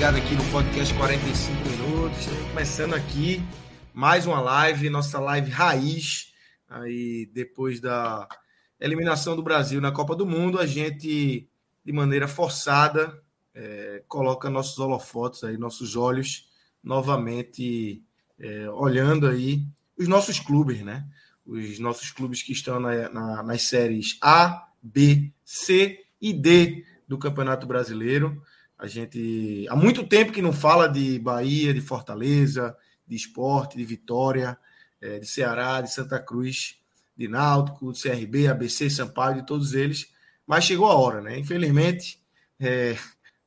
Ligada aqui no podcast 45 minutos. Estamos começando aqui mais uma live, nossa live raiz. Aí depois da eliminação do Brasil na Copa do Mundo, a gente de maneira forçada é, coloca nossos holofotes aí, nossos olhos novamente é, olhando aí os nossos clubes, né? Os nossos clubes que estão na, na, nas séries A, B, C e D do Campeonato Brasileiro. A gente há muito tempo que não fala de Bahia, de Fortaleza, de Esporte, de Vitória, é, de Ceará, de Santa Cruz, de Náutico, de CRB, ABC, Sampaio, de todos eles. Mas chegou a hora, né? Infelizmente, é,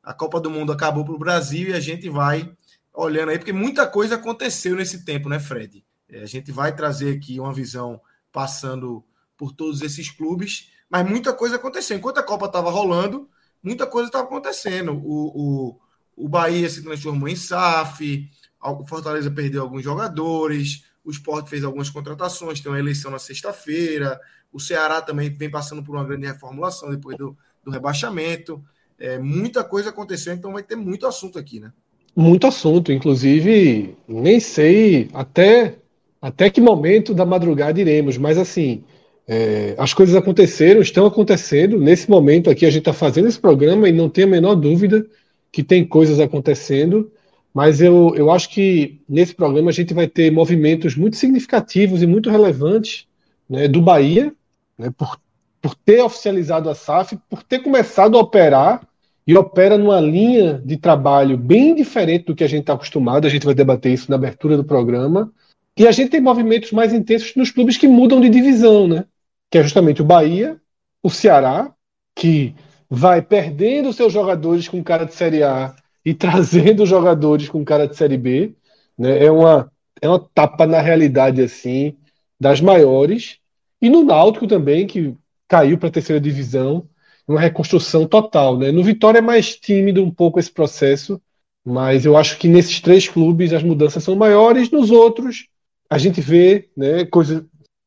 a Copa do Mundo acabou para o Brasil e a gente vai olhando aí, porque muita coisa aconteceu nesse tempo, né, Fred? É, a gente vai trazer aqui uma visão passando por todos esses clubes, mas muita coisa aconteceu. Enquanto a Copa estava rolando, muita coisa estava acontecendo. O, o, o Bahia se transformou em SAF, o Fortaleza perdeu alguns jogadores, o Sport fez algumas contratações, tem uma eleição na sexta-feira, o Ceará também vem passando por uma grande reformulação depois do, do rebaixamento. É, muita coisa aconteceu, então vai ter muito assunto aqui, né? Muito assunto, inclusive nem sei até, até que momento da madrugada iremos, mas assim, é, as coisas aconteceram, estão acontecendo. Nesse momento aqui, a gente está fazendo esse programa e não tem a menor dúvida que tem coisas acontecendo. Mas eu, eu acho que nesse programa a gente vai ter movimentos muito significativos e muito relevantes né, do Bahia, né, por, por ter oficializado a SAF, por ter começado a operar e opera numa linha de trabalho bem diferente do que a gente está acostumado. A gente vai debater isso na abertura do programa. E a gente tem movimentos mais intensos nos clubes que mudam de divisão, né? Que é justamente o Bahia, o Ceará, que vai perdendo seus jogadores com cara de Série A e trazendo jogadores com cara de Série B. Né? É, uma, é uma tapa na realidade assim das maiores. E no Náutico também, que caiu para a terceira divisão, uma reconstrução total. Né? No Vitória é mais tímido um pouco esse processo, mas eu acho que nesses três clubes as mudanças são maiores, nos outros a gente vê né, coisas,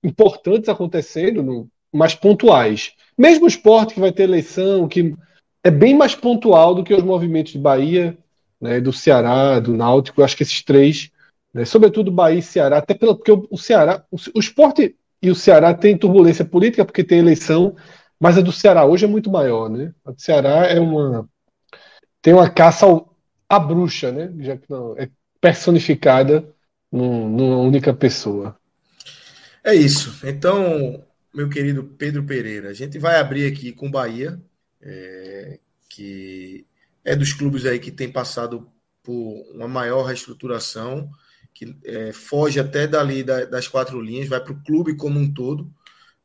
importantes acontecendo, no, mais pontuais. Mesmo o esporte que vai ter eleição, que é bem mais pontual do que os movimentos de Bahia, né, do Ceará, do Náutico. Eu acho que esses três, né, sobretudo Bahia e Ceará, até pelo, porque o, Ceará, o, o esporte e o Ceará têm turbulência política porque tem eleição, mas a do Ceará hoje é muito maior, né? A do Ceará é uma tem uma caça à bruxa, né? Já que não é personificada num, numa única pessoa. É isso. Então, meu querido Pedro Pereira, a gente vai abrir aqui com Bahia, é, que é dos clubes aí que tem passado por uma maior reestruturação, que é, foge até dali da, das quatro linhas, vai para o clube como um todo.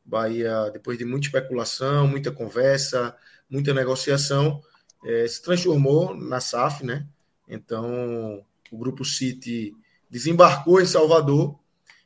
Bahia, depois de muita especulação, muita conversa, muita negociação, é, se transformou na SAF, né? Então, o Grupo City desembarcou em Salvador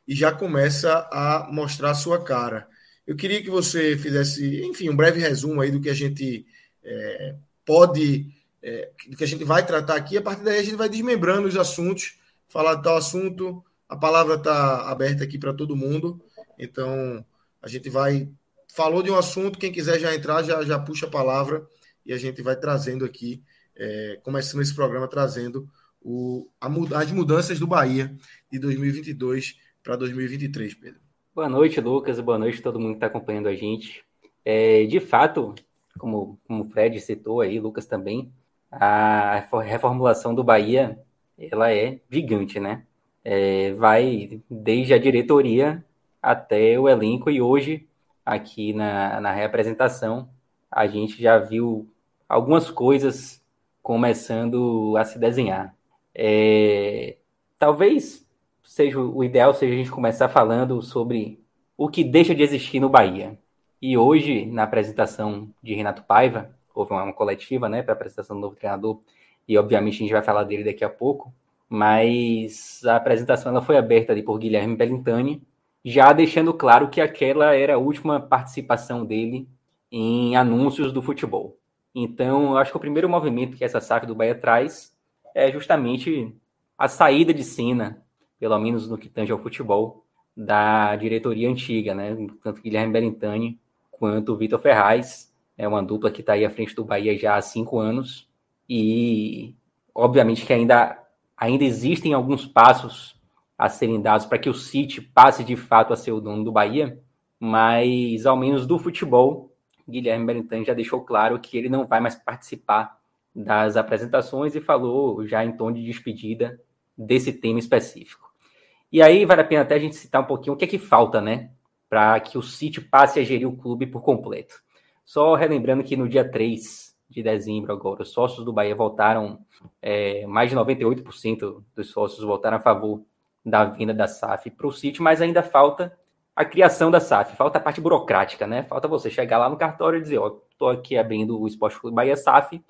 e já começa a mostrar a sua cara. Eu queria que você fizesse, enfim, um breve resumo aí do que a gente é, pode, é, do que a gente vai tratar aqui. A partir daí a gente vai desmembrando os assuntos, falar de tal assunto. A palavra está aberta aqui para todo mundo. Então a gente vai falou de um assunto, quem quiser já entrar já já puxa a palavra e a gente vai trazendo aqui, é, começando esse programa trazendo o, a, as mudanças do Bahia de 2022 para 2023, Pedro. Boa noite, Lucas, boa noite a todo mundo que está acompanhando a gente. É, de fato, como, como o Fred citou aí, Lucas também, a reformulação do Bahia ela é gigante, né? É, vai desde a diretoria até o elenco e hoje aqui na, na reapresentação, a gente já viu algumas coisas começando a se desenhar. É, talvez seja o ideal seja a gente começar falando sobre o que deixa de existir no Bahia. E hoje, na apresentação de Renato Paiva, houve uma, coletiva né, para a apresentação do novo treinador, e obviamente a gente vai falar dele daqui a pouco, mas a apresentação ela foi aberta ali por Guilherme Bellintani, já deixando claro que aquela era a última participação dele em anúncios do futebol. Então, eu acho que o primeiro movimento que essa SAF do Bahia traz é justamente a saída de cena, pelo menos no que tange ao futebol, da diretoria antiga, né? Tanto Guilherme Bellintani quanto o Vitor Ferraz. É uma dupla que está aí à frente do Bahia já há cinco anos. E, obviamente, que ainda, ainda existem alguns passos a serem dados para que o City passe de fato a ser o dono do Bahia, mas, ao menos do futebol, Guilherme Bellintani já deixou claro que ele não vai mais participar das apresentações e falou já em tom de despedida desse tema específico. E aí vale a pena até a gente citar um pouquinho o que é que falta, né, para que o City passe a gerir o clube por completo. Só relembrando que no dia 3 de dezembro agora, os sócios do Bahia votaram, é, mais de 98% dos sócios votaram a favor da vinda da SAF para o City, mas ainda falta a criação da SAF, falta a parte burocrática, né? Falta você chegar lá no cartório e dizer, ó, estou aqui abrindo o Esporte Clube Bahia SAF,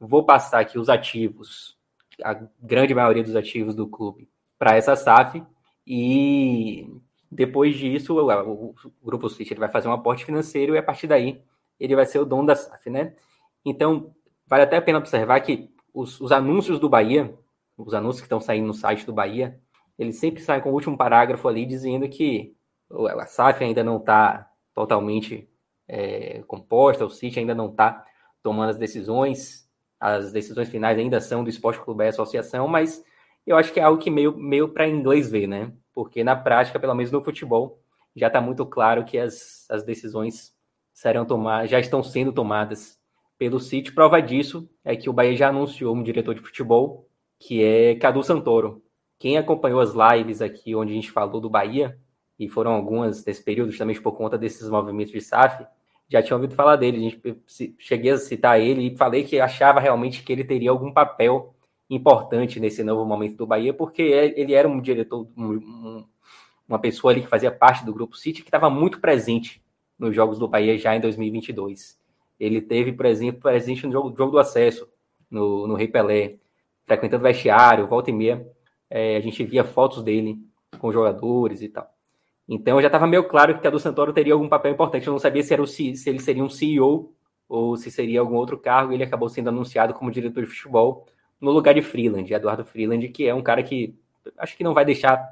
vou passar aqui os ativos, a grande maioria dos ativos do clube, para essa SAF e depois disso, o, Grupo City ele vai fazer um aporte financeiro e a partir daí ele vai ser o dono da SAF, né? Então, vale até a pena observar que os, os anúncios do Bahia, os anúncios que estão saindo no site do Bahia, eles sempre saem com o último parágrafo ali dizendo que a SAF ainda não está totalmente é, composta, o City ainda não está tomando as decisões, as decisões finais ainda são do Esporte Clube Bahia Associação, mas eu acho que é algo que meio, meio para inglês ver, né? porque na prática, pelo menos no futebol, já está muito claro que as, as decisões serão tomadas, já estão sendo tomadas pelo City. Prova disso é que o Bahia já anunciou um diretor de futebol, que é Cadu Santoro. Quem acompanhou as lives aqui onde a gente falou do Bahia, e foram algumas desse período, justamente por conta desses movimentos de SAF, já tinha ouvido falar dele. A gente cheguei a citar ele e falei que achava realmente que ele teria algum papel importante nesse novo momento do Bahia, porque é, ele era um diretor, um, uma pessoa ali que fazia parte do Grupo City, que estava muito presente nos jogos do Bahia já em 2022. Ele teve, por exemplo, presente no jogo, jogo do acesso, no, no Rei Pelé, frequentando vestiário, volta e meia, é, a gente via fotos dele com jogadores e tal. Então já estava meio claro que o Cadu Santoro teria algum papel importante. Eu não sabia se, era o, se ele seria um CEO ou se seria algum outro cargo. Ele acabou sendo anunciado como diretor de futebol no lugar de Freeland, Eduardo Freeland, que é um cara que acho que não vai deixar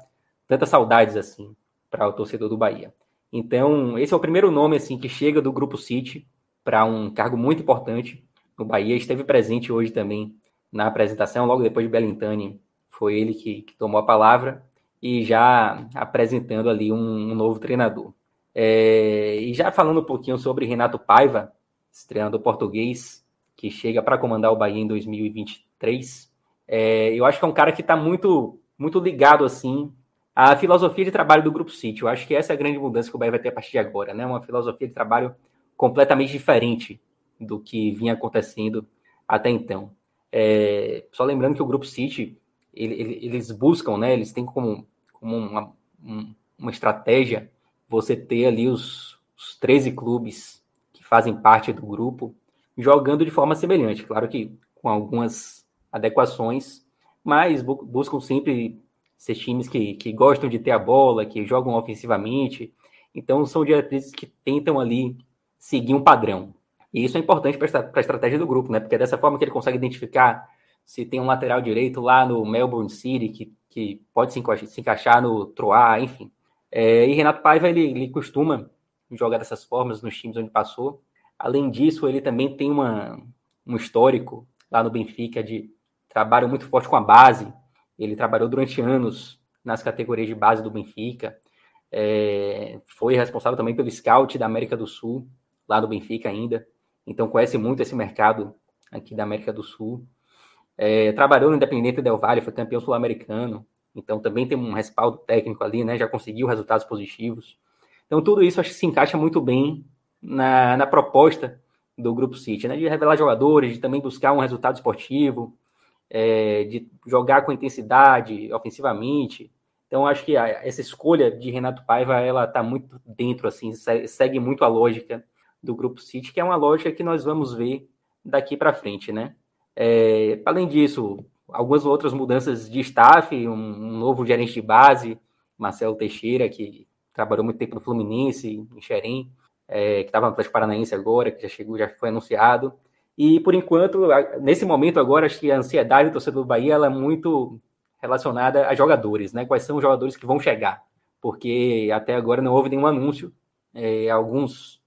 tantas saudades assim para o torcedor do Bahia. Então, esse é o primeiro nome assim que chega do grupo City para um cargo muito importante no Bahia. Esteve presente hoje também na apresentação, logo depois de Bellintani, foi ele que, que tomou a palavra e já apresentando ali um, um novo treinador. É, e já falando um pouquinho sobre Renato Paiva, esse treinador português que chega para comandar o Bahia em 2023 3. É, eu acho que é um cara que está muito, muito ligado assim à filosofia de trabalho do Grupo City. Eu acho que essa é a grande mudança que o Bahia vai ter a partir de agora, né? Uma filosofia de trabalho completamente diferente do que vinha acontecendo até então. É, só lembrando que o Grupo City ele, ele, eles buscam, né? Eles têm como, como uma, um, uma estratégia você ter ali os, os 13 clubes que fazem parte do grupo jogando de forma semelhante. Claro que com algumas adequações, mas bu buscam sempre ser times que, que gostam de ter a bola, que jogam ofensivamente. Então, são diretrizes que tentam ali seguir um padrão. E isso é importante para a estratégia do grupo, né? Porque é dessa forma que ele consegue identificar se tem um lateral direito lá no Melbourne City que, que pode se, encaixar, se encaixar no Troá, enfim. É, e Renato Paiva, ele, ele costuma jogar dessas formas nos times onde passou. Além disso, ele também tem uma, um histórico lá no Benfica de trabalho muito forte com a base. Ele trabalhou durante anos nas categorias de base do Benfica. É, foi responsável também pelo scout da América do Sul, lá do Benfica ainda. Então conhece muito esse mercado aqui da América do Sul. É, trabalhou no Independente Del Valle, foi campeão sul-americano. Então também tem um respaldo técnico ali, né? Já conseguiu resultados positivos. Então, tudo isso acho que se encaixa muito bem na, na proposta do Grupo City, né? De revelar jogadores, de também buscar um resultado esportivo, é, de jogar com intensidade ofensivamente. Então, acho que essa escolha de Renato Paiva, ela está muito dentro, assim, segue muito a lógica do Grupo City, que é uma lógica que nós vamos ver daqui para frente, né? É, além disso, algumas outras mudanças de staff, um, um, novo gerente de base, Marcelo Teixeira, que trabalhou muito tempo no Fluminense, em Xerém, é, que estava no Atlético Paranaense agora, que já chegou, já foi anunciado. E por enquanto, nesse momento agora, acho que a ansiedade do torcedor do Bahia é muito relacionada a jogadores, né? Quais são os jogadores que vão chegar? Porque até agora não houve nenhum anúncio. É, alguns,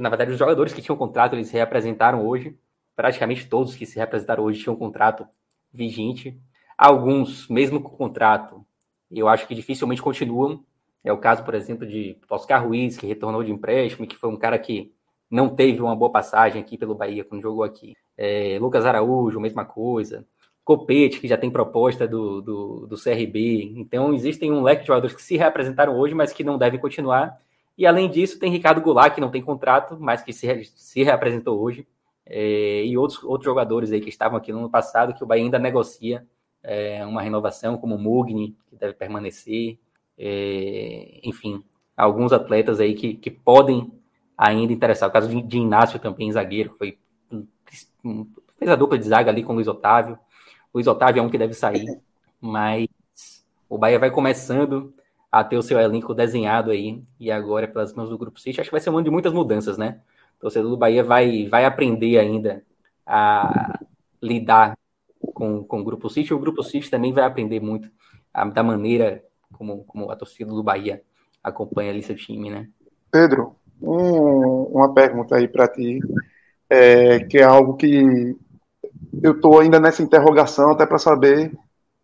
na verdade, os jogadores que tinham contrato eles se reapresentaram hoje. Praticamente todos que se reapresentaram hoje tinham contrato vigente. Alguns, mesmo com contrato, eu acho que dificilmente continuam. É o caso, por exemplo, de Oscar Ruiz, que retornou de empréstimo, que foi um cara que não teve uma boa passagem aqui pelo Bahia quando jogou aqui. É, Lucas Araújo, mesma coisa. Copete, que já tem proposta do, do, do, CRB. Então, existem um leque de jogadores que se reapresentaram hoje, mas que não devem continuar. E, além disso, tem Ricardo Goulart, que não tem contrato, mas que se, se reapresentou hoje. É, e outros, outros jogadores aí que estavam aqui no ano passado, que o Bahia ainda negocia é, uma renovação, como o Mugni, que deve permanecer é, enfim, alguns atletas aí que, que podem ainda interessar. O caso de, de Inácio também, zagueiro, foi fez a dupla de zaga ali com o Luiz Otávio. O Luiz Otávio é um que deve sair, mas o Bahia vai começando a ter o seu elenco desenhado aí, e agora pelas mãos do Grupo City, acho que vai ser um ano de muitas mudanças, né? O torcedor do Bahia vai, vai aprender ainda a lidar com, com o Grupo City, o Grupo City também vai aprender muito a, da maneira como, como a torcida do Bahia acompanha ali seu time, né? Pedro, um, uma pergunta aí para ti, é, que é algo que eu estou ainda nessa interrogação até para saber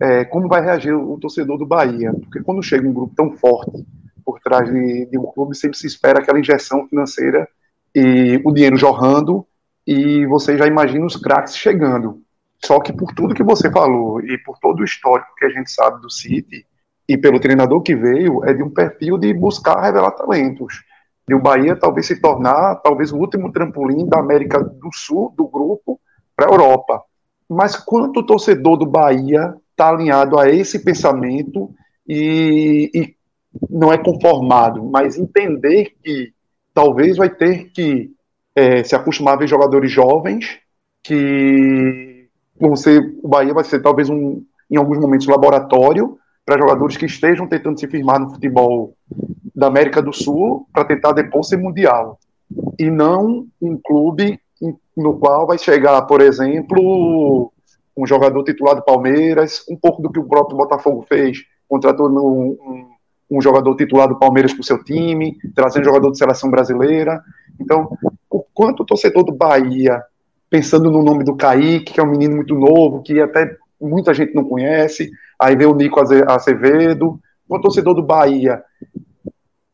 é, como vai reagir o, torcedor do Bahia, porque quando chega um grupo tão forte por trás de, de um clube, sempre se espera aquela injeção financeira e o dinheiro jorrando e você já imagina os craques chegando. Só que por tudo que você falou e por todo o histórico que a gente sabe do City, e pelo treinador que veio, é de um perfil de buscar revelar talentos. De o Bahia talvez se tornar, talvez, o último trampolim da América do Sul, do grupo, para a Europa. Mas quanto o torcedor do Bahia está alinhado a esse pensamento e, e não é conformado, mas entender que talvez vai ter que é, se acostumar a ver jogadores jovens que vão ser, o Bahia vai ser talvez um, em alguns momentos, laboratório, para jogadores que estejam tentando se firmar no futebol da América do Sul para tentar depois ser mundial. E não um clube no qual vai chegar, por exemplo, um jogador titular do Palmeiras, um pouco do que o próprio Botafogo fez, contratou um, um, jogador titular do Palmeiras para o seu time, trazendo jogador de seleção brasileira. Então, o quanto o torcedor do Bahia, pensando no nome do Kaique, que é um menino muito novo, que até muita gente não conhece, aí vê o Nico Acevedo, o torcedor do Bahia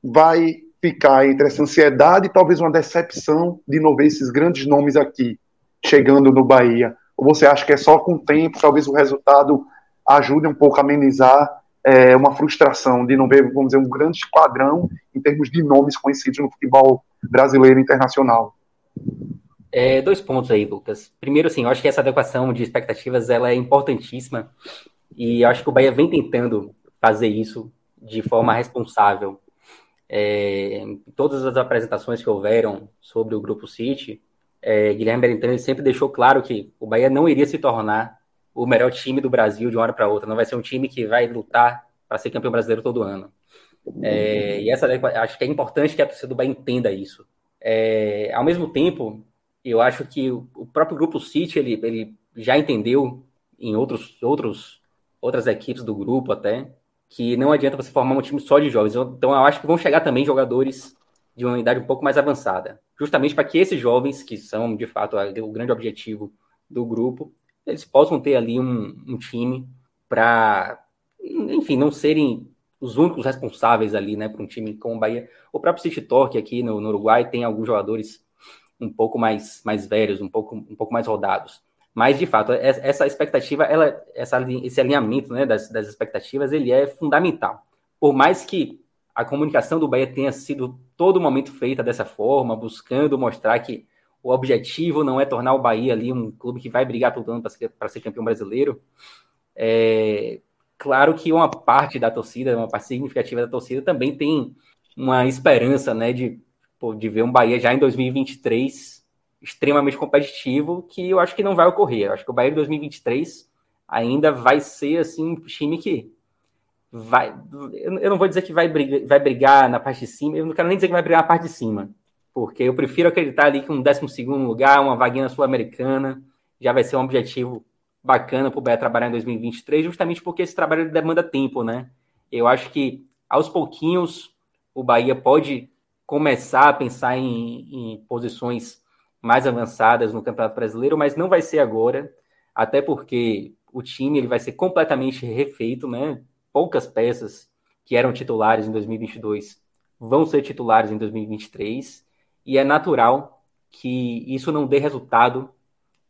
vai ficar entre essa ansiedade e talvez uma decepção de não ver esses grandes nomes aqui chegando no Bahia? Ou você acha que é só com o tempo, talvez o resultado ajude um pouco a amenizar é, uma frustração de não ver, vamos dizer, um grande esquadrão em termos de nomes conhecidos no futebol brasileiro e internacional? É, dois pontos aí, Lucas. Primeiro, assim, eu acho que essa adequação de expectativas ela é importantíssima e acho que o Bahia vem tentando fazer isso de forma responsável. É, todas as apresentações que houveram sobre o Grupo City, é, Guilherme Berentani sempre deixou claro que o Bahia não iria se tornar o melhor time do Brasil de uma hora para outra. Não vai ser um time que vai lutar para ser campeão brasileiro todo ano. É, e essa acho que é importante que a torcida do Bahia entenda isso. É, ao mesmo tempo, eu acho que o próprio grupo City ele, ele já entendeu em outros, outros outras equipes do grupo até que não adianta você formar um time só de jovens. Então eu acho que vão chegar também jogadores de uma idade um pouco mais avançada, justamente para que esses jovens que são de fato o grande objetivo do grupo eles possam ter ali um, um time para enfim não serem os únicos responsáveis ali, né, para um time como o Bahia. O próprio City Torque aqui no, no Uruguai tem alguns jogadores um pouco mais, mais velhos, um pouco, um pouco mais rodados. Mas, de fato, essa expectativa, ela, essa, esse alinhamento né, das, das expectativas, ele é fundamental. Por mais que a comunicação do Bahia tenha sido todo momento feita dessa forma, buscando mostrar que o objetivo não é tornar o Bahia ali um clube que vai brigar todo ano para ser, ser campeão brasileiro. É, claro que uma parte da torcida, uma parte significativa da torcida também tem uma esperança, né, de, de ver um Bahia já em 2023 extremamente competitivo, que eu acho que não vai ocorrer. Eu acho que o Bahia em 2023 ainda vai ser assim um time que vai. Eu não vou dizer que vai brigar, vai brigar na parte de cima, eu não quero nem dizer que vai brigar na parte de cima, porque eu prefiro acreditar ali que um 12 lugar, uma vaguinha sul-americana, já vai ser um objetivo bacana para o Bahia trabalhar em 2023, justamente porque esse trabalho demanda tempo, né? Eu acho que aos pouquinhos o Bahia pode começar a pensar em, em posições mais avançadas no Campeonato Brasileiro, mas não vai ser agora, até porque o time ele vai ser completamente refeito, né? Poucas peças que eram titulares em 2022 vão ser titulares em 2023 e é natural que isso não dê resultado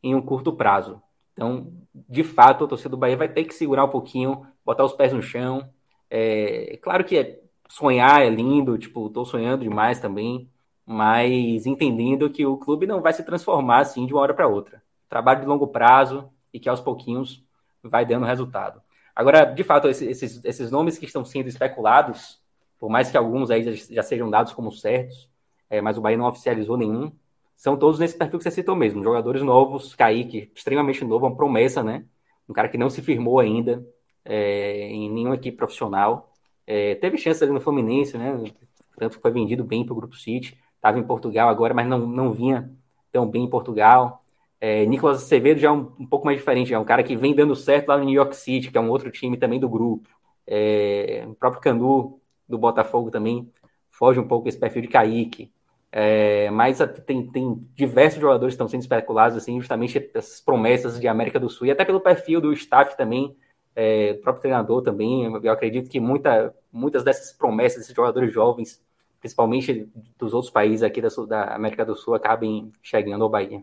em um curto prazo. Então, de fato, a torcida do Bahia vai ter que segurar um pouquinho, botar os pés no chão. É, claro que é, sonhar é lindo, tipo, estou sonhando demais também, mas entendendo que o clube não vai se transformar assim de uma hora para outra. Trabalho de longo prazo e que aos pouquinhos vai dando resultado. Agora, de fato, esses, esses nomes que estão sendo especulados, por mais que alguns aí já, já sejam dados como certos, é, mas o Bahia não oficializou nenhum, são todos nesse perfil que você citou mesmo. Jogadores novos, Kaique, extremamente novo, uma promessa, né? Um cara que não se firmou ainda é, em nenhuma equipe profissional. É, teve chance ali no Fluminense, né? Tanto que foi vendido bem para o Grupo City. Estava em Portugal agora, mas não, não vinha tão bem em Portugal. É, Nicolas Acevedo já é um, um, pouco mais diferente, é um cara que vem dando certo lá no New York City, que é um outro time também do grupo. É, o próprio Canu, do Botafogo, também foge um pouco desse perfil de Kaique. É, mas tem, tem diversos jogadores que estão sendo especulados, assim, justamente essas promessas de América do Sul, e até pelo perfil do staff também, é, próprio treinador também. Eu acredito que muita, muitas dessas promessas, desses jogadores jovens, principalmente dos outros países aqui da, da América do Sul, acabem chegando ao Bahia.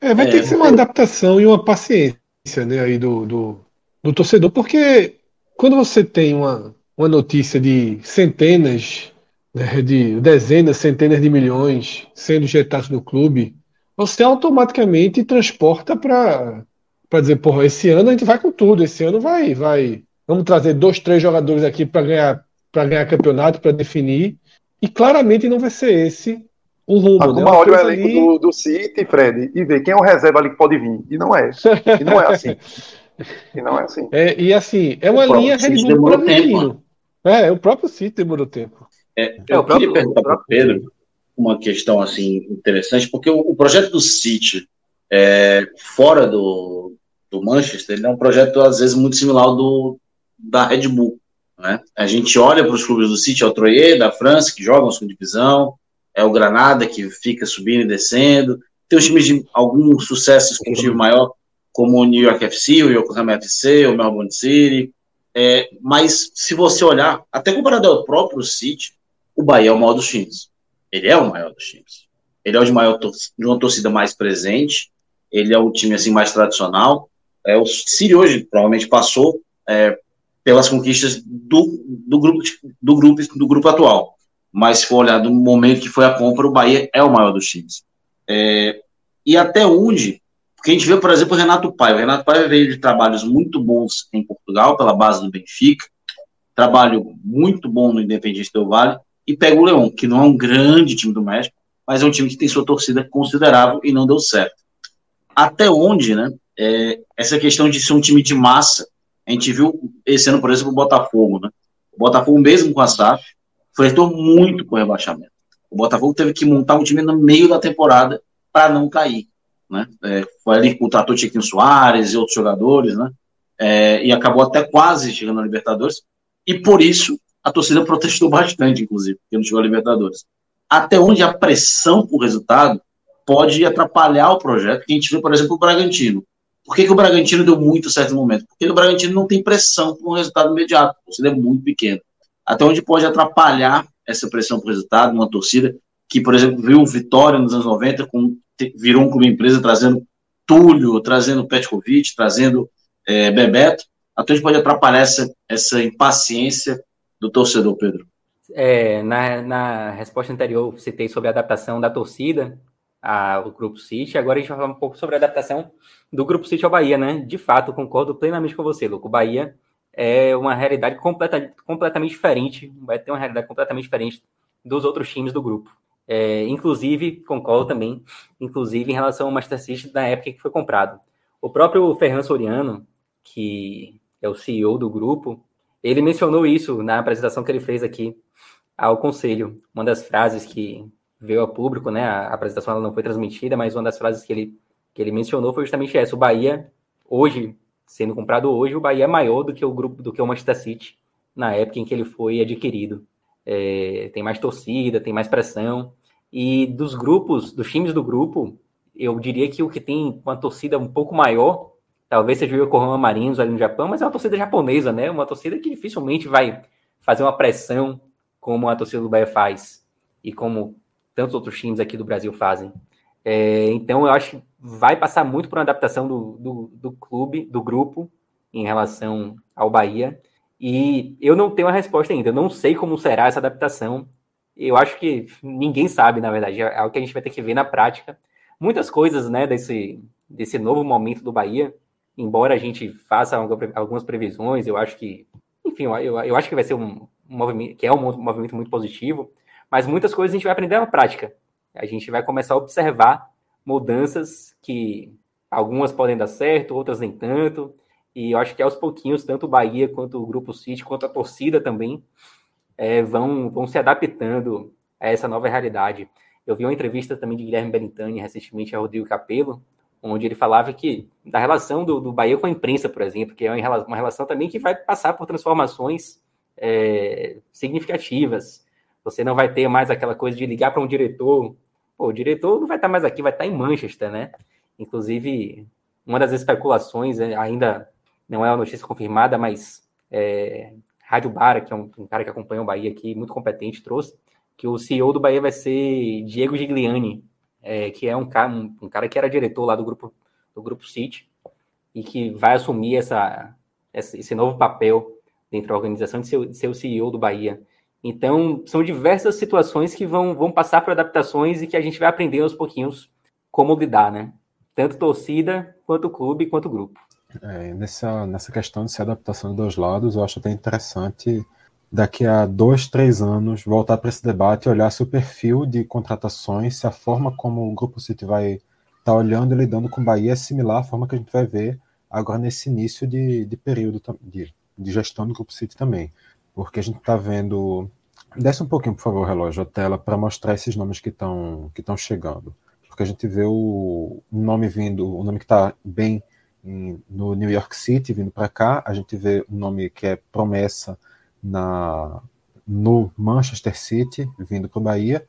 É, vai é, ter que ser uma adaptação e uma paciência né, aí do, do, do, torcedor, porque quando você tem uma, uma notícia de centenas, né, de dezenas, centenas de milhões sendo injetados no clube, você automaticamente transporta para dizer, porra, esse ano a gente vai com tudo, esse ano vai, vai. Vamos trazer dois, três jogadores aqui para ganhar, para ganhar campeonato, para definir. E claramente não vai ser esse um rumo. A né? olha o elenco ali... do, do City, Fred, e vê quem é o reserva ali que pode vir. E não é. E não é assim. e não é assim. É, e assim, é uma linha Red Bull Bragantino. É, é, o próprio City demorou tempo. É, eu é, queria perguntar para o Pedro uma questão assim interessante, porque o, o projeto do City é, fora do, do Manchester ele é um projeto às vezes muito similar ao do da Red Bull. Né? A gente olha para os clubes do City, é o Troyer da França, que jogam segunda divisão, é o Granada, que fica subindo e descendo. Tem os times de algum sucesso esportivo maior, como o New York FC, o Yokohama FC, o Melbourne City. É, mas se você olhar, até comparado ao próprio City, o Bahia é o maior dos times. Ele é o maior dos times. Ele é o de, maior de uma torcida mais presente. Ele é o time assim mais tradicional. É, o City hoje provavelmente passou é, pelas conquistas do, do, grupo, do, grupo, do grupo atual mas se for olhar do momento que foi a compra, o Bahia é o maior dos times. É, e até onde, porque a gente vê, por exemplo, o Renato Paiva. O Renato Paiva veio de trabalhos muito bons em Portugal, pela base do Benfica, trabalho muito bom no Independente do Vale, e pega o Leão, que não é um grande time do México, mas é um time que tem sua torcida considerável e não deu certo. Até onde, né, é, essa questão de ser um time de massa, a gente viu esse ano, por exemplo, o Botafogo, né? O Botafogo, mesmo com a SAF, flertou muito com o rebaixamento. O Botafogo teve que montar um time no meio da temporada para não cair. Né? É, foi ali que contratou Tiquinho Soares e outros jogadores, né? É, e acabou até quase chegando na Libertadores. E por isso a torcida protestou bastante, inclusive, porque não chegou a Libertadores. Até onde a pressão por resultado pode atrapalhar o projeto, que a gente vê, por exemplo, o Bragantino. Por que, que o Bragantino deu muito certo momento? Porque o Bragantino não tem pressão por um resultado imediato, a torcida é muito pequena até onde pode atrapalhar essa pressão por resultado, uma torcida que, por exemplo, viu Vitória nos anos 90, com, virou um clube empresa trazendo Túlio, trazendo Petkovic, trazendo é, Bebeto, até onde pode atrapalhar essa, essa impaciência do torcedor, Pedro? É, na, na resposta anterior, citei sobre a adaptação da torcida ao Grupo City. Agora a gente vai falar um pouco sobre a adaptação do Grupo City ao Bahia, né? De fato, concordo plenamente com você, Luco. O Bahia é uma realidade completa, completamente diferente, vai ter uma realidade completamente diferente dos outros times do grupo. É, inclusive, concordo também, inclusive em relação ao Master City na época que foi comprado. O próprio Ferran Soriano, que é o CEO do grupo, ele mencionou isso na apresentação que ele fez aqui ao conselho. Uma das frases que veio ao público, né? A apresentação não foi transmitida, mas uma das frases que ele, que ele mencionou foi justamente essa: o Bahia, hoje, sendo comprado hoje, o Bahia é maior do que o grupo, do que o Manchester City na época em que ele foi adquirido. É, tem mais torcida, tem mais pressão. E dos grupos, dos times do grupo, eu diria que o que tem uma torcida um pouco maior, talvez seja o Yokohama Marinos ali no Japão, mas é uma torcida japonesa, né? Uma torcida que dificilmente vai fazer uma pressão como a torcida do Bahia faz e como tantos outros times aqui do Brasil fazem. É, então, eu acho que vai passar muito por uma adaptação do, do, do, clube, do grupo, em relação ao Bahia. E eu não tenho a resposta ainda. Eu não sei como será essa adaptação. Eu acho que ninguém sabe, na verdade. É algo que a gente vai ter que ver na prática. Muitas coisas, né, desse, desse novo momento do Bahia, embora a gente faça algumas previsões, eu acho que, enfim, eu, eu acho que vai ser um, um movimento, que é um movimento muito positivo, mas muitas coisas a gente vai aprender na prática. A gente vai começar a observar mudanças que algumas podem dar certo, outras nem tanto. E eu acho que aos pouquinhos, tanto o Bahia quanto o Grupo City, quanto a torcida também, é, vão, vão se adaptando a essa nova realidade. Eu vi uma entrevista também de Guilherme Belintani recentemente a Rodrigo Capello, onde ele falava que da relação do, do Bahia com a imprensa, por exemplo, que é uma relação também que vai passar por transformações é, significativas. Você não vai ter mais aquela coisa de ligar para um diretor. Pô, o diretor não vai estar mais aqui, vai estar em Manchester, né? Inclusive, uma das especulações, é, ainda não é uma notícia confirmada, mas é, Rádio Bara, que é um, um, cara que acompanha o Bahia aqui, muito competente, trouxe que o CEO do Bahia vai ser Diego Gigliani, é, que é um cara, um, um, cara que era diretor lá do grupo do grupo City e que vai assumir essa, esse novo papel dentro da organização de ser, de ser o CEO do Bahia. Então, são diversas situações que vão, vão passar por adaptações e que a gente vai aprender aos pouquinhos como lidar, né? Tanto torcida, quanto clube, quanto grupo. É, nessa, nessa questão de se adaptação dos dois lados, eu acho até interessante daqui a dois, três anos voltar para esse debate e olhar se o perfil de contratações, se a forma como o Grupo City vai estar tá olhando e lidando com o Bahia é similar à forma que a gente vai ver agora nesse início de, de período de, de gestão do Grupo City também. Porque a gente está vendo. Desce um pouquinho, por favor, relógio, a tela, para mostrar esses nomes que estão que chegando. Porque a gente vê o nome vindo, o nome que está bem em, no New York City vindo para cá, a gente vê um nome que é promessa na, no Manchester City vindo para o Bahia.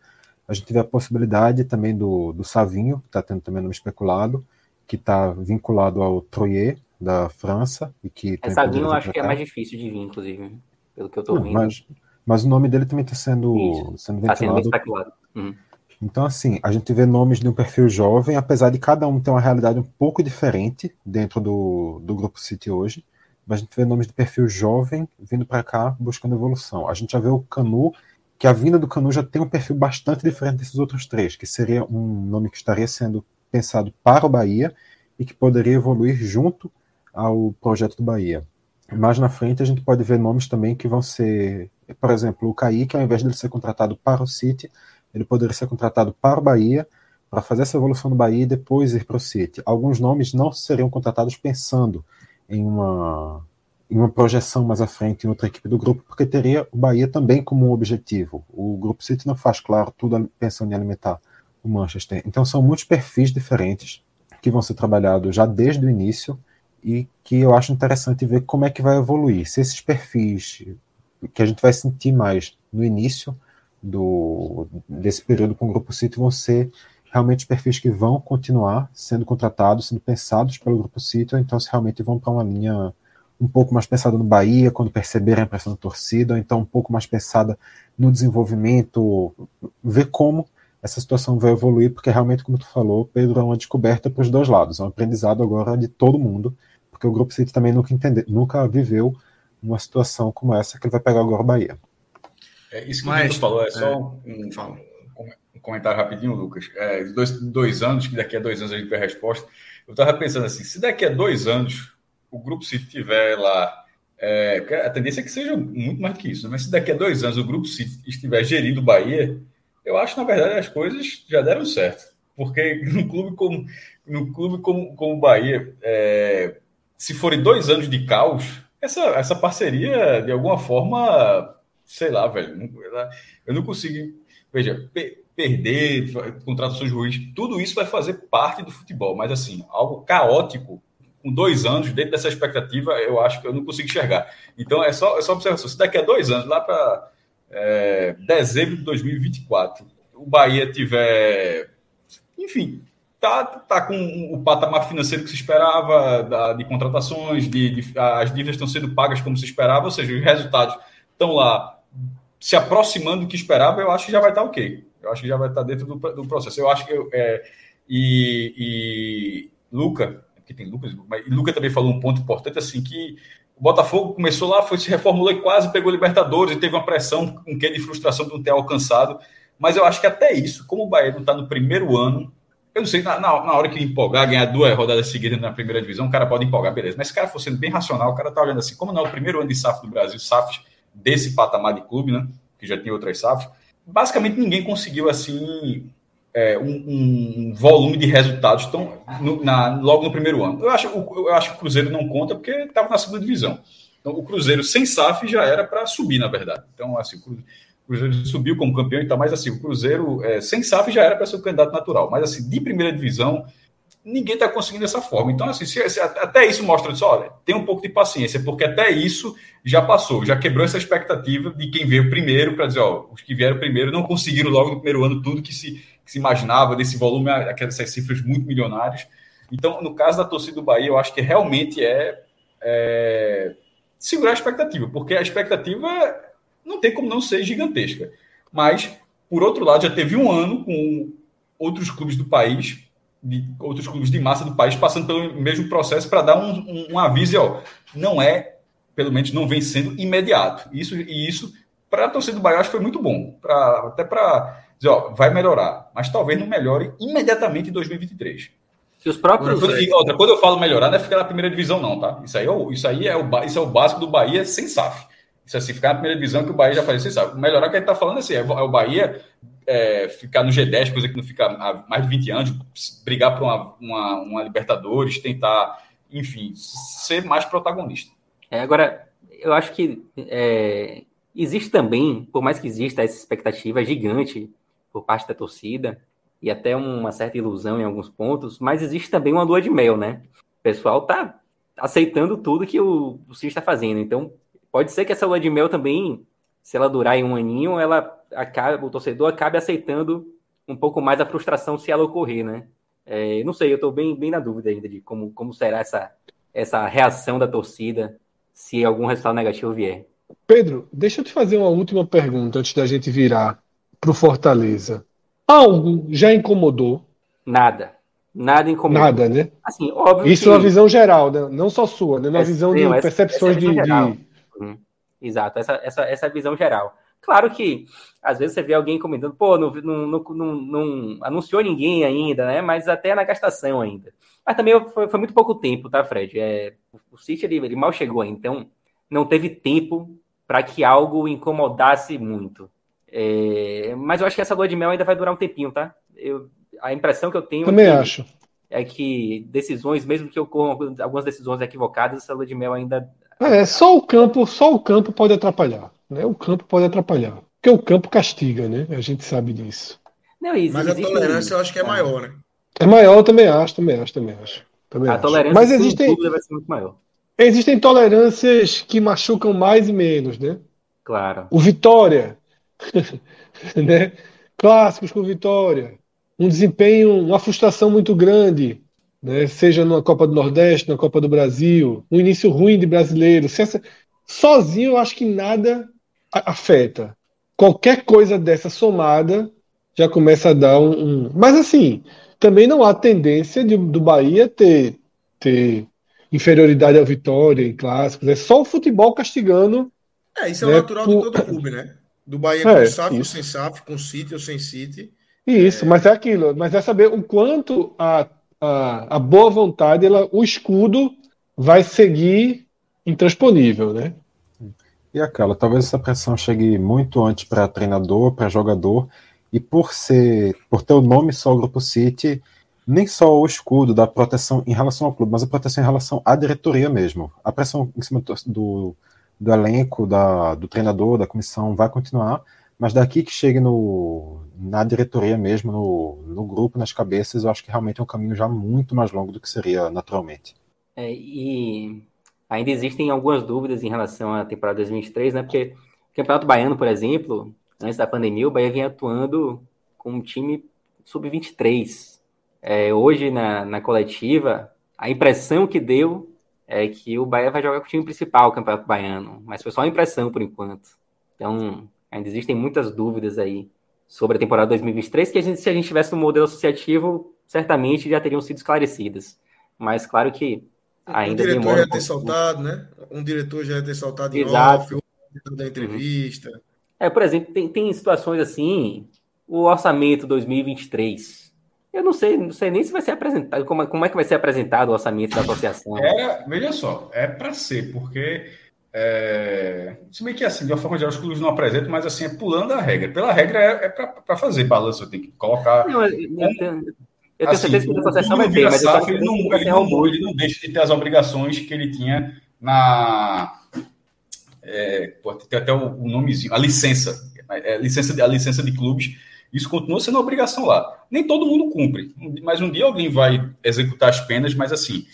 A gente vê a possibilidade também do, do Savinho, que está tendo também nome especulado, que está vinculado ao Troyer, da França. E que Essa vinho eu acho que é mais difícil de vir, inclusive, pelo que eu estou vendo. Mas, mas o nome dele também está sendo, sendo ventilado. Tá sendo especulado. Uhum. Então, assim, a gente vê nomes de um perfil jovem, apesar de cada um ter uma realidade um pouco diferente dentro do, do Grupo City hoje, mas a gente vê nomes de perfil jovem vindo para cá buscando evolução. A gente já vê o Canu, que a vinda do Canu já tem um perfil bastante diferente desses outros três, que seria um nome que estaria sendo pensado para o Bahia e que poderia evoluir junto ao projeto do Bahia. Mais na frente a gente pode ver nomes também que vão ser, por exemplo, o Kaique, ao invés de ele ser contratado para o City, ele poderia ser contratado para o Bahia, para fazer essa evolução do Bahia e depois ir para o City. Alguns nomes não seriam contratados pensando em uma, em uma projeção mais à frente em outra equipe do grupo, porque teria o Bahia também como um objetivo. O Grupo City não faz, claro, tudo pensando em alimentar o Manchester. Então são muitos perfis diferentes que vão ser trabalhados já desde o início e que eu acho interessante ver como é que vai evoluir. Se esses perfis que a gente vai sentir mais no início do, desse período com o Grupo City vão ser realmente perfis que vão continuar sendo contratados, sendo pensados pelo Grupo City, ou então se realmente vão para uma linha um pouco mais pensada no Bahia, quando perceberem a pressão da torcida, ou então um pouco mais pensada no desenvolvimento, ver como essa situação vai evoluir, porque realmente, como tu falou, Pedro, é uma descoberta para os dois lados, é um aprendizado agora de todo mundo, porque o Grupo City também nunca, entende, nunca viveu uma situação como essa que ele vai pegar agora o Bahia. É, isso que Mas, o falou é só é, um, um, comentário rapidinho, Lucas. É, dois, dois anos, que daqui a dois anos a gente vê a resposta. Eu estava pensando assim, se daqui a dois anos o grupo se tiver lá é, a tendência é que seja muito mais do que isso, né? mas se daqui a dois anos o grupo se estiver gerindo o Bahia, eu acho que na verdade as coisas já deram certo. Porque no clube como, no clube como, como o Bahia, é, se forem dois anos de caos, essa, essa parceria, de alguma forma, sei lá, velho, eu não consigo. Veja, perder, contratações ruins, tudo isso vai fazer parte do futebol, mas assim, algo caótico com dois anos, dentro dessa expectativa, eu acho que eu não consigo enxergar. Então, é só, é só observação. Se daqui a dois anos, lá para é, dezembro de 2024, o Bahia tiver, enfim, tá, tá com o patamar financeiro que se esperava, da, de contratações, de, de, as dívidas estão sendo pagas como se esperava, ou seja, os resultados estão lá se aproximando do que esperava, eu acho que já vai estar ok. Eu acho que já vai estar dentro do, do processo. Eu acho que. Eu, é, e, e Luca, porque tem Lucas, mas Lucas também falou um ponto importante, assim, que o Botafogo começou lá, foi se reformulou e quase pegou Libertadores e teve uma pressão, um quê de frustração de não ter alcançado. Mas eu acho que até isso, como o Bahia não está no primeiro ano, eu não sei, na, na, hora que empolgar, ganhar duas rodadas seguidas na primeira divisão, o cara pode empolgar, beleza. Mas se o cara for sendo bem racional, o cara tá olhando assim, como não é o primeiro ano de SAF do Brasil, SAF desse patamar de clube, né? Que já tinha outras SAFs, basicamente ninguém conseguiu assim é, um, um, volume de resultados tão, no, na, logo no primeiro ano. Eu acho, eu acho que o Cruzeiro não conta porque estava na segunda divisão. Então, o Cruzeiro sem SAF já era para subir, na verdade. Então, assim, o Cruzeiro subiu como campeão e tal, mas assim, o Cruzeiro é, sem SAF já era para ser o candidato natural. Mas assim, de primeira divisão, ninguém está conseguindo dessa forma. Então, assim, se, se, até isso mostra só, olha, tem um pouco de paciência, porque até isso já passou, já quebrou essa expectativa de quem veio primeiro para dizer, ó, os que vieram primeiro não conseguiram logo no primeiro ano tudo que se que se imaginava, desse volume, aquelas cifras muito milionárias. Então, no caso da torcida do Bahia, eu acho que realmente é, é segurar a expectativa, porque a expectativa não tem como não ser gigantesca. Mas, por outro lado, já teve um ano com outros clubes do país, de, outros clubes de massa do país, passando pelo mesmo processo para dar um, um, um aviso, ó, não é, pelo menos não vem sendo imediato. Isso, e isso, para a torcida do Bahia, acho que foi muito bom, pra, até para dizer, ó, vai melhorar, mas talvez não melhore imediatamente em 2023. E os próprios. E outra, quando eu falo melhorar, não é ficar na primeira divisão, não, tá? Isso aí é o, isso aí é o, isso é o básico do Bahia sem SAF. É assim, ficar na primeira divisão que o Bahia já faz sem SAF. Melhorar que a gente tá falando assim, é, é o Bahia é, ficar no G10, coisa que não fica há mais de 20 anos, brigar por uma, uma, uma Libertadores, tentar, enfim, ser mais protagonista. É, agora, eu acho que é, existe também, por mais que exista essa expectativa gigante por parte da torcida e até uma certa ilusão em alguns pontos, mas existe também uma lua de mel, né? O pessoal tá aceitando tudo que o, o CIS está fazendo. Então, pode ser que essa lua de mel também, se ela durar em um aninho, ela acabe, o torcedor acabe aceitando um pouco mais a frustração se ela ocorrer, né? É, não sei, eu estou bem, bem na dúvida ainda de como, como será essa, essa reação da torcida se algum resultado negativo vier. Pedro, deixa eu te fazer uma última pergunta antes da gente virar para o Fortaleza. Algo já incomodou? Nada. Nada incomodou. Nada, né? Assim, óbvio Isso que... na visão geral, né? não só sua, né? na essa, visão de percepções essa visão de. Uhum. Exato, essa, essa, essa visão geral. Claro que às vezes você vê alguém comentando, pô, não, não, não, não, anunciou ninguém ainda, né? Mas até na gastação ainda. Mas também foi, foi muito pouco tempo, tá, Fred? É, o, o City ele, ele mal chegou, então não teve tempo para que algo incomodasse muito. É, mas eu acho que essa lua de mel ainda vai durar um tempinho, tá? Eu, a impressão que eu tenho Também é que, acho. é que decisões, mesmo que ocorram algumas decisões equivocadas, essa lua de mel ainda. É, só o campo, só o campo pode atrapalhar. Né? O campo pode atrapalhar. Porque o campo castiga, né? A gente sabe disso. Não, existe, mas a tolerância eu acho que é maior, né? É maior, também acho, também acho, também acho. Também a acho. tolerância mas existem, vai ser muito maior. Existem tolerâncias que machucam mais e menos, né? Claro. O Vitória né? Clássicos com vitória, um desempenho, uma frustração muito grande, né? seja na Copa do Nordeste, na Copa do Brasil, um início ruim de brasileiro. Essa... Sozinho eu acho que nada afeta. Qualquer coisa dessa somada já começa a dar um. um... Mas assim, também não há tendência de, do Bahia ter, ter inferioridade ao Vitória em clássicos. É só o futebol castigando. É, isso é o né, natural por... de todo clube, né? Do Bahia é, com SAF ou sem SAF, com City ou sem City. Isso, é... mas é aquilo. Mas é saber o quanto a, a, a boa vontade, ela, o escudo vai seguir intransponível, né? E aquela, talvez essa pressão chegue muito antes para treinador, para jogador, e por ser, por ter o nome só o Grupo City, nem só o escudo da proteção em relação ao clube, mas a proteção em relação à diretoria mesmo. A pressão em cima do, do elenco, da, do treinador, da comissão vai continuar, mas daqui que chegue no, na diretoria mesmo, no, no grupo, nas cabeças, eu acho que realmente é um caminho já muito mais longo do que seria naturalmente. É, e ainda existem algumas dúvidas em relação à temporada 2023, né? Porque o Campeonato Baiano, por exemplo, antes da pandemia, o Bahia vinha atuando com um time sub-23. É, hoje, na, na coletiva, a impressão que deu é que o Bahia vai jogar com o time principal, o Campeonato Baiano, mas foi só uma impressão por enquanto. Então, ainda existem muitas dúvidas aí sobre a temporada 2023, que a gente, se a gente tivesse no modelo associativo, certamente já teriam sido esclarecidas. Mas claro que Ainda um diretor já ter saltado, né? Um diretor já ter saltado em Exato. off, da entrevista. Uhum. É, por exemplo, tem, tem situações assim, o orçamento 2023. Eu não sei, não sei nem se vai ser apresentado, como, como é que vai ser apresentado o orçamento da associação. É, veja só, é para ser, porque é, se bem que assim, de uma forma geral, os clubes não apresentam, mas assim, é pulando a regra. Pela regra é, é para fazer balanço, tem que colocar. Não, eu, eu, eu tenho assim, certeza que a associação vai ter, mas SAF, ele, não, ele, não, ele não deixa de ter as obrigações que ele tinha na. É, pode ter até o, o nomezinho, a licença, é, licença de, a licença de clubes. Isso continua sendo uma obrigação lá. Nem todo mundo cumpre, mas um dia alguém vai executar as penas, mas assim,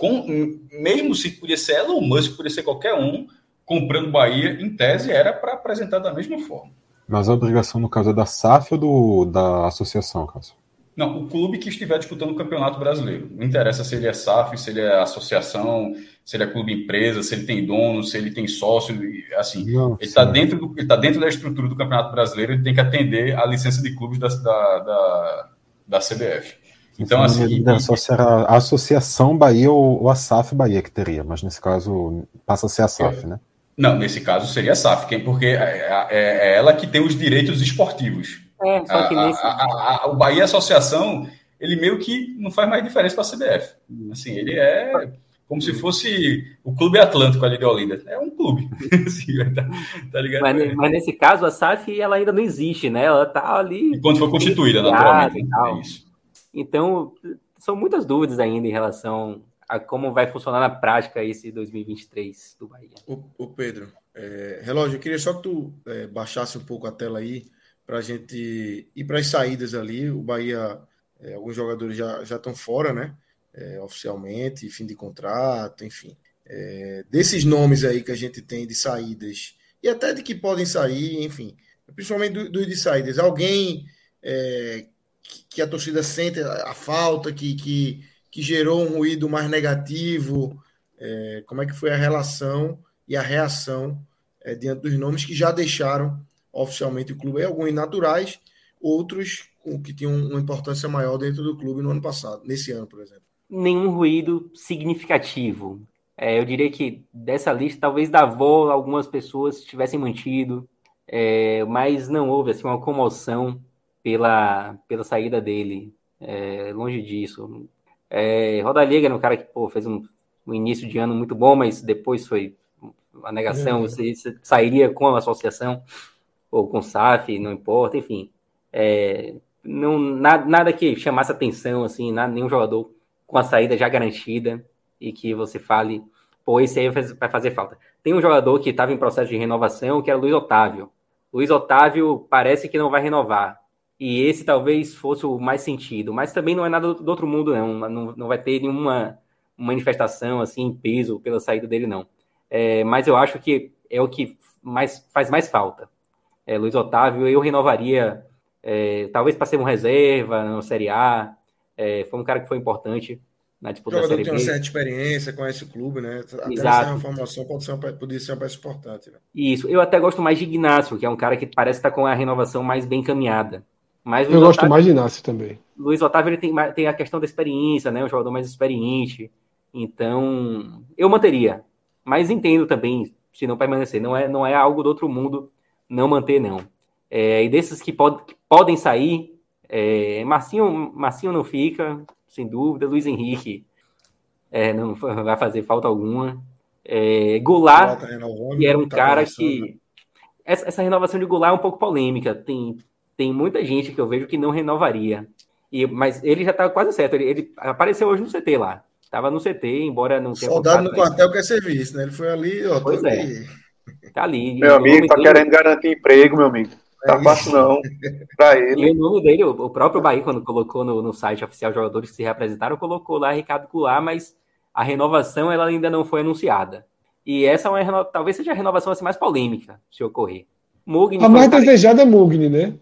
com, mesmo se podia ser Elon Musk, podia ser qualquer um, comprando Bahia, em tese, era para apresentar da mesma forma. Mas a obrigação, no caso, é da SAF ou do, da associação, caso? Não, o clube que estiver disputando o Campeonato Brasileiro. Não interessa se ele é SAF, se ele é associação, se ele é clube empresa, se ele tem dono, se ele tem sócio, assim. Ele está dentro, do, ele tá dentro da estrutura do Campeonato Brasileiro, ele tem que atender a licença de clubes da, da, da, da CBF. Então, assim. Só será a Associação Bahia ou a SAF Bahia que teria, mas nesse caso passa a ser a SAF, é. né? Não, nesse caso seria a SAF, porque é, é, é ela que tem os direitos esportivos. É, só que nesse... a, a, a, o Bahia Associação, ele meio que não faz mais diferença para a CBF. Assim, ele é como se fosse o Clube Atlântico ali de Olinda. É um clube. assim, tá, tá ligado? Mas, mas, nesse caso, a SAF ela ainda não existe, né? Ela tá ali. E quando foi constituída, naturalmente. É isso. Então, são muitas dúvidas ainda em relação a como vai funcionar na prática esse 2023 do Bahia. O, Pedro, é, relógio, eu queria só que tu é, baixasse um pouco a tela aí para a gente ir para as saídas ali. O Bahia, é, alguns jogadores já, já estão fora, né? É, oficialmente, fim de contrato, enfim. É, desses nomes aí que a gente tem de saídas e até de que podem sair, enfim, principalmente dos do de saídas, alguém é, que, a torcida sente a, a falta, que, que, que, gerou um ruído mais negativo, é, como é que foi a relação e a reação é, diante dos nomes que já deixaram oficialmente o clube, alguns naturais, outros que tinham uma importância maior dentro do clube no ano passado, nesse ano, por exemplo. Nenhum ruído significativo. É, eu diria que dessa lista, talvez da avó, algumas pessoas tivessem mantido, é, mas não houve assim, uma comoção pela, pela saída dele. É, longe disso. É, Rodallega era um cara que pô, fez um, um, início de ano muito bom, mas depois foi a negação, é. você, você sairia com a associação ou com SAF, não importa, enfim. É, não, nada, nada que chamasse atenção, assim, nada, nenhum jogador com a saída já garantida e que você fale, pô, esse aí vai fazer falta. Tem um jogador que estava em processo de renovação, que era Luiz Otávio. Luiz Otávio parece que não vai renovar. E esse talvez fosse o mais sentido, mas também não é nada do outro mundo, não. Não, não vai ter nenhuma manifestação assim em peso pela saída dele, não. É, mas eu acho que é o que mais, faz mais falta é, Luiz Otávio, eu renovaria, é, talvez para ser um reserva na Série A. É, foi um cara que foi importante na disputa o da Série B. tem uma certa experiência, conhece o clube, né? Até Exato. essa formação pode ser uma, poderia ser uma peça importante. Né? Isso, eu até gosto mais de Ignacio, que é um cara que parece estar com a renovação mais bem caminhada. Mas eu gosto mais de Ignacio também. Luiz Otávio ele tem, tem a questão da experiência, né? Um jogador mais experiente. Então, eu manteria. Mas entendo também se não permanecer. Não é, não é algo do outro mundo não manter, não. É, e desses que, pod, que podem sair, é, Marcinho, Marcinho não fica, sem dúvida. Luiz Henrique é, não vai fazer falta alguma. É, Goulart, que era um tá cara que. Essa, essa, renovação de Goulart é um pouco polêmica. Tem, tem muita gente que eu vejo que não renovaria. E, mas ele já está quase certo. Ele, ele, apareceu hoje no CT lá. Estava no CT, embora não tenha. Soldado no quartel quer serviço, né? Ele foi ali, ó. Pois é. Ali. Tá ali. Meu amigo, tá dele... querendo garantir emprego, meu amigo. Tá é fácil não. Pra ele. E o nome dele, o próprio Bahia, quando colocou no, no site oficial jogadores que se representaram, colocou lá Ricardo Goulart, mas a renovação ela ainda não foi anunciada. E essa é uma talvez seja a renovação assim, mais polêmica, se ocorrer. Mugni a mais desejada é Mugni, né?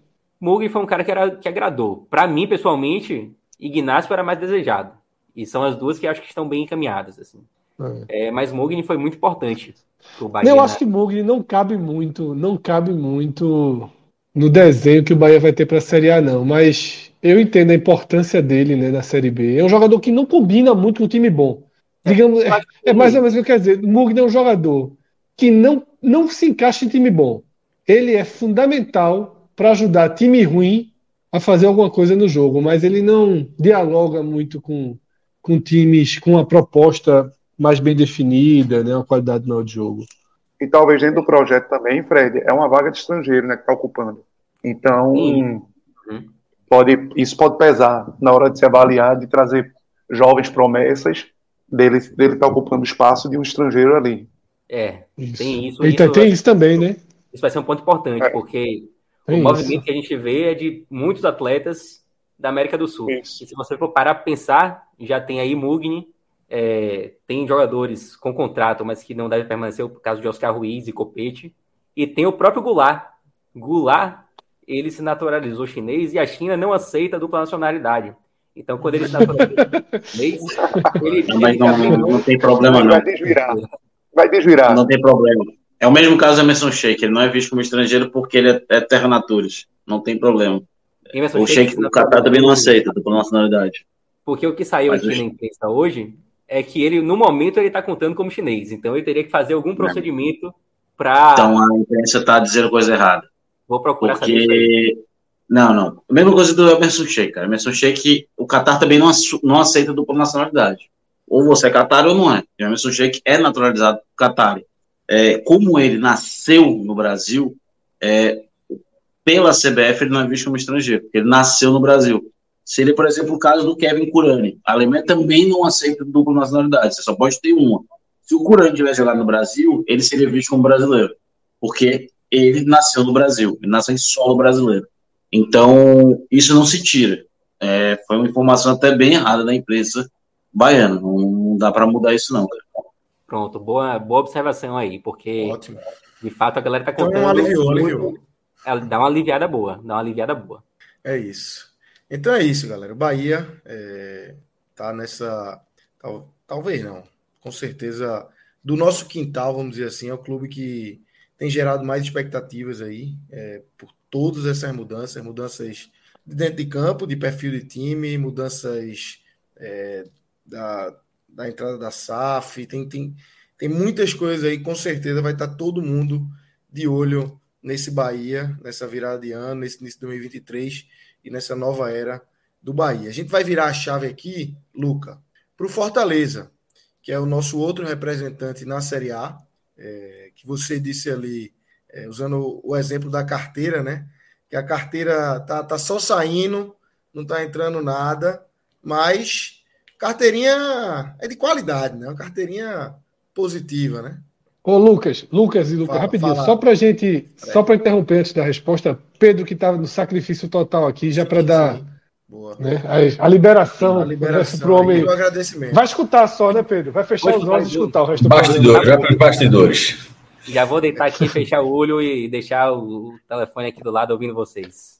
Mugni foi um cara que, era, que agradou. Para mim, pessoalmente, Ignacio era mais desejado. E são as duas que acho que estão bem encaminhadas. Assim. É. É, mas Mugni foi muito importante. Bahia, eu acho que Mugni não cabe muito, não cabe muito no desenho que o Bahia vai ter para a Série A, não. Mas eu entendo a importância dele né, na Série B. É um jogador que não combina muito com o time bom. Digamos, é, é mais ou menos o que eu quero dizer. Mugni é um jogador que não, não se encaixa em time bom. Ele é fundamental para ajudar time ruim a fazer alguma coisa no jogo, mas ele não dialoga muito com, com times com uma proposta mais bem definida, né, uma qualidade maior de jogo. E talvez dentro do projeto também, Fred, é uma vaga de estrangeiro né, que está ocupando. Então, uhum. pode, isso pode pesar na hora de se avaliar, de trazer jovens promessas dele dele estar tá ocupando espaço de um estrangeiro ali. É, isso. tem isso. Então, isso tem isso também, né? Isso vai ser um ponto importante, é. porque o movimento isso. que a gente vê é de muitos atletas da América do Sul. Isso. E se você for parar para pensar, já tem aí Mugni, é, tem jogadores com contrato, mas que não devem permanecer, o caso de Oscar Ruiz e Copete, e tem o próprio Goulart. Goulart, ele se naturalizou chinês e a China não aceita a dupla nacionalidade. Então, quando ele está mês, ele, não, mas não, não, não, tem problema, não. Vai desvirar. Vai desvirar. Não tem problema. É o mesmo caso do Emerson Sheik. Ele não é visto como estrangeiro porque ele é, é terra naturis. Não tem problema. Emerson o Sheik do Qatar também não aceita dupla nacionalidade. Porque o que saiu mas aqui na imprensa hoje é que ele, no momento, ele está contando como chinês. Então, ele teria que fazer algum procedimento para. Então, a imprensa está dizendo coisa errada. Vou procurar porque... saber. Não, não. A mesma coisa do Emerson Sheik, cara. Emerson Sheik, o Qatar também não, não aceita dupla nacionalidade. Ou você é Qatar ou não é. O Emerson Sheik é naturalizado Qatar. É, como ele nasceu no Brasil, é, pela CBF ele não é visto como estrangeiro, porque ele nasceu no Brasil. Seria, por exemplo, o caso do Kevin Curani. A Alemanha também não aceita dupla nacionalidade, você só pode ter uma. Se o Curani tivesse jogado no Brasil, ele seria visto como brasileiro, porque ele nasceu no Brasil, ele nasceu em solo brasileiro. Então, isso não se tira. É, foi uma informação até bem errada da imprensa baiana. Não, dá para mudar isso, não. Cara. Pronto, boa, boa observação aí, porque Ótimo. de fato a galera está contando. Então, aliviou, aliviou. Dá uma aliviada boa, dá uma aliviada boa. É isso. Então é isso, galera. O Bahia é, tá nessa. Tal, talvez não, com certeza. Do nosso quintal, vamos dizer assim, é o clube que tem gerado mais expectativas aí é, por todas essas mudanças, mudanças dentro de campo, de perfil de time, mudanças é, da, da entrada da SAF, tem, tem, tem muitas coisas aí, com certeza vai estar todo mundo de olho nesse Bahia, nessa virada de ano, nesse início de 2023 e nessa nova era do Bahia. A gente vai virar a chave aqui, Luca, para o Fortaleza, que é o nosso outro representante na Série A, é, que você disse ali é, usando o exemplo da carteira, né? Que a carteira tá, tá só saindo, não tá entrando nada, mas carteirinha é de qualidade, né? Uma carteirinha positiva, né? Ô, Lucas, Lucas e Lucas, fala, rapidinho, fala. só para gente, é. só para interromper antes da resposta, Pedro que estava no sacrifício total aqui, já para dar né, a, a, liberação, a liberação para o homem. Vai escutar só, né, Pedro? Vai fechar os olhos e escutar o resto do Bastidores, já para os bastidores. Já vou deitar aqui, fechar o olho e deixar o telefone aqui do lado ouvindo vocês.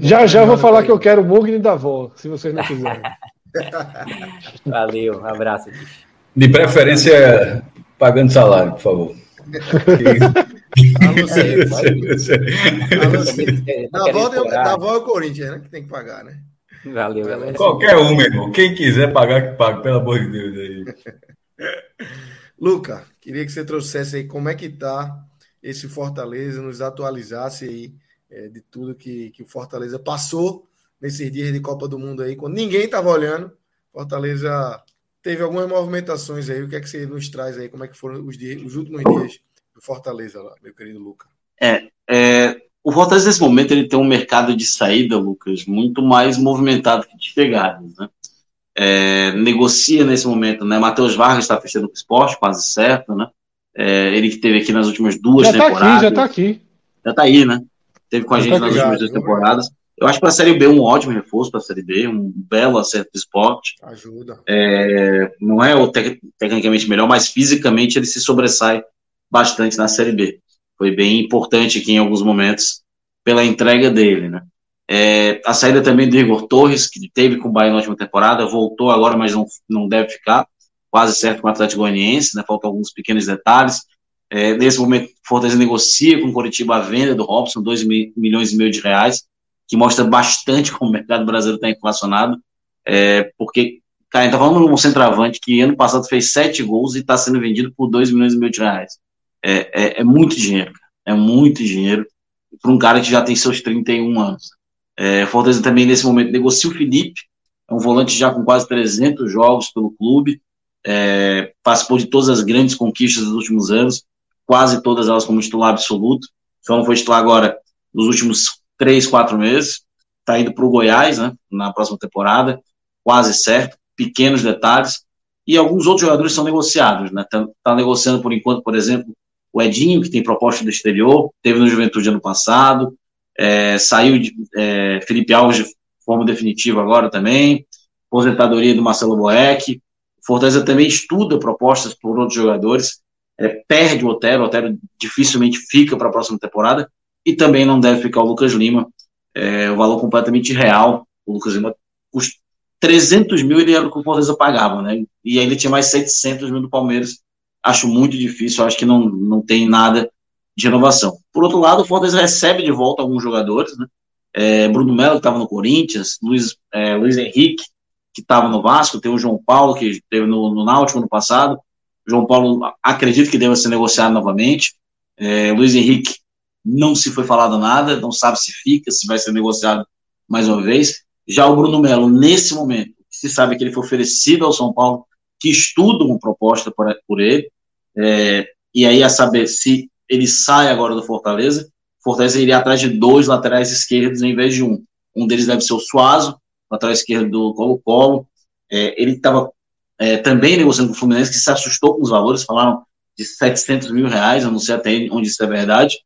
já já vou falar que eu quero o Mugni da avó, se vocês não quiserem. Valeu, um abraço. De preferência, pagando salário, por favor. Na avó é o Corinthians, né? Que tem que pagar, né? Valeu, galera. Qualquer um, meu irmão. Quem quiser pagar, que pague, pelo amor de Deus. Aí. Luca, queria que você trouxesse aí como é que tá esse Fortaleza, nos atualizasse aí é, de tudo que, que o Fortaleza passou nesses dias de Copa do Mundo aí, quando ninguém estava olhando. Fortaleza teve algumas movimentações aí. O que é que você nos traz aí? Como é que foram os, dias, os últimos dias do Fortaleza lá, meu querido Lucas? É, é, o Fortaleza nesse momento ele tem um mercado de saída, Lucas, muito mais movimentado que de chegadas, né? É, negocia nesse momento, né? Matheus Vargas está fechando com o esporte, quase certo, né? É, ele que teve aqui nas últimas duas já temporadas. Tá aqui, já está aqui. Já está aí, né? Teve com a já gente tá nas últimas duas temporadas. Eu acho que para a Série B um ótimo reforço para a Série B, um belo acerto do esporte. Ajuda. É, não é o tec tecnicamente melhor, mas fisicamente ele se sobressai bastante na Série B. Foi bem importante aqui em alguns momentos pela entrega dele, né? É, a saída também do Igor Torres, que teve com o Bahia na última temporada, voltou agora, mas não, não deve ficar. Quase certo com o Atlético Goianiense, né? Faltam alguns pequenos detalhes. É, nesse momento, Fortaleza negocia com o Curitiba a venda do Robson, 2 milhões e meio de reais que mostra bastante como o mercado brasileiro está inflacionado, é, porque, cara, a gente tá falando de um centroavante que ano passado fez sete gols e está sendo vendido por 2 milhões e meio de reais. É, é, é muito dinheiro, é muito dinheiro para um cara que já tem seus 31 anos. É, Fortaleza também, nesse momento, negocia o Felipe, é um volante já com quase 300 jogos pelo clube, é, participou de todas as grandes conquistas dos últimos anos, quase todas elas como titular absoluto, só não foi titular agora nos últimos três, quatro meses. Está indo para o Goiás, né, na próxima temporada, quase certo. Pequenos detalhes. E alguns outros jogadores são negociados, né? Está tá negociando por enquanto, por exemplo, o Edinho, que tem proposta do exterior, teve no Juventude ano passado, é, saiu de é, Felipe Alves de forma definitiva agora também, aposentadoria do Marcelo Boeck. Fortaleza também estuda propostas por outros jogadores, é, perde o Otero, o Otero dificilmente fica para a próxima temporada, e também não deve ficar o Lucas Lima. É um valor completamente real. O Lucas Lima custa 300 mil, ele era o que o Fortaleza pagava, né? E ainda tinha mais 700 mil do Palmeiras. Acho muito difícil, acho que não, não tem nada de renovação. Por outro lado, o Fortaleza recebe de volta alguns jogadores, né? É, Bruno Melo, que estava no Corinthians, Luiz, é, Luiz Henrique, que estava no Vasco, tem o João Paulo, que esteve no, no Náutico no passado. João Paulo, acredito que deva ser negociado novamente. É, Luiz Henrique não se foi falado nada, não sabe se fica, se vai ser negociado mais uma vez. Já o Bruno Melo, nesse momento, se sabe que ele foi oferecido ao São Paulo, que estuda uma proposta por, por ele, é, e aí a saber se ele sai agora do Fortaleza, Fortaleza iria atrás de dois laterais esquerdos em vez de um. Um deles deve ser o Suazo, lateral esquerdo do Colo-Colo. É, ele estava é, também negociando com o Fluminense, que se assustou com os valores, falaram de 700 mil reais, eu não sei até onde isso é verdade.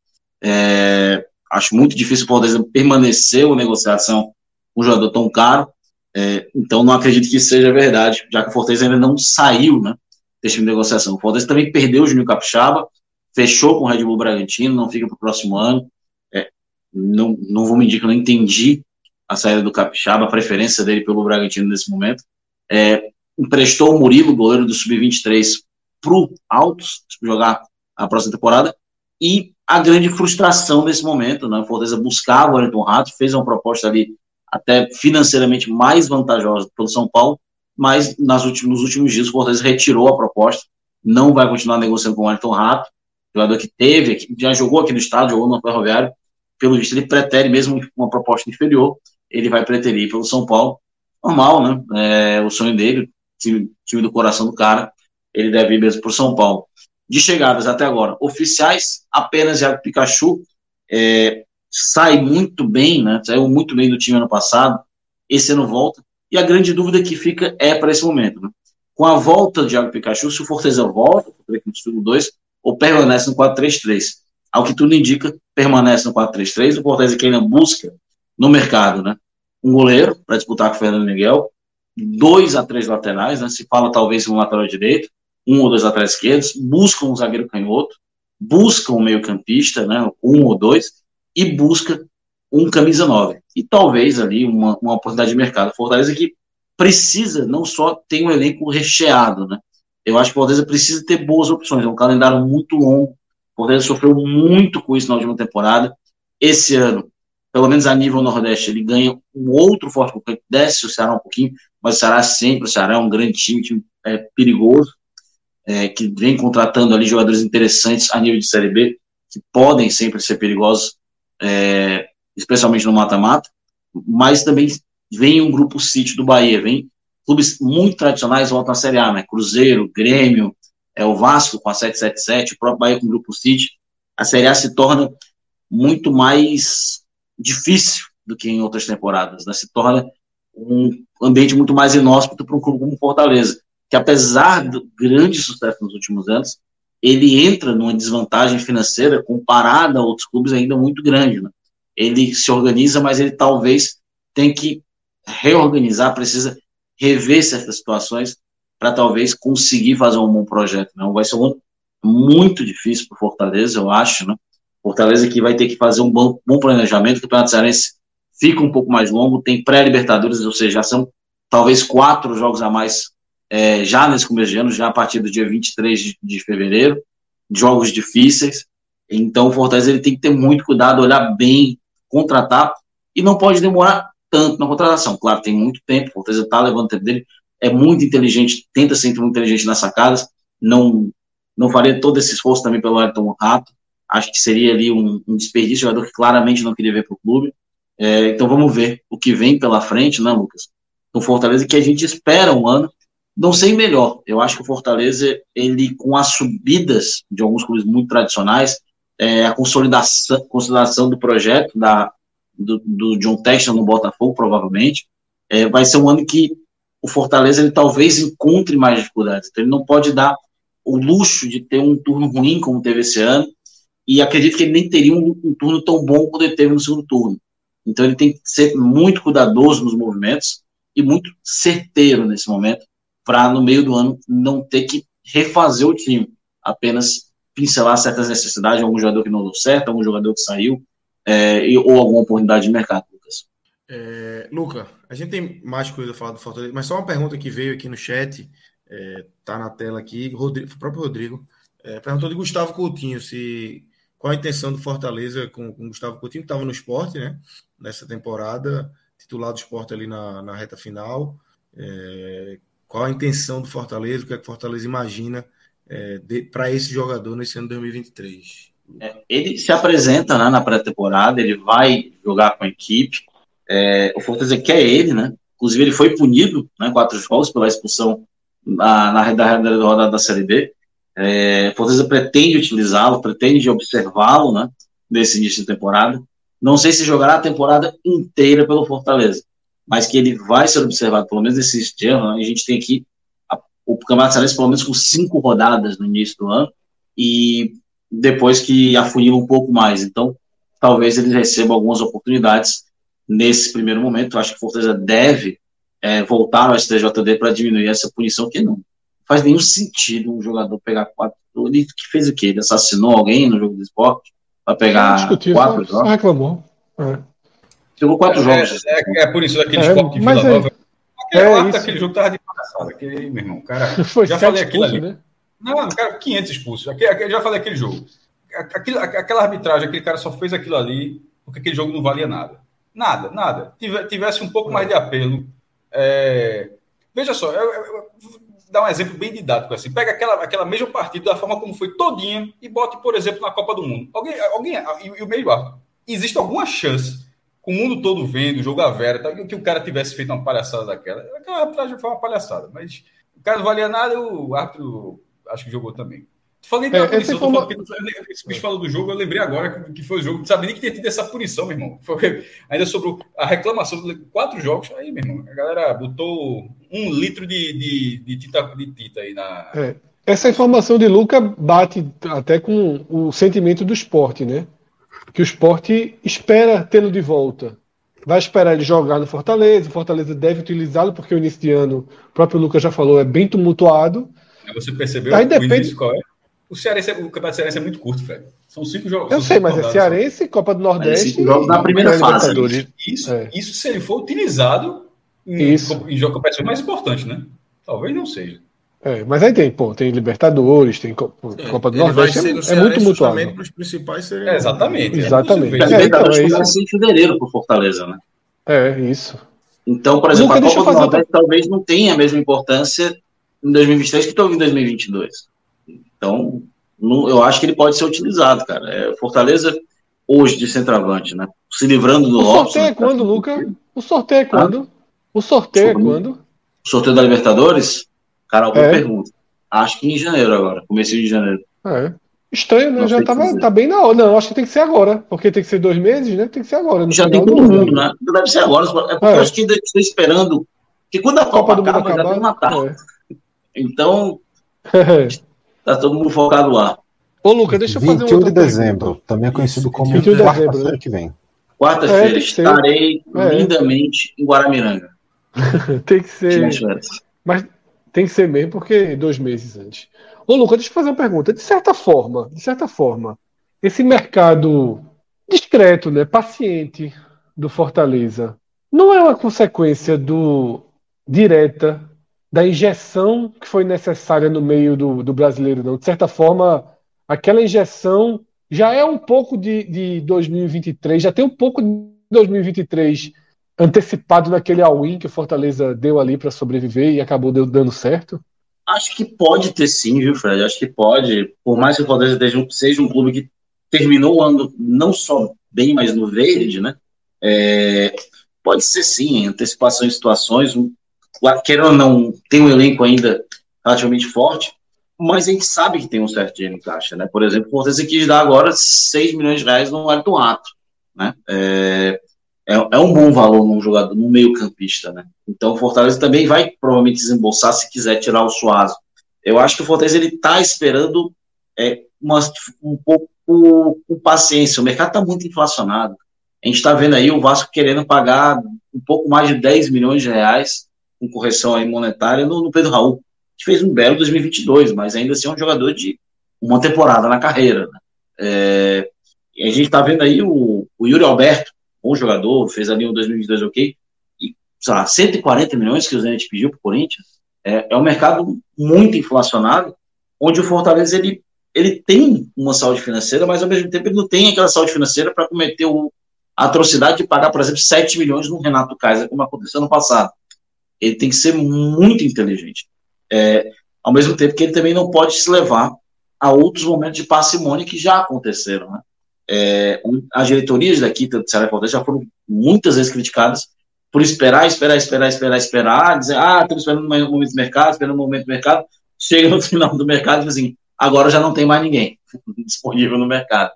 É, acho muito difícil o Fortaleza permanecer uma negociação com um jogador tão caro. É, então não acredito que seja verdade, já que o Fortaleza ainda não saiu né, desse tipo de negociação. O Fortaleza também perdeu o Júnior Capixaba, fechou com o Red Bull Bragantino, não fica para o próximo ano. É, não, não vou mentir que eu não entendi a saída do Capixaba, a preferência dele pelo Bragantino nesse momento. É, emprestou o Murilo, goleiro do Sub-23, para o Altos, jogar a próxima temporada, e a grande frustração nesse momento, né? O Fortaleza buscava o Wellington Rato, fez uma proposta ali até financeiramente mais vantajosa pelo São Paulo, mas nas últimos, nos últimos dias o Fortaleza retirou a proposta, não vai continuar negociando com o Wellington Rato, jogador que teve, já jogou aqui no estado, jogou no Ferroviário, pelo visto ele pretere mesmo uma proposta inferior, ele vai preterir pelo São Paulo, normal, né? É, o sonho dele, time, time do coração do cara, ele deve ir mesmo para o São Paulo de chegadas até agora oficiais, apenas Iago Pikachu é, sai muito bem, né? Saiu muito bem do time ano passado, esse ano volta, e a grande dúvida que fica é para esse momento, né? Com a volta de Iago Pikachu, se o Fortaleza volta, no segundo 2, ou permanece no 4-3-3. Ao que tudo indica, permanece no 4-3-3, o Fortaleza que ainda busca no mercado, né? Um goleiro para disputar com o Fernando Miguel, dois a três laterais, né? Se fala talvez um lateral direito, um ou dois laterais esquerdos, buscam um zagueiro canhoto, buscam um meio-campista, né, um ou dois, e busca um camisa 9. E talvez ali uma, uma oportunidade de mercado. Fortaleza que precisa não só ter um elenco recheado, né? Eu acho que o Fortaleza precisa ter boas opções. É um calendário muito longo. O Fortaleza sofreu muito com isso na última temporada. Esse ano, pelo menos a nível Nordeste, ele ganha um outro forte concorrente, desce o Ceará um pouquinho, mas o Ceará sempre, o Ceará é um grande time, time é, perigoso é, que vem contratando ali jogadores interessantes a nível de Série B, que podem sempre ser perigosos, é, especialmente no mata-mata, mas também vem um grupo City do Bahia, vem clubes muito tradicionais voltam à Série A, né? Cruzeiro, Grêmio, é o Vasco com a 777, o próprio Bahia com o grupo City. A Série A se torna muito mais difícil do que em outras temporadas, né? Se torna um ambiente muito mais inóspito para um clube como Fortaleza, que apesar do grande sucesso nos últimos anos, ele entra numa desvantagem financeira comparada a outros clubes ainda muito grande. Né? Ele se organiza, mas ele talvez tem que reorganizar, precisa rever certas situações para talvez conseguir fazer um bom projeto. Né? vai ser um ano muito difícil para o Fortaleza, eu acho, né? Fortaleza que vai ter que fazer um bom, bom planejamento. O Campeonato Cearense fica um pouco mais longo, tem pré-Libertadores, ou seja, já são talvez quatro jogos a mais é, já nesse começo de ano, já a partir do dia 23 de, de fevereiro, jogos difíceis. Então o Fortaleza ele tem que ter muito cuidado, olhar bem, contratar, e não pode demorar tanto na contratação. Claro, tem muito tempo, o Fortaleza está levando o tempo dele, é muito inteligente, tenta ser muito inteligente nas sacadas, não, não faria todo esse esforço também pelo Ayrton Rato, acho que seria ali um, um desperdício, jogador que claramente não queria ver para o clube. É, então vamos ver o que vem pela frente, né, Lucas? No Fortaleza que a gente espera um ano, não sei melhor. Eu acho que o Fortaleza, ele com as subidas de alguns clubes muito tradicionais, é, a consolidação, consolidação do projeto da, do, do John Texton no Botafogo, provavelmente, é, vai ser um ano que o Fortaleza ele talvez encontre mais dificuldades. Então ele não pode dar o luxo de ter um turno ruim como teve esse ano, e acredito que ele nem teria um, um turno tão bom quando ele teve no segundo turno. Então ele tem que ser muito cuidadoso nos movimentos e muito certeiro nesse momento, para no meio do ano não ter que refazer o time, apenas pincelar certas necessidades, algum jogador que não deu certo, algum jogador que saiu, é, ou alguma oportunidade de mercado, Lucas. É, Luca, a gente tem mais coisa a falar do Fortaleza, mas só uma pergunta que veio aqui no chat, é, tá na tela aqui, Rodrigo, o próprio Rodrigo, é, perguntou de Gustavo Coutinho se qual a intenção do Fortaleza com, com Gustavo Coutinho, que estava no esporte, né? Nessa temporada, titular do esporte ali na, na reta final. É, qual a intenção do Fortaleza, o que é que o Fortaleza imagina é, para esse jogador nesse ano 2023? É, ele se apresenta né, na pré-temporada, ele vai jogar com a equipe. É, o Fortaleza quer ele, né? Inclusive, ele foi punido, né? Quatro jogos pela expulsão na, na, rodada da Série B. É, Fortaleza pretende utilizá-lo, pretende observá-lo, né? Nesse início de temporada. Não sei se jogará a temporada inteira pelo Fortaleza, mas que ele vai ser observado, pelo menos nesse ano. Né? A gente tem aqui a, o Campeonato Cearense, pelo menos com cinco rodadas no início do ano, e depois que afunila um pouco mais. Então, talvez ele receba algumas oportunidades nesse primeiro momento. Eu acho que Fortaleza deve é, voltar ao STJD para diminuir essa punição, que não faz nenhum sentido um jogador pegar quatro. Ele que fez o quê? Ele assassinou alguém no jogo do esporte para pegar quatro só, jogos? reclamou. É. Jogou quatro é, jogos. É, é, é, por isso daquele é, esporte de Vila Nova. É, é aquele jogo tava de palhaçada. Aquele, meu irmão, cara. Foi já falei aquilo ali. Né? Não, cara, 500 expulsos. Aqui, aqui, já falei aquele jogo. Aquilo, aquela arbitragem, aquele cara só fez aquilo ali porque aquele jogo não valia nada. Nada, nada. Tivesse um pouco mais de apelo. É... Veja só, eu, eu, eu, dar um exemplo bem didático assim. Pega aquela, aquela mesma partida, da forma como foi todinha, e bote, por exemplo, na Copa do Mundo. Alguém, alguém e, e o meio ar. Existe alguma chance, com o mundo todo vendo, o jogo a vera, tá, que o cara tivesse feito uma palhaçada daquela? Aquela arbitragem foi uma palhaçada, mas o cara não valia nada, o árbitro acho que jogou também. Falei da é, punição, como... falando, esse bicho falou do jogo, eu lembrei agora que, que foi o jogo. Não sabia nem que tinha tido essa punição, meu irmão. Foi, ainda sobre a reclamação de quatro jogos, aí, meu irmão, a galera botou um litro de, de, de, tinta, de tinta aí na. É. Essa informação de Luca bate até com o sentimento do esporte, né? Que o esporte espera tê-lo de volta. Vai esperar ele jogar no Fortaleza, o Fortaleza deve utilizá-lo, porque o início de ano, o próprio Lucas já falou, é bem tumultuado. Você percebeu Aí depende... qual é? O, Cearense, o Campeonato Cearense é muito curto, Fred. São cinco jogos. Eu sei, mas é Cearense, Copa do Nordeste. Jogos na primeira fase. Isso, é. isso se ele for utilizado em, isso. em jogo competição mais importante, né? Talvez não seja. É, mas aí tem, pô, tem Libertadores, tem Copa, é, do Nordeste, é, é muito mutuado. Os principais seriam... É, exatamente. Exatamente. É, é, então, é isso. em fevereiro para Fortaleza, né? É, isso. Então, por exemplo, Nunca a Copa do Nordeste talvez não tenha a mesma importância em 2023 que teve em 2022. Então, eu acho que ele pode ser utilizado, cara. É, Fortaleza hoje de centroavante, né? Se livrando do O sorteio é quando, Luca? O sorteio é quando? Ah? O sorteio é quando? O sorteio da Libertadores? Cara, boa é. pergunta. Acho que em janeiro agora, comecinho de janeiro. É. Estranho, né? Não Já tava, tá bem na hora. Não, acho que tem que ser agora. Porque tem que ser dois meses, né? Tem que ser agora. Já tem todo mundo, né? Deve ser agora. É porque é. eu acho que ainda estou esperando. Que quando a, a Copa, Copa acaba, acabar, já tem Natal. É. Então, tá todo mundo focado lá. Ô, Luca, deixa eu fazer 21 de dezembro, também é conhecido como quarta-feira né? que vem. Quarta-feira, é, estarei é. lindamente em Guaramiranga. tem que ser. Mas tem que ser mesmo, porque dois meses antes. Ô, Lucas, deixa eu fazer uma pergunta. De certa forma, de certa forma, esse mercado discreto, né, paciente do Fortaleza, não é uma consequência do direta da injeção que foi necessária no meio do, do brasileiro, não. De certa forma, aquela injeção já é um pouco de, de 2023, já tem um pouco de 2023 antecipado naquele all-in que o Fortaleza deu ali para sobreviver e acabou dando certo? Acho que pode ter sim, viu, Fred? Acho que pode. Por mais que o Fortaleza seja um clube que terminou o ano não só bem, mas no verde, né? É, pode ser sim, antecipação em situações. Querendo ou não, tem um elenco ainda relativamente forte, mas a gente sabe que tem um certo dinheiro em caixa, né? Por exemplo, o Fortaleza quis dar agora 6 milhões de reais no Ayrton Ato, né? É, é, é um bom valor num jogador, num meio campista, né? Então o Fortaleza também vai provavelmente desembolsar se quiser tirar o Suazo. Eu acho que o Fortaleza ele está esperando é, uma, um pouco com paciência. O mercado está muito inflacionado. A gente está vendo aí o Vasco querendo pagar um pouco mais de 10 milhões de reais com correção aí monetária no, no Pedro Raul. Gente fez um belo 2022, mas ainda assim é um jogador de uma temporada na carreira. Né? É, a gente está vendo aí o, o Yuri Alberto, bom jogador, fez ali um 2022 ok, e, sei lá, 140 milhões que o Zenit pediu para o Corinthians, é, é um mercado muito inflacionado, onde o Fortaleza, ele, ele tem uma saúde financeira, mas ao mesmo tempo ele não tem aquela saúde financeira para cometer o, a atrocidade de pagar, por exemplo, 7 milhões no Renato Kaiser, como aconteceu no passado. Ele tem que ser muito inteligente. É, ao mesmo tempo que ele também não pode se levar a outros momentos de parcimônia que já aconteceram. Né? É, as diretorias daqui do Ceará Fortaleza já foram muitas vezes criticadas por esperar, esperar, esperar, esperar, esperar, dizer, ah, estamos esperando um momento do mercado, esperando um momento do mercado, chega no final do mercado e assim, agora já não tem mais ninguém disponível no mercado.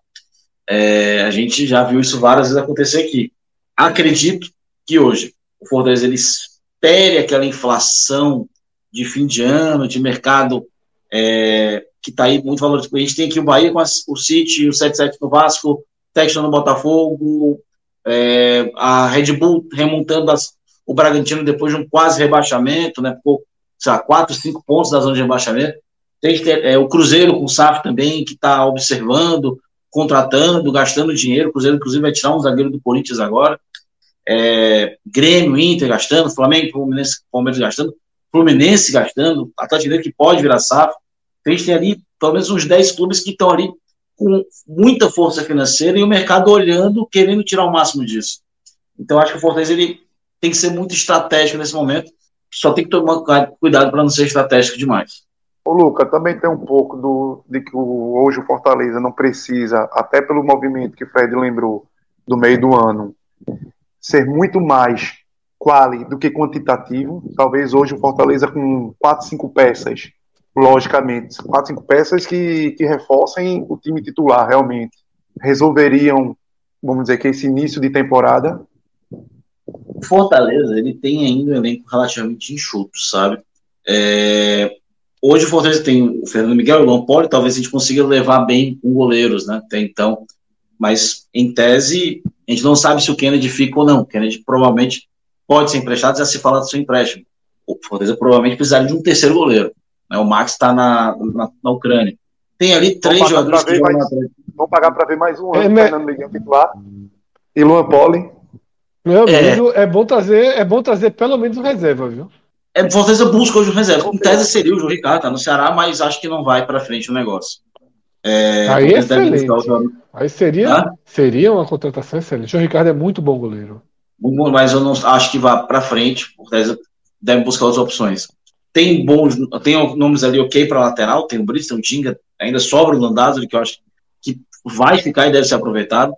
É, a gente já viu isso várias vezes acontecer aqui. Acredito que hoje o Fortaleza ele espere aquela inflação de fim de ano, de mercado é, que está aí muito valorizado. A gente tem aqui o Bahia com o City, o 7-7 no Vasco, Texas no Botafogo, é, a Red Bull remontando as, o Bragantino depois de um quase rebaixamento, né? Ficou, sei lá, 4, 5 pontos da zona de rebaixamento. Tem que ter, é, o Cruzeiro com o SAF também, que está observando, contratando, gastando dinheiro. O Cruzeiro, inclusive, vai tirar um zagueiro do Corinthians agora. É, Grêmio, Inter gastando, Flamengo, Palmeiras, Palmeiras gastando, Fluminense gastando, Atlético que pode virar SAF. Gente tem ali pelo menos uns 10 clubes que estão ali com muita força financeira e o mercado olhando, querendo tirar o máximo disso. Então, acho que o Fortaleza ele tem que ser muito estratégico nesse momento, só tem que tomar cuidado para não ser estratégico demais. O Luca, também tem um pouco do, de que o, hoje o Fortaleza não precisa, até pelo movimento que o Fred lembrou do meio do ano, ser muito mais quali do que quantitativo. Talvez hoje o Fortaleza com quatro, cinco peças logicamente, quatro, cinco peças que, que reforcem o time titular realmente. Resolveriam, vamos dizer que esse início de temporada. Fortaleza, ele tem ainda um elenco relativamente enxuto, sabe? É... Hoje o Fortaleza tem o Fernando Miguel e o Lampoli, talvez a gente consiga levar bem com goleiros, né? Até então. Mas, em tese, a gente não sabe se o Kennedy fica ou não. O Kennedy provavelmente pode ser emprestado, já se fala do seu empréstimo. O Fortaleza provavelmente precisaria de um terceiro goleiro. Né? O Max está na, na, na, Ucrânia. Tem ali três jogadores que mais, Vão pagar para ver mais um ano, é, Fernando Miguel titular e Luan Poli. Meu amigo, é. é. bom trazer, é bom trazer pelo menos um reserva, viu? É, Fortaleza busca hoje um reserva. Em tese seria o João Ricardo, tá no Ceará, mas acho que não vai para frente o negócio. É, Aí é excelente. Aí seria, seria uma contratação excelente. O João Ricardo é muito bom goleiro. Mas eu não acho que vá para frente. O Fortaleza deve buscar outras opções tem bons, tem nomes ali ok para lateral, tem o Brits, tem o Tinga, Ainda sobra o Landázuri, que eu acho que vai ficar e deve ser aproveitado.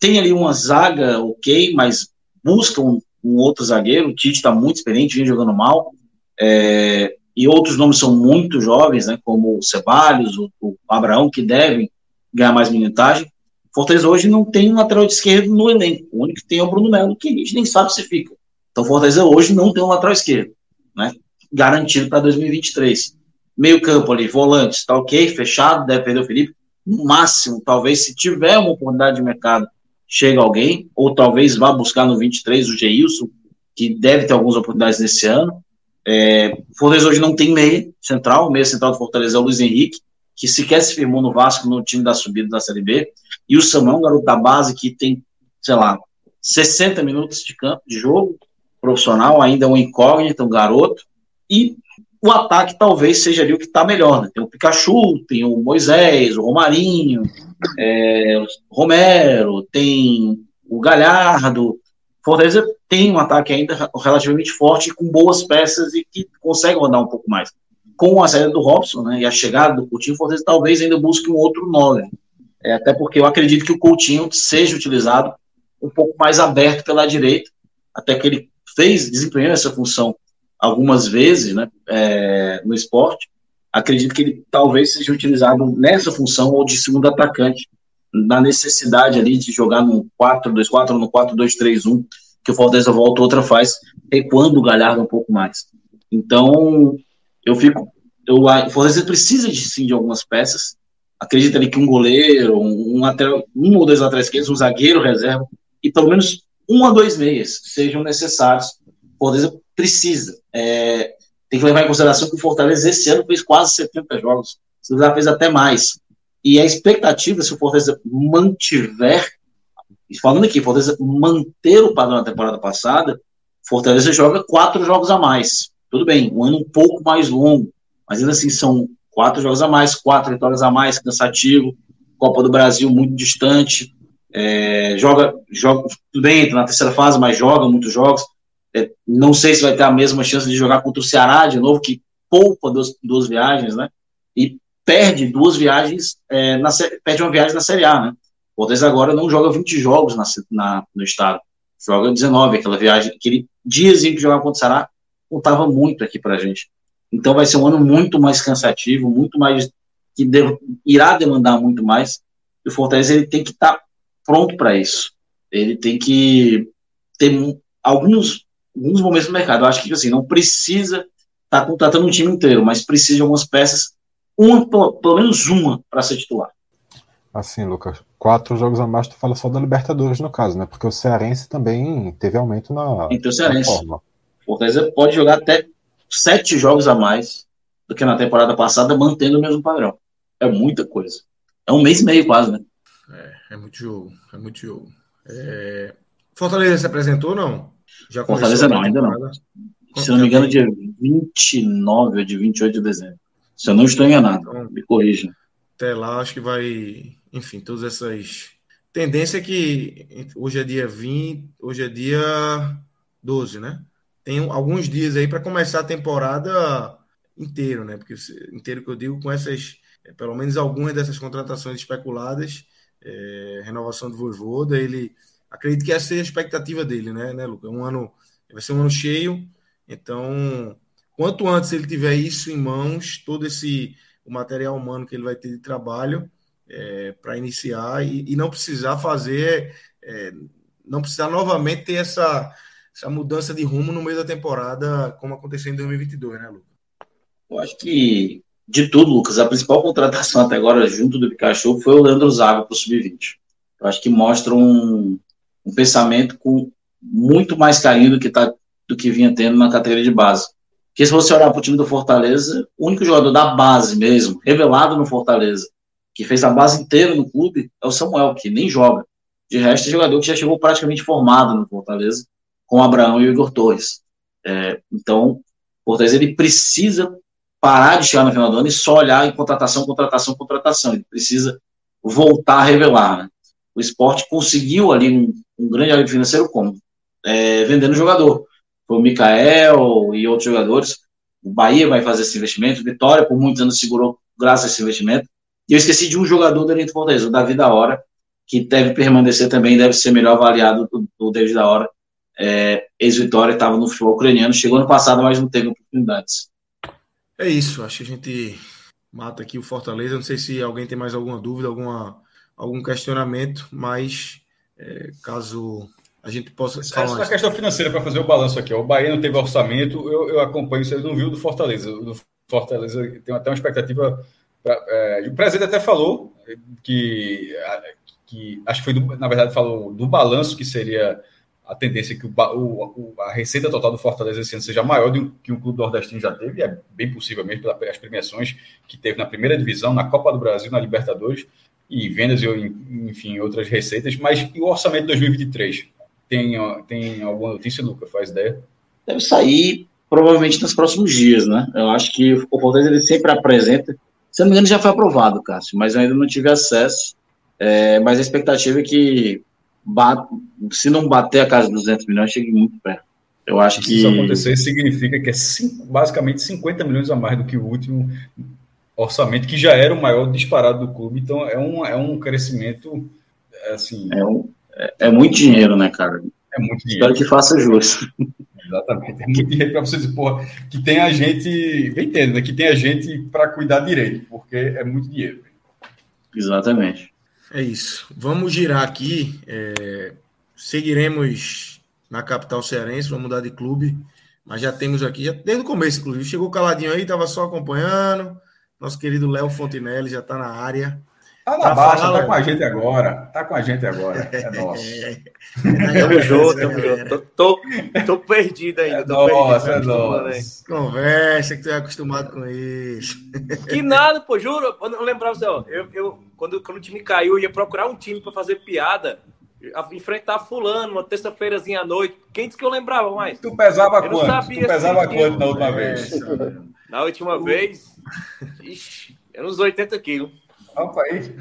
Tem ali uma zaga ok, mas busca um, um outro zagueiro. O Tite está muito experiente, vem jogando mal. É, e outros nomes são muito jovens, né, como o Ceballos, o, o Abraão, que devem ganhar mais minutagem. Fortaleza hoje não tem um lateral de esquerdo no elenco. O único que tem é o Bruno Melo, que a gente nem sabe se fica. Então, Fortaleza hoje não tem um lateral esquerdo, né? Garantido para 2023. Meio campo ali, volantes, tá ok, fechado, deve perder o Felipe. No máximo, talvez, se tiver uma oportunidade de mercado, chega alguém, ou talvez vá buscar no 23 o Geilson, que deve ter algumas oportunidades nesse ano. É, Fortaleza hoje não tem meia central, o meia central do Fortaleza é o Luiz Henrique, que sequer se firmou no Vasco no time da subida da Série B, e o um garoto da base que tem, sei lá, 60 minutos de campo, de jogo, profissional, ainda é um incógnito, um garoto, e o ataque talvez seja ali o que está melhor. Né? Tem o Pikachu, tem o Moisés, o Romarinho, é, Romero, tem o Galhardo. Fortaleza tem um ataque ainda relativamente forte, com boas peças e que consegue rodar um pouco mais. Com a saída do Robson né, e a chegada do Coutinho, Fortaleza talvez ainda busque um outro nove. É, até porque eu acredito que o Coutinho seja utilizado um pouco mais aberto pela direita, até que ele fez, desempenhou essa função algumas vezes né, é, no esporte, acredito que ele talvez seja utilizado nessa função ou de segundo atacante, na necessidade ali de jogar no 4-2-4 ou no 4-2-3-1, que o Fortaleza volta, outra faz, recuando o Galhardo um pouco mais. Então, eu fico. Eu, o Fortaleza precisa de, sim de algumas peças. Acredito ali que um goleiro, um, um, um ou dois laterais esquerdos, um zagueiro reserva, e pelo menos um a dois meias sejam necessários. Fortaleza precisa. É, tem que levar em consideração que o Fortaleza esse ano fez quase 70 jogos. O já fez até mais. E a expectativa, se o Fortaleza mantiver, falando aqui, Fortaleza manter o padrão da temporada passada, Fortaleza joga quatro jogos a mais. Tudo bem, um ano um pouco mais longo, mas ainda assim são quatro jogos a mais, quatro vitórias a mais, cansativo, Copa do Brasil muito distante, é, joga, joga, tudo bem, entra na terceira fase, mas joga muitos jogos. É, não sei se vai ter a mesma chance de jogar contra o Ceará de novo, que poupa duas, duas viagens, né? E perde duas viagens, é, na, perde uma viagem na Série A, né? O Fortaleza agora não joga 20 jogos na, na, no estado, joga 19, aquela viagem, aquele diazinho que jogava contra o Ceará, contava muito aqui pra gente. Então vai ser um ano muito mais cansativo, muito mais, que deve, irá demandar muito mais, e o Fortaleza ele tem que estar tá pronto para isso. Ele tem que ter alguns alguns momentos no mercado. Eu acho que assim, não precisa estar tá contratando um time inteiro, mas precisa de algumas peças, uma, pelo menos uma, para ser titular. Assim, Lucas, quatro jogos a mais, tu fala só da Libertadores no caso, né? Porque o Cearense também teve aumento na, então, o Cearense. forma. Fortaleza pode jogar até sete jogos a mais do que na temporada passada, mantendo o mesmo padrão. É muita coisa. É um mês e meio quase, né? É, é muito jogo. É muito jogo. É... Fortaleza se apresentou ou não? Já Fortaleza não, ainda não. Se não me engano, dia 29 ou de 28 de dezembro. Se eu não estou enganado, então, me corrija. Até lá, acho que vai. Enfim, todas essas. Tendência é que hoje é dia 20, hoje é dia 12, né? Tem alguns dias aí para começar a temporada inteiro, né? Porque inteiro que eu digo com essas, é, pelo menos algumas dessas contratações especuladas, é, renovação do Voivoda, ele acredito que essa é a expectativa dele, né, né, Luca? Um ano vai ser um ano cheio, então quanto antes ele tiver isso em mãos, todo esse o material humano que ele vai ter de trabalho é, para iniciar e, e, não precisar fazer, é, não precisar novamente ter essa, essa mudança de rumo no meio da temporada, como aconteceu em 2022, né, Lucas? Eu acho que de tudo, Lucas, a principal contratação até agora junto do Pikachu foi o Leandro Zaga para o Sub-20. Eu acho que mostra um, um pensamento com muito mais carinho do que, tá, do que vinha tendo na categoria de base. Porque se você olhar para o time do Fortaleza, o único jogador da base mesmo, revelado no Fortaleza, que fez a base inteira no clube, é o Samuel, que nem joga. De resto, é jogador que já chegou praticamente formado no Fortaleza, com o Abraão e o Igor Torres. É, então, o Fortaleza ele precisa parar de chegar no final do ano e só olhar em contratação, contratação, contratação. Ele precisa voltar a revelar. Né? O esporte conseguiu ali um, um grande alívio financeiro como? É, vendendo jogador. Foi o Mikael e outros jogadores. O Bahia vai fazer esse investimento. Vitória, por muitos anos, segurou graças a esse investimento. E eu esqueci de um jogador do elenco Fortaleza, o Davi da Hora, que deve permanecer também, deve ser melhor avaliado do, do David da Hora. É, Ex-Vitória estava no futebol ucraniano, chegou no passado, mas não teve oportunidades. É isso, acho que a gente mata aqui o Fortaleza. Não sei se alguém tem mais alguma dúvida, alguma, algum questionamento, mas é, caso a gente possa. Essa é a questão financeira para fazer o balanço aqui. Ó. O Bahia não teve orçamento, eu, eu acompanho, você não viu do Fortaleza. Do Fortaleza tem até uma expectativa. Pra, é, o presidente até falou que, que acho que foi, do, na verdade, falou do balanço que seria a tendência que o, o, a receita total do Fortaleza esse ano seja maior do que o clube nordestino já teve, é bem possível mesmo pelas premiações que teve na primeira divisão, na Copa do Brasil, na Libertadores e vendas enfim outras receitas, mas e o orçamento de 2023 tem tem alguma notícia, Luca? Faz ideia? Deve sair provavelmente nos próximos dias, né? Eu acho que o Fortaleza ele sempre apresenta, se não me engano já foi aprovado, Cássio, mas eu ainda não tive acesso. É, mas a expectativa é que bate, se não bater a casa dos 200 milhões, chegue muito perto. Eu acho que. Se isso acontecer, significa que é cinco, basicamente 50 milhões a mais do que o último orçamento, que já era o maior disparado do clube. Então, é um, é um crescimento. Assim, é, um, é, é muito dinheiro, né, cara? É muito dinheiro. Espero que faça justo. Exatamente. É muito dinheiro para você dizer, porra, que tem a gente. Vem entendo, né? Que tem a gente para cuidar direito, porque é muito dinheiro. Exatamente. É isso. Vamos girar aqui. É... Seguiremos na capital cearense, vamos mudar de clube. Mas já temos aqui, já, desde o começo, inclusive. Chegou caladinho aí, estava só acompanhando. Nosso querido Léo Fontinelli já está na área. Tá na baixa, falar, tá com a gente agora. Tá com a gente agora. É nosso. tamo junto, tamo junto. Tô, tô, tô perdido ainda. Tô nossa, perdido, é nossa. Conversa que tu é acostumado com isso. Que nada, pô, juro. Eu lembrava assim, ó. Eu, eu, quando, quando o time caiu, eu ia procurar um time para fazer piada. Enfrentar fulano, uma terça-feirazinha à noite. Quem disse que eu lembrava mais? Tu pesava eu quanto? Sabia, tu pesava assim, quanto na última vez? Na última vez? Ixi, era uns 80 quilos. Opa aí.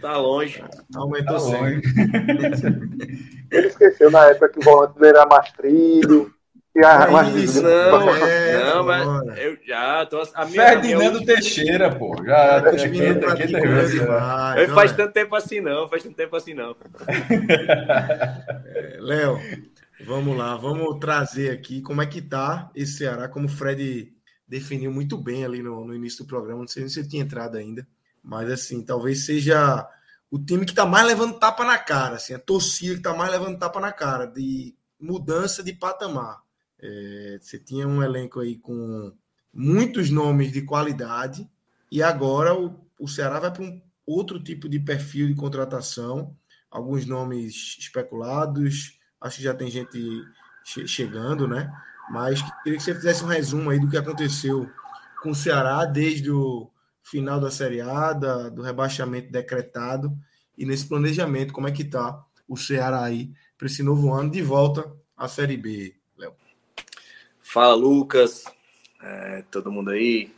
Tá longe. Aumentou tá longe. Ele esqueceu na época que o volante era Mastrilho. E a, é isso, não, é, não, mas eu já tô. A minha, Ferdinando minha... Teixeira, pô. Já, tá aqui, aqui, aqui, não faz tanto tempo assim, não. Faz tanto tempo assim, não. é, Léo, vamos lá. Vamos trazer aqui como é que tá esse Ceará, como o Fred definiu muito bem ali no, no início do programa. Não sei se você tinha entrado ainda. Mas, assim, talvez seja o time que está mais levando tapa na cara, assim, a torcida que está mais levando tapa na cara, de mudança de patamar. É, você tinha um elenco aí com muitos nomes de qualidade, e agora o, o Ceará vai para um outro tipo de perfil de contratação, alguns nomes especulados, acho que já tem gente che chegando, né? Mas queria que você fizesse um resumo aí do que aconteceu com o Ceará desde o final da Série A, da, do rebaixamento decretado e nesse planejamento, como é que tá o Ceará aí para esse novo ano de volta à Série B? Fala, Lucas, é, todo mundo aí.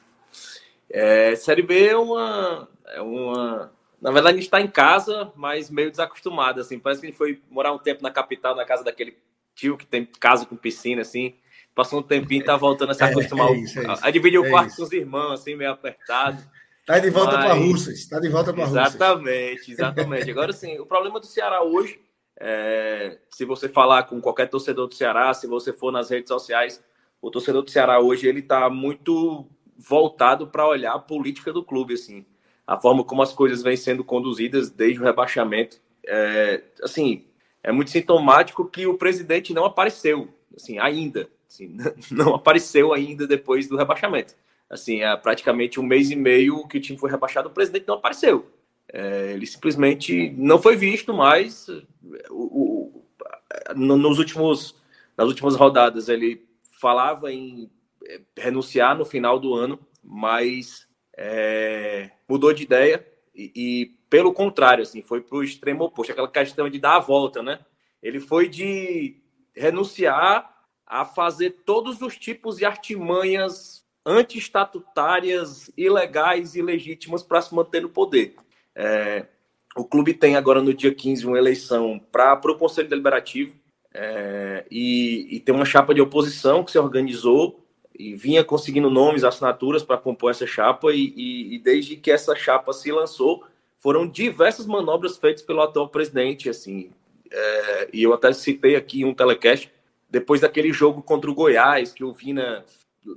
É, série B é uma, é uma. Na verdade, a gente está em casa, mas meio desacostumado, assim. Parece que a gente foi morar um tempo na capital, na casa daquele tio que tem casa com piscina, assim. Passou um tempinho e tá voltando a se é, acostumar é, é isso, é isso, a, dividir o quarto com os irmãos, assim, meio apertado. Tá de volta Mas... para Russas. Tá de volta para Russas. Exatamente, exatamente. Agora sim, o problema do Ceará hoje, é, se você falar com qualquer torcedor do Ceará, se você for nas redes sociais, o torcedor do Ceará hoje ele tá muito voltado para olhar a política do clube, assim, a forma como as coisas vêm sendo conduzidas desde o rebaixamento. É, assim, é muito sintomático que o presidente não apareceu, assim, ainda, assim, não apareceu ainda depois do rebaixamento assim, há praticamente um mês e meio que o time foi rebaixado, o presidente não apareceu. É, ele simplesmente não foi visto mais. O, o, nos últimos, nas últimas rodadas, ele falava em é, renunciar no final do ano, mas é, mudou de ideia e, e, pelo contrário, assim, foi para o extremo oposto, aquela questão de dar a volta, né? Ele foi de renunciar a fazer todos os tipos de artimanhas anti-estatutárias, ilegais e ilegítimas para se manter no poder. É, o clube tem agora no dia 15 uma eleição para o Conselho Deliberativo é, e, e, tem uma chapa de oposição que se organizou e vinha conseguindo nomes, assinaturas para compor essa chapa, e, e, e, desde que essa chapa se lançou, foram diversas manobras feitas pelo atual presidente, assim, é, e eu até citei aqui um telecast, depois daquele jogo contra o Goiás, que o Vina,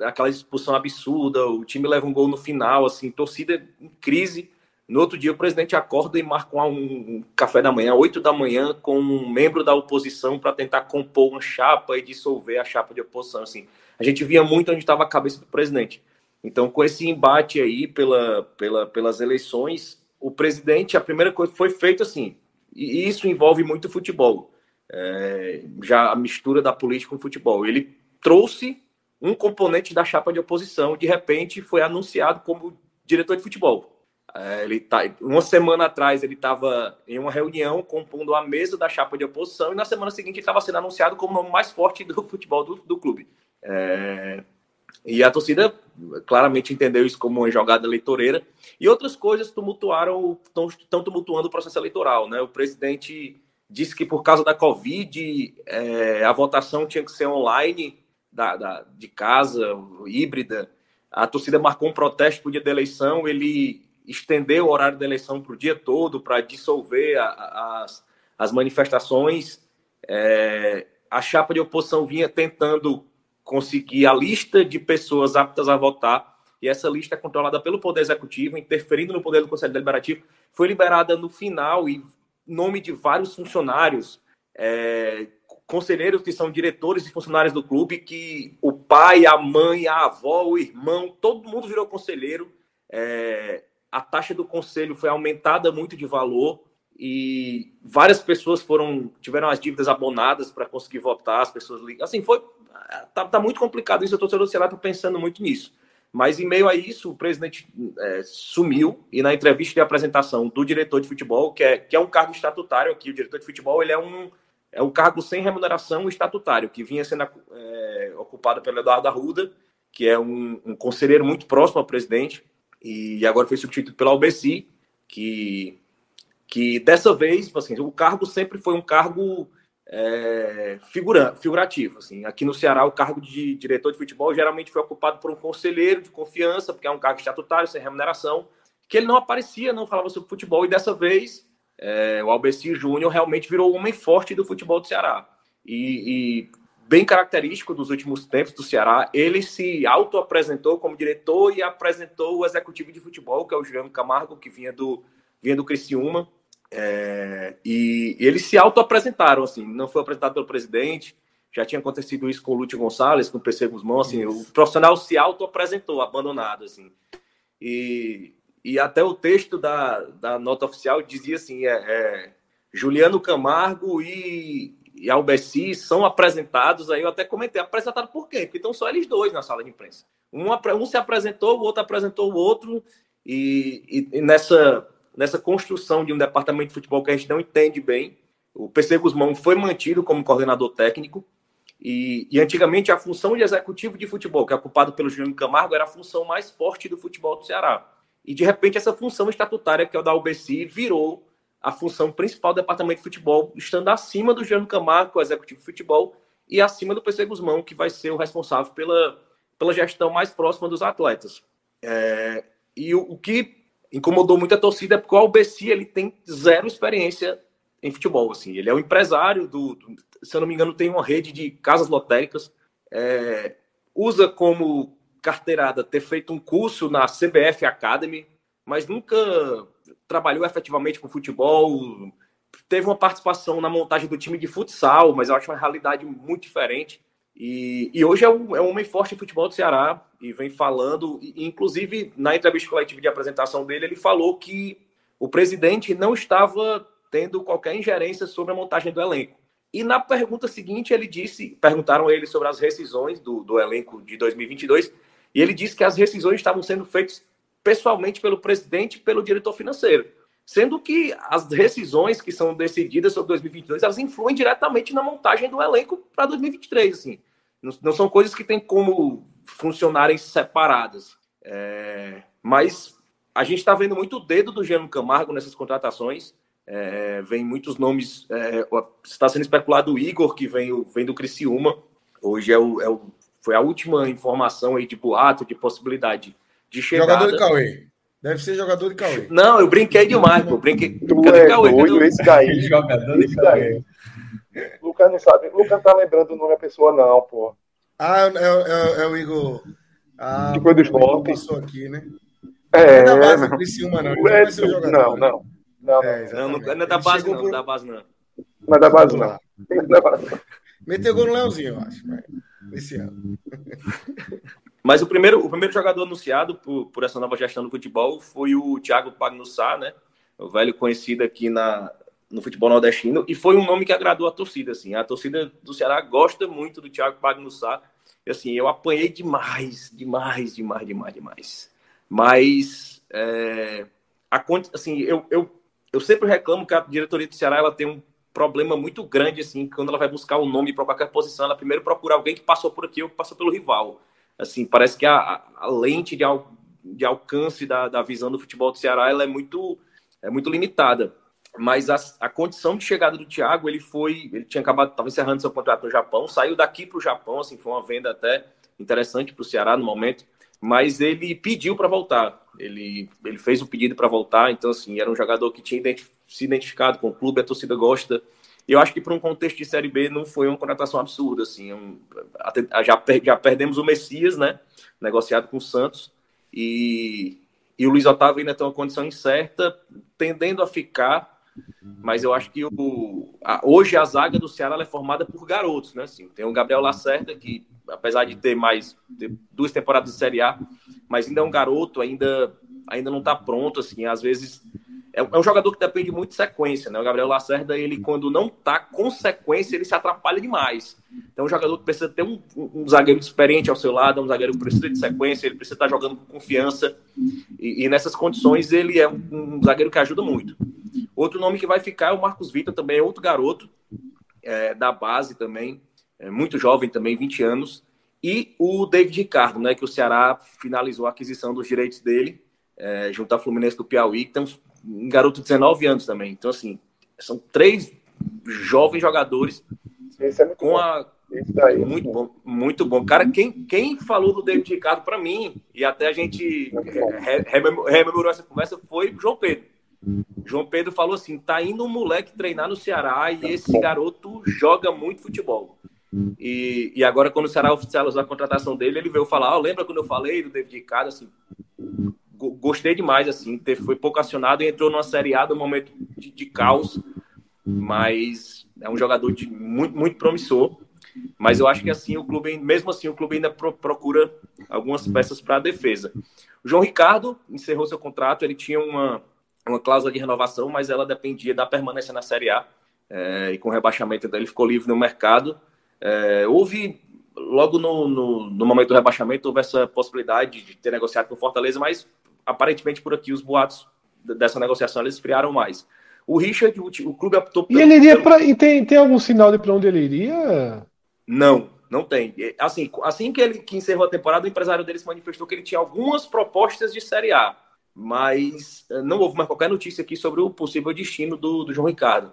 aquela expulsão absurda, o time leva um gol no final, assim, torcida em crise, no outro dia, o presidente acorda e marca um, café da manhã, 8 da manhã, com um membro da oposição para tentar compor uma chapa e dissolver a chapa de oposição. Assim, a gente via muito onde estava a cabeça do presidente. Então, com esse embate aí pela, pela, pelas eleições, o presidente, a primeira coisa foi feita assim, e isso envolve muito futebol, é, já a mistura da política com o futebol. Ele trouxe um componente da chapa de oposição, de repente foi anunciado como diretor de futebol. É, ele tá, uma semana atrás ele estava em uma reunião compondo a mesa da chapa de oposição e na semana seguinte ele estava sendo anunciado como o nome mais forte do futebol do, do clube. É, e a torcida claramente entendeu isso como uma jogada eleitoreira e outras coisas tumultuaram, estão tumultuando o processo eleitoral. Né? O presidente disse que por causa da Covid é, a votação tinha que ser online, da, da, de casa, híbrida. A torcida marcou um protesto para o dia da eleição, ele estender o horário da eleição para o dia todo, para dissolver a, a, as, as manifestações. É, a chapa de oposição vinha tentando conseguir a lista de pessoas aptas a votar, e essa lista é controlada pelo Poder Executivo, interferindo no poder do Conselho Deliberativo, foi liberada no final e nome de vários funcionários, é, conselheiros que são diretores e funcionários do clube, que o pai, a mãe, a avó, o irmão, todo mundo virou conselheiro. É, a taxa do conselho foi aumentada muito de valor e várias pessoas foram tiveram as dívidas abonadas para conseguir votar, as pessoas assim foi tá, tá muito complicado isso, eu estou do Ceará pensando muito nisso. Mas em meio a isso, o presidente é, sumiu e na entrevista de apresentação do diretor de futebol, que é, que é um cargo estatutário aqui, o diretor de futebol, ele é um é um cargo sem remuneração estatutário, que vinha sendo é, ocupado pelo Eduardo Arruda, que é um, um conselheiro muito próximo ao presidente, e agora foi substituído pelo Albeci, que, que dessa vez, tipo assim, o cargo sempre foi um cargo é, figura, figurativo. Assim. Aqui no Ceará, o cargo de diretor de futebol geralmente foi ocupado por um conselheiro de confiança, porque é um cargo estatutário, sem remuneração, que ele não aparecia, não falava sobre futebol, e dessa vez é, o Albeci Júnior realmente virou o homem forte do futebol do Ceará. E, e bem característico dos últimos tempos do Ceará. Ele se auto-apresentou como diretor e apresentou o executivo de futebol, que é o Juliano Camargo, que vinha do, vinha do Criciúma. É, e eles se auto-apresentaram, assim, não foi apresentado pelo presidente. Já tinha acontecido isso com o Lúcio Gonçalves, com o PC Guzmão, assim, o profissional se auto-apresentou, abandonado, assim. E, e até o texto da, da nota oficial dizia assim, é, é Juliano Camargo e, e Albeci são apresentados, aí eu até comentei, apresentado por quê? Porque estão só eles dois na sala de imprensa. Um, um se apresentou, o outro apresentou o outro, e, e, e, nessa, nessa construção de um departamento de futebol que a gente não entende bem, o PC Guzmão foi mantido como coordenador técnico, e, e, antigamente a função de executivo de futebol, que é ocupado pelo Juliano Camargo, era a função mais forte do futebol do Ceará. E de repente essa função estatutária, que é o da UBC, virou a função principal do departamento de futebol, estando acima do Jean Camargo, é o executivo de futebol, e acima do PC Guzmão, que vai ser o responsável pela, pela gestão mais próxima dos atletas. É, e o, o, que incomodou muito a torcida é porque o Albeci ele tem zero experiência em futebol. Assim. Ele é o empresário do, do se eu não me engano, tem uma rede de casas lotéricas, é, usa como carteirada ter feito um curso na CBF Academy, mas nunca trabalhou efetivamente com futebol, teve uma participação na montagem do time de futsal, mas eu acho uma realidade muito diferente. E, e hoje é um, é um homem forte em futebol do Ceará e vem falando, e, inclusive na entrevista coletiva de apresentação dele, ele falou que o presidente não estava tendo qualquer ingerência sobre a montagem do elenco. E na pergunta seguinte, ele disse: perguntaram ele sobre as rescisões do, do elenco de 2022, e ele disse que as rescisões estavam sendo feitas pessoalmente pelo presidente e pelo diretor financeiro. Sendo que as decisões que são decididas sobre 2022, elas influem diretamente na montagem do elenco para 2023. Assim. Não, não, são coisas que têm como funcionarem separadas. É, mas a gente está vendo muito o dedo do Jean Camargo nessas contratações. É, vem muitos nomes. É, está sendo especulado o Igor, que vem, vem do Criciúma. Hoje é o, é o foi a última informação aí de boato, de possibilidade de chegada. Jogador de Cauê. Deve ser jogador de Cauê. Não, eu brinquei demais, pô. Brinquei. Tu é Cauê, doido, esse daí. jogador de Cauê. Lucas não sabe. Lucas não tá lembrando o nome da pessoa, não, pô. Ah, é, é, é o Igor. Ah, que foi do esporte. passou aqui, né? É, não é da base do Criciúma, não. Não, é, jogador, não, não. Não, é, não, não, não é da base, não. Não é da base, não. Não é da base, não. Meteu gol no Leãozinho, eu acho. Esse ano. Mas o primeiro, o primeiro jogador anunciado por, por essa nova gestão do futebol foi o Thiago Pagnussá, né? O velho conhecido aqui na, no futebol nordestino, e foi um nome que agradou a torcida, assim. A torcida do Ceará gosta muito do Thiago Pagnussá. E, assim, eu apanhei demais, demais, demais, demais, demais. Mas, é, a, assim, eu, eu, eu sempre reclamo que a diretoria do Ceará ela tem um problema muito grande, assim, quando ela vai buscar um nome para qualquer posição, ela primeiro procura alguém que passou por aqui ou que passou pelo rival. Assim, parece que a, a lente de, al, de alcance da, da visão do futebol do Ceará ela é muito, é muito limitada. Mas a, a condição de chegada do Thiago, ele foi, ele tinha acabado, estava encerrando seu contrato no Japão, saiu daqui para o Japão, assim, foi uma venda até interessante para o Ceará no momento, mas ele pediu para voltar. Ele, ele fez o pedido para voltar, então, assim, era um jogador que tinha identificado se identificado com o clube, a torcida gosta. Eu acho que para um contexto de Série B não foi uma contratação absurda, assim. Um, já, já perdemos o Messias, né? Negociado com o Santos. E, e o Luiz Otávio ainda tem uma condição incerta, tendendo a ficar. Mas eu acho que o, a, hoje a zaga do Ceará é formada por garotos, né? Assim, tem o Gabriel Lacerda, que apesar de ter mais duas temporadas de Série A, mas ainda é um garoto, ainda, ainda não está pronto, assim. Às vezes é, é, um jogador que depende muito de sequência, né? O Gabriel Lacerda, ele quando não tá com sequência, ele se atrapalha demais. Então, é um jogador que precisa ter um, um zagueiro experiente ao seu lado, é um zagueiro que precisa de sequência, ele precisa estar jogando com confiança. E, e nessas condições, ele é um, um, zagueiro que ajuda muito. Outro nome que vai ficar é o Marcos Vitor, também é outro garoto é, da base também, é muito jovem também, 20 anos. E o David Ricardo, né? Que o Ceará finalizou a aquisição dos direitos dele. É, junto à Fluminense do Piauí, que tem uns um garoto de 19 anos também. Então, assim, são três jovens jogadores é com bom. a. Daí, muito bom, muito bom. Cara, quem, quem falou do David Ricardo para mim, e até a gente rememorou essa conversa, foi o João Pedro. João Pedro falou assim: tá indo um moleque treinar no Ceará e esse garoto joga muito futebol. E, e agora, quando o Ceará oficializou a contratação dele, ele veio falar: oh, lembra quando eu falei do David Ricardo? Assim, gostei demais, assim, foi pouco acionado e entrou numa Série A do momento de, de caos, mas é um jogador de muito, muito promissor. Mas eu acho que assim o clube, mesmo assim, o clube ainda pro, procura algumas peças para a defesa. O João Ricardo encerrou seu contrato, ele tinha uma, uma cláusula de renovação, mas ela dependia da permanência na Série A. É, e com o rebaixamento ele ficou livre no mercado. É, houve, logo no, no, no, momento do rebaixamento, houve essa possibilidade de ter negociado com o Fortaleza, mas aparentemente por aqui os boatos dessa negociação eles esfriaram mais. O Richard, o, o clube optou E ele iria para e tem, tem algum sinal de para onde ele iria? Não, não tem. Assim, assim que ele que encerrou a temporada, o empresário dele se manifestou que ele tinha algumas propostas de Série A, mas eh, não houve mais qualquer notícia aqui sobre o possível destino do, do João Ricardo.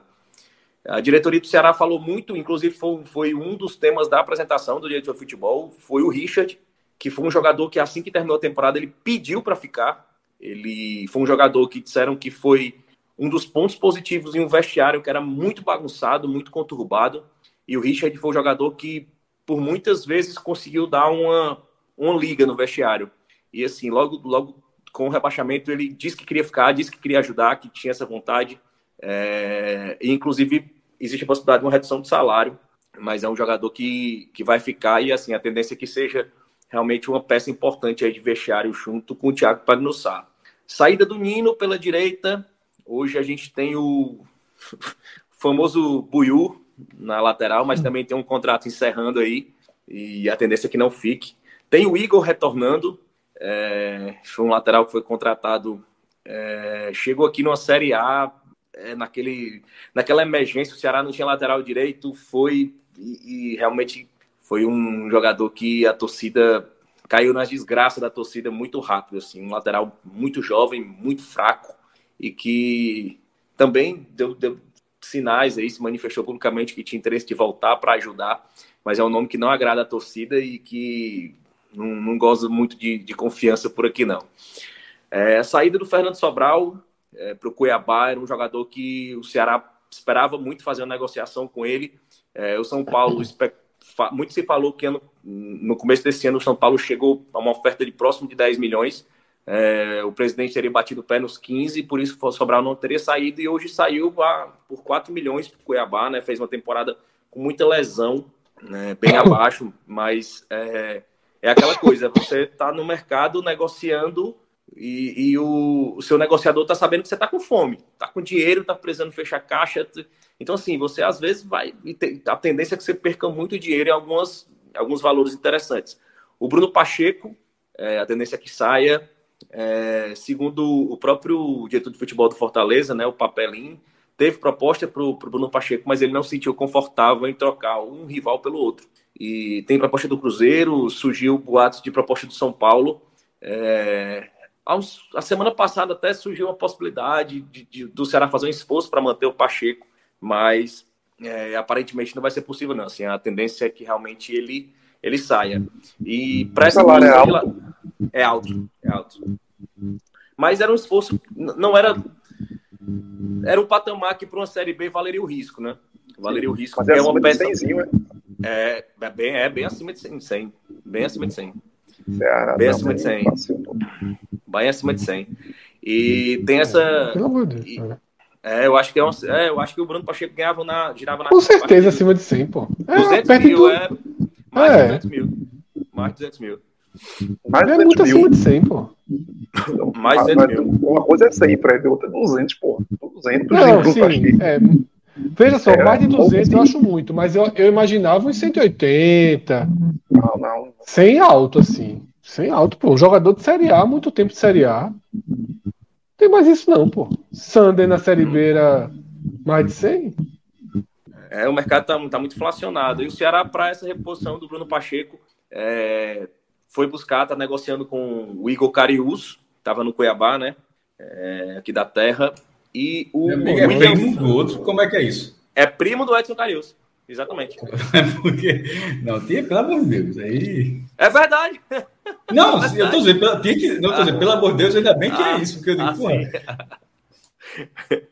A diretoria do Ceará falou muito, inclusive foi, foi um dos temas da apresentação do diretor de futebol, foi o Richard, que foi um jogador que assim que terminou a temporada ele pediu para ficar. Ele foi um jogador que disseram que foi um dos pontos positivos em um vestiário que era muito bagunçado, muito conturbado. E o Richard foi um jogador que por muitas vezes conseguiu dar uma, uma liga no vestiário. E assim, logo, logo com o rebaixamento, ele disse que queria ficar, disse que queria ajudar, que tinha essa vontade. É... E, inclusive, existe a possibilidade de uma redução de salário, mas é um jogador que, que vai ficar e assim, a tendência é que seja realmente uma peça importante aí de vestiário junto com o Thiago Pagnussá. Saída do Nino pela direita. Hoje a gente tem o famoso Buiu na lateral, mas também tem um contrato encerrando aí e a tendência é que não fique. Tem o Igor retornando, é, foi um lateral que foi contratado, é, chegou aqui numa Série A, é, naquele, naquela emergência, o Ceará não tinha lateral direito, foi e, e realmente foi um jogador que a torcida caiu nas desgraças da torcida muito rápido, assim, um lateral muito jovem, muito fraco e que também deu, deu sinais aí, se manifestou publicamente que tinha interesse de voltar para ajudar. mas é um nome que não agrada a torcida e que não, não goza muito de, de, confiança por aqui, não. É, a saída do Fernando Sobral é, para o Cuiabá era um jogador que o Ceará esperava muito fazer uma negociação com ele. É, o São Paulo, muito se falou que ano, no começo desse ano o São Paulo chegou a uma oferta de próximo de 10 milhões. É, o presidente teria batido o pé nos 15, por isso o Sobral não teria saído e hoje saiu a, por 4 milhões para o Cuiabá, né? Fez uma temporada com muita lesão, né? bem abaixo, mas é, é aquela coisa, você está no mercado negociando e, e o, o, seu negociador está sabendo que você está com fome, está com dinheiro, está precisando fechar caixa. Então, assim, você às vezes vai. A tendência é que você perca muito dinheiro em algumas, alguns valores interessantes. O Bruno Pacheco, é, a tendência é que saia. É, segundo o próprio diretor de futebol do Fortaleza, né, o Papelim, teve proposta para o Bruno Pacheco, mas ele não se sentiu confortável em trocar um rival pelo outro. E tem proposta do Cruzeiro, surgiu boatos de proposta do São Paulo. É, a semana passada até surgiu a possibilidade de, de, do Ceará fazer um esforço para manter o Pacheco, mas é, aparentemente não vai ser possível, não. Assim, a tendência é que realmente ele, ele saia. E para essa salário é alto. é alto, é alto. Mas era um esforço, não era. Era um patamar que para uma Série B valeria o risco, né? Valeria o risco. Mas é, é uma peça. É, é, bem, é bem acima de 100. Bem acima de 100. Ceará bem acima de 100. Bem acima de 100. E tem essa. Pelo amor de Deus. E, é, eu acho que é, um, é, eu acho que o Bruno Pacheco ganhava na, girava na. Com certeza acima de 100, pô. É, 200 mil do... é mais é. de 200 mil. Mais de 200 mil. Mais é muito mil. acima de 100, pô. Mais de 200 mil. Uma coisa é 100, Fred, outra é 200, pô. 200 Não, sim, é, Veja só, é, mais de 200 eu acho muito, mas eu, eu imaginava uns 180. Não, não. Sem alto, assim. Sem alto, pô. Jogador de Série A, muito tempo de Série A. Não tem mais isso, não, pô. Sander na Série B era mais de 100. É, o mercado tá, tá muito inflacionado. E o Ceará, para essa reposição do Bruno Pacheco, é, foi buscar, tá negociando com o Igor Carius, estava no Cuiabá, né? É, aqui da terra. E o. é primo do outro, como é que é isso? É primo do Edson Carius. Exatamente. Porque. Não, tem, pelo amor de Deus, aí. É verdade. Não, é eu tô dizendo, pela, tem que, não, tô dizendo, pelo amor de Deus, ainda bem que é ah, é isso, porque eu digo, ah,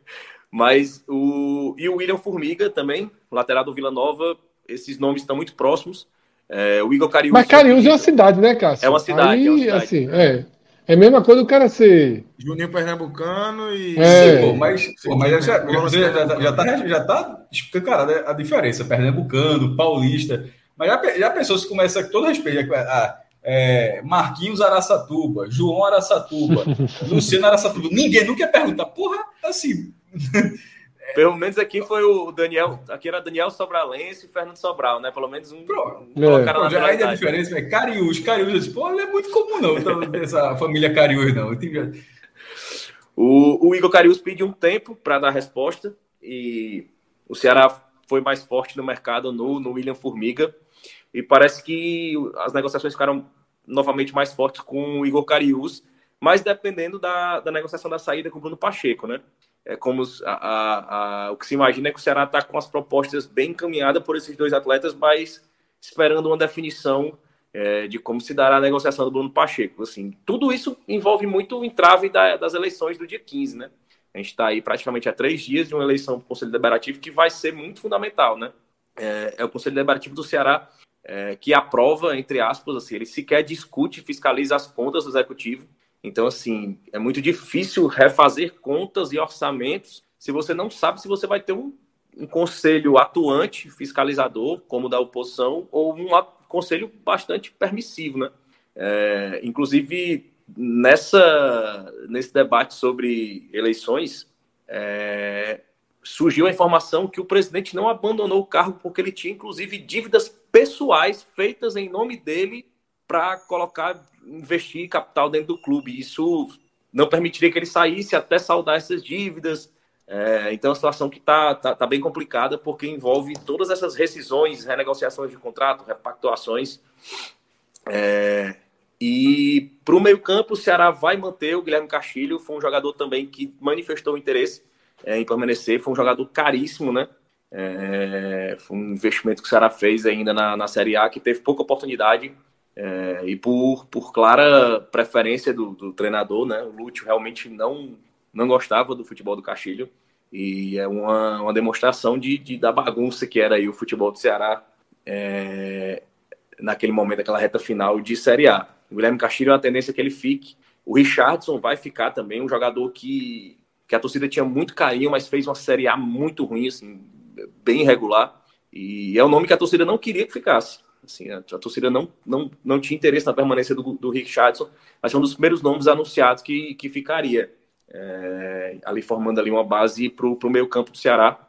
Mas o. E o William Formiga também, lateral do Vila Nova, esses nomes estão muito próximos. É, o Igor Carius. Mas Carius é uma cidade, né, Cássio? É uma cidade. Aí, é uma cidade. Assim, é. É a mesma coisa o cara ser. Juninho Pernambucano e. É. Pô, mas, pô, mas já, já, já, já, tá, já tá escancarada a diferença. Pernambucano, paulista. Mas já, já pensou se começa com todo respeito. Ah, é, Marquinhos Araçatuba, João Araçatuba, Luciano Araçatuba. Ninguém nunca pergunta, porra, assim. Pelo menos aqui foi o Daniel. Aqui era Daniel Sobralense e Fernando Sobral, né? Pelo menos um. Pronto. Colocaram é. ainda a diferença é Cariús. Cariús, disse, pô, não é muito comum, não, então, essa família Cariús, não. O, o Igor Cariús pediu um tempo para dar resposta e o Ceará foi mais forte no mercado no, no William Formiga. E parece que as negociações ficaram novamente mais fortes com o Igor Cariús, mas dependendo da, da negociação da saída com o Bruno Pacheco, né? é como a, a, a, o que se imagina é que o Ceará está com as propostas bem encaminhadas por esses dois atletas, mas esperando uma definição é, de como se dará a negociação do Bruno Pacheco. Assim, tudo isso envolve muito o entrave da, das eleições do dia 15, né? A gente está aí praticamente há três dias de uma eleição do Conselho Deliberativo que vai ser muito fundamental, né? É, é o Conselho Deliberativo do Ceará é, que aprova, entre aspas, assim, ele sequer discute fiscaliza as contas do Executivo. Então, assim, é muito difícil refazer contas e orçamentos se você não sabe se você vai ter um, um conselho atuante, fiscalizador, como da oposição, ou um conselho bastante permissivo, né? É, inclusive, nessa, nesse debate sobre eleições, é, surgiu a informação que o presidente não abandonou o cargo porque ele tinha, inclusive, dívidas pessoais feitas em nome dele para colocar investir capital dentro do clube. Isso não permitiria que ele saísse até saldar essas dívidas. É, então, é uma situação que está tá, tá, bem complicada, porque envolve todas essas rescisões, renegociações de contrato, repactuações. É, e para o meio-campo, o Ceará vai manter o Guilherme Castilho, foi um jogador também que manifestou interesse é, em permanecer, foi um jogador caríssimo, né? É, foi um investimento que o Ceará fez ainda na, na Série A, que teve pouca oportunidade é, e por, por clara preferência do, do, treinador, né? O Lúcio realmente não, não gostava do futebol do Castilho e é uma, uma demonstração de, de, da bagunça que era aí o futebol do Ceará é, naquele momento, aquela reta final de Série A. O Guilherme Castilho é uma tendência que ele fique. O Richardson vai ficar também, um jogador que, que a torcida tinha muito carinho, mas fez uma Série A muito ruim, assim, bem irregular. E é um nome que a torcida não queria que ficasse. Assim, a, a torcida não, não, não tinha interesse na permanência do, do Richardson, mas é um dos primeiros nomes anunciados que, que ficaria. É, ali formando ali uma base para o meio campo do Ceará,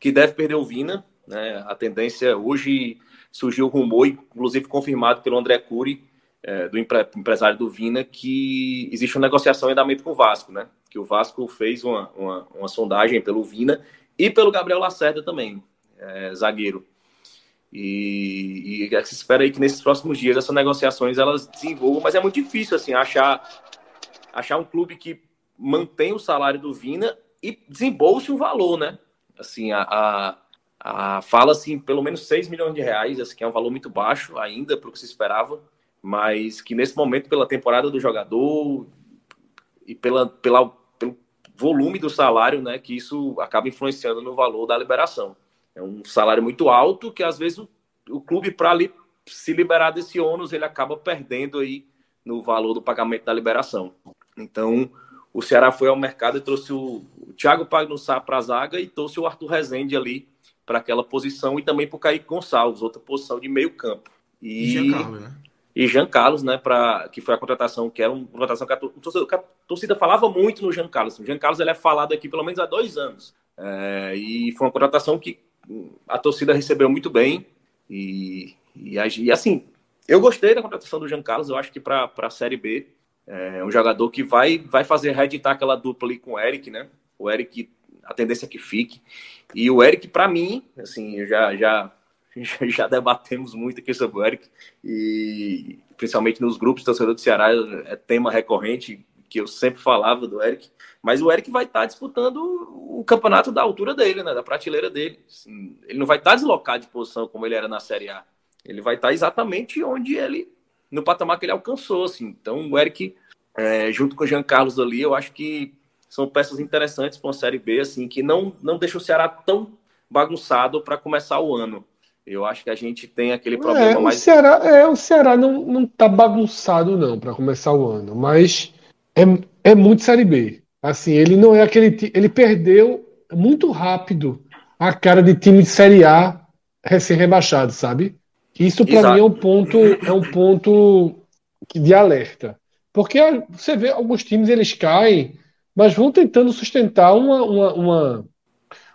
que deve perder o Vina. Né? A tendência hoje surgiu o rumor, inclusive confirmado pelo André Cury, é, do empre, empresário do Vina, que existe uma negociação em andamento com o Vasco, né? Que o Vasco fez uma, uma, uma sondagem pelo Vina e pelo Gabriel Lacerda também, é, zagueiro. E, e se espera aí que nesses próximos dias essas negociações elas desenvolvam, mas é muito difícil assim achar achar um clube que mantém o salário do Vina e desembolse um valor, né? Assim, a, a, a fala assim, pelo menos 6 milhões de reais, assim, que é um valor muito baixo ainda para o que se esperava, mas que nesse momento pela temporada do jogador e pela, pela volume do salário, né, que isso acaba influenciando no valor da liberação. É um salário muito alto que às vezes o, o clube, para se liberar desse ônus, ele acaba perdendo aí no valor do pagamento da liberação. Então, o Ceará foi ao mercado e trouxe o, o Thiago Pagnussá para a zaga e trouxe o Arthur Rezende ali para aquela posição e também para o Kaique Gonçalves, outra posição de meio campo. E, e Jean Carlos, né? E Jean Carlos, né, pra, que foi a contratação, que era uma contratação que a, torcida, que a torcida falava muito no Jean Carlos. O Jean Carlos ele é falado aqui pelo menos há dois anos. É, e foi uma contratação que a torcida recebeu muito bem. E, e, e, assim, eu gostei da contratação do Jean Carlos. Eu acho que para a Série B é um jogador que vai, vai fazer reeditar aquela dupla ali com o Eric, né? O Eric, a tendência é que fique. E o Eric, para mim, assim, eu já, já, já debatemos muito aqui sobre o Eric. E principalmente nos grupos do torcedor do Ceará, é tema recorrente que eu sempre falava do Eric. Mas o Eric vai estar disputando o campeonato da altura dele, né? Da prateleira dele. Assim, ele não vai estar deslocado de posição como ele era na Série A. Ele vai estar exatamente onde ele, no patamar que ele alcançou, assim. Então, o Eric, é, junto com o Jean Carlos ali, eu acho que são peças interessantes para uma Série B, assim, que não, não deixa o Ceará tão bagunçado para começar o ano. Eu acho que a gente tem aquele problema é, mais. O Ceará, é, o Ceará não, não tá bagunçado, não, para começar o ano, mas é, é muito Série B. Assim, ele não é aquele. Ele perdeu muito rápido a cara de time de Série A recém-rebaixado, sabe? Isso para mim é um ponto, é um ponto de alerta. Porque você vê alguns times eles caem, mas vão tentando sustentar uma, uma, uma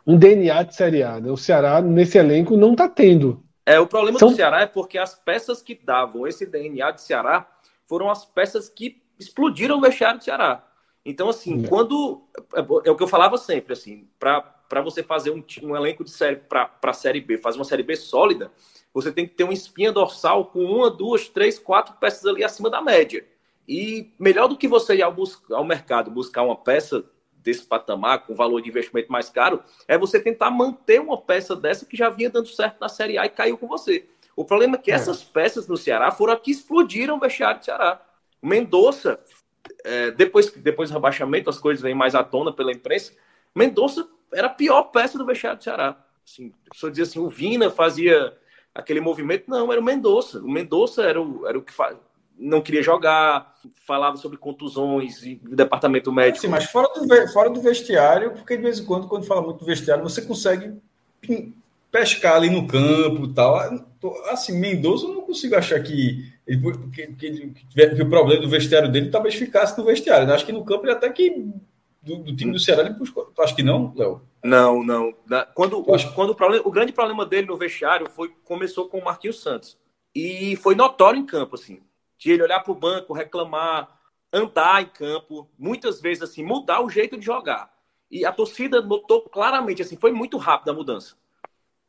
um DNA de Série A. Né? O Ceará, nesse elenco, não está tendo. É, o problema São... do Ceará é porque as peças que davam esse DNA de Ceará foram as peças que explodiram o vestiário do Ceará. Então, assim, é. quando. É, é o que eu falava sempre, assim, para você fazer um, um elenco de série para a Série B, fazer uma Série B sólida, você tem que ter uma espinha dorsal com uma, duas, três, quatro peças ali acima da média. E melhor do que você ir ao, ao mercado buscar uma peça desse patamar, com valor de investimento mais caro, é você tentar manter uma peça dessa que já vinha dando certo na Série A e caiu com você. O problema é que é. essas peças no Ceará foram as que explodiram o vestiário do Ceará. O Mendonça é, depois, depois do rebaixamento, as coisas vêm mais à tona pela imprensa. Mendonça era a pior peça do vestiário do Ceará. Assim, a pessoa dizia assim: o Vina fazia aquele movimento. Não, era o Mendonça. O Mendonça era o, era o que faz, não queria jogar, falava sobre contusões e departamento médico. Sim, mas fora do, fora do vestiário, porque de vez em quando, quando fala muito do vestiário, você consegue pescar ali no campo e tal. Assim, Mendonça eu não consigo achar que ele, que, que, que, o problema do vestiário dele talvez ficasse no vestiário. Né? acho que no campo ele até que. Do, do time do Ceará ele buscou. Tu acha que não, Léo? Não, não. Quando, o, quando o, problema, o grande problema dele no vestiário foi começou com o Marquinhos Santos. E foi notório em campo, assim. De ele olhar para o banco, reclamar, andar em campo, muitas vezes assim, mudar o jeito de jogar. E a torcida notou claramente, assim, foi muito rápida a mudança.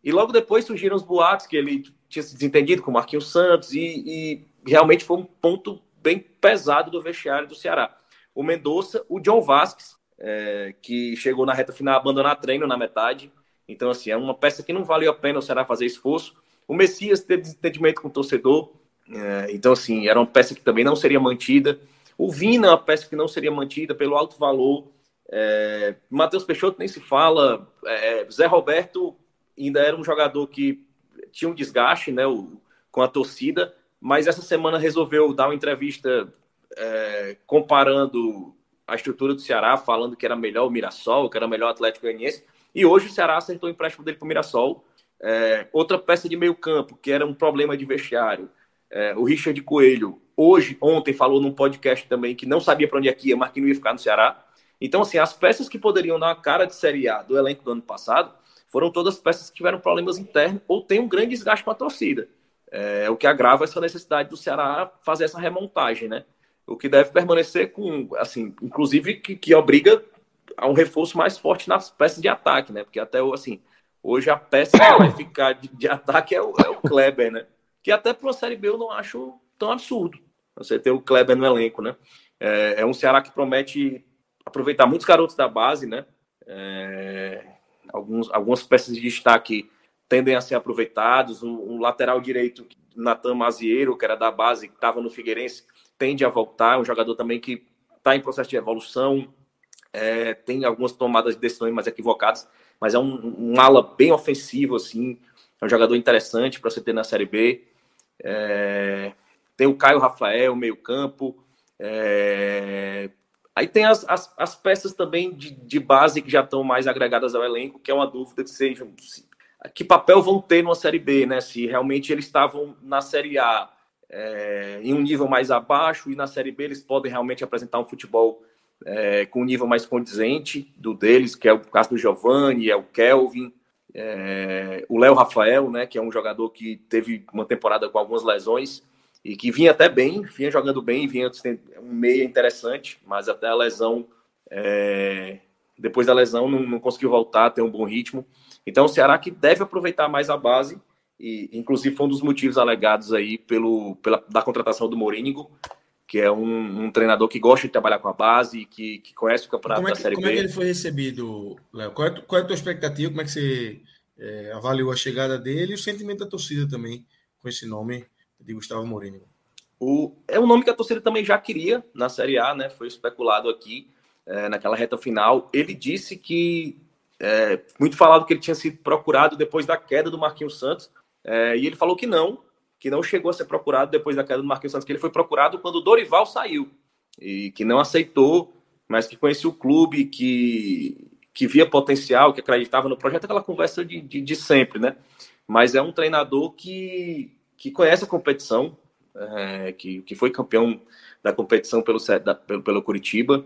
E logo depois surgiram os boatos que ele tinha se desentendido com o Marquinhos Santos e, e realmente foi um ponto bem pesado do vestiário do Ceará. O Mendonça, o John Vasquez, é, que chegou na reta final a abandonar treino na metade, Então, assim, é uma peça que não valeu a pena o Ceará fazer esforço. O Messias teve desentendimento com o torcedor. É, então, assim, era uma peça que também não seria mantida. O Vina, uma peça que não seria mantida pelo alto valor. É, Matheus Peixoto nem se fala. É, Zé Roberto ainda era um jogador que tinha um desgaste né, o, com a torcida, mas essa semana resolveu dar uma entrevista é, comparando a estrutura do Ceará, falando que era melhor o Mirassol, que era melhor o Atlético Goianiense, e hoje o Ceará acertou o empréstimo dele para o Mirassol. É, outra peça de meio campo, que era um problema de vestiário, é, o Richard Coelho, hoje, ontem, falou num podcast também que não sabia para onde é ia, mas que não ia ficar no Ceará. Então, assim, as peças que poderiam dar a cara de Série A do elenco do ano passado foram todas peças que tiveram problemas internos ou tem um grande desgaste com a torcida. É, o que agrava essa necessidade do Ceará fazer essa remontagem, né? O que deve permanecer com, assim, inclusive que, que obriga a um reforço mais forte nas peças de ataque, né? Porque até, assim, hoje a peça que vai ficar de, de ataque é o, é o Kleber, né? Que até para uma Série B eu não acho tão absurdo você ter o Kleber no elenco, né? É, é um Ceará que promete aproveitar muitos garotos da base, né? É, alguns, algumas peças de destaque tendem a ser aproveitados. O, o lateral direito, Natan Mazieiro, que era da base, que estava no Figueirense, tende a voltar. Um jogador também que está em processo de evolução, é, tem algumas tomadas de decisões mais equivocadas, mas é um, um ala bem ofensivo, assim. É um jogador interessante para você ter na Série B. É, tem o Caio Rafael, meio-campo. É, Aí tem as, as, as peças também de, de, base que já estão mais agregadas ao elenco, que é uma dúvida que sejam. Que papel vão ter numa Série B, né? Se realmente eles estavam na Série A é, em um nível mais abaixo e na Série B eles podem realmente apresentar um futebol é, com um nível mais condizente do deles, que é o caso do Giovanni, é o Kelvin, é, o Léo Rafael, né? Que é um jogador que teve uma temporada com algumas lesões e que vinha até bem, vinha jogando bem, vinha um meia interessante, mas até a lesão, é... depois da lesão, não, não, conseguiu voltar, ter um bom ritmo. Então o Ceará que deve aproveitar mais a base, e inclusive foi um dos motivos alegados aí pelo, pela, da contratação do Morínigo, que é um, um, treinador que gosta de trabalhar com a base, que, que conhece o campeonato é que, da Série como B. Como é que ele foi recebido, Léo? Qual, é, qual é a tua expectativa? Como é que você é, avaliou a chegada dele e o sentimento da torcida também com esse nome? de Gustavo Mourinho. O, é um nome que a torcida também já queria na Série A, né? Foi especulado aqui é, naquela reta final. Ele disse que é, muito falado que ele tinha sido procurado depois da queda do Marquinhos Santos, é, e ele falou que não, que não chegou a ser procurado depois da queda do Marquinhos Santos, que ele foi procurado quando o Dorival saiu e que não aceitou, mas que conhecia o clube, que, que via potencial, que acreditava no projeto, aquela conversa de, de, de sempre, né? Mas é um treinador que que conhece a competição, é, que, que foi campeão da competição pelo, da, pelo, pelo Curitiba,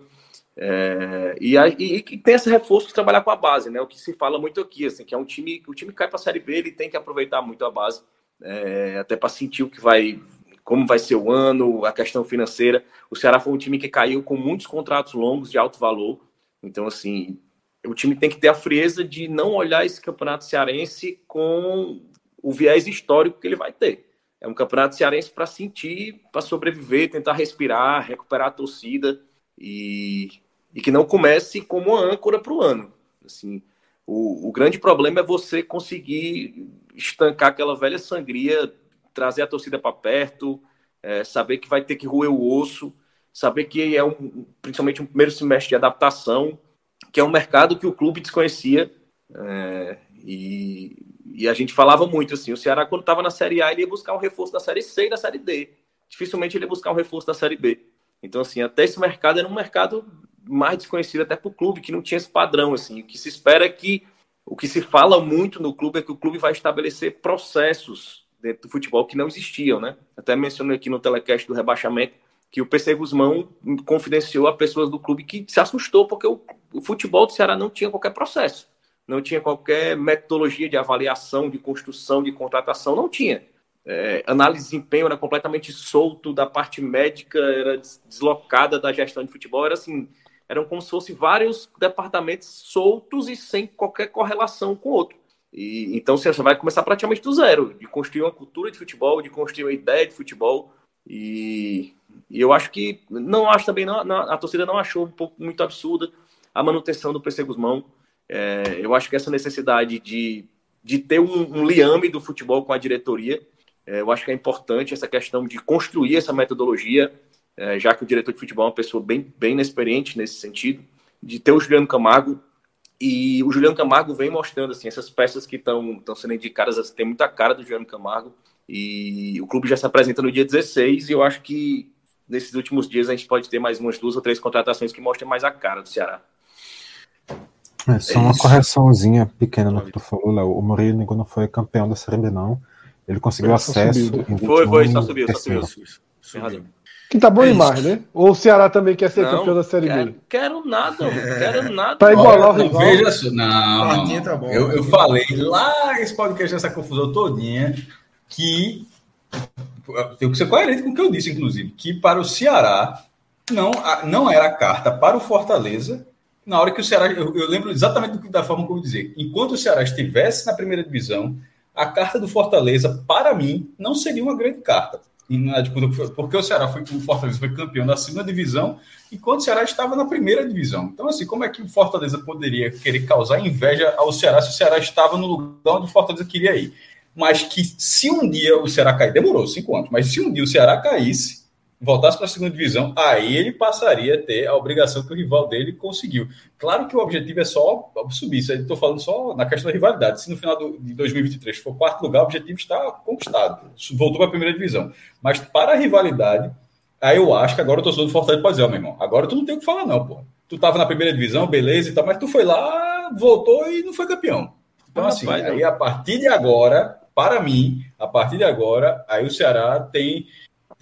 é, e, e, e, tem esse reforço de trabalhar com a base, né? O que se fala muito aqui, assim, que é um time, o time cai para a Série B, ele tem que aproveitar muito a base, é, até para sentir o que vai, como vai ser o ano, a questão financeira. O Ceará foi um time que caiu com muitos contratos longos de alto valor, então assim, o time tem que ter a frieza de não olhar esse campeonato cearense com o viés histórico que ele vai ter. É um campeonato cearense para sentir, para sobreviver, tentar respirar, recuperar a torcida e, e que não comece como âncora para o ano. Assim, o, o grande problema é você conseguir estancar aquela velha sangria, trazer a torcida para perto, é, saber que vai ter que roer o osso, saber que é um, principalmente um primeiro semestre de adaptação, que é um mercado que o clube desconhecia. É, e, e a gente falava muito assim, o Ceará quando estava na Série A ele ia buscar um reforço da Série C e da Série D. Dificilmente ele ia buscar um reforço da Série B. Então assim, até esse mercado era um mercado mais desconhecido até para o clube, que não tinha esse padrão assim. O que se espera é que o que se fala muito no clube é que o clube vai estabelecer processos dentro do futebol que não existiam, né? Até mencionei aqui no telecast do rebaixamento que o PC Guzmão confidenciou a pessoas do clube que se assustou porque o, o futebol do Ceará não tinha qualquer processo não tinha qualquer metodologia de avaliação, de construção, de contratação, não tinha. É, análise de desempenho era completamente solto da parte médica, era deslocada da gestão de futebol, era assim, eram como se fossem vários departamentos soltos e sem qualquer correlação com o outro. E, então você vai começar praticamente do zero, de construir uma cultura de futebol, de construir uma ideia de futebol. E, e eu acho que não acho também, não, a torcida não achou um pouco muito absurda a manutenção do PC Guzmão. É, eu acho que essa necessidade de, de ter um, um liame do futebol com a diretoria, é, eu acho que é importante essa questão de construir essa metodologia, é, já que o diretor de futebol é uma pessoa bem, bem inexperiente nesse sentido, de ter o Juliano Camargo. E o Juliano Camargo vem mostrando assim, essas peças que estão sendo indicadas, assim, tem muita cara do Juliano Camargo. E o clube já se apresenta no dia 16, e eu acho que nesses últimos dias a gente pode ter mais umas duas ou três contratações que mostrem mais a cara do Ceará. É, só é uma correçãozinha pequena no que tu falou, Léo. O Murilo não foi campeão da Série B, não. Ele conseguiu acesso. Foi, foi, só subiu, só subiu. subiu. Que tá bom é demais, né? Ou o Ceará também quer ser não, campeão da Série quero, B? Quero nada, quero nada. Pra igualar o rival. Veja só, não, não. Tá bom, eu, eu falei lá esse podcast, essa confusão todinha, que tenho que ser coerente com o que eu disse, inclusive, que para o Ceará não, não era a carta para o Fortaleza. Na hora que o Ceará, eu, eu lembro exatamente da forma como eu dizer, enquanto o Ceará estivesse na primeira divisão, a carta do Fortaleza, para mim, não seria uma grande carta. Disputa, porque o Ceará foi o Fortaleza foi campeão da segunda divisão, enquanto o Ceará estava na primeira divisão. Então, assim, como é que o Fortaleza poderia querer causar inveja ao Ceará se o Ceará estava no lugar onde o Fortaleza queria ir? mas que se um dia o Ceará cair, demorou cinco anos, mas se um dia o Ceará caísse, voltasse para a segunda divisão, aí ele passaria a ter a obrigação que o rival dele conseguiu. Claro que o objetivo é só subir, estou falando só na questão da rivalidade. Se no final do, de 2023 for quarto lugar, o objetivo está conquistado, voltou para a primeira divisão. Mas para a rivalidade, aí eu acho que agora o torcedor do Fortaleza pode dizer, oh, meu irmão, agora tu não tem o que falar não, pô. Tu estava na primeira divisão, beleza e tal, mas tu foi lá, voltou e não foi campeão. Então, ah, assim, rapaz, aí a partir de agora, para mim, a partir de agora, aí o Ceará tem,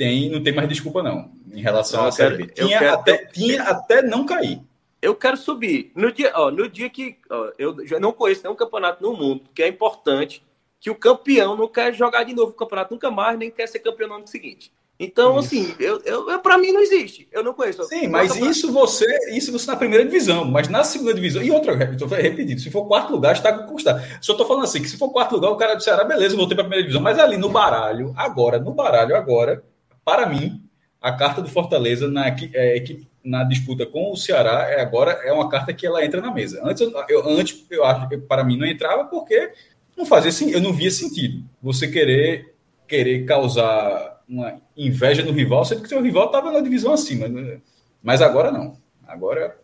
tem não tem mais desculpa não em relação à Série B. Tinha, quero, até, eu, tinha até não cair. Eu quero subir. No dia, ó, no dia que ó, eu já não conheço nenhum campeonato no mundo que é importante que o campeão não quer jogar de novo o campeonato nunca mais, nem quer ser campeão no ano seguinte. Então, isso. assim, eu, eu, eu para mim não existe. Eu não conheço. Sim, mas isso você, isso você na primeira divisão, mas na segunda divisão. E outra, estou repetindo, se for quarto lugar, está conquistado. Só estou falando assim, que se for quarto lugar, o cara do Ceará, beleza, voltei para a primeira divisão. Mas ali no baralho, agora, no baralho, agora, para mim, a carta do Fortaleza na, é, na disputa com o Ceará é agora é uma carta que ela entra na mesa. Antes, eu, antes eu acho que para mim não entrava porque não fazia assim, eu não via sentido. Você querer querer causar uma inveja no rival, sendo que seu rival estava na divisão acima. Né? Mas agora não. Agora,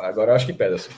agora eu acho que pede assim.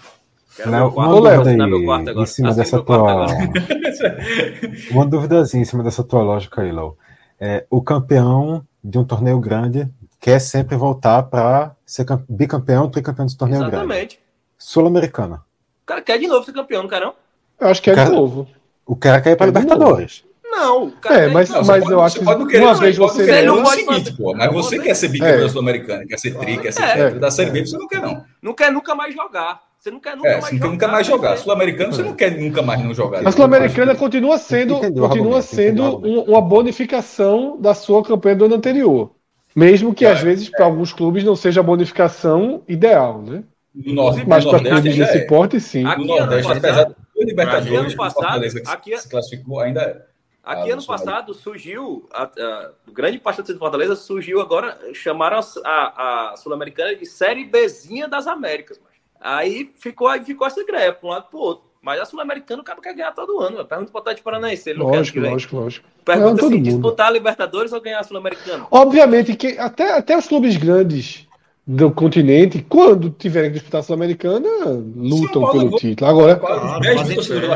Léo, uma dúvida aí, em cima dessa tua... uma duvidazinha em cima dessa tua lógica aí, Léo. É, o campeão de um torneio grande quer sempre voltar para ser bicampeão, tricampeão de torneio Exatamente. grande. Exatamente. Sul-Americana. O cara quer de novo ser campeão, não quer não? Eu acho que é de novo. O cara quer ir para Libertadores. Não, é, mas, não, mas pode, eu acho que uma vez você. Você não pode seguinte, pô, mas você quer ser bicampeão é. sul-americana, quer ser tri, quer ser é. da Série B, você não quer, não. Não quer nunca mais jogar. Você não quer nunca é, mais jogar. nunca mais jogar. Sul-americano, você não quer nunca mais não jogar. A Sul-Americana continua sendo, continua sendo uma bonificação da sua campanha do ano anterior. Mesmo que às vezes para alguns clubes não seja a bonificação ideal, né? No Norte, mas para clubes desse é. porte, sim. Aqui, no Nordeste, apesar do Libertadores, o Fortaleza que se classificou ainda é. Aqui ah, ano passado surgiu, a, a, grande parte do Fortaleza surgiu agora, chamaram a, a Sul-Americana de Série Bzinha das Américas. Aí ficou, aí ficou essa greia para um lado para o outro. Mas a Sul-Americana o cara quer ganhar todo ano. Pergunta para o Tati Paranaense. Ele lógico, não lógico, lógico. Pergunta não, assim, disputar a Libertadores ou ganhar a Sul-Americana? Obviamente que até, até os clubes grandes do continente, quando tiverem que disputar a Sul-Americana, lutam Sim, pelo título. Agora,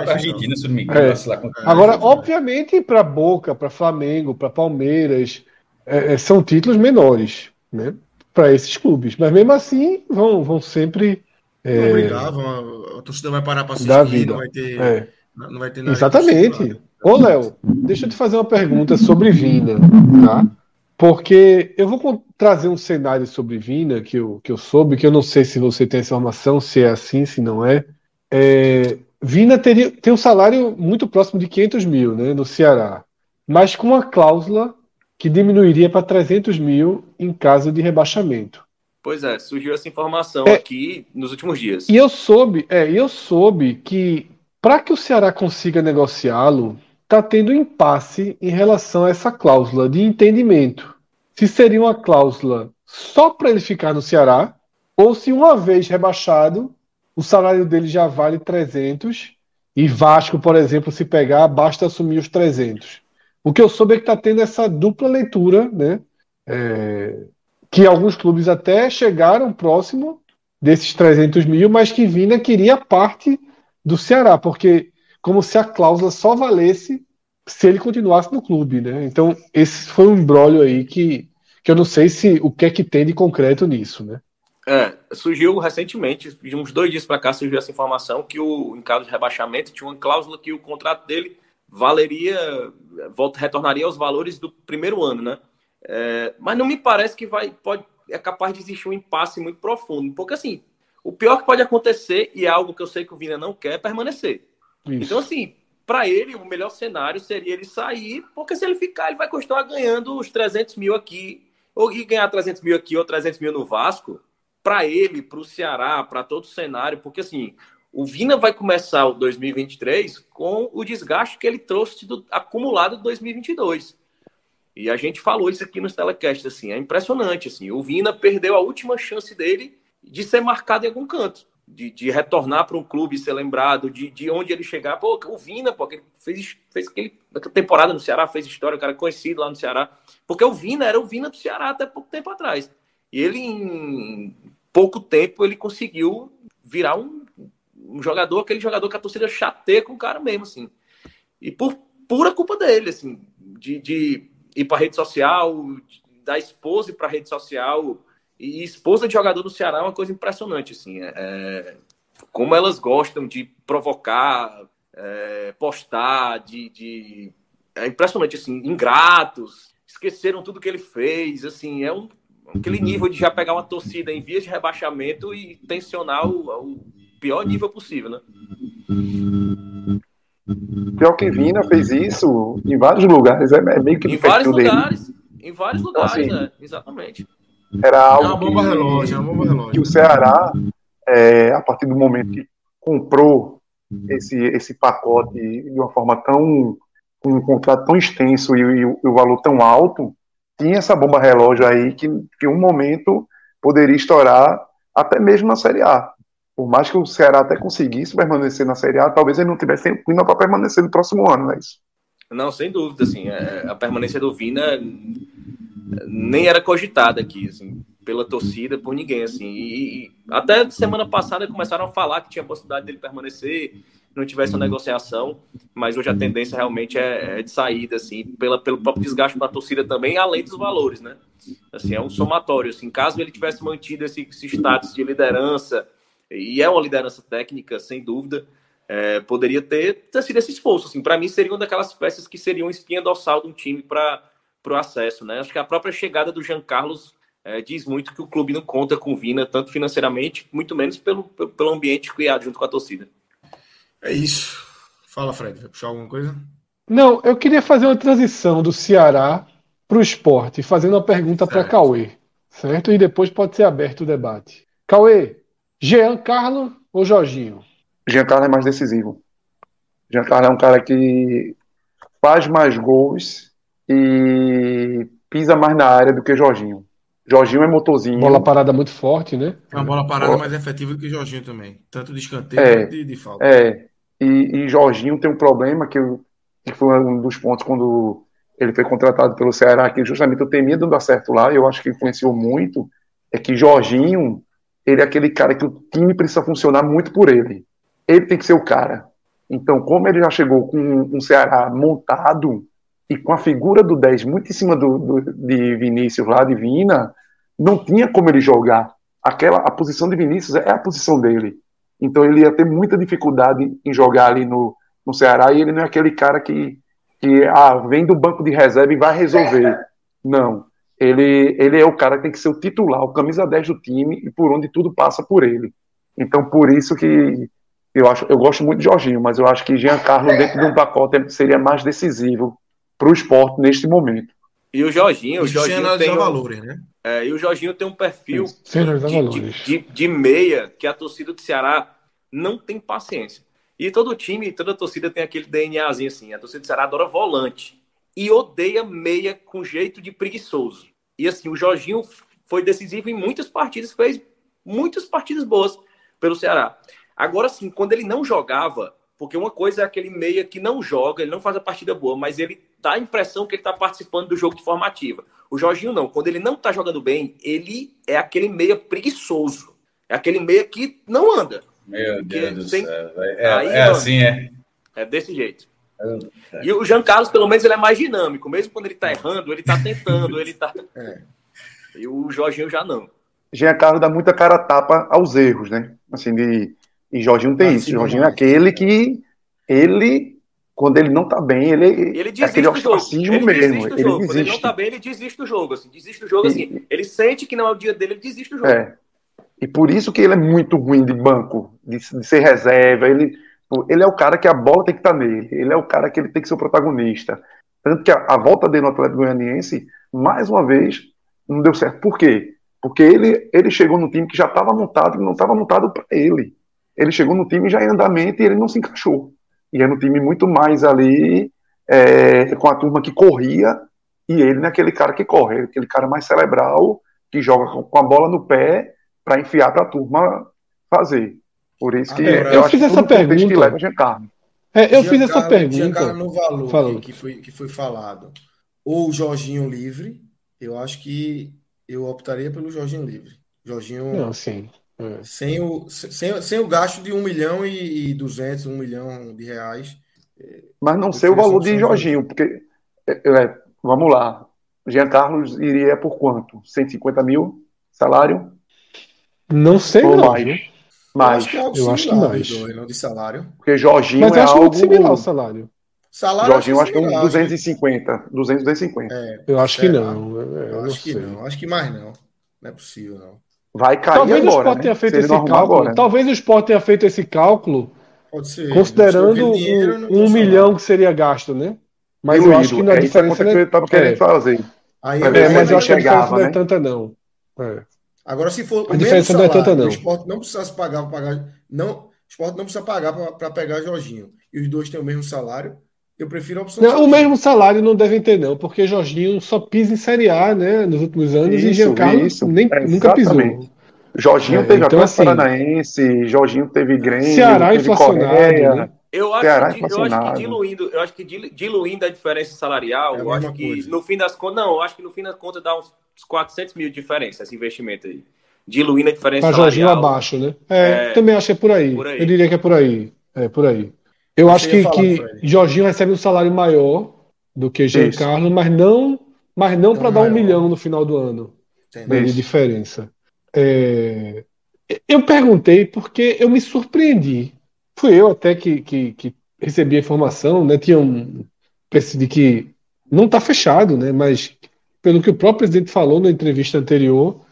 Argentina, se não me engano. É. Agora, obviamente, para Boca, para Flamengo, para Palmeiras, é, é, são títulos menores, né? Para esses clubes. Mas mesmo assim, vão, vão sempre. É, brigar, vão, a torcida vai parar para assistir, vida. não vai ter. É. Não vai ter nada Exatamente. Ô, Léo, deixa eu te fazer uma pergunta sobre Vina, tá? Porque eu vou trazer um cenário sobre Vina que eu, que eu soube, que eu não sei se você tem essa informação, se é assim, se não é. é Vina teria, tem um salário muito próximo de 500 mil né, no Ceará, mas com uma cláusula que diminuiria para 300 mil em caso de rebaixamento. Pois é, surgiu essa informação é, aqui nos últimos dias. E eu soube, é, eu soube que para que o Ceará consiga negociá-lo, está tendo impasse em relação a essa cláusula de entendimento. Se seria uma cláusula só para ele ficar no Ceará, ou se uma vez rebaixado, o salário dele já vale 300 e Vasco, por exemplo, se pegar, basta assumir os 300. O que eu soube é que está tendo essa dupla leitura, né? É, que alguns clubes até chegaram próximo desses 300 mil, mas que Vina queria parte do Ceará, porque como se a cláusula só valesse se ele continuasse no clube, né? Então, esse foi um embrólio aí que, que eu não sei se o que é que tem de concreto nisso, né? É, surgiu recentemente, de uns dois dias para cá, surgiu essa informação que o, em caso de rebaixamento, tinha uma cláusula que o contrato dele valeria, volta, retornaria aos valores do primeiro ano, né? É, mas não me parece que vai, pode, é capaz de existir um impasse muito profundo, porque assim, o pior que pode acontecer, e é algo que eu sei que o Vina não quer, é permanecer. Isso. Então, assim, para ele, o melhor cenário seria ele sair, porque se ele ficar, ele vai continuar ganhando os 300 mil aqui, ou e ganhar 300 mil aqui ou 300 mil no Vasco, para ele, para o Ceará, para todo o cenário, porque assim, o Vina vai começar o 2023 com o desgaste que ele trouxe do, acumulado de 2022. E a gente falou isso aqui nos telecasts, assim, é impressionante, assim, o Vina perdeu a última chance dele de ser marcado em algum canto de, de retornar para um clube ser lembrado, de, de onde ele chegar. Pô, o Vina, pô, ele fez, fez aquele, temporada no Ceará, fez história, o cara conhecido lá no Ceará. Porque o Vina era o Vina do Ceará até pouco tempo atrás. E ele, em pouco tempo, ele conseguiu virar um, um jogador, aquele jogador que a torcida chateia com o cara mesmo, assim. E por pura culpa dele, assim, de, de ir para rede social, da esposa para rede social, e esposa de jogador do Ceará é uma coisa impressionante, assim. É, é, como elas gostam de provocar, é, postar, de, de, É impressionante, assim, ingratos, esqueceram tudo que ele fez, assim, é um, aquele uhum. nível de já pegar uma torcida em vias de rebaixamento e tensionar o, o pior nível possível, né? Pior que Vina fez isso em vários lugares, é, meio que Em vários lugares, dele. em vários então, lugares, então, assim, né? Exatamente. Era algo é uma bomba que, relógio, é uma bomba relógio. que o Ceará, é, a partir do momento que comprou esse, esse pacote de uma forma tão com um contrato tão extenso e, e, o valor tão alto, tinha essa bomba relógio aí que, que um momento poderia estourar até mesmo na Série A. Por mais que o Ceará até conseguisse permanecer na Série A, talvez ele não tivesse clima para permanecer no próximo ano, não é isso? Não, sem dúvida, assim, é, a permanência do Vina nem era cogitada aqui, assim, pela torcida, por ninguém, assim. E, e, até semana passada começaram a falar que tinha possibilidade dele permanecer, não tivesse uma negociação, mas hoje a tendência realmente é, é de saída, assim, pela, pelo próprio desgaste da torcida também, além dos valores, né? Assim, é um somatório, assim, caso ele tivesse mantido esse, esse status de liderança, e é uma liderança técnica, sem dúvida, é, poderia ter, ter sido esse esforço, assim, para mim seria uma daquelas peças que seriam espinha dorsal de um time para para o acesso, né? Acho que a própria chegada do Jean Carlos é, diz muito que o clube não conta com o Vina, tanto financeiramente, muito menos pelo, pelo ambiente criado junto com a torcida. É isso. Fala, Fred, vai puxar alguma coisa? Não, eu queria fazer uma transição do Ceará para o esporte, fazendo uma pergunta para Cauê, certo? E depois pode ser aberto o debate. Cauê, Jean Carlos ou Jorginho? Jean Carlos é mais decisivo. Jean Carlos é um cara que faz mais gols e pisa mais na área do que Jorginho. Jorginho é motorzinho. Bola parada muito forte, né? É uma bola parada mais efetiva do que Jorginho também. Tanto de escanteio é, quanto de, de falta. É. E, e, Jorginho tem um problema que, eu, que foi um dos pontos quando ele foi contratado pelo Ceará, que justamente eu temia não dar certo lá, eu acho que influenciou muito, é que Jorginho, ele é aquele cara que o time precisa funcionar muito por ele. Ele tem que ser o cara. Então, como ele já chegou com um Ceará montado, e com a figura do 10 muito em cima do, do, de Vinícius lá, de Vina, não tinha como ele jogar. Aquela, a posição de Vinícius é a posição dele. Então ele ia ter muita dificuldade em jogar ali no, no Ceará e ele não é aquele cara que, que ah, vem do banco de reserva e vai resolver. Não. Ele, ele é o cara que tem que ser o titular, o camisa 10 do time e por onde tudo passa por ele. Então por isso que eu acho, eu gosto muito de Jorginho, mas eu acho que Jean Carlos dentro de um pacote seria mais decisivo para o esporte neste momento. E o Jorginho, o Jorginho tem um, valores, né? É, e o Jorginho tem um perfil de, de, de, de, meia que a torcida do Ceará não tem paciência. E todo time, toda torcida tem aquele DNAzinho assim. A torcida do Ceará adora volante e odeia meia com jeito de preguiçoso. E assim, o Jorginho foi decisivo em muitas partidas, fez muitas partidas boas pelo Ceará. Agora sim, quando ele não jogava, porque uma coisa é aquele meia que não joga, ele não faz a partida boa, mas ele dá a impressão que ele está participando do jogo de forma ativa. O Jorginho não, quando ele não está jogando bem, ele é aquele meia preguiçoso. É aquele meia que não anda. Meu Deus do tem... céu. É, Aí, é assim, é. É desse jeito. E o Jean Carlos, pelo menos, ele é mais dinâmico. Mesmo quando ele tá errando, ele tá tentando, ele tá. É. E o Jorginho já não. Jean Carlos dá muita cara tapa aos erros, né? Assim, de... E Jorginho tem ah, isso. Jorginho é aquele que ele, quando ele não tá bem, ele, ele desiste é aquele ostracismo ele mesmo. Ele desiste. Quando ele não tá bem, ele desiste do jogo. Assim, desiste do jogo, e... assim. Ele sente que não é o dia dele, ele desiste do jogo. É. E por isso que ele é muito ruim de banco, de, de ser reserva. Ele ele é o cara que a bola tem que estar tá nele. Ele é o cara que ele tem que ser o protagonista. Tanto que a, a volta dele no Atlético Goianiense, mais uma vez, não deu certo. Por quê? Porque ele, ele chegou no time que já estava montado e não estava montado para ele. Ele chegou no time já em andamento e ele não se encaixou. E era um time muito mais ali é, com a turma que corria e ele naquele cara que corre, aquele cara mais cerebral que joga com a bola no pé para enfiar para a turma fazer. Por isso que eu, eu fiz essa pergunta. Que leva Giancarlo. É, eu fiz essa pergunta. Giancarlo no valor que, foi, que foi falado. Ou o Jorginho livre, eu acho que eu optaria pelo Jorginho livre. Jorginho. Não, sim. É. Sem, o, sem, sem o gasto de 1 milhão e, e 200, 1 milhão de reais. Mas não sei o valor de Jorginho, porque. É, é, vamos lá. Jean Carlos iria por quanto? 150 mil salário? Não sei, Ou não. Mais. Mais. Eu acho que, é eu acho que mais. não de salário. Porque Jorginho Mas é acho algo... muito similar o salário. Salário Jorginho eu acho que é uns 250. 200, 250. É, eu acho que não. Eu, eu acho que não. Acho que mais não. Não é possível, não. Vai cair Talvez agora, o Sport né? tenha feito esse cálculo. Agora, né? Talvez o Sport tenha feito esse cálculo considerando dinheiro, um, um milhão que seria gasto, né? Mas eu acho que na é diferença. Que eu estava querendo é. fazer. Aí, é, mas eu acho que a diferença não é tanta, não. É. Agora, se for a diferença salário, não é tanta, não. O esporte não precisasse pagar para pagar. Não, o esporte não precisa pagar para pegar Jorginho. E os dois têm o mesmo salário. Eu prefiro a opção. Não, o mesmo salário não devem ter, não, porque Jorginho só pisa em Série A, né? Nos últimos anos, isso, e Giancarlo isso. nem, é, nunca pisou. Jorginho é, teve então, assim, Paranaense, Jorginho teve Grêmio, Ceará teve inflacionado, Coreia, né? Eu acho, que, eu acho que diluindo, eu acho que diluindo a diferença salarial, é eu acho que coisa. no fim das contas, não, eu acho que no fim das contas dá uns 400 mil de diferença esse investimento aí diluindo a diferença Para Jorginho abaixo, né? É, é, também acho que é por aí. por aí. Eu diria que é por aí. É por aí. Eu, acho que, que Jorginho recebe um salário maior do que Giancarlo, mas não, mas não para dar um milhão no final do ano né, de diferença. É, eu perguntei porque eu me surpreendi. Fui eu até que, que, que recebi a informação, né? Tinha um de que não está fechado, né? Mas pelo que o próprio presidente falou na entrevista anterior,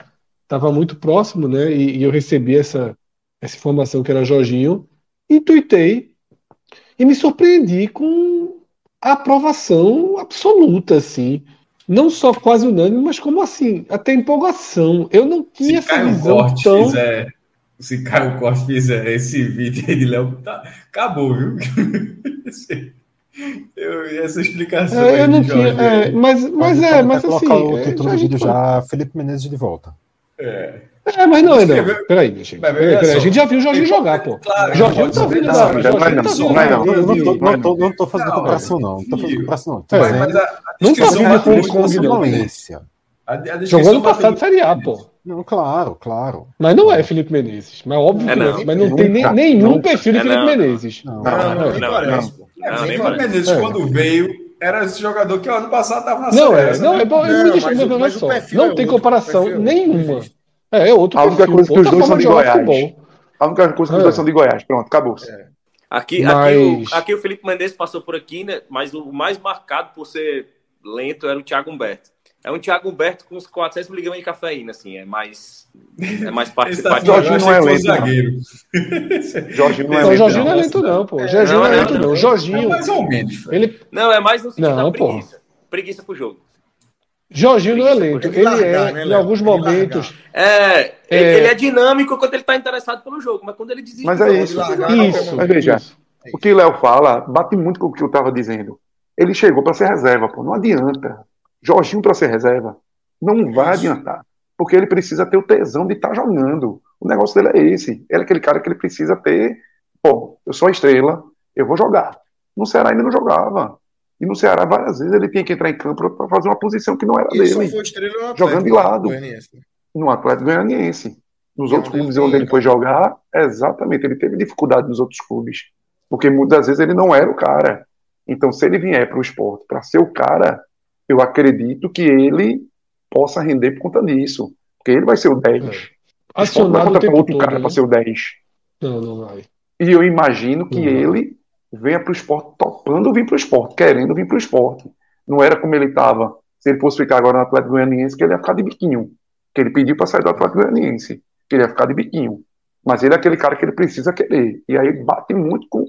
estava muito próximo, né? E, e, eu recebi essa, essa informação que era Jorginho, intuitei e me surpreendi com a aprovação absoluta, assim. Não só quase unânime, mas como assim, até empolgação. Eu não tinha se essa visão tão... Fizer, se Caio Corte fizer esse vídeo aí de Léo, tá, acabou, viu? Eu, essa explicação é, eu não tinha, é, mas, mas é, mas assim. o título do vídeo já, Felipe Menezes de volta. É. É, mas não, não. Peraí, eu... peraí, peraí. A gente já viu o Jorginho jogar, pô. Claro, Jorginho não tá vindo da. Não, não tô fazendo comparação, não. Não tô fazendo comparação, não. Não tá vindo com não. Jogou no passado Série A, pô. Não, claro, claro. Mas não é Felipe Menezes. Mas óbvio é que não. Mas não tem nenhum perfil de Felipe Menezes. Não, não, não. Felipe Menezes, quando veio, era esse jogador que o ano passado estava na Não, é, não, né? é bom, não, não, mas, mas, mas só. Não é tem comparação é nenhuma. É, é outro A única perfil, coisa que os dois são de Goiás. A única coisa que os dois são de Goiás. Pronto, acabou. É. Aqui, mas... aqui, o, aqui o Felipe Mendes passou por aqui, né? Mas o mais marcado por ser lento era o Thiago Humberto. É um Thiago Humberto com uns 400 miligramas de cafeína, assim, é mais, é mais participativo. Jorginho não é lento, zagueiro. Jorginho não é lento. Jorginho não é lento, não, pô. Jorginho não é lento, não. Jorginho. É mais ou menos. Ele... Não, é mais no sentido não, da preguiça. Pô. Preguiça pro jogo. Jorginho não é lento. Ele é, né, em alguns momentos. É, é, ele é dinâmico quando ele está interessado pelo jogo, mas quando ele desiste. Mas é isso. Largar, isso. Mas veja, o que Léo fala bate muito com o que eu estava dizendo. Ele chegou para ser reserva, pô. Não adianta. Jorginho para ser reserva. Não vai adiantar. porque ele precisa ter o tesão de estar tá jogando. O negócio dele é esse. Ele é aquele cara que ele precisa ter. Pô, eu sou a estrela, eu vou jogar. No Ceará ainda não jogava. E no Ceará, várias vezes, ele tinha que entrar em campo para fazer uma posição que não era Ele dele. estrela Atlético Jogando de lado. No Atlético Goianiense. Nos é outros clubes ele onde ele foi jogar, exatamente, ele teve dificuldade nos outros clubes. Porque muitas vezes ele não era o cara. Então, se ele vier para o esporte para ser o cara, eu acredito que ele possa render por conta disso. Porque ele vai ser o 10. O esporte não vai Acionado outro todo, cara né? para ser o 10. Não, não vai. E eu imagino que Uhum. ele venha para o esporte topando vir para o esporte, querendo vir para o esporte. Não era como ele estava. Se ele fosse ficar agora no Atlético Goianiense, que ele ia ficar de biquinho. Que ele pediu para sair do Atlético Goianiense. Que ele ia ficar de biquinho. Mas ele é aquele cara que ele precisa querer. E aí bate muito com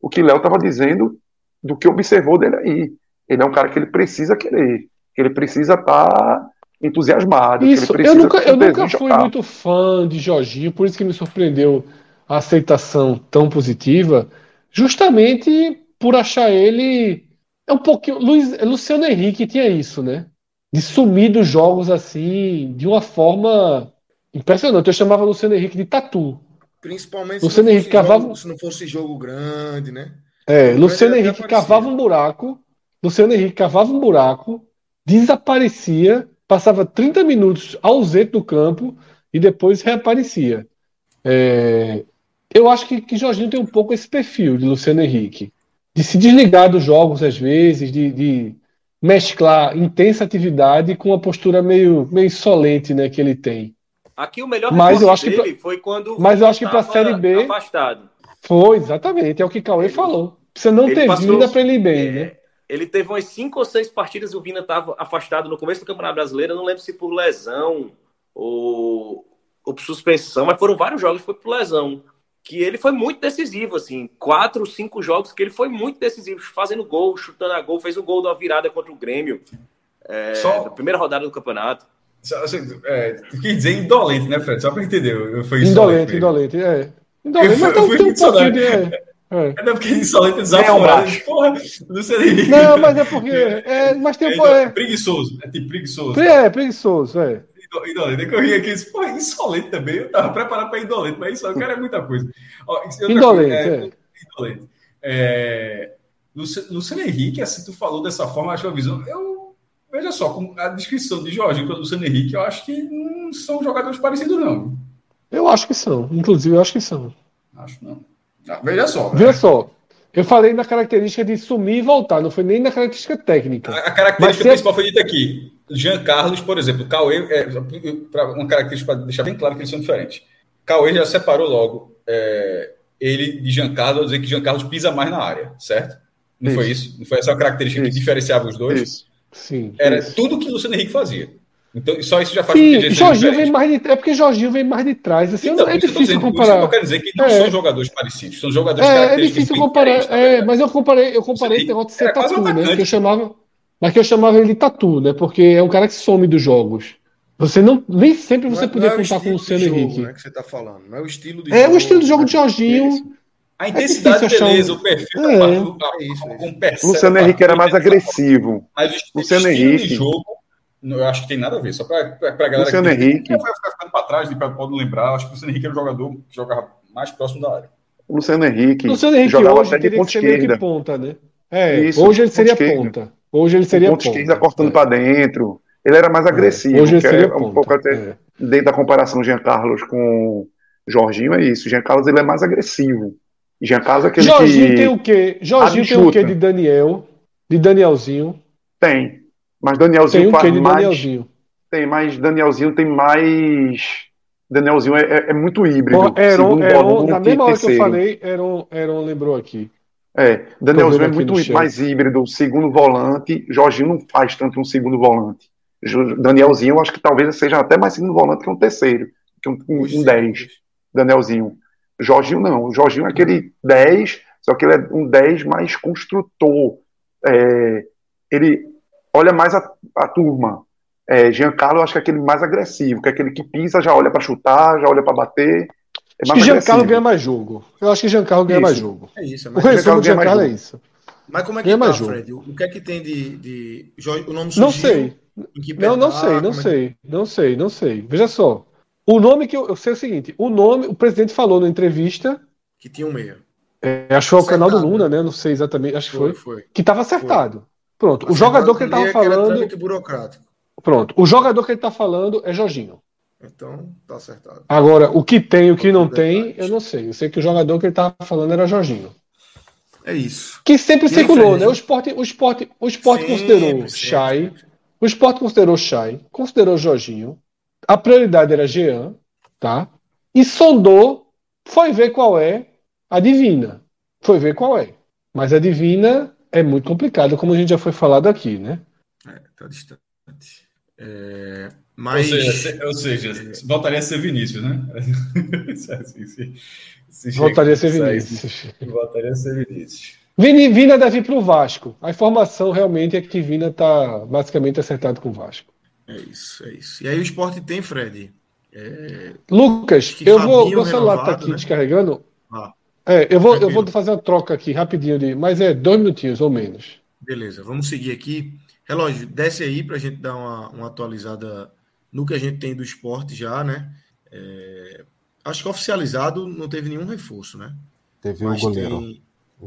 o que Léo estava dizendo do que observou dele aí. Ele é um cara que ele precisa querer. Que ele precisa estar entusiasmado. Isso, que ele eu nunca, eu nunca fui jogar. muito fã de Jorginho, por isso que me surpreendeu a aceitação tão positiva, justamente por achar ele é um pouquinho. Luiz, Luciano Henrique tinha isso, né? De sumir dos jogos assim, de uma forma impressionante. Eu chamava Luciano Henrique de tatu. Principalmente Luciano se, não Henrique fosse cavava- jogo, se não fosse jogo grande, né? É, O Luciano Henrique cavava um buraco, Luciano Henrique cavava um buraco, desaparecia, passava 30 minutos ausente do campo e depois reaparecia. É, eu acho que, que Jorginho tem um pouco esse perfil de Luciano Henrique, de se desligar dos jogos às vezes, de, de mesclar intensa atividade com uma postura meio, meio insolente, né, que ele tem. Aqui o melhor Mas eu acho que dele foi quando mas eu acho que pra tava Série B- afastado. Foi, exatamente, é o que Cauê falou. Precisa não Ele ter passou- para ele ir bem, É, né? Ele teve umas cinco ou seis partidas e o Vina estava afastado no começo do Campeonato Brasileiro. Eu não lembro se por lesão ou, ou por suspensão, mas foram vários jogos que foi por lesão. Que ele foi muito decisivo, assim. Quatro, cinco jogos que ele foi muito decisivo, fazendo gol, chutando a gol, fez o gol da virada contra o Grêmio. É, Só- na primeira rodada do campeonato. Só, assim, é, tu quis dizer indolente, né, Fred? Só pra entender. Eu fui Indolente, indolente, é. Indolente, Eu mas eu tem, um pouquinho de. É, é. É não, porque é um desaforado. Porra, Luciano Henrique. Não, mas é porque. É, mas tem É, pouco. É, preguiçoso. É tipo preguiçoso. é, preguiçoso, é. Indo- Indolente. É que eu ri aqui disse, porra, insolente também. Eu tava preparado para indolente, mas isso, o cara é muita coisa. Ó, é Indolente, coisa, é. Indolente. É, Luci- Luciano Henrique, assim, tu falou dessa forma, acho que a visão. Eu, veja só, com a descrição de Jorginho para Luciano Henrique, eu acho que não são jogadores parecidos, não. Eu acho que são. Inclusive, eu acho que são. Acho não. Ah, veja só. Veja só. Eu falei na característica de sumir e voltar, não foi nem na característica técnica. A a característica se- principal foi dita aqui. Jean Carlos, por exemplo, Cauê, é, uma característica para deixar bem claro que eles são diferentes. Cauê já separou logo é, ele de Jean Carlos, ao dizer que Jean Carlos pisa mais na área, certo? Não foi isso? Não foi essa a característica Isso. que diferenciava os dois? Isso. Sim. Era isso. tudo que o Luciano Henrique fazia. Então, só isso já faz com que Sim, eles sejam Jorginho vem mais de. É porque Jorginho vem mais de trás. Assim, Então, é que difícil dizendo, isso que eu comparar. quero dizer que não É. são jogadores parecidos, são jogadores É, é difícil comparar. É, verdade. mas eu comparei, eu comparei esse negócio de ser um tatu, né? Que eu chamava, mas que eu chamava ele de tatu, né? Porque é um cara que some dos jogos. Você não, nem sempre você Não é- podia não é o contar com o Luciano jogo, Henrique. Né, que você tá falando. Não é o estilo de É jogo. o estilo de jogo de Jorginho. A intensidade, achar beleza, um- o perfil, É. a, a, É isso, é isso. Luciano Henrique era mais agressivo. Mas o Luciano estilo Henrique. jogo, eu acho que tem nada a ver. Só para a galera Luciano que Henrique. vai ficar ficando para trás, pode não lembrar. Acho que o Luciano Henrique era um jogador que jogava mais próximo da área. Luciano Henrique, Luciano Henrique jogava hoje até de ponta ser meio que esquerda. ponta, né? É, Isso, hoje ele ponta seria esquerda. ponta. Hoje ele seria ponta ponta. esquerda cortando É. para dentro. Ele era mais agressivo, Hoje ele que seria é um ponta. pouco até é. dentro da comparação Jean Carlos com Jorginho é isso. Jean Carlos ele é mais agressivo. Jean Carlos é aquele Jorginho que tem o quê? Jorginho tem o quê de Daniel? De Danielzinho? tem, mas Tem Danielzinho o faz quê de mais Danielzinho? tem mais Danielzinho tem mais Danielzinho é, é- é muito híbrido. Bom, Heron, segundo Heron, volante na mesma hora que eu terceiro. falei, Heron, Heron lembrou aqui. É, Danielzinho é muito mais híbrido, segundo volante. Jorginho não faz tanto um segundo volante. Danielzinho, eu acho que talvez seja até mais segundo volante que um terceiro, que um, um, um sim, 10. hoje. Jorginho. Jorginho não. O Jorginho é aquele 10, só que ele é um 10 mais construtor. É, ele olha mais a, a turma. É, Giancarlo, eu acho que é aquele mais agressivo, que é aquele que pisa, já olha para chutar, já olha para bater. É Acho mais que Giancarlo ganha mais jogo. Eu acho que Giancarlo ganha Isso. mais jogo. É isso. O resumo de Giancarlo é jogo. isso. mas como é que ganha tá, mais jogo. Fred? O que é que tem de. de... O nome Não surgiu, sei. não, não sei, não sei, não sei, não sei. Veja só. O nome que eu, eu sei é o seguinte: o nome, o presidente falou na entrevista. Que tinha um meia. É, acho que foi o canal do Luna, né? Não sei exatamente, acho que foi. foi. foi. Que estava acertado. Foi. Pronto. O jogador que ele estava falando. burocrático. Pronto. O jogador que ele está falando é Jorginho. Então, tá acertado. Agora, o que tem e o que não tem, eu não sei. Eu sei que o jogador que ele estava falando era Jorginho. É isso. Que sempre e circulou, né? O esporte, o esporte, o esporte considerou Chay. O esporte considerou Chay, considerou Jorginho. A prioridade era Jean, tá? E sondou, foi ver qual é a divina. Foi ver qual é. Mas a divina é muito complicada, como a gente já foi falado aqui, né? É, tá distante. É, mas... Ou seja, ou seja, voltaria a ser Vinícius, né? se, se, se voltaria a ser Vinícius. Voltaria a ser Vinícius. Vini, Vina deve ir para o Vasco. A informação realmente é que Vina está basicamente acertado com o Vasco. É isso, é isso. E aí o esporte tem, Fred. É... Lucas, eu vou. Meu celular está aqui né? descarregando. Ah, é, eu vou, eu vou fazer uma troca aqui rapidinho, de, mas é dois minutinhos ou menos. Beleza, vamos seguir aqui. Relógio, desce aí para a gente dar uma, uma atualizada no que a gente tem do esporte já, né? É, acho que oficializado não teve nenhum reforço, né? Teve um goleiro. Tem,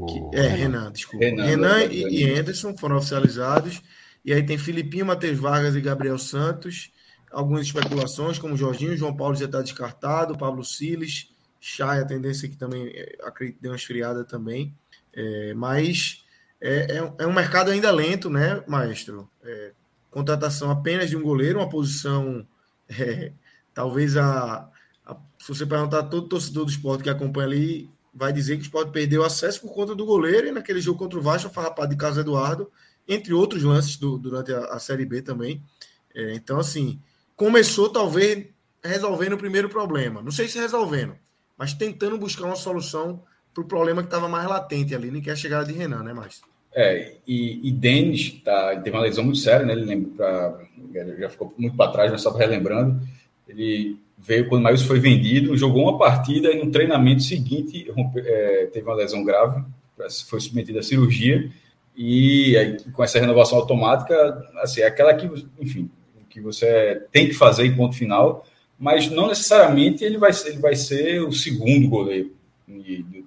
que, é, Renan, desculpa. Renan, Renan e, e Anderson foram oficializados. E aí tem Filipinho, Matheus Vargas e Gabriel Santos. Algumas especulações, como Jorginho, João Paulo já está descartado, Pablo Siles, Chay, a tendência que também é, acredito deu uma esfriada também. É, mas é, é, é, um mercado ainda lento, né, maestro? É, contratação apenas de um goleiro, uma posição. É, talvez a, a, Se você perguntar a todo torcedor do esporte que acompanha ali, vai dizer que o esporte perdeu acesso por conta do goleiro e naquele jogo contra o Vasco, farrapado de Carlos Eduardo, entre outros lances do, durante a, a, Série B também. É, então, assim, começou talvez resolvendo o primeiro problema. Não sei se resolvendo, mas tentando buscar uma solução para o problema que estava mais latente ali, nem que é a chegada de Renan, né, Márcio? É, e, e Denis tá, teve uma lesão muito séria, né? Ele lembra, pra, já ficou muito para trás, mas só relembrando. Ele veio quando o foi vendido, jogou uma partida e no treinamento seguinte rompe, é, teve uma lesão grave, foi submetido à cirurgia. E aí, com essa renovação automática, assim, é aquela que, enfim, que você tem que fazer em ponto final, mas não necessariamente ele vai, ele vai ser o segundo goleiro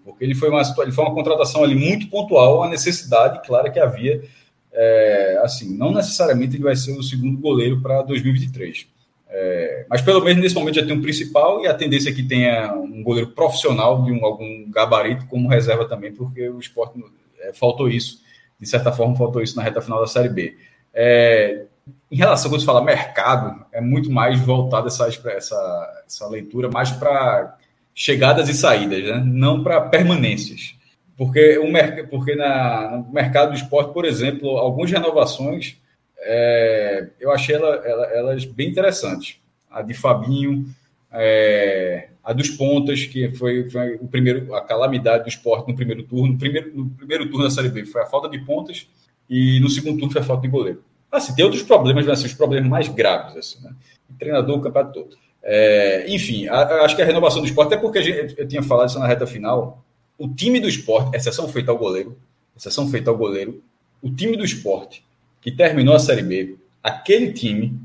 porque ele foi uma ele foi uma contratação ali muito pontual, a necessidade clara que havia, é, assim, não necessariamente ele vai ser o segundo goleiro para 2023. É, mas pelo menos nesse momento já tem um principal e a tendência é que tenha um goleiro profissional de um, algum gabarito como reserva também, porque o esporte é, faltou isso, de certa forma faltou isso na reta final da Série B. É, em relação a quando se fala mercado, é muito mais voltado essa, essa, essa leitura mais para chegadas e saídas, né? não para permanências. Porque, o, porque na, no mercado do esporte, por exemplo, algumas renovações é, eu achei ela, ela, elas bem interessantes. A de Fabinho, é, a dos pontas, que foi, foi, o primeiro, a calamidade do esporte no primeiro turno. No primeiro, no primeiro turno da Série B foi a falta de pontas e no segundo turno foi a falta de goleiro. Assim, tem outros problemas, mas assim, os problemas mais graves, assim, né? Treinador, o campeonato todo. É, enfim, a, acho que a renovação do esporte, até porque gente, eu tinha falado isso na reta final, o time do esporte, exceção feita ao goleiro, exceção feita ao goleiro, o time do esporte que terminou a Série B, aquele time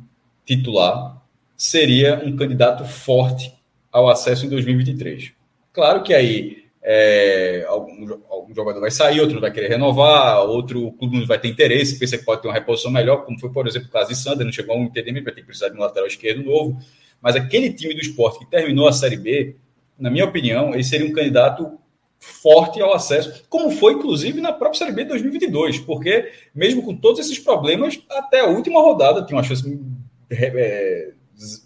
titular seria um candidato forte ao acesso em 2023. Claro que aí é, algum, algum, jogador vai sair, outro vai querer renovar, outro clube não vai ter interesse, pensa que pode ter uma reposição melhor, como foi, por exemplo, o caso de Sander, não chegou a um entendimento, vai ter que precisar de um lateral esquerdo novo. Mas aquele time do esporte que terminou a Série B, na minha opinião, ele seria um candidato forte ao acesso, como foi, inclusive, na própria Série B de 2022, porque, mesmo com todos esses problemas, até a última rodada tinha uma chance é,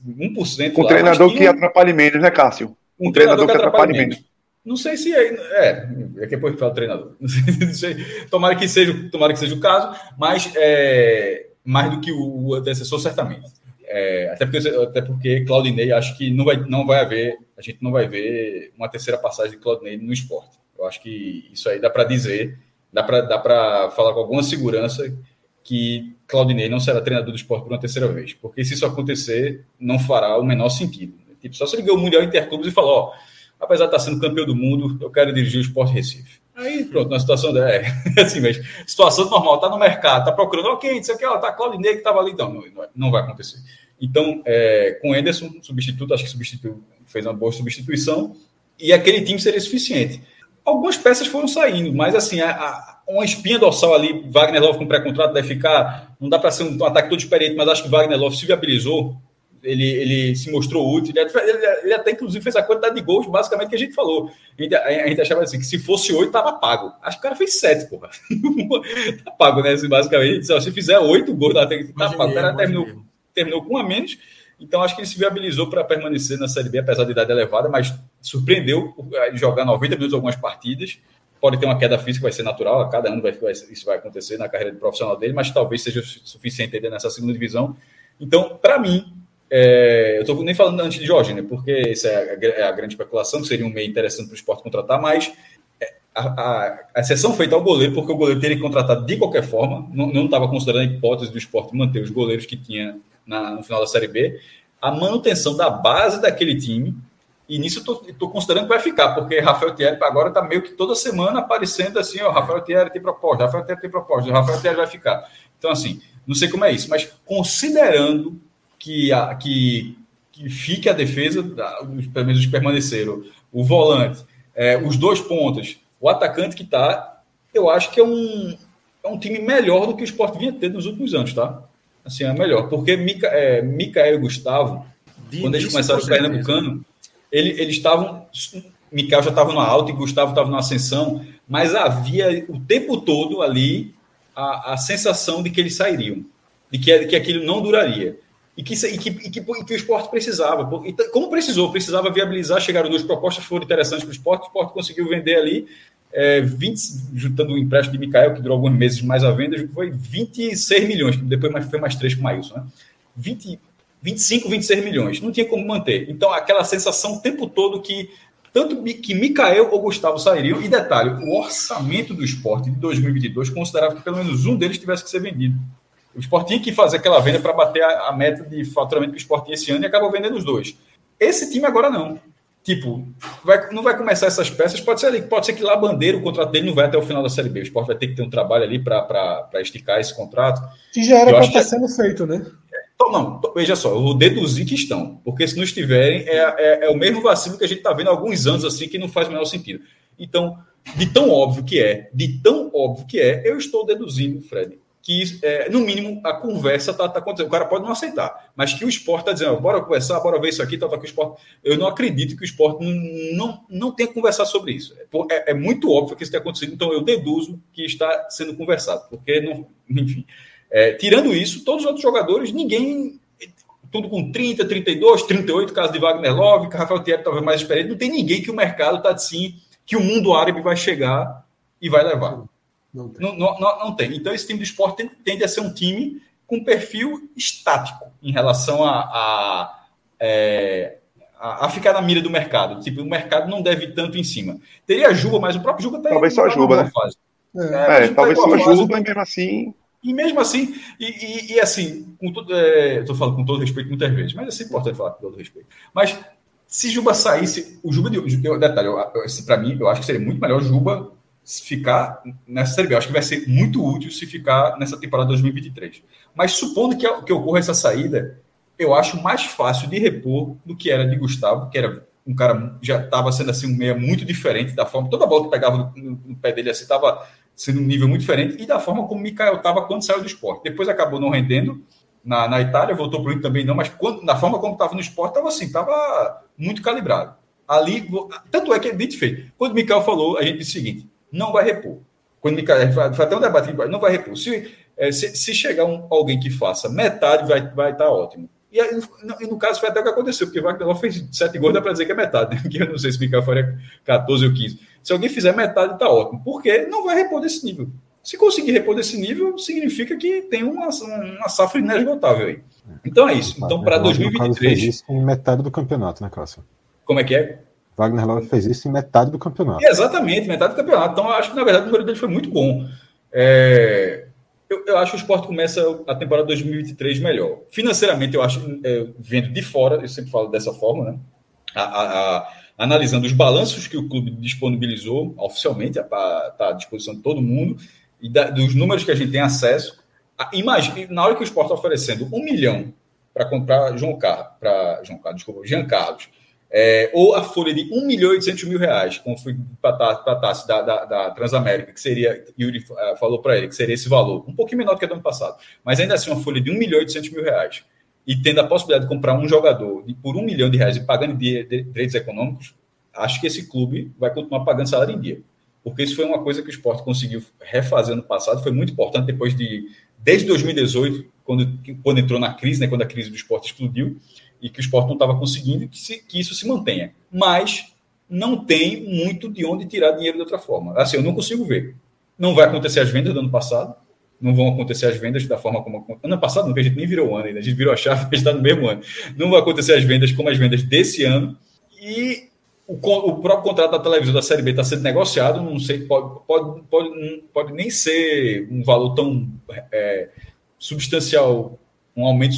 1%. Um lá, treinador que atrapalhe menos, né, Cássio? Um, um treinador, treinador, que atrapalhe menos. menos. Não sei se é. É, é depois que fala o treinador. Não sei, tomara, que seja, tomara que seja o caso, mas é, mais do que o, o antecessor, certamente. É, até, porque, até porque Claudinei acho que não vai, não vai haver, a gente não vai ver uma terceira passagem de Claudinei no esporte. Eu acho que isso aí dá para dizer, dá para dá falar com alguma segurança que Claudinei não será treinador do esporte por uma terceira vez. Porque se isso acontecer, não fará o menor sentido. Tipo, só se ligar o Mundial Interclubes e falar, ó, apesar de estar sendo campeão do mundo, eu quero dirigir o Esporte Recife. Aí, pronto, na situação dela, é assim, mas situação normal, tá no mercado, tá procurando, ok, isso aqui, ó, tá Claudinei que tava ali, então, não, não vai acontecer. Então, é, com o Anderson, substituto, acho que substituiu, fez uma boa substituição, e aquele time seria suficiente. Algumas peças foram saindo, mas assim, a, a, uma espinha dorsal ali, Wagner Love com pré-contrato deve ficar, não dá para ser um, um, ataque todo diferente, mas acho que Wagner Love se viabilizou, ele, ele se mostrou útil, ele, ele, ele, até inclusive fez a quantidade de gols, basicamente, que a gente falou. A gente, a gente achava assim, que se fosse oito, tava pago. Acho que o cara fez sete, porra. tá pago, né? Assim, basicamente, se fizer oito gols, tá, tá pago. O cara terminou terminou com um a menos, então acho que ele se viabilizou para permanecer na Série B, apesar de idade elevada, mas surpreendeu jogar 90 minutos algumas partidas. Pode ter uma queda física, vai ser natural, a cada ano vai, vai, isso vai acontecer na carreira de profissional dele, mas talvez seja suficiente ainda nessa segunda divisão. Então, para mim, é, eu estou nem falando antes de Jorge, né, porque essa é a, é a grande especulação, que seria um meio interessante para o esporte contratar, mas é, a, a, a exceção feita ao goleiro, porque o goleiro teria contratado de qualquer forma, não estava considerando a hipótese do esporte manter os goleiros que tinha na, no final da Série B, a manutenção da base daquele time, e nisso eu estou considerando que vai ficar, porque Rafael Thierry agora está meio que toda semana aparecendo assim, ó, Rafael Thierry tem proposta, Rafael Thierry tem proposta, Rafael Thierry vai ficar. Então, assim, não sei como é isso, mas considerando que, a, que, que fique a defesa, pelo menos os que permaneceram, o volante, é, os dois pontas, o atacante que está, eu acho que é um, é um time melhor do que o Sport vinha tendo nos últimos anos, tá? Assim, é melhor. Porque Mica, é, Micael e Gustavo, de quando eles começaram o Pernambucano, ele, eles estavam. Micael já estava no alta e Gustavo estava na ascensão, mas havia o tempo todo ali a, a sensação de que eles sairiam, de que, que aquilo não duraria. E que, e que, e que, e que o esporte precisava. Como precisou? Precisava viabilizar, chegaram duas propostas, foram interessantes para o esporte, o esporte conseguiu vender ali é, 20, juntando o empréstimo de Mikael, que durou alguns meses mais a venda, foi 26 milhões, depois foi mais 3 com o Maílson, né? 20, 25, 26 milhões. Não tinha como manter. Então, aquela sensação o tempo todo que tanto que Mikael ou Gustavo sairiam. E detalhe, o orçamento do esporte de 2022 considerava que pelo menos um deles tivesse que ser vendido. O esporte tinha que fazer aquela venda para bater a, a, meta de faturamento que o esporte tinha esse ano e acabou vendendo os dois. Esse time agora não. Tipo, vai, não vai começar essas peças. Pode ser ali, pode ser que lá bandeira, o contrato dele não vai até o final da Série B. O esporte vai ter que ter um trabalho ali para esticar esse contrato. Que já era para estar tá sendo feito, né? Então, não, veja só, eu vou deduzir que estão, porque se não estiverem, é, é, é o mesmo vacilo que a gente está vendo há alguns anos assim, que não faz o menor sentido. Então, de tão óbvio que é, de tão óbvio que é, eu estou deduzindo, Fred, que, é, no mínimo, a conversa está tá acontecendo. O cara pode não aceitar, mas que o esporte está dizendo, bora conversar, bora ver isso aqui, tal, tal, que o esporte. Eu não acredito que o esporte não, não, não tenha conversado sobre isso. É, é, é, muito óbvio que isso tem acontecido, então eu deduzo que está sendo conversado, porque, não, enfim. É, tirando isso, todos os outros jogadores, ninguém. Tudo com 30, 32, 38, caso de Wagner Love, Rafael Thierry talvez mais experiente, não tem ninguém que o mercado está assim, que o mundo árabe vai chegar e vai levar. Não tem. Não, não, não, tem. Então, esse time do esporte tende, tende, a ser um time com perfil estático em relação a, a, é, a, a, ficar na mira do mercado. Tipo, o mercado não deve ir tanto em cima. Teria a Juba, mas o próprio Juba está Talvez só a Juba, né? Fase. É, é, é talvez só a Juba, e mesmo assim. E mesmo assim, e, e, e assim, com tudo, é, estou falando com todo respeito muitas vezes, mas é sempre importante falar com todo respeito. Mas se Juba saísse, o Juba, de, detalhe, para mim, eu acho que seria muito melhor Juba ficar nessa Série B. Acho que vai ser muito útil se ficar nessa temporada 2023. Mas supondo que, que ocorra essa saída, eu acho mais fácil de repor do que era de Gustavo, que era um cara já estava sendo assim um meia muito diferente da forma toda bola que pegava no, no, pé dele assim estava sendo um nível muito diferente e da forma como o Mikael estava quando saiu do esporte. Depois acabou não rendendo na, na Itália, voltou para o também não, mas quando, na forma como estava no esporte estava assim, estava muito calibrado. Ali, tanto é que é bem feito. Quando o Mikael falou, a gente disse o seguinte: não vai repor. Quando me foi até um debate, não vai repor. Se, é, se, se, chegar um, alguém que faça metade, vai, vai estar tá ótimo. E, aí, no, no, caso foi até o que aconteceu, porque o Wagner fez sete gols, dá para dizer que é metade, né? que eu não sei se o Mikael faria 14 ou 15. Se alguém fizer metade, está ótimo, porque não vai repor desse nível. Se conseguir repor desse nível, significa que tem uma, uma safra inesgotável aí. Então é isso. Então, para 2023. Fez isso em metade do campeonato, né, Cássio? Como é que é? Wagner Love fez isso em metade do campeonato. Exatamente, metade do campeonato. Então, eu acho que, na verdade, o número dele foi muito bom. É... Eu, eu, acho que o esporte começa a temporada 2023 melhor. Financeiramente, eu acho, é, vendo de fora, eu sempre falo dessa forma, né? a, a, a, analisando os balanços que o clube disponibilizou oficialmente, está à disposição de todo mundo, e da, dos números que a gente tem acesso. Imagine, na hora que o esporte está oferecendo um milhão para comprar João Carlos, para João Carlos, desculpa, Jean Carlos, é, ou a folha de 1 milhão e 800 mil reais, como foi a taxa da, da, da, Transamérica, que seria, Yuri uh, falou para ele, que seria esse valor, um pouquinho menor do que do ano passado, mas ainda assim uma folha de 1 milhão e 800 mil reais, e tendo a possibilidade de comprar um jogador por 1 milhão de reais e pagando de, de, direitos econômicos, acho que esse clube vai continuar pagando salário em dia. Porque isso foi uma coisa que o esporte conseguiu refazer no passado, foi muito importante depois de, desde 2018, quando, quando entrou na crise, né, quando a crise do esporte explodiu, e que o esporte não estava conseguindo, que, se, que isso se mantenha. Mas não tem muito de onde tirar dinheiro de outra forma. Assim, eu não consigo ver. Não vai acontecer as vendas do ano passado, não vão acontecer as vendas da forma como. Ano passado, não, a gente nem virou ano ainda, a gente virou a chave, a gente está no mesmo ano. Não vai acontecer as vendas como as vendas desse ano. E o, o próprio contrato da televisão da Série B está sendo negociado, não sei, pode, pode, pode, pode nem ser um valor tão é, substancial, um aumento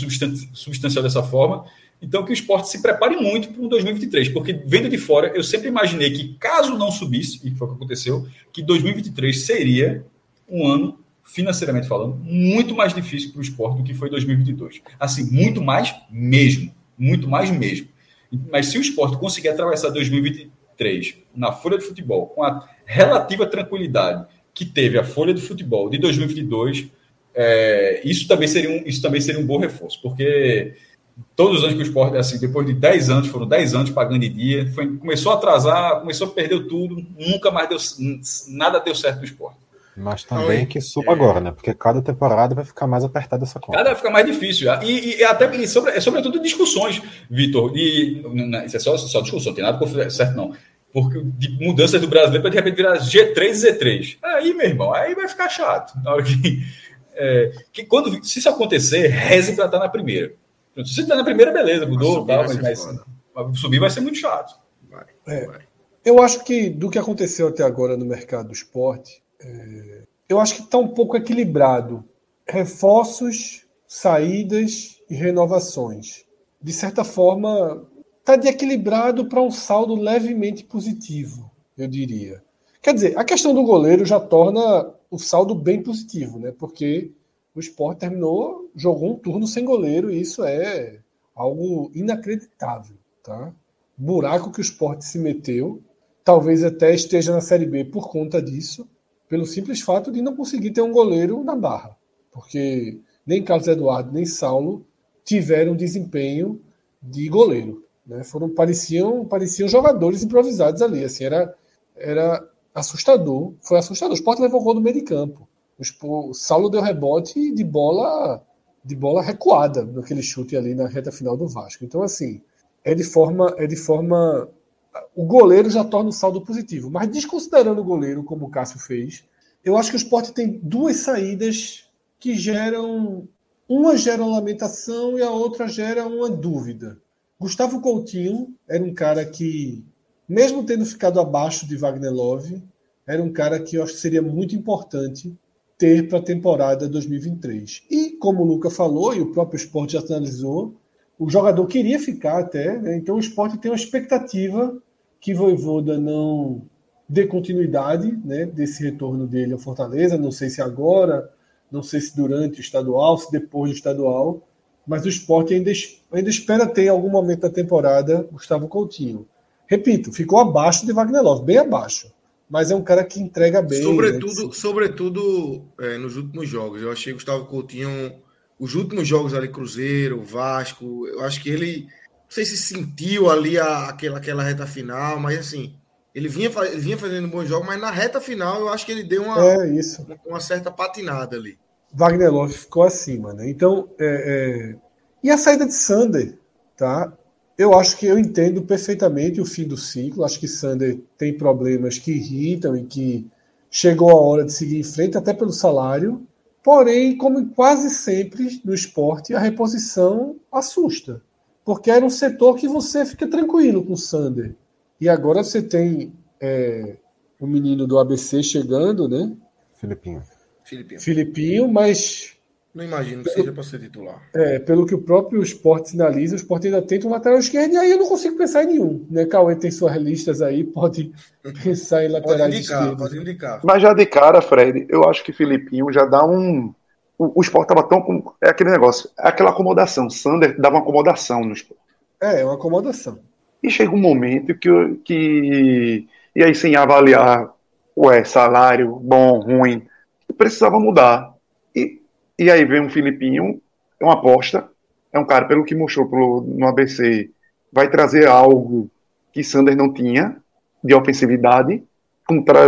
substancial dessa forma, então, que o esporte se prepare muito para o 2023, porque vendo de fora, eu sempre imaginei que, caso não subisse, e foi o que aconteceu, que 2023 seria um ano, financeiramente falando, muito mais difícil para o esporte do que foi 2022. Assim, muito mais mesmo. Muito mais mesmo. Mas se o esporte conseguir atravessar 2023 na folha de futebol com a relativa tranquilidade que teve a folha de futebol de 2022, é, isso, também seria um, isso também seria um bom reforço, porque todos os anos que o esporte, assim, depois de 10 anos, foram 10 anos pagando em dia, foi, começou a atrasar, começou a perder tudo, nunca mais deu, nada deu certo no esporte. Mas também que suba é. agora, né? Porque cada temporada vai ficar mais apertada essa conta. Cada vai ficar mais difícil. E, e até e sobre, é sobretudo discussões, Vitor. E, isso é só, só discussão, não tem nada certo, não. Porque de mudanças do brasileiro para de repente virar G3 e Z3. Aí, meu irmão, aí vai ficar chato. Na hora que, é, que quando, se isso acontecer, reze para estar na primeira. Se você está na primeira, beleza, mudou, tal, mas, mas subir vai ser muito chato. Vai, é, vai. Eu acho que do que aconteceu até agora no mercado do esporte, é, eu acho que está um pouco equilibrado. Reforços, saídas e renovações. De certa forma, está de equilibrado para um saldo levemente positivo, eu diria. Quer dizer, a questão do goleiro já torna o saldo bem positivo, né? Porque o Sport terminou, jogou um turno sem goleiro, e isso é algo inacreditável. Tá? Buraco que o Sport se meteu, talvez até esteja na Série B por conta disso, pelo simples fato de não conseguir ter um goleiro na barra. Porque nem Carlos Eduardo nem Saulo tiveram desempenho de goleiro. Né? Foram, pareciam, pareciam jogadores improvisados ali. Assim, era, era assustador. Foi assustador. O Sport levou gol no meio de campo. O Saulo deu rebote de bola de bola recuada naquele chute ali na reta final do Vasco. Então, assim, é de forma. É de forma o goleiro já torna o saldo positivo. Mas desconsiderando o goleiro, como o Cássio fez, eu acho que o esporte tem duas saídas que geram. Uma gera uma lamentação e a outra gera uma dúvida. Gustavo Coutinho era um cara que, mesmo tendo ficado abaixo de Wagner Love, era um cara que eu acho que seria muito importante ter para a temporada 2023. E, como o Luca falou, e o próprio esporte já analisou, o jogador queria ficar até, né? então o esporte tem uma expectativa que Voivoda não dê continuidade né, desse retorno dele ao Fortaleza, não sei se agora, não sei se durante o estadual, se depois do estadual, mas o esporte ainda, ainda espera ter em algum momento da temporada Gustavo Coutinho. Repito, ficou abaixo de Wagner Love, bem abaixo mas é um cara que entrega bem. Sobretudo, né? sobretudo é, nos últimos jogos. Eu achei Gustavo Coutinho, os últimos jogos ali, Cruzeiro, Vasco, eu acho que ele, não sei se sentiu ali a, aquela, aquela reta final, mas assim, ele vinha, ele vinha fazendo um bom jogo, mas na reta final eu acho que ele deu uma, é isso. uma, uma certa patinada ali. Wagner Love ficou acima, né? Então, é, é... e a saída de Sander, tá? Eu acho que eu entendo perfeitamente o fim do ciclo. Acho que Sander tem problemas que irritam e que chegou a hora de seguir em frente, até pelo salário. Porém, como quase sempre no esporte, a reposição assusta. Porque era um setor que você fica tranquilo com o Sander. E agora você tem é, o menino do ABC chegando, né? Filipinho. Filipinho, Filipinho mas Não imagino que seja para ser titular. É, pelo que o próprio esporte sinaliza, o esporte ainda tenta um lateral esquerdo, e aí eu não consigo pensar em nenhum. Né? Cauê tem suas listas aí, pode pensar em laterais esquerdos. Pode indicar. Mas já de cara, Fred, eu acho que Filipinho já dá um. O, o esporte estava tão. Com... É aquele negócio, é aquela acomodação. Sander dava uma acomodação no esporte. É, é uma acomodação. E chega um momento que. que e aí, sem avaliar, ué, salário, bom, ruim, precisava mudar. E aí vem um Filipinho, é uma aposta, é um cara, pelo que mostrou pelo, no ABC, vai trazer algo que Sander não tinha, de ofensividade,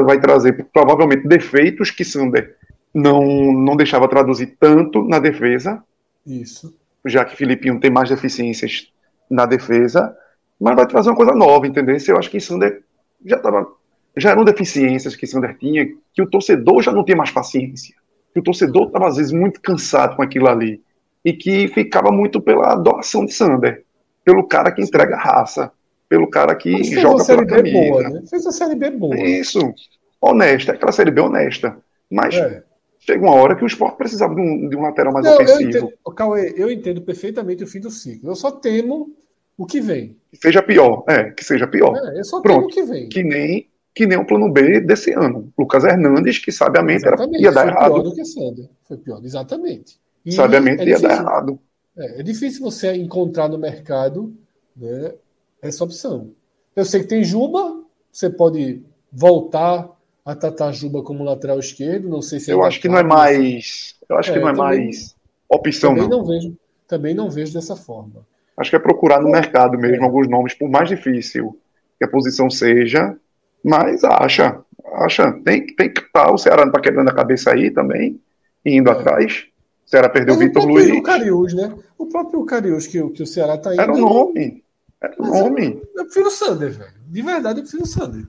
vai trazer provavelmente defeitos que Sander não, não deixava traduzir tanto na defesa. Isso. Já que Filipinho tem mais deficiências na defesa, mas vai trazer uma coisa nova, entendeu? Eu acho que Sander já estava. Já eram deficiências que Sander tinha, que o torcedor já não tinha mais paciência que o torcedor estava às vezes muito cansado com aquilo ali e que ficava muito pela doação de Sander, pelo cara que entrega raça, pelo cara que joga pela camisa. Boa, né? Fez a série B boa. Isso, honesta, aquela série B honesta. Mas é. chega uma hora que o esporte precisava de um, de um lateral mais Não, ofensivo. Eu entendo, Cauê, eu entendo perfeitamente o fim do ciclo. Eu só temo o que vem. Que seja pior, é, que seja pior. É, eu só Pronto, temo o que vem. Que nem que nem o plano B desse ano. Lucas Hernandes, que sabiamente era, ia dar foi errado. Pior do que Sander. Foi pior, exatamente. E sabiamente é ia dar errado. É, é, difícil você encontrar no mercado né, essa opção. Eu sei que tem Juba, você pode voltar a tratar Juba como lateral esquerdo, não sei se Eu acho que não é mais. Eu acho é, que não é também, mais opção, também não. não. vejo, também não vejo dessa forma. Acho que é procurar no mercado mesmo é. alguns nomes, por mais difícil que a posição seja, mas acha, acha, tem, tem que estar. Tá, o Ceará não está quebrando a cabeça aí também, indo é. atrás. O Ceará perdeu o Vitor Luiz. O Cariús, né? O próprio Cariús que, que o Ceará está indo. Era o nome. Era o nome. Eu, eu prefiro o Sander, velho. De verdade, eu prefiro o Sander.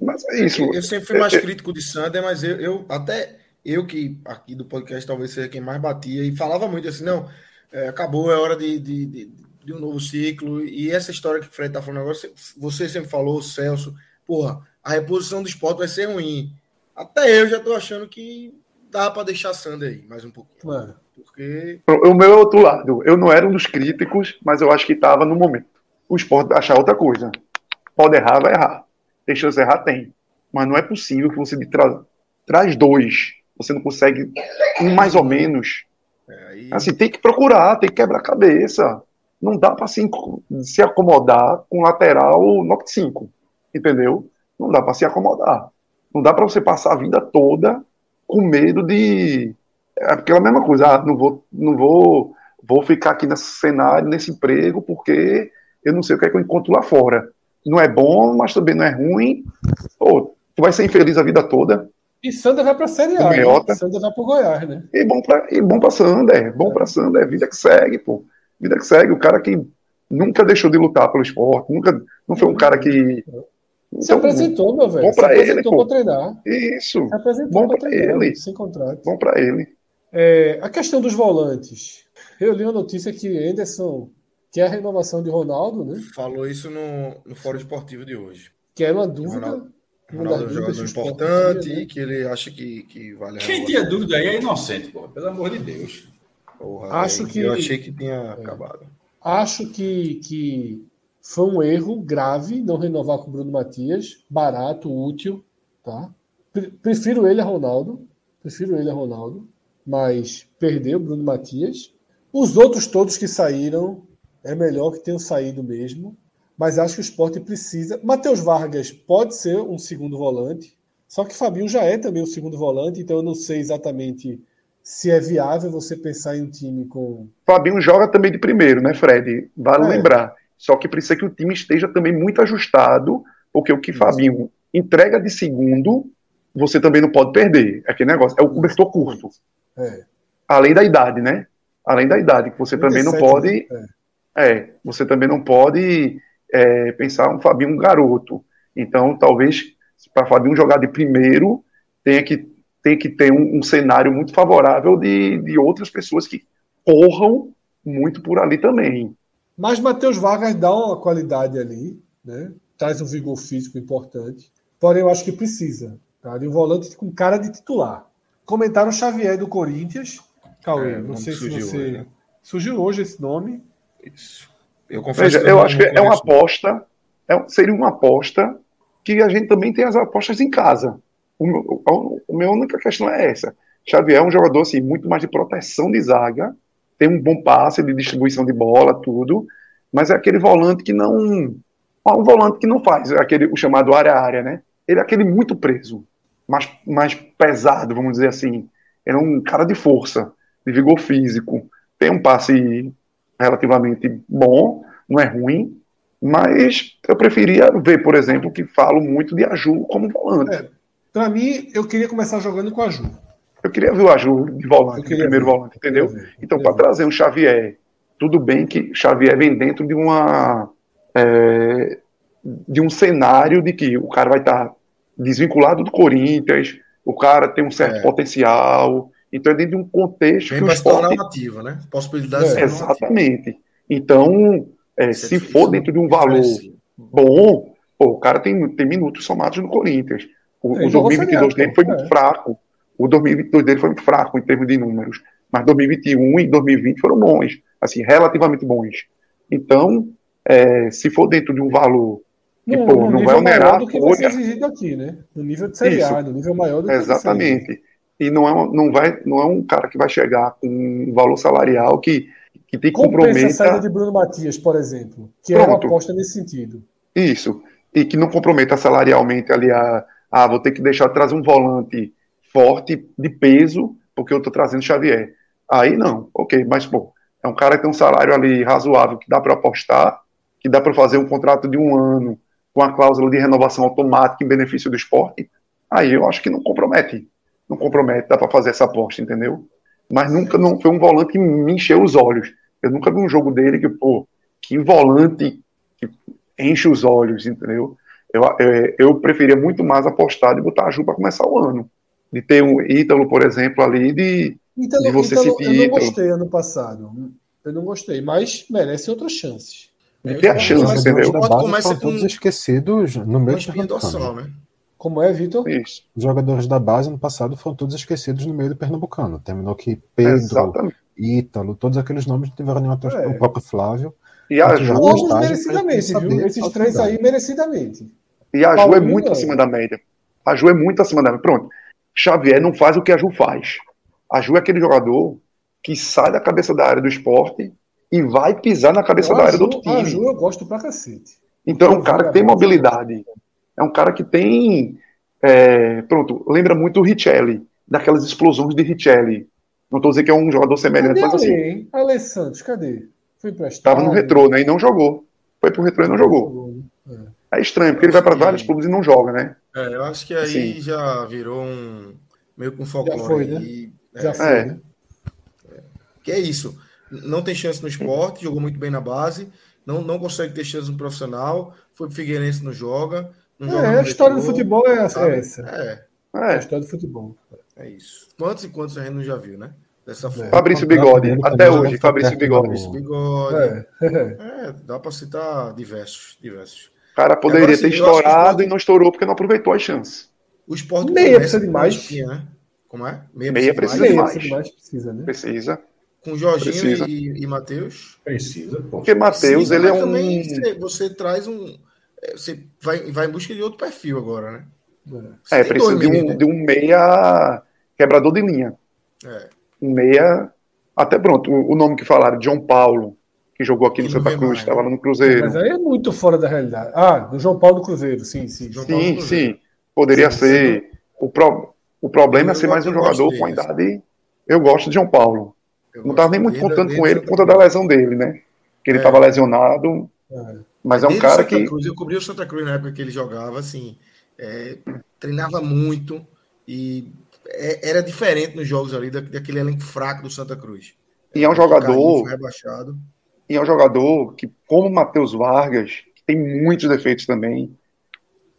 Mas é isso. Eu, eu sempre fui mais é, crítico de Sander, mas eu, eu até eu que aqui do podcast talvez seja quem mais batia e falava muito assim, não, é, acabou, é hora de, de, de, de, um novo ciclo. E essa história que o Fred tá falando agora, você sempre falou, Celso, porra, a reposição do esporte vai ser ruim. Até eu já tô achando que dá para deixar Sander aí mais um pouquinho. Mano. Porque... O meu é outro lado. Eu não era um dos críticos, mas eu acho que estava no momento. O esporte achar outra coisa. Pode errar, vai errar. Tem chance de errar? Tem. Mas não é possível que você tra traz dois. Você não consegue um mais ou menos. É, aí... Assim, tem que procurar, tem que quebrar a cabeça. Não dá para se, se acomodar com lateral Noct 5 entendeu? Não dá para se acomodar. Não dá para você passar a vida toda com medo de é aquela mesma coisa, ah, não vou, não vou, vou ficar aqui nesse cenário, nesse emprego, porque eu não sei o que é que eu encontro lá fora. Não é bom, mas também não é ruim. Pô, tu vai ser infeliz a vida toda. E Sander vai para a Série A. Né? Sander vai para o Goiás, né? E bom para e bom para Sander, bom para Sander, vida que segue, pô. Vida que segue, o cara que nunca deixou de lutar pelo esporte, nunca não foi um cara que se então, apresentou, meu velho. Bom para ele, para treinar. Isso. Se apresentou bom para ele. Sem contrato. Bom para ele. É, a questão dos volantes. Eu li uma notícia que Anderson quer a renovação de Ronaldo, né? Falou isso no, no Fórum Esportivo de hoje. Que era uma dúvida. Ronaldo, Ronaldo é um jogador importante né? que ele acha que, que vale a Quem tinha dúvida aí é inocente, pô. Pelo amor de Deus. Porra, acho que, eu achei que tinha é, acabado. Acho que, que foi um erro grave não renovar com o Bruno Matias, barato, útil, tá? Prefiro ele a Ronaldo, prefiro ele a Ronaldo, mas perdeu o Bruno Matias. Os outros todos que saíram, é melhor que tenham saído mesmo, mas acho que o esporte precisa. Matheus Vargas pode ser um segundo volante, só que Fabinho já é também um segundo volante, então eu não sei exatamente se é viável você pensar em um time com. Fabinho joga também de primeiro, né, Fred? Vale é. lembrar. Só que precisa que o time esteja também muito ajustado, porque o que Isso. Fabinho entrega de segundo, você também não pode perder. É aquele negócio, é o cobertor curto. É. Além da idade, né? Além da idade, que você também não pode. Né? É. é. você também não pode é, pensar um Fabinho um garoto. Então, talvez, para Fabinho jogar de primeiro, tenha que, tenha que ter um, um cenário muito favorável de, de outras pessoas que corram muito por ali também. Mas Matheus Vargas dá uma qualidade ali, né? traz um vigor físico importante. Porém, eu acho que precisa tá? de um volante com cara de titular. Comentaram Xavier do Corinthians. Cauê, é, não sei se surgiu você. Hoje, né? Surgiu hoje esse nome. Isso. Eu confesso Veja, que eu, eu acho que é uma aposta, é, seria uma aposta que a gente também tem as apostas em casa. O meu, a, a minha única questão é essa. Xavier é um jogador assim, muito mais de proteção de zaga, tem um bom passe de distribuição de bola, tudo, mas é aquele volante que não. Um volante que não faz aquele, o chamado área-área, né? Ele é aquele muito preso, mais, mais pesado, vamos dizer assim. Ele é um cara de força, de vigor físico. Tem um passe relativamente bom, não é ruim, mas eu preferia ver, por exemplo, que falo muito de Aju como volante. É, Para mim, eu queria começar jogando com Aju. Eu queria ver o Aju de volante, de primeiro ver. volante, entendeu? Ver, então, para trazer um Xavier, tudo bem que Xavier vem dentro de uma. É, de um cenário de que o cara vai estar tá desvinculado do Corinthians, o cara tem um certo é. potencial, então é dentro de um contexto Vem que o esporte... narrativa, né? Possibilidades é, Exatamente. Então, é, se for dentro de um valor bom, pô, o cara tem, tem minutos somados no Corinthians. O, o 2022 dele foi muito é. fraco. O 2022 dele foi fraco em termos de números. Mas 2021 e 2020 foram bons, assim, relativamente bons. Então, é, se for dentro de um valor que, no, pô, não vai onerar do que vai ser exigido aqui, né? No nível de A, no nível maior do que Exatamente. E não é, não, vai, não é um cara que vai chegar com um valor salarial que, que tem que comprometa... a saída de Bruno Matias, por exemplo, que Pronto. é uma aposta nesse sentido. Isso. E que não comprometa salarialmente ali a, ah, vou ter que deixar de trazer um volante forte, de peso, porque eu estou trazendo Xavier. Aí não, ok, mas pô, é um cara que tem um salário ali razoável que dá para apostar, que dá para fazer um contrato de um ano com a cláusula de renovação automática em benefício do esporte. Aí eu acho que não compromete. Não compromete, dá para fazer essa aposta, entendeu? Mas nunca não foi um volante que me encheu os olhos. Eu nunca vi um jogo dele que, pô, que volante que enche os olhos, entendeu? Eu, eu, eu preferia muito mais apostar de botar a Ju para começar o ano de ter um Ítalo, por exemplo, ali, de, Ítalo, de você Ítalo, Eu não gostei ano passado. Eu não gostei, mas merece outras chances. Tem a chance, entendeu? Pode começar com todos esquecidos no meio do dorsal, né? Como é, Vitor? Isso. Os jogadores da base no passado foram todos esquecidos no meio do Pernambucano. Terminou que Pedro, Exatamente. Ítalo, todos aqueles nomes não tiveram nenhuma é. o próprio Flávio. E a Ju. merecidamente, viu? Esses três aí, merecidamente. E a Ju é muito acima da média. A Ju é muito acima da média. Pronto. Xavier não faz o que a Ju faz. A Ju é aquele jogador que sai da cabeça da área do esporte e vai pisar na cabeça da área do outro time. A Ju eu gosto pra cacete. Então é um cara que tem mobilidade. É um cara que tem. É, pronto, lembra muito o Richelli, daquelas explosões de Richelli. Não estou dizendo que é um jogador semelhante, cadê mas assim. Hein? Ale Santos, cadê? Foi emprestado. Estava no retrô, né? E não jogou. Foi pro retrô e não jogou. É, é estranho, porque ele vai para vários clubes e não joga, né? É, eu acho que aí Sim. já virou um. meio com um folclore. Já foi, né? E, é, já foi, né? É. Que é isso. Não tem chance no esporte, jogou muito bem na base, não, não consegue ter chance no profissional, foi pro Figueirense, não joga. Não é, joga a história do futebol é essa. É, essa. É. é. a história do futebol. É isso. Quantos e quantos a gente não já viu, né? Dessa forma. Fabrício Bigode, até hoje, Fabrício Bigode. Fabrício Bigode. É. é, dá para citar diversos, diversos cara poderia Agora, ter estourado e não estourou porque não aproveitou as chances. O esporte meia precisa de mais. né? Como é? Meia, meia precisa, de mais. Precisa, de mais. precisa, né? Precisa. Com Jorginho precisa. e, e Matheus? Precisa. Pô. Porque Matheus, ele é um. Também você, você, traz um. É, você vai, vai em busca de outro perfil agora, né? Você é, precisa de um, né? de um meia quebrador de linha. É. Um meia. Até pronto, o, o nome que falaram, João Paulo que jogou aqui no Santa Cruz, estava no Cruzeiro. Mas aí é muito fora da realidade. Ah, do João Paulo do Cruzeiro, sim, sim. João sim, sim. Poderia sim, ser. Sim. O, pro... o problema é ser mais um jogador com a idade. Eu gosto de João Paulo. Eu não estava nem muito contando com ele por conta da lesão dele, né? Que ele estava é. lesionado. É. Mas é um cara que. Cruz, eu cobri o Santa Cruz na época que ele jogava, assim. É, treinava muito e é, era diferente nos jogos ali daquele elenco fraco do Santa Cruz. E é um jogador. Rebaixado e é um jogador que, como o Matheus Vargas, tem muitos defeitos também,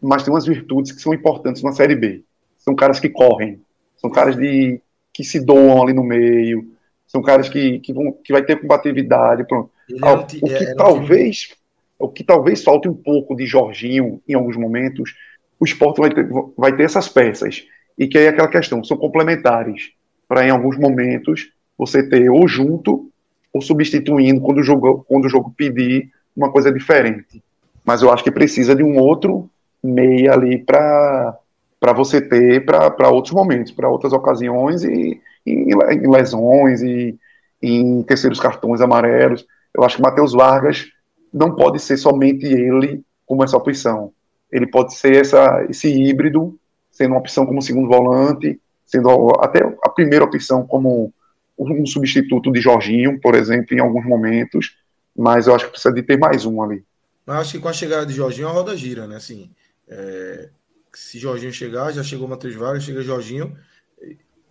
mas tem umas virtudes que são importantes na Série B. São caras que correm, são caras de, que se doam ali no meio, são caras que, que, vão, que vai ter combatividade. Pronto. É o que é, talvez o que talvez falte um pouco de Jorginho em alguns momentos, o esporte vai ter, vai ter essas peças. E que aí é aquela questão, são complementares para em alguns momentos você ter ou junto ou substituindo quando o jogo, quando o jogo pedir uma coisa diferente. Mas eu acho que precisa de um outro meia ali para para você ter para outros momentos, para outras ocasiões e, em lesões e, em terceiros cartões amarelos. Eu acho que Matheus Vargas não pode ser somente ele como essa opção. Ele pode ser essa, esse híbrido, sendo uma opção como segundo volante, sendo até a primeira opção como um substituto de Jorginho, por exemplo, em alguns momentos, mas eu acho que precisa de ter mais um ali. Mas acho que com a chegada de Jorginho a roda gira, né? Assim, é... se Jorginho chegar, já chegou Matheus Vargas, chega Jorginho,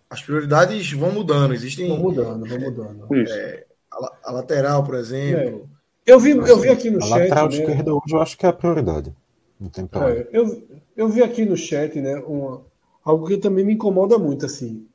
as prioridades vão mudando, existem. Vão mudando, vão mudando. É, a, a, lateral, por exemplo. É. Eu vi, eu vi aqui no a chat. A lateral né? esquerda hoje eu acho que é a prioridade. Não tem problema. É, eu, eu vi aqui no chat, né, uma, algo que também me incomoda muito, assim.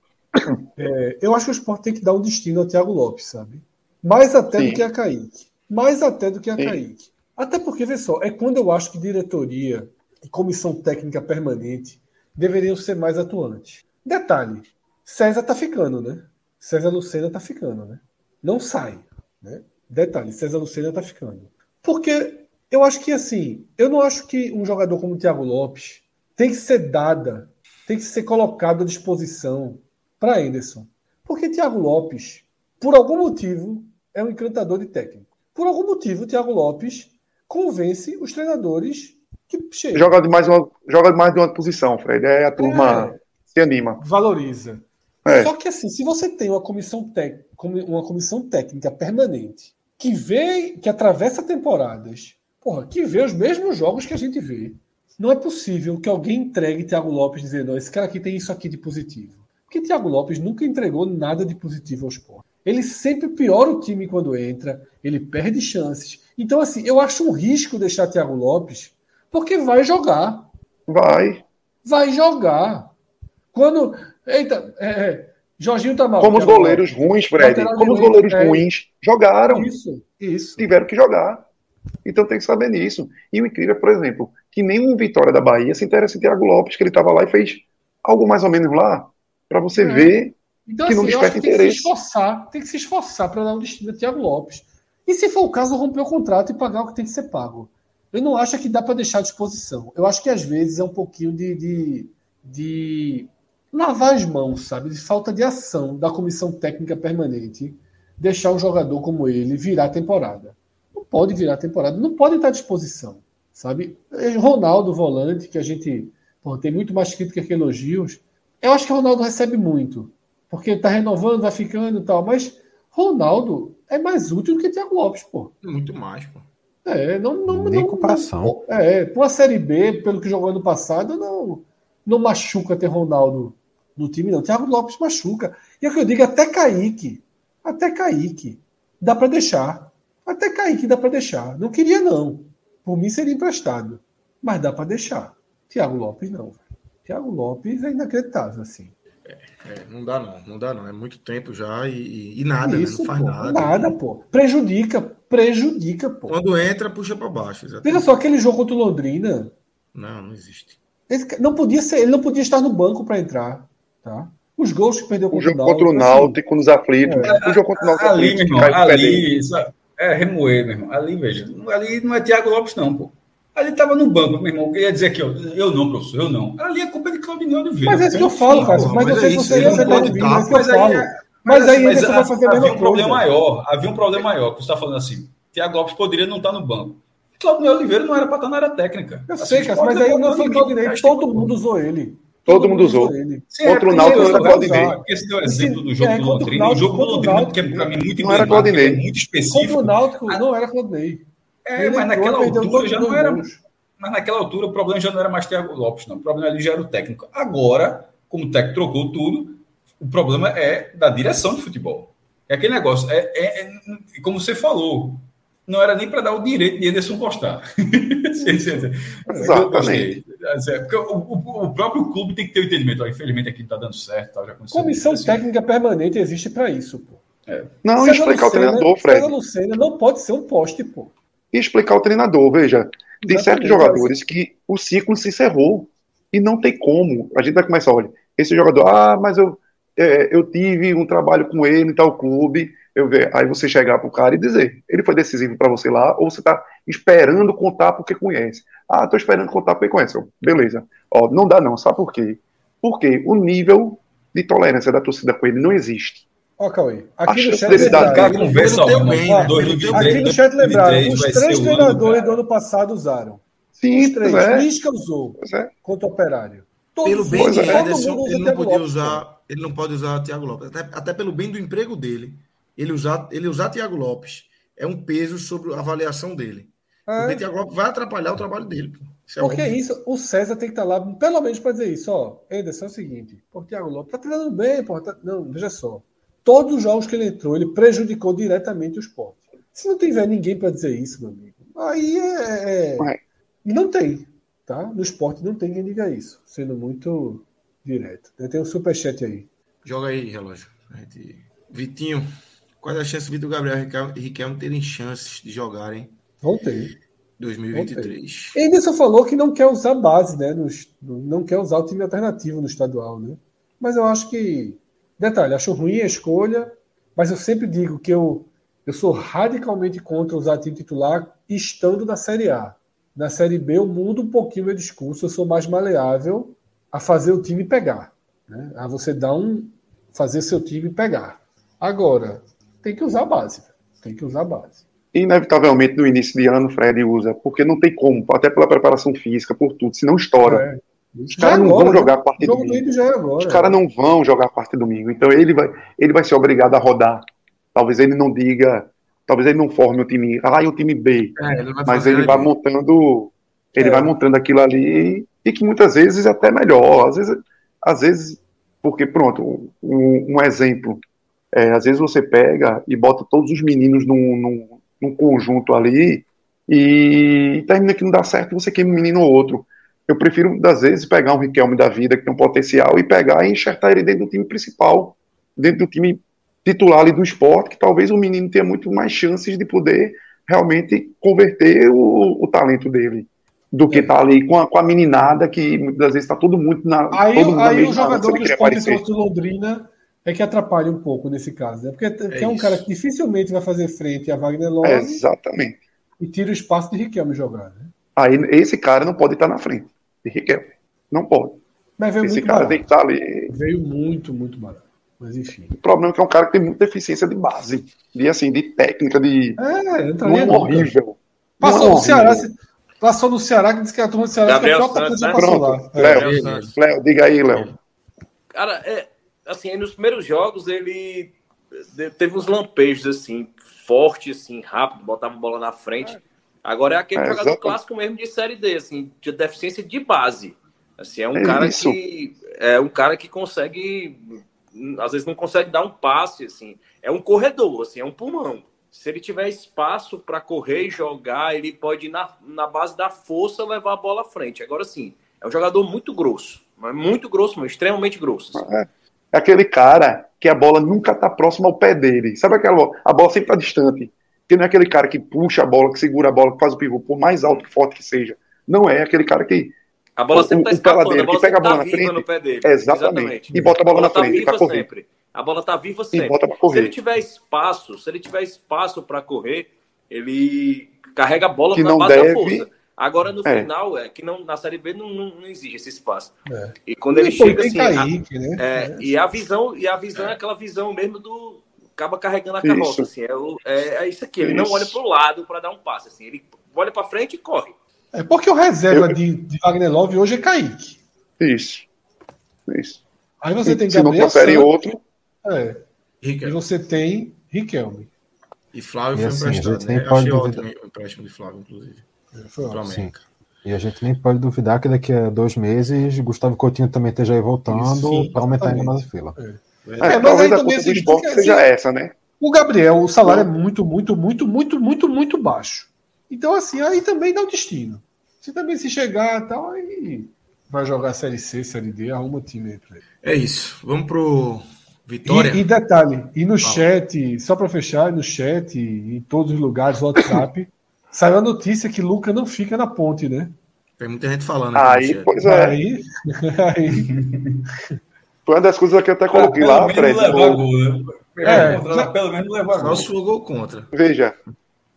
É, eu acho que o esporte tem que dar um destino ao Thiago Lopes, sabe? Mais até Sim. do que a Kaique. Mais até do que a Sim. Kaique. Até porque, vê só, é quando eu acho que diretoria e comissão técnica permanente deveriam ser mais atuantes. Detalhe, César tá ficando, né? César Lucena tá ficando, né? Não sai, né? Detalhe, César Lucena tá ficando. Porque eu acho que, assim, eu não acho que um jogador como o Thiago Lopes tem que ser dada, tem que ser colocado à disposição para Anderson. Porque Thiago Lopes, por algum motivo, é um encantador de técnico. Por algum motivo, Thiago Lopes convence os treinadores que chegam. Joga de mais uma, joga de mais de uma posição, Fred. É a turma é, se anima. Valoriza. É. Só que assim, se você tem uma comissão, tec, uma comissão técnica permanente que vê, que atravessa temporadas, porra, que vê os mesmos jogos que a gente vê, não é possível que alguém entregue Thiago Lopes dizendo, esse cara aqui tem isso aqui de positivo. Porque Thiago Lopes nunca entregou nada de positivo ao esporte. Ele sempre piora o time quando entra, ele perde chances. Então, assim, eu acho um risco deixar Thiago Lopes, porque vai jogar. Vai. Vai jogar. Quando. Eita, é, é Jorginho tá mal. Como os goleiros ruins, Fred. Como os goleiros é, ruins jogaram. Isso, isso. Tiveram que jogar. Então tem que saber nisso. E o incrível, por exemplo, que nenhum Vitória da Bahia se interessa em Thiago Lopes, que ele estava lá e fez algo mais ou menos lá para você é. ver então, que assim, não desperta interesse. Tem que se esforçar, tem que se esforçar para dar um destino a Thiago Lopes. E se for o caso, romper o contrato e pagar o que tem que ser pago. Eu não acho que dá para deixar à disposição. Eu acho que às vezes é um pouquinho de, de, de lavar as mãos, sabe? De falta de ação da comissão técnica permanente deixar um jogador como ele virar temporada. Não pode virar temporada, não pode estar à disposição, sabe? Ronaldo, volante, que a gente pô, tem muito mais crítica que elogios, eu acho que o Ronaldo recebe muito, porque ele tá renovando, vai ficando e tal, mas Ronaldo é mais útil do que Thiago Lopes, pô. Muito mais, pô. É, não, não, Nem não, comparação. Não, é, com a Série B, pelo que jogou ano passado, não, não machuca ter Ronaldo no time, não. Thiago Lopes machuca. E é o que eu digo, até Kaique. Até Kaique. Dá para deixar. Até Kaique dá para deixar. Não queria, não. Por mim seria emprestado. Mas dá para deixar. Thiago Lopes não. Thiago Lopes é inacreditável, assim. É, é, não dá não, não dá não. É muito tempo já e, e nada, Isso, né? não faz pô, nada. Nada, pô. Prejudica, prejudica, pô. Quando entra, puxa para baixo. Exatamente. Veja só, aquele jogo contra o Londrina. Não, não existe. Esse, não podia ser, ele não podia estar no banco para entrar. Tá? Os gols que perdeu contra o Náutico. contra o Náutico, assim, nos aflitos. É. O jogo contra o Náutico. Ali, meu irmão, ali, isso é remoer, meu irmão. Ali, veja, ali não é Thiago Lopes, não, pô. Ali estava no banco, meu irmão. Eu ia dizer aqui, ó, eu não, professor, eu não. Ali é culpa de Claudinei Oliveira. Mas é isso que eu falo, cara. Mas, eu sei se você ia pode estar, mas, mas aí, é- mas, aí mas, vai fazer a havia um problema maior. Havia um problema maior, que você está falando assim. Thiago Lopes poderia não estar no banco. Claudinei Oliveira não era para estar na área técnica. Eu assim, sei, cara, mas aí não foi Claudinei, todo mundo usou ele. Todo mundo usou. Sim, Contra o Náutico não era Claudinei. Esse deu exemplo do jogo do Londrina. O jogo do Londrina, que é para mim muito Claudinei. muito específico. Contra o Náutico não era Claudinei. É, mas naquela altura já não era mas naquela altura o problema já não era mais Thiago Lopes, não. O problema ali já era o técnico. Agora, como o técnico trocou tudo, o problema é da direção de futebol. É aquele negócio, é, é, é como você falou, não era nem para dar o direito de Ederson postar. Exatamente. É, porque o, o, o, próprio clube tem que ter o entendimento. Infelizmente aqui não está dando certo. Tá, já Comissão assim. técnica permanente existe para isso, pô. É. Não, César explicar Lucena, o treinador, Fred. César Lucena não pode ser um poste, pô. E explicar o treinador, veja. Tem certos jogadores que o ciclo se encerrou e não tem como. A gente vai começar, olha, esse jogador, ah, mas eu, é, eu tive um trabalho com ele em tal clube, eu ver, aí você chegar pro cara e dizer, ele foi decisivo para você lá, ou você está esperando contar porque conhece. Ah, tô esperando contar porque conhece. Beleza. Ó, não dá não, sabe por quê? Porque o nível de tolerância da torcida com ele não existe. Ó, Cauê, aqui no chat lembraram, conversa, bem, aqui no chat lembraram, os três treinadores do ano passado usaram. Sim, os três. É. Lisca usou é. contra o Operário. Todos pelo bem de Ederson, ele não podia usar, ele não pode usar Thiago Lopes. Até, até pelo bem do emprego dele, ele usar, ele usar Thiago Lopes é um peso sobre a avaliação dele. É. Porque Thiago Lopes vai atrapalhar o trabalho dele. Isso é Porque é isso, o César tem que estar lá, pelo menos para dizer isso, ó. Ederson é o seguinte, o Thiago Lopes tá treinando bem, pô, tá, não, veja só. Todos os jogos que ele entrou, ele prejudicou diretamente o esporte. Se não tiver ninguém para dizer isso, meu amigo, aí é. é... Não tem. Tá? No esporte não tem quem diga isso, sendo muito direto. Tem um superchat aí. Joga aí, relógio. Vitinho, quais as chances do Vitor Gabriel e Riquelme terem chances de jogarem? Vão ter. 2023. Anderson falou que não quer usar base, né? No, não quer usar o time alternativo no estadual, né? Mas eu acho que. Detalhe, acho ruim a escolha, mas eu sempre digo que eu, eu sou radicalmente contra usar time titular estando na Série A. Na Série B eu mudo um pouquinho meu discurso, eu sou mais maleável a fazer o time pegar. Né? A você dar um. fazer seu time pegar. Agora, tem que usar a base. Tem que usar a base. Inevitavelmente no início de ano o Fred usa, porque não tem como, até pela preparação física, por tudo, senão estoura. É. Os caras não agora, vão jogar a partir do domingo. Agora, Os caras não vão jogar a partir do domingo. Então ele vai, ele vai ser obrigado a rodar. Talvez ele não diga Talvez ele não forme o time A e o time B, é, ele mas ele vai montando, ele é. vai montando aquilo ali e que muitas vezes é até melhor. Às vezes, às vezes porque pronto, um, um exemplo, é, às vezes você pega e bota todos os meninos num, num, num conjunto ali e termina que não dá certo, você queima um menino ou outro. Eu prefiro, às vezes, pegar um Riquelme da vida que tem um potencial e pegar e enxertar ele dentro do time principal, dentro do time titular ali do esporte, que talvez o menino tenha muito mais chances de poder realmente converter o, o talento dele do que estar é. tá ali com a, com a meninada que muitas vezes está todo muito na aí, todo aí o jogador do esporte contra Londrina é que atrapalha um pouco nesse caso, né? Porque é, é um cara que dificilmente vai fazer frente a Wagner Love. exatamente. E tira o espaço de Riquelme jogar, né? Aí esse cara não pode estar na frente de Riquelme. Não pode. Mas veio esse muito cara barato. tem que estar ali. Veio muito, muito barato. Mas enfim. O problema é que é um cara que tem muita deficiência de base, de assim, de técnica, de. É, não é horrível. Passou no Ceará. Passou no Ceará que disse que a turma do Ceará Gabriel que Santos, né? Pronto. lá. Léo, é. Léo, diga aí, Léo. Cara, é, assim, nos primeiros jogos ele teve uns lampejos assim, forte, assim, rápido, botava a bola na frente. Agora é aquele é, jogador exatamente. clássico mesmo de série D, assim, de deficiência de base. Assim, é um é cara isso. que é um cara que consegue às vezes não consegue dar um passe, assim. É um corredor, assim, é um pulmão. Se ele tiver espaço para correr e jogar, ele pode, na, na base da força, levar a bola à frente. Agora sim, é um jogador muito grosso. Mas muito grosso, mas extremamente grosso. Assim. É, é aquele cara que a bola nunca tá próxima ao pé dele. Sabe aquela bola? A bola sempre tá distante. Que não é aquele cara que puxa a bola, que segura a bola, que faz o pivô, por mais alto e forte que seja. Não é, é aquele cara que a bola sempre está escapando, dele, a bola que pega a bola tá na frente, no pé dele. Exatamente. exatamente. E bota a bola, a bola na tá frente para correr. Sempre. A bola tá viva sempre. Se ele tiver espaço, se ele tiver espaço para correr, ele carrega a bola que na base deve... da força. Agora, no é. final, é que não, na Série B não, não, não existe esse espaço. É. E quando ele, chega assim. Kaique, a, né? é, é, e a visão, e a visão é aquela visão mesmo do. Acaba carregando a carroça. Assim, é, o, é, é, isso aqui. Ele isso. não olha para o lado para dar um passe. Assim, ele olha para frente e corre. É porque o reserva eu... de, de Wagner Love hoje é Kaique. Isso. Isso. Aí você tem Se Gabriel não confere outro. É. E você tem Riquelme. E Flávio e foi assim, emprestado, né? Achei ótimo o empréstimo de Flávio, inclusive. É, foi ótimo. E a gente nem pode duvidar que daqui a dois meses Gustavo Coutinho também esteja aí voltando para aumentar ainda mais a fila. É. É, é, mas aí também assim, esporte seja assim, essa, né? O Gabriel, o salário é muito, muito, muito, muito, muito, muito baixo. Então, assim, aí também dá o destino. Se também se chegar tal, aí vai jogar Série C, Série D, arruma o time aí pra ele. É isso. Vamos pro Vitória. E, e detalhe, e no ah. chat, só para fechar, no chat, em todos os lugares, WhatsApp, saiu a notícia que Luca não fica na ponte, né? Tem muita gente falando. Aí, pois é. Aí, aí, Foi uma das coisas que eu até coloquei lá, Fred. Levar gol, né? É, já, pelo menos levar gol. Só gol contra. Veja,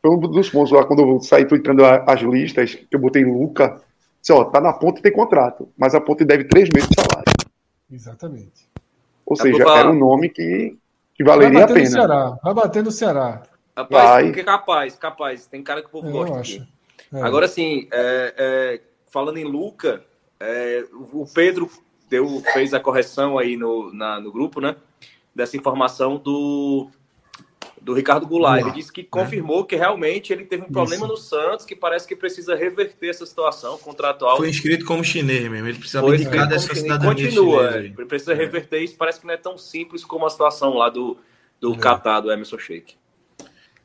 foi um dos pontos lá, quando eu saí entrando as listas, que eu botei Luca. Disse, ó, tá na ponte tem contrato, mas a ponte deve três meses de salário. Exatamente. Ou seja, era um nome que, que valeria a pena. No Ceará, vai bater no Ceará. Rapaz, vai. porque capaz, capaz. Tem cara que o povo é, gosta. É. Agora, sim, é, é, falando em Luca, é, o Pedro deu, fez a correção aí no, na, no grupo, né? Dessa informação do, do Ricardo Goulart. Ele disse que confirmou que realmente ele teve um problema Isso. no Santos, que parece que precisa reverter essa situação contratual. Foi inscrito como chinês mesmo, ele precisa abdicar dessa cidadania Continua, chinesa, ele precisa é. reverter isso, parece que não é tão simples como a situação lá do, do é. Catar, do Emerson Sheik.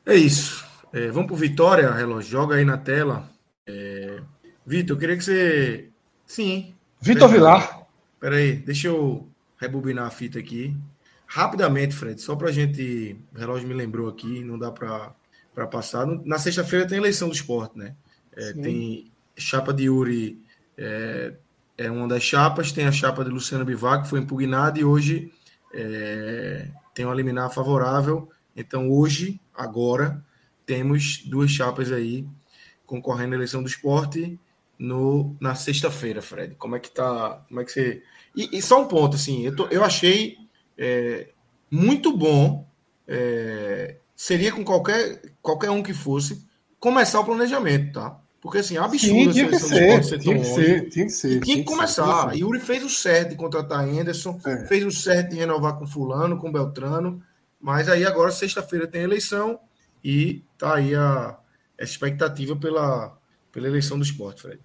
É isso. É, vamos para Vitória, relógio. Joga aí na tela. É... Vitor, eu queria que você. Sim. Vitor Vilar. Peraí, deixa eu rebobinar a fita aqui. Rapidamente, Fred, só para a gente. O relógio me lembrou aqui, não dá para passar. Na sexta-feira tem eleição do esporte, né? É, tem chapa de Yuri, é, é, uma das chapas, tem a chapa de Luciano Bivac, que foi impugnada, e hoje é, tem uma liminar favorável. Então, hoje, agora, temos duas chapas aí concorrendo à eleição do esporte no, na sexta-feira, Fred. Como é que tá? Como é que você. E, e só um ponto, assim, eu, tô, eu achei é, muito bom. É, seria com qualquer, qualquer um que fosse começar o planejamento, tá? Porque assim, é absurdo Sim, tinha que ser, ser tinha que ser, tinha que ser. Tinha que começar. Yuri fez o certo de contratar Anderson, é. fez o certo de renovar com fulano, com Beltrano, mas aí agora sexta-feira tem eleição e tá aí a, a expectativa pela, pela eleição do esporte, Fred.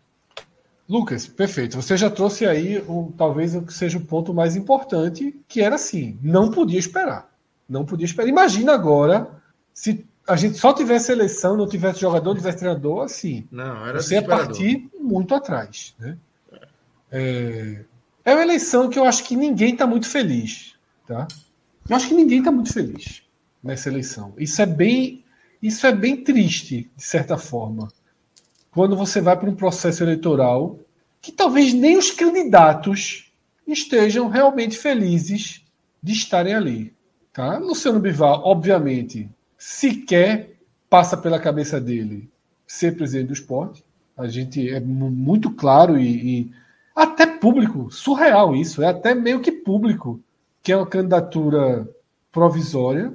Lucas, perfeito. Você já trouxe aí um, talvez o que seja o ponto mais importante, que era assim, não podia esperar. Não podia esperar. Imagina agora se a gente só tivesse eleição, não tivesse jogador, não tivesse treinador, assim. Não, era você ia partir muito atrás. Né? É, é uma eleição que eu acho que ninguém está muito feliz. Tá? Eu acho que ninguém está muito feliz nessa eleição. Isso é bem, isso é bem triste, de certa forma quando você vai para um processo eleitoral que talvez nem os candidatos estejam realmente felizes de estarem ali. Tá? Luciano Bivar, obviamente, sequer passa pela cabeça dele ser presidente do esporte. A gente é muito claro e, e até público, surreal isso, é até meio que público, que é uma candidatura provisória.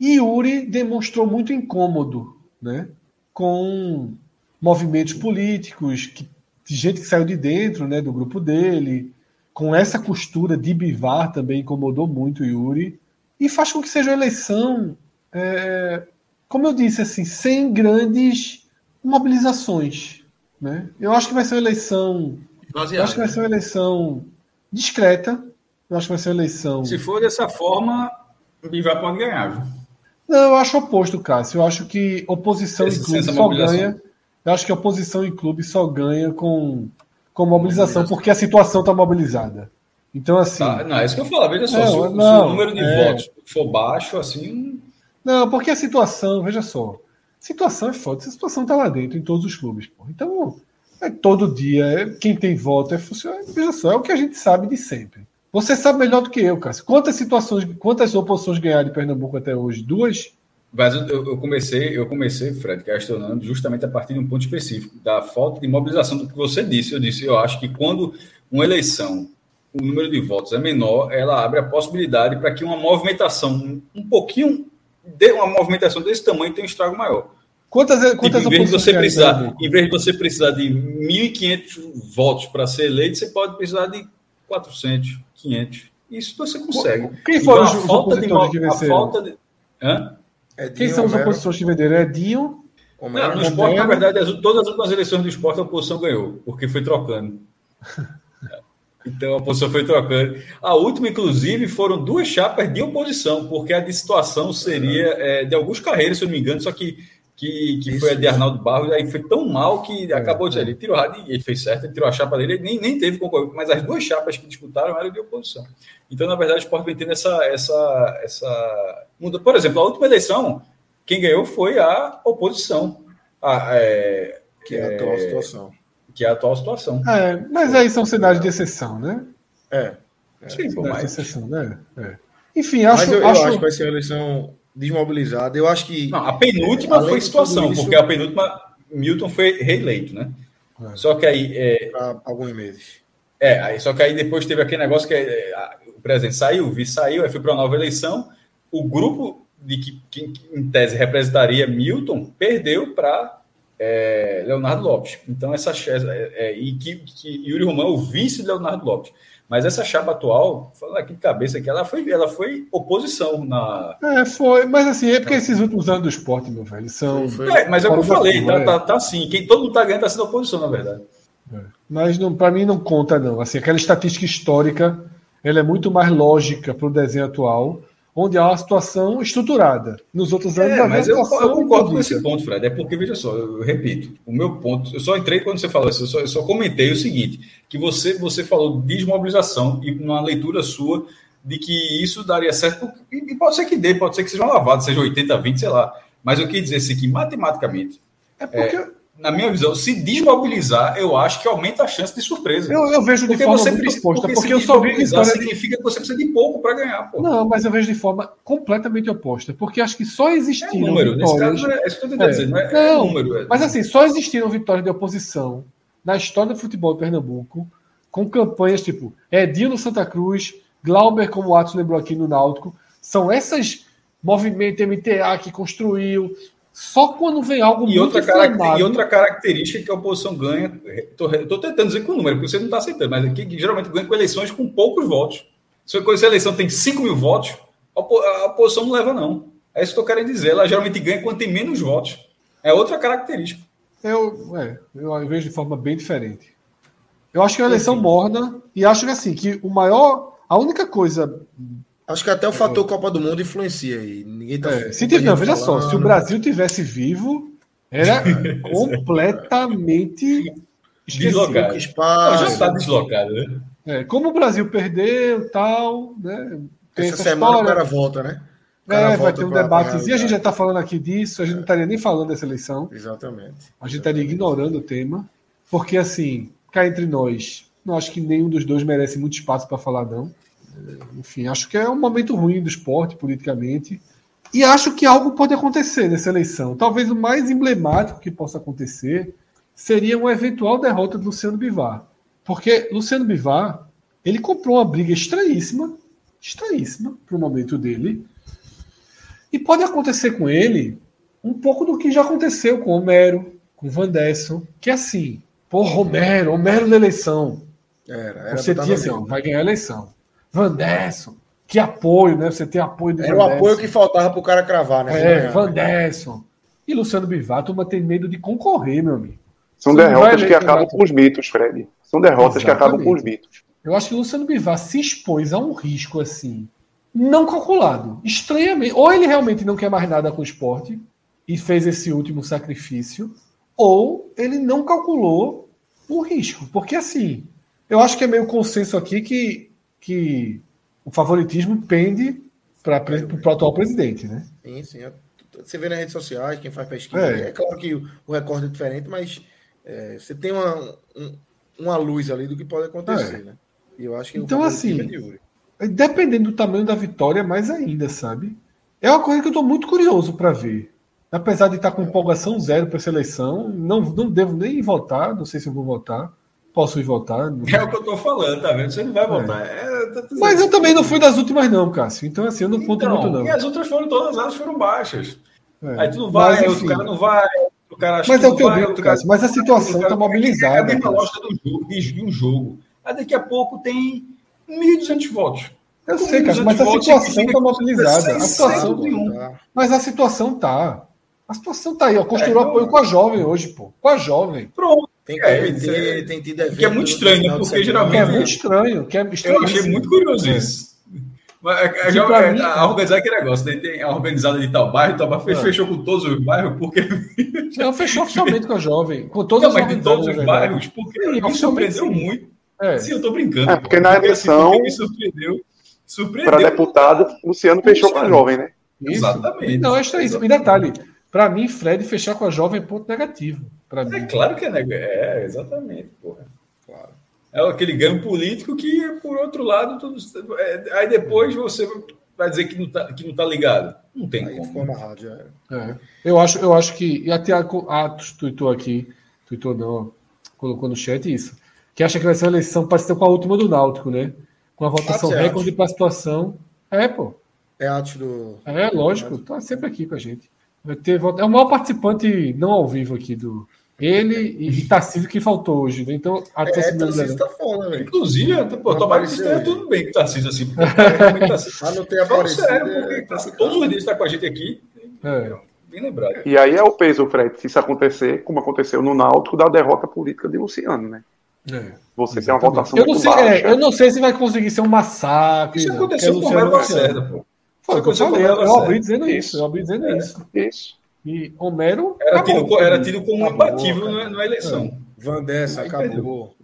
E Yuri demonstrou muito incômodo né, com movimentos políticos, que, de gente que saiu de dentro né, do grupo dele, com essa costura de Bivar também incomodou muito o Yuri, e faz com que seja uma eleição, é, como eu disse, assim, sem grandes mobilizações. Né? Eu acho que vai ser uma eleição. eu acho que vai ser uma eleição discreta. Eu acho que vai ser uma eleição. Se for dessa forma, o Bivar pode ganhar. Viu? Não, eu acho oposto, Cássio. Eu acho que oposição e clube só ganha eu acho que a oposição em clube só ganha com, com mobilização, porque a situação está mobilizada. Então, assim. Tá, não, é isso que eu falo. Veja só, é, se, o, não, se, o, número de é... votos for baixo, assim. Não, porque a situação, veja só. Situação é foda. A situação está lá dentro, em todos os clubes. Pô. Então, é todo dia. É, quem tem voto é funcionário. Veja só, é o que a gente sabe de sempre. Você sabe melhor do que eu, Cássio. Quantas situações, quantas oposições ganharam de Pernambuco até hoje? Duas? Mas eu, eu, comecei, eu comecei, Fred, questionando justamente a partir de um ponto específico, da falta de mobilização do que você disse. Eu disse, eu acho que quando uma eleição, o número de votos é menor, ela abre a possibilidade para que uma movimentação um pouquinho, de uma movimentação desse tamanho tenha um estrago maior. Quantas, quantas tipo, em vez de você precisar, em vez de você precisar de 1.500 votos para ser eleito, você pode precisar de 400, 500. Isso você consegue. Quem foram então, os, falta de, a falta de, hã? É Quem são os opositores que venderam? É Dinho? Não, no esporte, na verdade, as, todas as últimas eleições do esporte a oposição ganhou, porque foi trocando. Então a oposição foi trocando. A última, inclusive, foram duas chapas de oposição, porque a de situação seria é, de alguns carreiras, se eu não me engano, só que, que, que foi a de Arnaldo Barros, aí foi tão mal que acabou de é. ele tirou e ele fez certo, ele tirou a chapa dele, ele nem, nem teve concorrência, mas as duas chapas que disputaram eram de oposição. Então, na verdade, o esporte vem tendo essa, essa, essa por exemplo, a última eleição, quem ganhou foi a oposição. A, é, que é a atual é, situação. Que é a atual situação. É, mas aí são cenários de exceção, né? É. Sim, pô, mas... Exceção, né? É. Enfim, acho, mas eu, acho... eu acho que vai ser uma eleição desmobilizada. Eu acho que. Não, a penúltima foi situação, isso... porque a penúltima Milton foi reeleito, né? É. Só que aí. É... alguns meses. É, aí, só que aí depois teve aquele negócio que é, o presidente saiu, o vice saiu, aí foi para uma nova eleição. O grupo de que, que, em tese representaria Milton perdeu para é, Leonardo Lopes. Então, essa é, é, e que, que Yuri Romão é o vice de Leonardo Lopes. Mas essa chapa atual, falando aqui de cabeça aqui, ela foi, ela foi oposição na. É, foi, mas assim, é porque esses últimos anos do esporte, meu velho, são. É, mas é o que eu falei, tá, tá, tá assim. Quem todo mundo tá ganhando tá sendo oposição, na verdade. É. Mas para mim não conta, não. Assim, aquela estatística histórica ela é muito mais lógica para o desenho atual onde há uma situação estruturada. Nos outros anos, é, mas eu, eu, concordo com esse ponto, Fred. É porque, veja só, eu repito, o meu ponto, eu só entrei quando você falou isso, eu só, eu só comentei o seguinte: que você, você falou desmobilização e numa leitura sua de que isso daria certo, e pode ser que dê, pode ser que seja uma lavada, seja 80, 20, sei lá. Mas eu quis dizer assim, que matematicamente. É porque. É, na minha visão, se desmobilizar, eu acho que aumenta a chance de surpresa. Eu, eu vejo de porque forma você muito oposta, porque, porque eu só vi significa que você precisa de pouco para ganhar. Pô. Não, mas eu vejo de forma completamente oposta, porque acho que só existiram é número, vitórias... Nesse caso, é, é isso que eu é. dizendo, não é, não, é número. É. Mas assim, só existiram vitórias de oposição na história do futebol de Pernambuco, com campanhas tipo Edinho no Santa Cruz, Glauber, como o Atos lembrou aqui no Náutico, são essas movimento MTA que construiu, só quando vem algo e muito outra E outra característica que a oposição ganha, estou tentando dizer com o número, porque você não está aceitando, mas aqui geralmente ganha com eleições com poucos votos. Se a eleição tem 5 mil votos, a oposição não leva, não. É isso que eu quero dizer. Ela geralmente ganha quando tem menos votos. É outra característica. Eu, é, eu vejo de forma bem diferente. Eu acho que é uma eleição morna e acho que assim, que o maior. A única coisa Acho que até o fator Copa do Mundo influencia aí. Ninguém tá é, se tiver, veja só, se o Brasil tivesse vivo, era completamente deslocado. já está deslocado, né? É, como o Brasil perdeu, tal, né? Tem essa, essa semana história. o cara volta, né? É, vai ter um debate. E a gente já está falando aqui disso, a gente é. não estaria nem falando dessa eleição. Exatamente. A gente estaria ignorando o tema, porque assim, cá entre nós, não acho que nenhum dos dois merece muito espaço para falar, não. Enfim, acho que é um momento ruim do esporte politicamente. E acho que algo pode acontecer nessa eleição. Talvez o mais emblemático que possa acontecer seria uma eventual derrota do Luciano Bivar. Porque Luciano Bivar, ele comprou uma briga estranhíssima, estranhíssima para o momento dele. E pode acontecer com ele um pouco do que já aconteceu com Homero, com Vandesson, que é assim, pô, Romero, Homero na eleição. Era, era Você tinha assim, ó, vai ganhar a eleição. Vanderson, que apoio, né? Você tem apoio do Era o apoio que faltava para o cara cravar, né? É, Vanderson. E Luciano turma tem medo de concorrer, meu amigo. São Você derrotas que acabam com os mitos, Fred. São derrotas Exatamente. que acabam com os mitos. Eu acho que Luciano Bivar se expôs a um risco assim, não calculado. Estranhamente. Ou ele realmente não quer mais nada com o esporte e fez esse último sacrifício, ou ele não calculou o risco. Porque assim, eu acho que é meio consenso aqui que que o favoritismo pende para o atual presidente, né? Sim, sim. Você vê nas redes sociais, quem faz pesquisa. É, é claro que o recorde é diferente, mas é, você tem uma, um, uma luz ali do que pode acontecer, é. né? E eu acho que então, assim, é dependendo do tamanho da vitória, mais ainda, sabe? É uma coisa que eu estou muito curioso para ver. Apesar de estar com empolgação zero para essa eleição, não, não devo nem votar, não sei se eu vou votar. Posso ir votar? É o que eu tô falando, tá vendo? Você não vai votar. É. É, Mas eu também não fui das últimas, não, Cássio. Então, assim, eu não conto então, muito, não. E as outras foram todas, elas foram baixas. É. Aí tu não vai, Mas, outro cara não vai, o cara acha Mas é o que eu digo, Cássio. Mas a situação está mobilizada. É a lógica do jogo, de um jogo. Aí daqui a pouco tem 1.200 votos. Eu sei, Cássio, mas a situação está mobilizada. A situação, mas a situação tá. A situação tá aí, ó. Construiu é, apoio com a jovem hoje, pô. Com a jovem. Pronto. Tem que, é, ter, tem tido evento. Que é muito estranho, né? Porque geralmente. É muito estranho. Que é estranho eu achei muito curioso é. isso. Mas, é, já, é, mim, a organizar aquele negócio, né? tem a organizada de tal bairro, tal bairro, é. fechou com todos os bairros, porque. Não, fechou oficialmente com a jovem. Com todas não, mas de todos os bairros, porque sim, me surpreendeu sim. muito. É. Sim, eu tô brincando. É, porque na eleição. Assim, me surpreendeu. surpreendeu para deputado, Luciano fechou com a jovem, né? Isso. Exatamente. Não, é isso. E detalhe, para mim, Fred fechar com a jovem é ponto negativo. É mim. claro que é, né? É, exatamente, porra. Claro. é aquele ganho político que, por outro lado, tudo, é, aí depois você vai dizer que não tá, que não tá ligado. Não tem aí como. Amarrado, já é. Eu, acho, eu acho que. E até Atos tweetou aqui, tweetou não, colocou no chat isso. Que acha que vai ser uma eleição parecida com a última do Náutico, né? Com a votação é recorde para a situação. É, pô. É Atos do. É, lógico, tá sempre aqui com a gente. Vai ter, é o maior participante não ao vivo aqui do, ele e, e Tarcísio que faltou hoje. Né? Então, até é, Tarcísio tá fora, velho. Inclusive, pô, tomara que esteja tudo bem com o Tarcísio, assim. Porque Tarcísio. ah, não tem aparecido. Sério, porque é, tá, todos os dias está com a gente aqui. É. Bem lembrado. E aí é o peso, Fred, se isso acontecer, como aconteceu no Náutico, da derrota política de Luciano, né? É, Você exatamente. tem uma votação eu não sei, é, eu não sei se vai conseguir ser um massacre. Isso aconteceu com o Romero Lacerda, pô. Foi o que eu falei. Eu abri dizendo isso. Eu abri dizendo isso. Isso. E Homero. Era tido, era tido como imbatível na, na, eleição. É. Van Dessa acabou.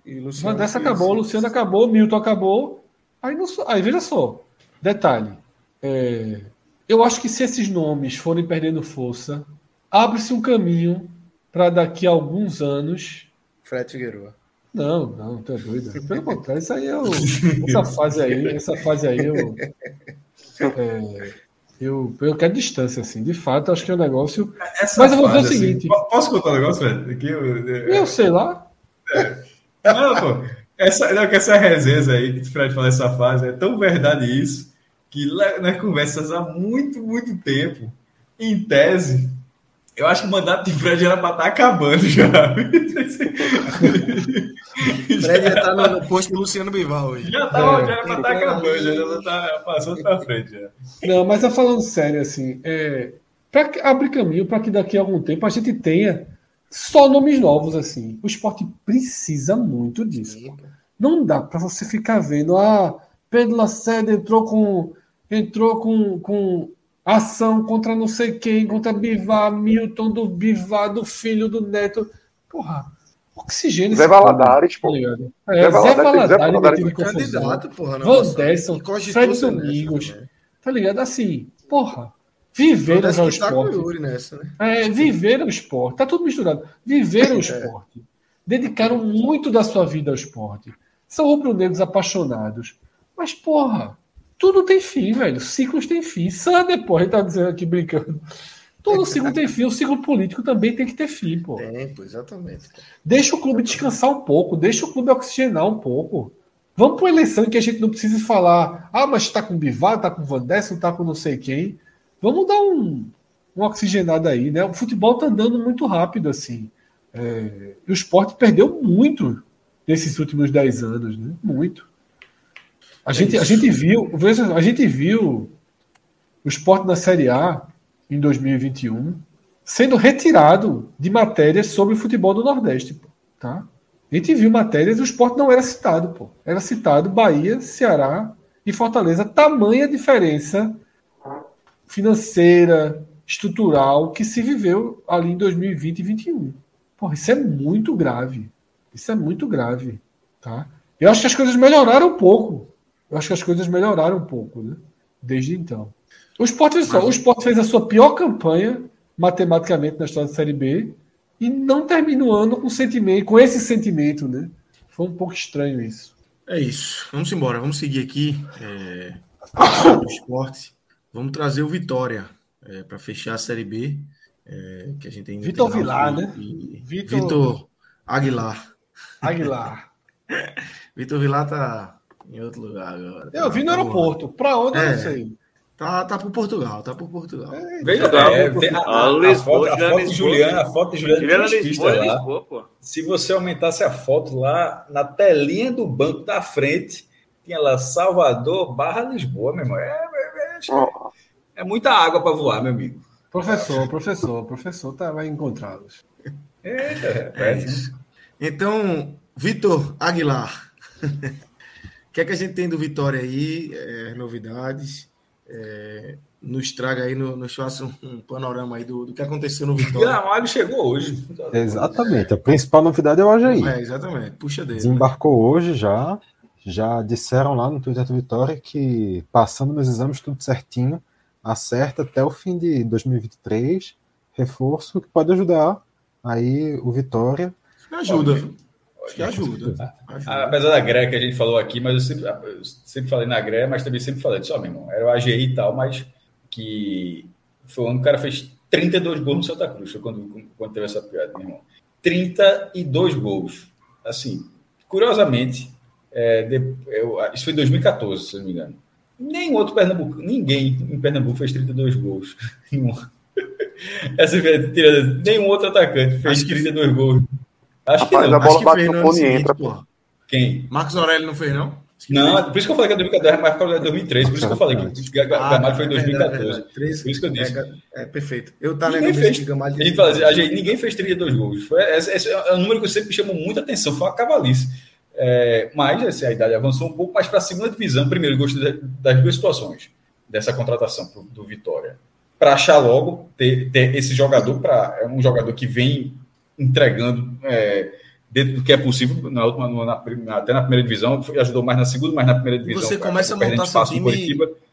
Van Dessa acabou, Luciano acabou, Milton acabou. Aí, não, aí veja só. Detalhe. É, eu acho que se esses nomes forem perdendo força, abre-se um caminho para daqui a alguns anos. Fred Figueiredo. Não, não, tu é doido. Pelo contrário, isso aí é o, essa fase aí, essa fase aí eu, é, eu, eu quero distância, assim. De fato, acho que é um negócio. Essa Mas eu vou dizer o assim, seguinte. Assim, posso contar um negócio, velho? Aqui eu, eu, eu, sei lá. É. Não, pô. Essa, não, que essa resenha aí que o Fred falou essa fase é tão verdade isso que nas conversas há muito, muito tempo, em tese, eu acho que o mandato de Fred era para estar tá acabando já. Fred já está no, no posto do Luciano Bival hoje. Já, tá, é, já era para estar tá acabando, já está passando para frente. Já. Não, mas tá falando sério, assim, é, para abrir caminho para que daqui a algum tempo a gente tenha só nomes novos, assim. O esporte precisa muito disso. Não dá para você ficar vendo, ah, Pedro Lacerda entrou com entrou com, com ação contra não sei quem, contra Bivar, Milton do Bivar, do filho do neto. Porra, oxigênio. Zé Valadares, pô. Tá é, Zé Valadares, Zé Valadares, Zé candidato, porra. Van Desson, Fred Domingos. Nessa, tá ligado? Assim, porra. Viveram o esporte. Nessa, né? É, viveram o esporte. Tá tudo misturado. Viveram o é. esporte. Dedicaram muito da sua vida ao esporte. São rubro-negros apaixonados. Mas, porra, tudo tem fim, velho. Ciclos têm fim. Só depois, ele tá dizendo aqui brincando. Todo ciclo tem fim. O ciclo político também tem que ter fim, pô. Tempo, exatamente. Deixa o clube descansar um pouco, deixa o clube oxigenar um pouco. Vamos para uma eleição que a gente não precise falar, ah, mas está com Bivar, está com Van Dessen, está com não sei quem. Vamos dar um, um oxigenado aí, né? O futebol está andando muito rápido, assim. É, e o esporte perdeu muito nesses últimos 10 anos, né? Muito. A, é gente, a gente viu, a gente viu o esporte na Série A em 2021 sendo retirado de matérias sobre o futebol do Nordeste, pô, tá? A gente viu matérias, o esporte não era citado, pô. Era citado Bahia, Ceará e Fortaleza. Tamanha diferença financeira, estrutural que se viveu ali em 2020 e 2021. Porra, isso é muito grave. Isso é muito grave, tá? Eu acho que as coisas melhoraram um pouco eu acho que as coisas melhoraram um pouco, né? Desde então. O Sport, só, o Sport fez a sua pior campanha matematicamente na história da Série B e não terminou ano com sentimento, com esse sentimento, né? Foi um pouco estranho isso. É isso. Vamos embora. Vamos seguir aqui. É, do esporte. Vamos trazer o Vitória é, para fechar a Série B. É, que a gente ainda Vitor Vilar, né? Vitor... Vitor Aguilar. Aguilar. Vitor Vilar tá em outro lugar agora. Eu vi no aeroporto. Para onde é, eu não sei. Tá, tá pro Portugal, tá pro Portugal. É, Veja, é, é, a, a, a, foto, a foto de Juliana, a foto de Juliana Lisboa, lá. Lisboa, pô. Se você aumentasse a foto lá, na telinha do banco da frente, tinha lá Salvador barra Lisboa, meu irmão. É, é, é, é muita água para voar, meu amigo. Professor, professor, professor tá, vai encontrá-los. É, é, isso. Então, Vitor Aguilar. Que é que a gente tem do Vitória aí? É, novidades. É, nos traga aí, no, nos faça um, um, panorama aí do, do que aconteceu no Vitória. Gramado chegou hoje. Exatamente. A principal novidade é o Ajaí. É, exatamente. Puxa dele. Desembarcou né? hoje já. Já disseram lá no Twitter do Vitória que passando nos exames tudo certinho, acerta até o fim de 2023. Reforço que pode ajudar aí o Vitória. Me ajuda. Acho que ajuda. ajuda. Apesar da greia que a gente falou aqui, mas eu sempre, eu sempre falei na greia, mas também sempre falei, só mesmo, era o AGI e tal, mas que foi que o cara fez 32 gols no Santa Cruz, foi quando, quando teve essa piada, meu irmão. 32 gols. Assim, curiosamente, é, de, eu, isso foi em 2014, se não me engano. Nem outro Pernambuco, ninguém em Pernambuco fez 32 gols. Essa nenhum outro atacante fez 32 gols. Acho Rapaz, que não. A bola bate no fone e entra, porra. Quem? Marcos Aurélio não fez, não? Não, por isso que eu falei que é 2014, mas por 2003, por isso que eu falei que Gamalho ah, foi em 2014. por isso que eu disse. É, é perfeito. Eu tava ninguém fez, Gamalho. A gente a ninguém fez 32 gols. Foi, esse, esse é um número que sempre me chamou muita atenção, foi uma cavalice. É, mas assim, a idade avançou um pouco mais para a segunda divisão. Primeiro, eu gostei das duas situações dessa contratação do Vitória. Para achar logo ter, ter esse jogador, para é um jogador que vem entregando. É, dentro do que é possível, na última, na, até na primeira divisão, ajudou mais na segunda, mas na primeira divisão. Você começa a montar seu time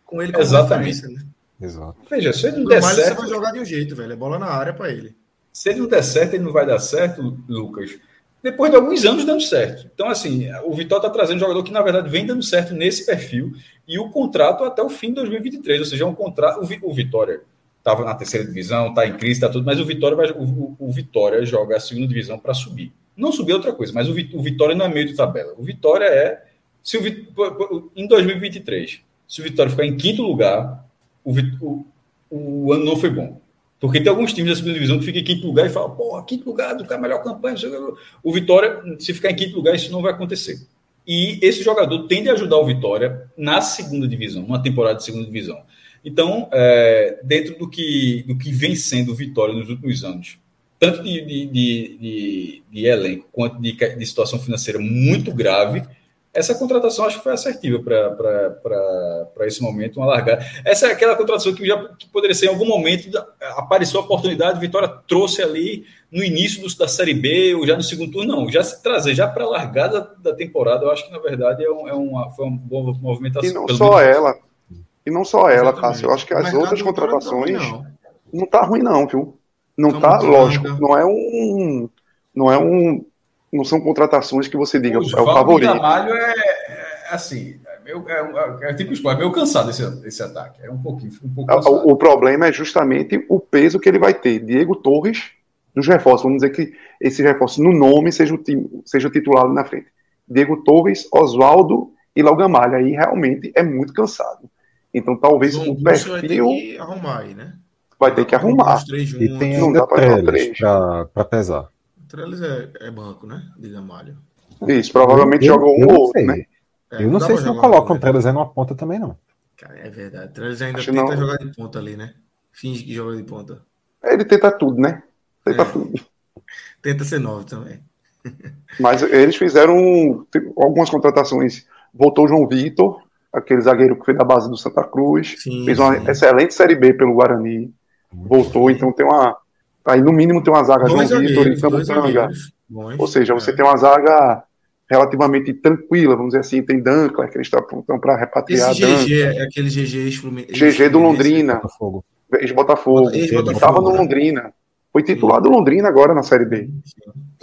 com ele como Exatamente. Né? Exato. Veja, se ele não der certo. Você vai jogar de um jeito, velho. É bola na área para ele. Se ele não der certo, ele não vai dar certo, Lucas. Depois de alguns anos dando certo. Então, assim, o Vitória está trazendo um jogador que, na verdade, vem dando certo nesse perfil e o contrato até o fim de 2023. Ou seja, é um contrato. O Vitória estava na terceira divisão, está em crise, está tudo, mas o Vitória, vai, o, o Vitória joga a segunda divisão para subir. Não subir é outra coisa, mas o, o Vitória não é meio de tabela. O Vitória é. Se o, em 2023, se o Vitória ficar em quinto lugar, o, o, o ano não foi bom. Porque tem alguns times da segunda divisão que ficam em quinto lugar e falam, porra, quinto lugar, do cara, melhor campanha. O Vitória, se ficar em quinto lugar, isso não vai acontecer. E esse jogador tende a ajudar o Vitória na segunda divisão, numa temporada de segunda divisão. Então, é, dentro do que, do que vem sendo Vitória nos últimos anos, tanto de, de, de, de elenco quanto de, situação financeira muito grave, essa contratação acho que foi assertiva para esse momento, uma largada. Essa é aquela contratação que já que poderia ser em algum momento, apareceu a oportunidade, Vitória trouxe ali no início do, da Série B, ou já no segundo turno, não, já se trazer já para a largada da temporada, eu acho que na verdade é, um, é uma, foi uma boa movimentação. E não só ela, e não só ela, Cássio, eu acho que as outras contratações não. não tá ruim não, viu? Não tá, lógico, não é um. Não é um. Não são contratações que você diga, o é o favorito. O é, é assim, é, meu, é, é, tipo é meio cansado esse, esse ataque. É um pouquinho. Um pouco o, o, problema é justamente o peso que ele vai ter. Diego Torres nos reforços. Vamos dizer que esse reforço no nome seja o, seja o titular na frente. Diego Torres, Oswaldo e Laugamalha. Aí realmente é muito cansado. Então talvez o perfil. Vai ter que arrumar aí, né? vai ter que arrumar. E tem não dá para três para pesar. Trellis é, é, banco, né? De Gamalho. Isso, provavelmente joga um ou outro, né? É, eu não sei se não colocam o Trellis aí numa ponta também, não. Cara, é verdade. Trellis ainda Acho tenta não. jogar de ponta ali, né? Finge que joga de ponta. Ele tenta tudo, né? Tenta é. tudo. Tenta ser novo também. Mas eles fizeram algumas contratações. Voltou o João Vitor, aquele zagueiro que foi da base do Santa Cruz. Sim, fez uma sim. excelente Série B pelo Guarani voltou, então tem uma. Aí no mínimo tem uma zaga João Vitor e Camutanga. Ou seja, você é. tem uma zaga relativamente tranquila, vamos dizer assim, tem Dunkler, que eles estão para repatriar. Esse GG é aquele GG GG do Londrina. Ex-Botafogo. Estava no Londrina. Foi titular do Londrina agora na Série B.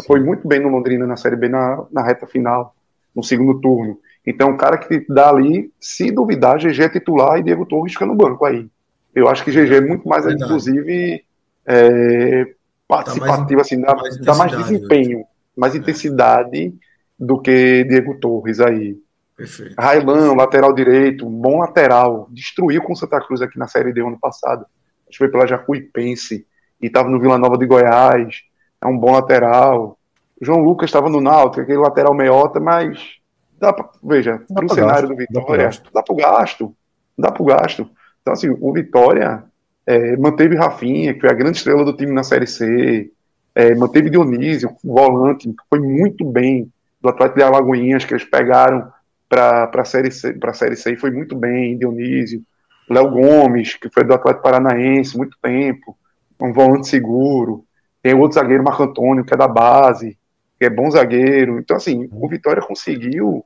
Foi muito bem no Londrina na Série B na, na reta final, no segundo turno. Então, o cara que dá ali, se duvidar, GG é titular e Diego Torres fica no banco aí. Eu acho que GG é muito mais, Verdade. inclusive, é, participativo, assim, dá mais, dá mais desempenho, mais é. intensidade do que Diego Torres aí. Perfeito. Railan, lateral direito, bom lateral, destruiu com o Santa Cruz aqui na Série D ano passado. Acho que foi pela Jacuipense e estava no Vila Nova de Goiás. É um bom lateral. João Lucas estava no Náutico, aquele lateral meiota, mas dá pra, veja, para o cenário gasto, do Vitória, dá para o gasto. Dá para o gasto. Então, assim, o Vitória é, manteve Rafinha, que foi a grande estrela do time na Série C, é, manteve Dionísio, volante, que foi muito bem do Atlético de Alagoinhas, que eles pegaram para a série, C, série C e foi muito bem, Dionísio. Léo Gomes, que foi do Atlético Paranaense, muito tempo, um volante seguro. Tem outro zagueiro, Marco Antônio, que é da base, que é bom zagueiro. Então, assim, o Vitória conseguiu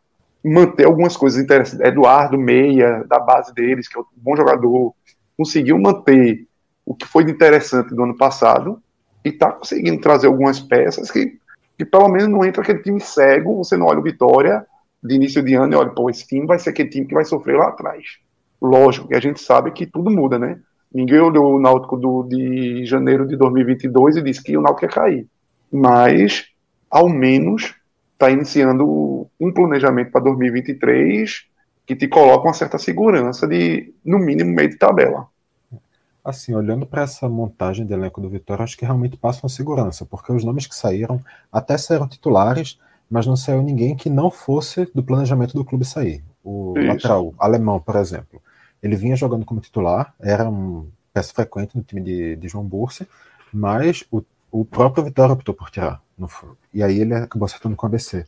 manter algumas coisas interessantes. Eduardo Meia, da base deles, que é um bom jogador, conseguiu manter o que foi interessante do ano passado e está conseguindo trazer algumas peças que que pelo menos não entra aquele time cego, você não olha o Vitória de início de ano e olha, pô, esse time vai ser aquele time que vai sofrer lá atrás. Lógico que a gente sabe que tudo muda, né? Ninguém olhou o Náutico do, de janeiro de 2022 e disse que o Náutico ia cair. Mas, ao menos, está iniciando um planejamento para 2023 que te coloca uma certa segurança de, no mínimo, meio de tabela. Assim, olhando para essa montagem de elenco do Vitória, acho que realmente passa uma segurança, porque os nomes que saíram até saíram titulares, mas não saiu ninguém que não fosse do planejamento do clube sair. O Isso. lateral alemão, por exemplo, ele vinha jogando como titular, era um peça frequente no time de, de João Bursa, mas o, o próprio Vitória optou por tirar. e aí ele acabou acertando com o ABC.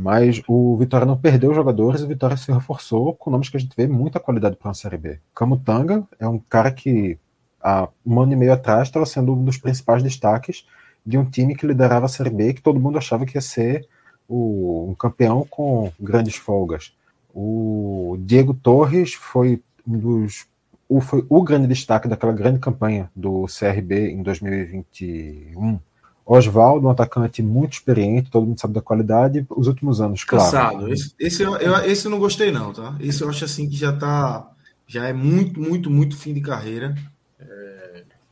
Mas o Vitória não perdeu jogadores o Vitória se reforçou com nomes que a gente vê muita qualidade para uma Série B. Camutanga é um cara que há um ano e meio atrás estava sendo um dos principais destaques de um time que liderava a Série B que todo mundo achava que ia ser o, um campeão com grandes folgas. O Diego Torres foi um dos foi o grande destaque daquela grande campanha do CRB em 2021. Oswaldo, um atacante muito experiente, todo mundo sabe da qualidade. Os últimos anos, claro. Cansado. Esse, esse, eu, esse eu não gostei, não, tá? Esse eu acho assim que já tá. Já é muito, muito, muito fim de carreira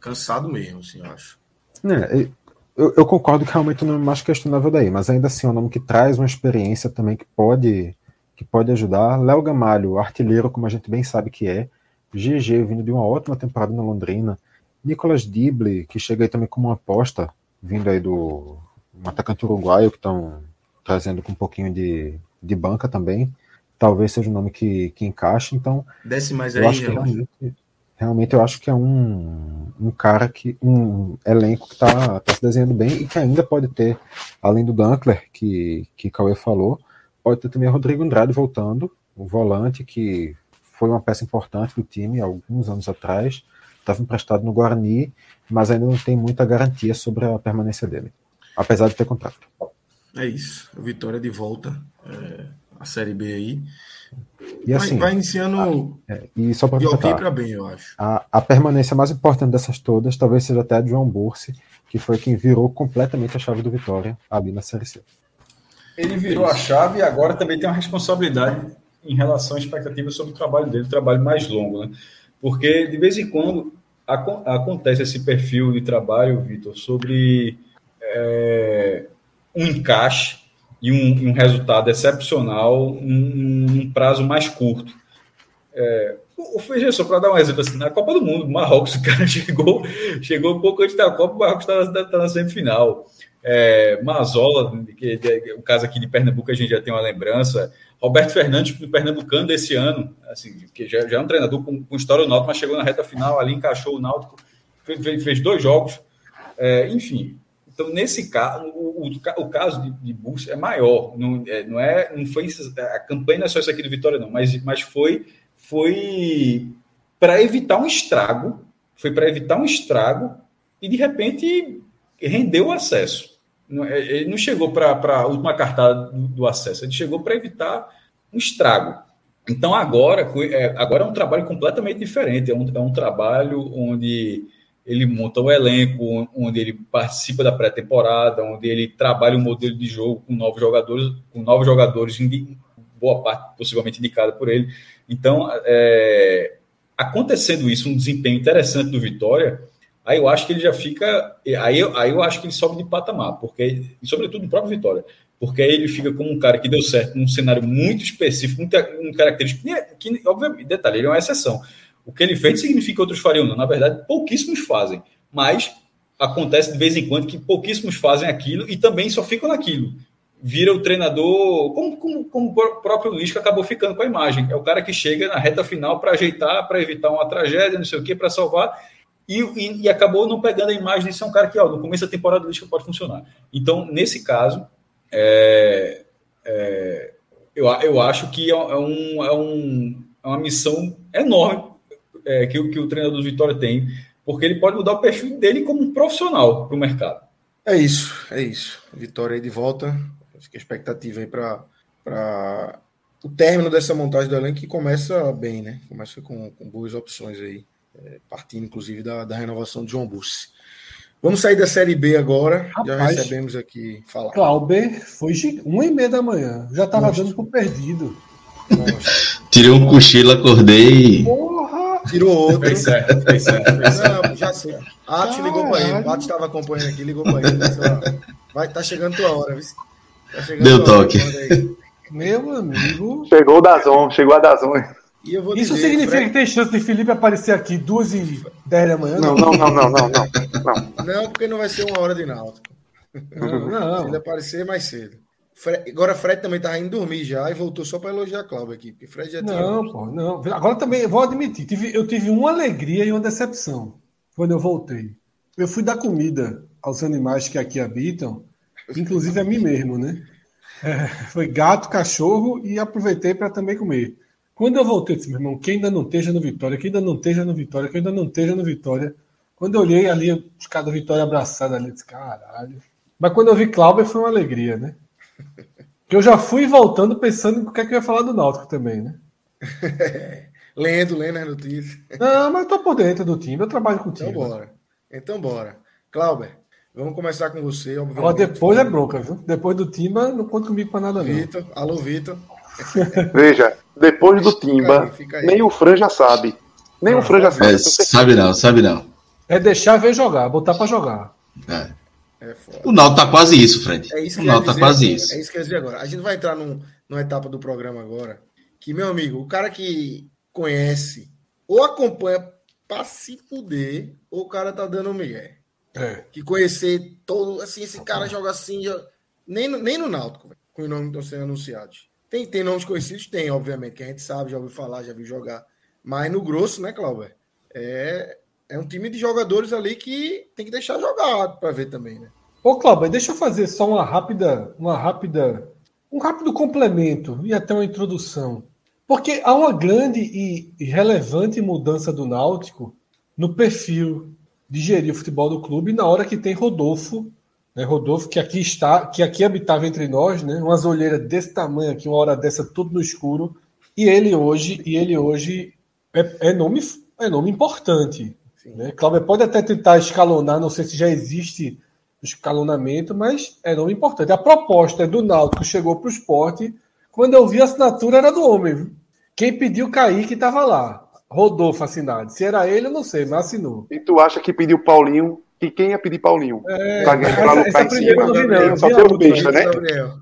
cansado mesmo, assim, eu acho. É, eu, eu, concordo que realmente não é mais questionável daí, mas ainda assim é um nome que traz uma experiência também que pode, que pode ajudar. Léo Gamalho, artilheiro, como a gente bem sabe que é. GG, vindo de uma ótima temporada na Londrina. Nicolas Dible, que chega aí também como uma aposta, vindo aí do um atacante uruguaio que estão trazendo com um pouquinho de, de banca também. Talvez seja um nome que, que encaixe. Então, desce mais aí, acho realmente, realmente eu acho que é um, um cara que. um elenco que está tá se desenhando bem e que ainda pode ter, além do Dunkler, que, que Cauê falou, pode ter também o Rodrigo Andrade voltando, o volante que foi uma peça importante do time alguns anos atrás, estava emprestado no Guarani, mas ainda não tem muita garantia sobre a permanência dele, apesar de ter contrato. É isso, o Vitória de volta, é, a Série B aí. E assim, vai, vai iniciando. A, é, e só para para bem, eu acho. A, a permanência mais importante dessas todas talvez seja até a de João Bursi, que foi quem virou completamente a chave do Vitória ali na Série C. Ele virou a chave e agora também tem uma responsabilidade em relação à expectativa sobre o trabalho dele, o trabalho mais longo, né? Porque de vez em quando acontece esse perfil de trabalho, Vitor, sobre é, um encaixe e um, um resultado excepcional num, um prazo mais curto. É, Veja só, para dar um exemplo assim, na Copa do Mundo, o Marrocos, o cara chegou, chegou um pouco antes da Copa, o Marrocos está tá na semifinal. É, Mazola, que, o caso aqui de Pernambuco, a gente já tem uma lembrança. Roberto Fernandes, do Pernambucano desse ano, assim, que já, já é um treinador com, com história do Náutico, mas chegou na reta final ali, encaixou o Náutico, fez, fez dois jogos. É, enfim, então, nesse caso, o, o, o caso de, de é maior. Não é, não é, não foi a campanha não é só isso aqui do Vitória, não, mas, mas foi, foi para evitar um estrago, foi para evitar um estrago e de repente rendeu o acesso. É, ele não chegou para a última cartada do, acesso, ele chegou para evitar um estrago. Então agora, é, agora é um trabalho completamente diferente, é um, é um trabalho onde ele monta o elenco, onde ele participa da pré-temporada, onde ele trabalha um modelo de jogo com novos jogadores, com novos jogadores, boa parte possivelmente indicada por ele. Então, é, acontecendo isso, um desempenho interessante do Vitória, aí eu acho que ele já fica, aí eu, aí eu acho que ele sobe de patamar, porque, sobretudo no próprio Vitória, porque aí ele fica como um cara que deu certo num cenário muito específico, muito, um característico, que, que obviamente, detalhe, ele é uma exceção, o que ele fez significa que outros fariam, não. Na verdade, pouquíssimos fazem. Mas acontece de vez em quando que pouquíssimos fazem aquilo e também só ficam naquilo. Vira o treinador, como, como, como o próprio Lisca acabou ficando com a imagem. É o cara que chega na reta final para ajeitar, para evitar uma tragédia, não sei o quê, para salvar. E, e, e, acabou não pegando a imagem de ser um cara que, ó, no começo da temporada o Lisca pode funcionar. Então, nesse caso, é, é, eu, eu acho que é, é, um, é, um, é uma missão enorme é, que, que o treinador do Vitória tem, porque ele pode mudar o perfil dele como um profissional para o mercado. É isso, é isso. Vitória aí de volta. Fica a expectativa aí para o término dessa montagem do elenco que começa bem, né? Começa com, com boas opções aí, partindo inclusive da, da renovação de João Bussi. Vamos sair da Série B agora. Rapaz, Já recebemos aqui. Fala. Clauber foi uma e meia da manhã. Já estava dando por perdido. Nossa. Tirei um cochilo, acordei. Porra! Tirou outro. Fez certo, fez certo. Fez certo. Não, já sei. Atos ligou para ele. Atos estava acompanhando aqui, ligou para ele. Vai, tá chegando tua hora, viu? Tá chegando Deu toque. Meu amigo. Chegou o Dazon, chegou a Dazon. Isso dizer, significa Fred... que tem chance de Felipe aparecer aqui duas e dez da manhã? Não, não, não, não, não, não. Não, porque não vai ser uma hora de náutico. Não, não. Se ele aparecer mais cedo. Fred... Agora Fred também tá indo dormir já e voltou só para elogiar a Cláudia aqui, porque Fred já Não, tinha... pô, não. Agora também, vou admitir, tive, eu tive uma alegria e uma decepção quando eu voltei. Eu fui dar comida aos animais que aqui habitam, inclusive a mim mesmo, né? É, foi gato, cachorro e aproveitei para também comer. Quando eu voltei, eu disse, meu irmão, quem ainda não esteja no Vitória, quem ainda não esteja no Vitória, quem ainda não esteja no Vitória. Quando eu olhei ali, os caras do Vitória abraçados ali, eu disse, caralho. Mas quando eu vi Cláudio, foi uma alegria, né? Que eu já fui voltando pensando no que é que eu ia falar do Náutico também, né? lendo, lendo as notícias. Não, mas eu tô por dentro do time, eu trabalho com o time. Então bora. Então bora. Cláudio, vamos começar com você. Agora depois é bronca, viu? Depois do Timba, não conta comigo pra nada, Vitor, não. Alô, Vitor. Veja, depois do Timba, aí, aí. nem o Fran já sabe. Nem não, o Fran já sabe. É, sabe não, sabe não. É deixar ver jogar, botar para jogar. É. É o Naldo tá quase isso, Fred. É isso o Naldo tá quase agora. isso. É isso que eu ia dizer agora. A gente vai entrar num, numa etapa do programa agora que, meu amigo, o cara que conhece ou acompanha pra se fuder, ou o cara tá dando um migué. É. Que conhecer todo, assim, esse cara joga assim, já... nem, no, nem no Náutico, com os nomes que estão sendo anunciados. Tem, tem nomes conhecidos? Tem, obviamente, que a gente sabe, já ouviu falar, já viu jogar. Mas no grosso, né, Cláudio? É, é um time de jogadores ali que tem que deixar jogar para ver também, né? Ô, Cláudio, deixa eu fazer só uma rápida, uma rápida, um rápido complemento e até uma introdução. Porque há uma grande e relevante mudança do Náutico no perfil de gerir o futebol do clube na hora que tem Rodolfo né, Rodolfo, que aqui está, que aqui habitava entre nós, né, umas olheiras desse tamanho aqui, uma hora dessa, tudo no escuro, e ele hoje, e ele hoje é, é nome, é nome importante. Né? Cláudio pode até tentar escalonar, não sei se já existe escalonamento, mas é nome importante. A proposta do Náutico chegou para o esporte, quando eu vi a assinatura era do homem. Quem pediu Kaique estava lá. Rodolfo assinado. Se era ele, eu não sei, mas assinou. E tu acha que pediu Paulinho que quem ia pedir Paulinho? É, pra, pra lutar em cima. Só tem o besta, né?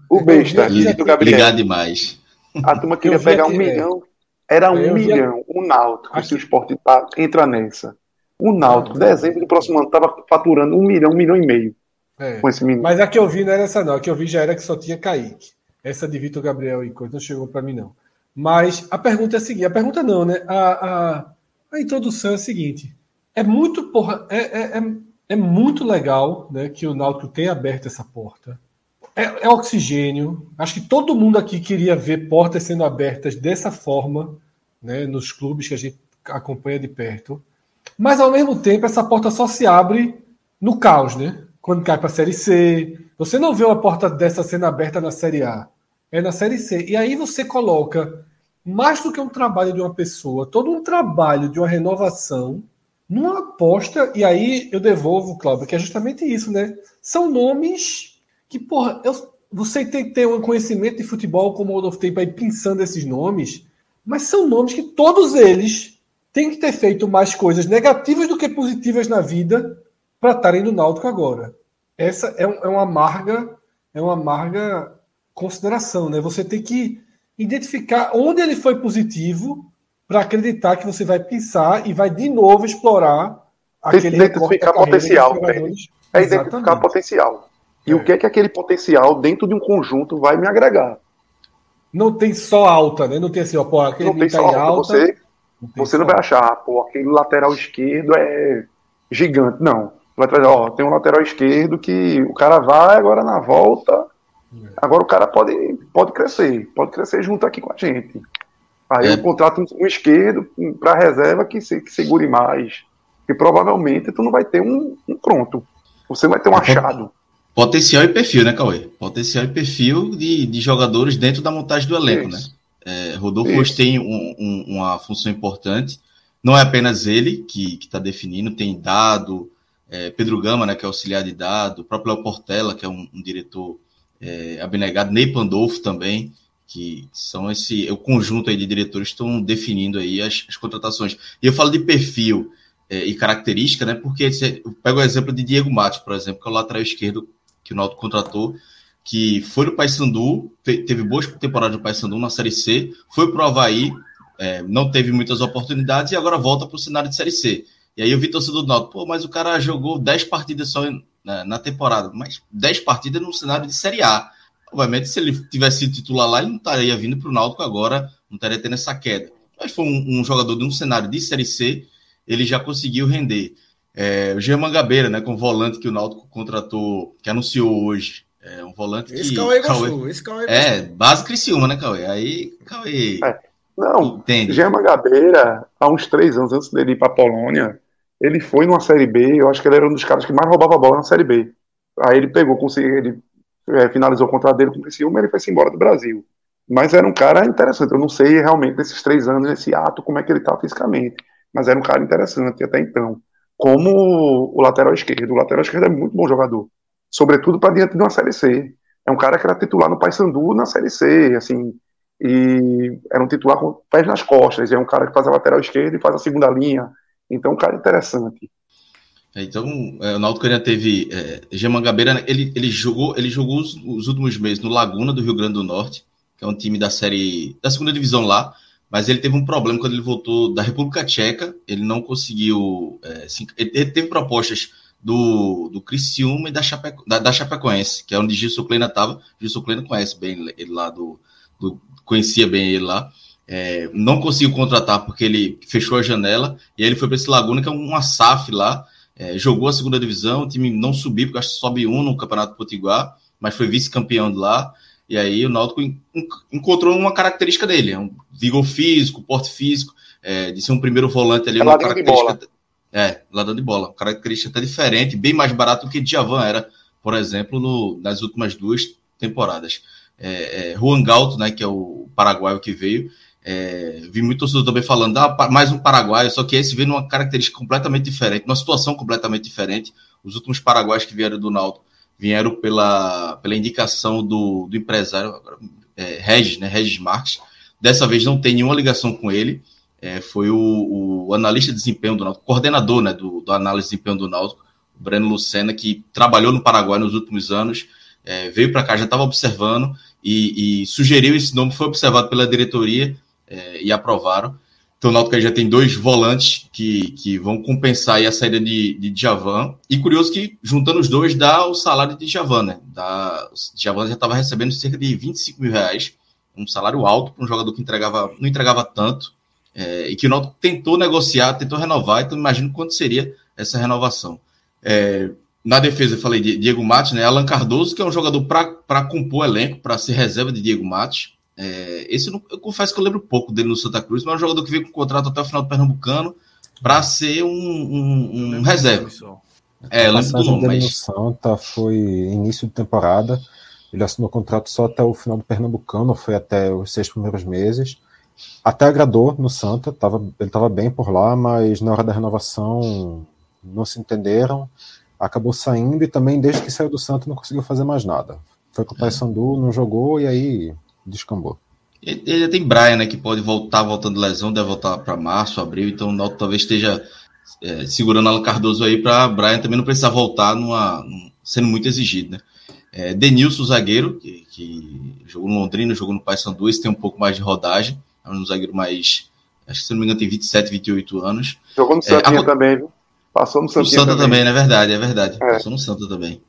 O besta. do Gabriel. Ligar demais. A turma queria pegar um milhão. Era um milhão. O Náutico, se o esporte tá, entra nessa. O Náutico, dezembro do próximo ano, estava faturando um milhão, um milhão e meio. É. Com esse menino. Mas a que eu vi não era essa, não. A que eu vi já era que só tinha Kaique. Essa de Vitor Gabriel e coisa não chegou para mim, não. Mas a pergunta é a seguinte: a pergunta não, né? A, a, a introdução é a seguinte. É muito porra. É, é, é muito legal né, que o Náutico tenha aberto essa porta. É, é, oxigênio. Acho que todo mundo aqui queria ver portas sendo abertas dessa forma né, nos clubes que a gente acompanha de perto. Mas, ao mesmo tempo, essa porta só se abre no caos, né? Quando cai para a Série C. Você não vê uma porta dessa sendo aberta na Série A. É na Série C. E aí você coloca, mais do que um trabalho de uma pessoa, todo um trabalho de uma renovação numa aposta, e aí eu devolvo, Cláudio, que é justamente isso, né? São nomes que, porra, eu, você tem que ter um conhecimento de futebol como o Rodolfo tem para ir pensando esses nomes, mas são nomes que todos eles têm que ter feito mais coisas negativas do que positivas na vida para estarem no Náutico agora. Essa é, um, é uma amarga, é uma amarga consideração, né? Você tem que identificar onde ele foi positivo para acreditar que você vai pensar e vai de novo explorar aquele identificar potencial. É identificar potencial. E é. o que é que aquele potencial dentro de um conjunto vai me agregar? Não tem só alta, né? Não tem assim, ó, pô, aquele não tem tá só alta. alta você não, você não vai achar, pô, aquele lateral esquerdo é gigante. Não. Vai trazer, ó, tem um lateral esquerdo que o cara vai agora na volta. É. Agora o cara pode, pode crescer, pode crescer junto aqui com a gente. Aí é. eu contrato um, esquerdo para reserva que, se, que segure mais. E provavelmente tu não vai ter um, um pronto. Você vai ter um é, achado. Potencial e perfil, né, Cauê? Potencial e perfil de, de jogadores dentro da montagem do elenco, Isso. né? É, Rodolfo Isso. hoje tem um, um, uma função importante. Não é apenas ele que está definindo, tem dado, é, Pedro Gama, né, que é auxiliar de dado, o próprio Léo Portela, que é um, um diretor é, abnegado, Ney Pandolfo também, que são esse o conjunto aí de diretores estão definindo aí as, as contratações. E eu falo de perfil é, e característica, né? Porque eu pego o exemplo de Diego Matos, por exemplo, que é o lateral esquerdo que o Náutico contratou, que foi no Paysandu, teve boas temporadas no Paysandu na Série C, foi para o Havaí, é, não teve muitas oportunidades e agora volta para o cenário de Série C. E aí eu vi torcedor do Náutico, pô, mas o cara jogou 10 partidas só na, na temporada, mas 10 partidas no cenário de Série A. Obviamente, se ele tivesse sido titular lá, ele não estaria vindo para o Náutico agora, não estaria tendo essa queda. Mas foi um, um, jogador de um cenário de Série C, ele já conseguiu render. É, o German Gabeira, né, com o volante que o Náutico contratou, que anunciou hoje. É um volante esse que. Cauê Cauê, gostou, esse Cauê É, base Criciúma, né, Cauê? Aí, Cauê. É, não, entende. German Gabeira, há uns três anos antes dele ir para a Polônia, ele foi numa Série B, eu acho que ele era um dos caras que mais roubava bola na Série B. Aí ele pegou, conseguiu, ele é, finalizou o contrato dele com o Criciúma, ele foi embora do Brasil. Mas era um cara interessante. Eu não sei realmente nesses três anos, nesse ato, como é que ele está fisicamente. Mas era um cara interessante até então. Como o lateral esquerdo. O lateral esquerdo é muito bom jogador. Sobretudo para diante de uma Série C. É um cara que era titular no Paysandu na Série C, assim. E era um titular com pés nas costas. É um cara que faz a lateral esquerda e faz a segunda linha. Então, um cara interessante. É, então, é, o Náutico ainda teve é, Gemangabeira, ele, ele jogou, ele jogou os, os, últimos meses no Laguna do Rio Grande do Norte, que é um time da série da segunda divisão lá, mas ele teve um problema quando ele voltou da República Tcheca, ele não conseguiu, é, ele, ele teve propostas do, do Criciúma e da, Chapeco, da, da Chapecoense, que é onde Gilson Kleina estava, Gilson Kleina conhece bem ele lá do, do conhecia bem ele lá, é, não conseguiu contratar porque ele fechou a janela, e aí ele foi para esse Laguna, que é uma SAF lá, é, jogou a segunda divisão, o time não subiu, porque acho que sobe um no Campeonato Potiguar, mas foi vice-campeão de lá. E aí o Náutico encontrou uma característica dele, um vigor físico, porte físico, é, de ser um primeiro volante ali, é uma característica. É, ladrão de bola, característica até diferente, bem mais barato do que Djavan era, por exemplo, no, nas últimas duas temporadas. É, é, Juan Galto, né, que é o paraguaio que veio, é, vi muito torcedor também falando, ah, mais um paraguaio, só que esse veio numa característica completamente diferente, numa situação completamente diferente. Os últimos paraguaios que vieram do Náutico vieram pela, pela indicação do, do empresário é, Regis, né, Regis Marques. Dessa vez não tem nenhuma ligação com ele. É, foi o, o, analista de desempenho do Náutico, coordenador né, do, do análise de desempenho do Náutico, Breno Lucena, que trabalhou no Paraguai nos últimos anos, é, veio para cá, já estava observando e, e, sugeriu esse nome, foi observado pela diretoria é, e aprovaram. Então o Náutico já tem dois volantes que, que vão compensar a saída de, de Djavan. E curioso que, juntando os dois, dá o salário de Djavan, né? Dá, Djavan já estava recebendo cerca de 25 mil reais, um salário alto para um jogador que entregava, não entregava tanto, é, e que o Náutico tentou negociar, tentou renovar, então imagino quanto seria essa renovação. É, na defesa, eu falei de Diego Matos, né? Alan Cardoso, que é um jogador para compor elenco, para ser reserva de Diego Matos. É, esse eu, eu, confesso que eu lembro pouco dele no Santa Cruz, mas é um jogador que veio com contrato até o final do Pernambucano para ser um, um, um reserva. É, eu lembro do nome, mas... no Santa foi início de temporada. Ele assinou contrato só até o final do Pernambucano, foi até os seis primeiros meses. Até agradou no Santa, tava, ele estava bem por lá, mas na hora da renovação não se entenderam. Acabou saindo e também, desde que saiu do Santa, não conseguiu fazer mais nada. Foi com o Paysandu, não jogou e aí descambou. Ele tem Brian, né, que pode voltar voltando lesão, deve voltar para março, abril, então o Náutico talvez esteja é, segurando Alan Cardoso aí para Brian também não precisar voltar numa, sendo muito exigido, né. É, Denilson, zagueiro, que, que, jogou no Londrina, jogou no Paysandu, esse tem um pouco mais de rodagem, é um zagueiro mais, acho que se não me engano tem 27, 28 anos. Jogou no Santinha é, a... também, viu? Passou no Santinha no Santa também, também, é verdade, é verdade. É. Passou no Santa também.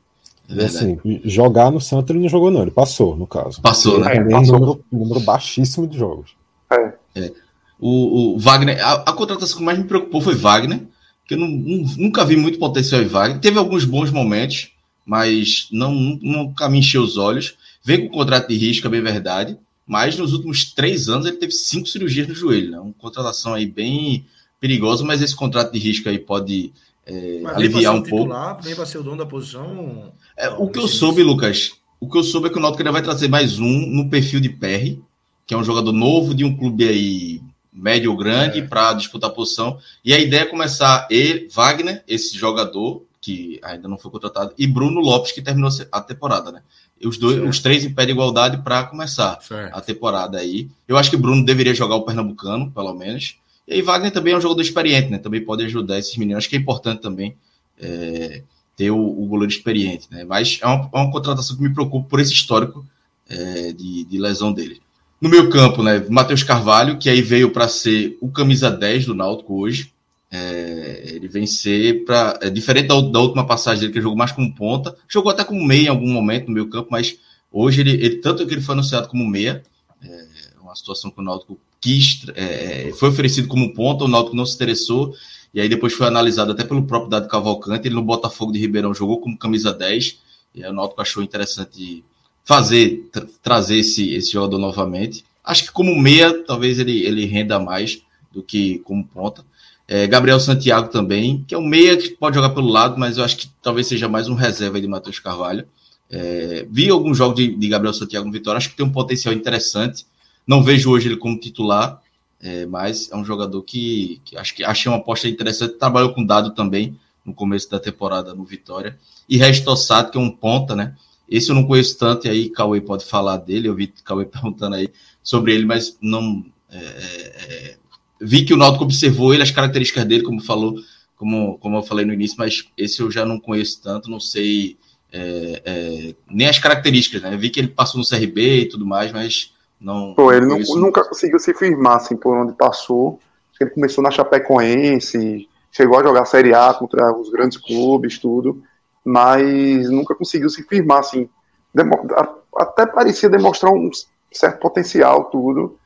É assim, jogar no Santos ele não jogou, não. Ele passou, no caso. Passou, né? Também passou. Número, número baixíssimo de jogos. É. é. O, o, Wagner, a, a, contratação que mais me preocupou foi Wagner, que eu não, nunca vi muito potencial em Wagner. Teve alguns bons momentos, mas não, nunca me encheu os olhos. Vem com contrato de risco, é bem verdade. Mas nos últimos três anos ele teve cinco cirurgias no joelho, né? Uma contratação aí bem perigosa, mas esse contrato de risco aí pode é, aliviar um titular, pouco. Vem para ser o dono da posição. É, o que eu soube, Lucas, o que eu soube é que o Náutico vai trazer mais um no perfil de Perry, que é um jogador novo de um clube aí médio ou grande é. para disputar a posição. E a ideia é começar ele, Wagner, esse jogador, que ainda não foi contratado, e Bruno Lopes, que terminou a temporada, né? Os, dois, os três em pé de igualdade para começar certo. a temporada aí. Eu acho que Bruno deveria jogar o Pernambucano, pelo menos. E aí Wagner também é um jogador experiente, né? Também pode ajudar esses meninos. Acho que é importante também é, ter o, o, goleiro experiente, né? Mas é uma, é uma, contratação que me preocupa por esse histórico é, de, de lesão dele. No meu campo, né? Matheus Carvalho, que aí veio para ser o camisa 10 do Náutico hoje. É, ele vem ser para. É, diferente da, da, última passagem dele, que ele jogou mais como ponta, jogou até como meia em algum momento no meu campo, mas hoje ele, ele tanto que ele foi anunciado como meia, é uma situação que o Náutico quis, é, foi oferecido como ponta, o Náutico não se interessou, e aí depois foi analisado até pelo próprio Dado Cavalcante, ele no Botafogo de Ribeirão jogou como camisa 10, e aí o Náutico achou interessante fazer, tra trazer esse, esse jogador novamente. Acho que como meia, talvez ele, ele renda mais do que como ponta. É, Gabriel Santiago também, que é um meia que pode jogar pelo lado, mas eu acho que talvez seja mais um reserva de Matheus Carvalho. É, vi alguns jogos de, de, Gabriel Santiago no Vitória, acho que tem um potencial interessante. Não vejo hoje ele como titular, é, mas é um jogador que, que, acho que achei uma aposta interessante. Trabalhou com dado também no começo da temporada no Vitória. E Resto Sato, que é um ponta, né? Esse eu não conheço tanto, e aí Cauê pode falar dele. Eu vi Cauê perguntando aí sobre ele, mas não. É, é, é vi que o Náutico observou ele, as características dele, como falou, como, como eu falei no início, mas esse eu já não conheço tanto, não sei é, é, nem as características, né? Vi que ele passou no CRB e tudo mais, mas não. Pô, ele não, nunca conseguiu se firmar assim por onde passou. Ele começou na Chapecoense, chegou a jogar Série A contra os grandes clubes, tudo, mas nunca conseguiu se firmar assim. Até parecia demonstrar um certo potencial, tudo.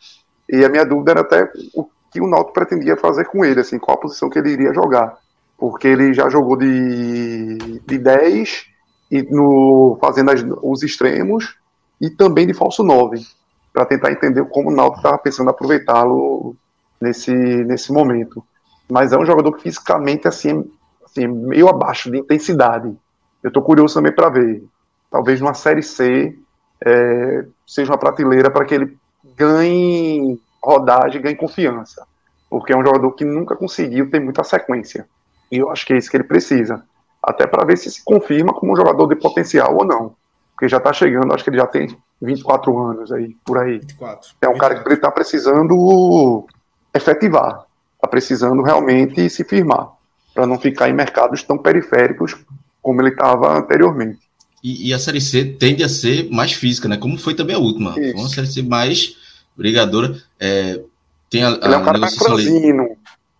E a minha dúvida era até o que o Náutico pretendia fazer com ele, assim, qual a posição que ele iria jogar. Porque ele já jogou de, de 10 e no, fazendo as, os extremos e também de falso 9, para tentar entender como o Náutico estava pensando aproveitá-lo nesse, nesse momento. Mas é um jogador que fisicamente assim, assim meio abaixo de intensidade. Eu estou curioso também para ver. Talvez numa série C é, seja uma prateleira para que ele ganhe rodagem, ganhe confiança. Porque é um jogador que nunca conseguiu ter muita sequência. E eu acho que é isso que ele precisa. Até para ver se se confirma como um jogador de potencial ou não. Porque já está chegando, acho que ele já tem 24 anos aí, por aí. 24. É um 24. cara que está precisando efetivar. Está precisando realmente se firmar. Para não ficar em mercados tão periféricos como ele estava anteriormente. E, e, a Série C tende a ser mais física, né? Como foi também a última. Isso. Foi uma Série C mais brigadora. É, tem a, ele é um cara mais franzino.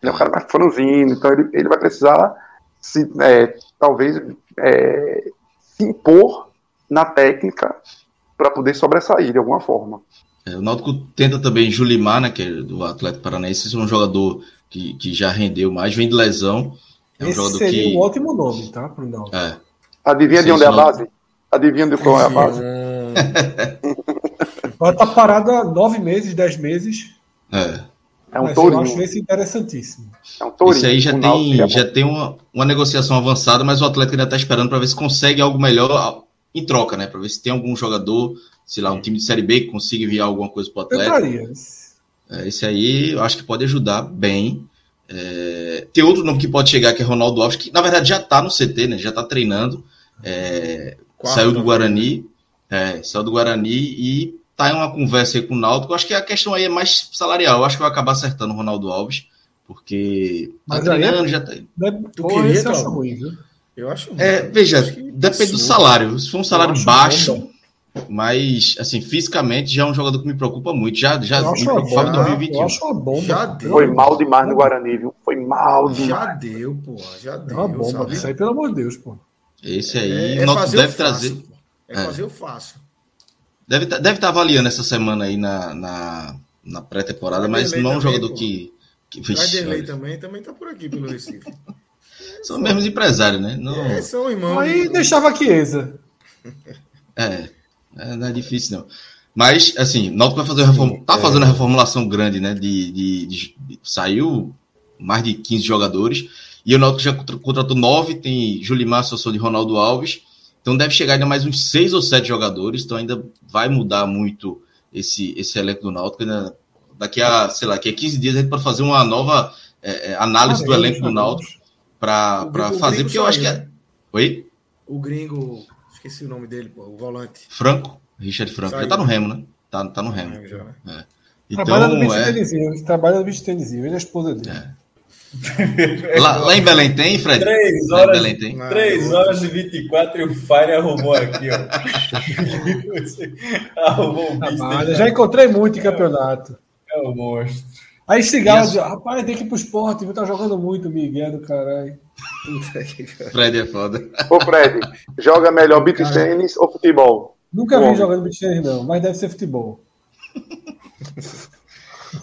Ele é um cara mais franzino. Então ele, ele vai precisar se, é, talvez é, se impor na técnica para poder sobressair de alguma forma. É, o Náutico tenta também Julimar, né, que é do Atlético Paranaense, esse é um jogador que, que já rendeu mais, vem de lesão. É um esse jogador seria que... um ótimo nome, tá, pro Náutico. É. Adivinha de onde é a base? Adivinha de qual é a base? Ela tá parada nove meses, dez meses. É. É um tourinho. Eu acho esse interessantíssimo. É um tourinho. Isso aí já tem, já tem uma, uma negociação avançada, mas o Atlético ainda está esperando para ver se consegue algo melhor em troca, né? Para ver se tem algum jogador, sei lá, um time de Série B que consiga enviar alguma coisa para o Atlético. É, esse aí eu acho que pode ajudar bem. É, tem outro nome que pode chegar, que é Ronaldo Alves, que na verdade já está no CT, né? Já está treinando. É, saiu do Guarani. É, saiu do Guarani e tá em uma conversa aí com o Náutico. Acho que a questão aí é mais salarial. Eu acho que vai acabar acertando o Ronaldo Alves, porque tá Mas tá treinando, é, já tá. Tu queria, ruim, viu? Eu acho. É, veja, depende do salário. Se for um salário baixo, bom. mas assim, fisicamente já é um jogador que me preocupa muito. Já, já me preocupava em 2021. Eu acho uma bomba. Já deu, Foi mal demais no Guarani, viu? Foi mal demais. Já deu, pô. Já deu. É uma bomba. Sabe? Isso aí, pelo amor de Deus, pô. Esse aí, é, é deve trazer. É fazer o fácil. Deve tá, deve estar tá avaliando essa semana aí na, na, na pré-temporada, mas não é um jogador pô. que. que Vanderlei também, também tá por aqui pelo Recife. são os mesmos empresários, né? Não... É, são irmãos. Aí deixava a Chiesa. É, é, não é difícil não. Mas, assim, o Náutico vai fazer reform... tá fazendo a reformulação grande, né? De, de, de, saiu mais de 15 jogadores. E o Náutico já contratou nove, tem Julimar, assessor de Ronaldo Alves. Então deve chegar ainda mais uns seis ou sete jogadores, então ainda vai mudar muito esse, esse elenco do Náutico. Ainda, daqui a, sei lá, daqui a 15 dias a gente pode fazer uma nova é, é análise ah, do elenco do Náutico para fazer, porque eu acho que é, Oi? O gringo, esqueci o nome dele, pô, o volante. Franco, Richard Franco. Saiu. Já tá no Remo, né? Tá, tá no Remo. É, já, né? É. trabalha no Então, bicho é, tênisinho, ele trabalha no bicho tênisinho, ele é a esposa dele. lá, lá em Belém tem, Fred? 3 Lá em horas, Belém tem. 3 horas e 24 e o Fire arrumou aqui, ó. arrumou o bicho. Trabalha. Já encontrei muito em campeonato. É o monstro. Aí Cigal diz, rapaz, tem que ir pro esporte, viu? Tá jogando muito, Miguel do caralho. Fred é foda. Ô, Fred, joga melhor beat tênis ou futebol? Nunca Bom. vi jogando beach tennis, não, mas deve ser futebol.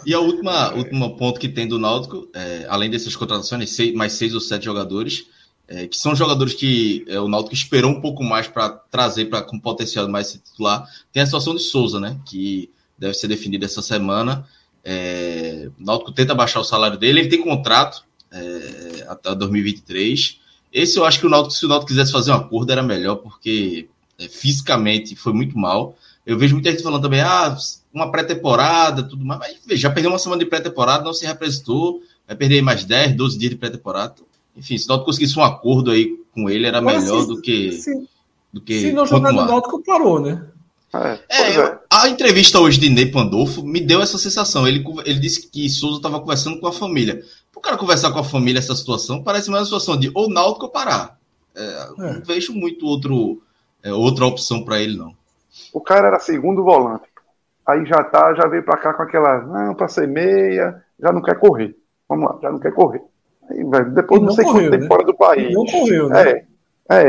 E a última, último ponto que tem do Náutico, é, além dessas contratações, seis- mais seis ou sete jogadores, é, que são jogadores que é, o Náutico esperou um pouco mais para trazer para com potencial mais titular, tem a situação de Souza, né? Que deve ser definida essa semana. É, o Náutico tenta baixar o salário dele, ele tem contrato é, até 2023. Esse eu acho que o Náutico, se o Náutico quisesse fazer um acordo, era melhor, porque é, fisicamente foi muito mal. Eu vejo muita gente falando também, ah, uma pré-temporada, tudo mais, mas veja, já perdeu uma semana de pré-temporada, não se representou, vai perder mais 10, 12 dias de pré-temporada. Enfim, se o Náutico conseguisse um acordo aí com ele, era melhor se- do que, Se, do que se não jogar no. Náutico, parou, né? É, É, eu- é. a entrevista hoje de Ney Pandolfo me deu essa sensação. Ele, ele disse que Souza estava conversando com a família. O cara conversar com a família essa situação parece mais uma situação de ou Náutico ou Pará. É, Não vejo muito outro, é, outra opção para ele, não. O cara era segundo volante. Aí já tá, já veio pra cá com aquela, não, pra ser meia, já não quer correr. Vamos lá, já não quer correr. Aí, velho, depois E não, não sei correu, quanto tempo né? fora do país. E não correu, né? É,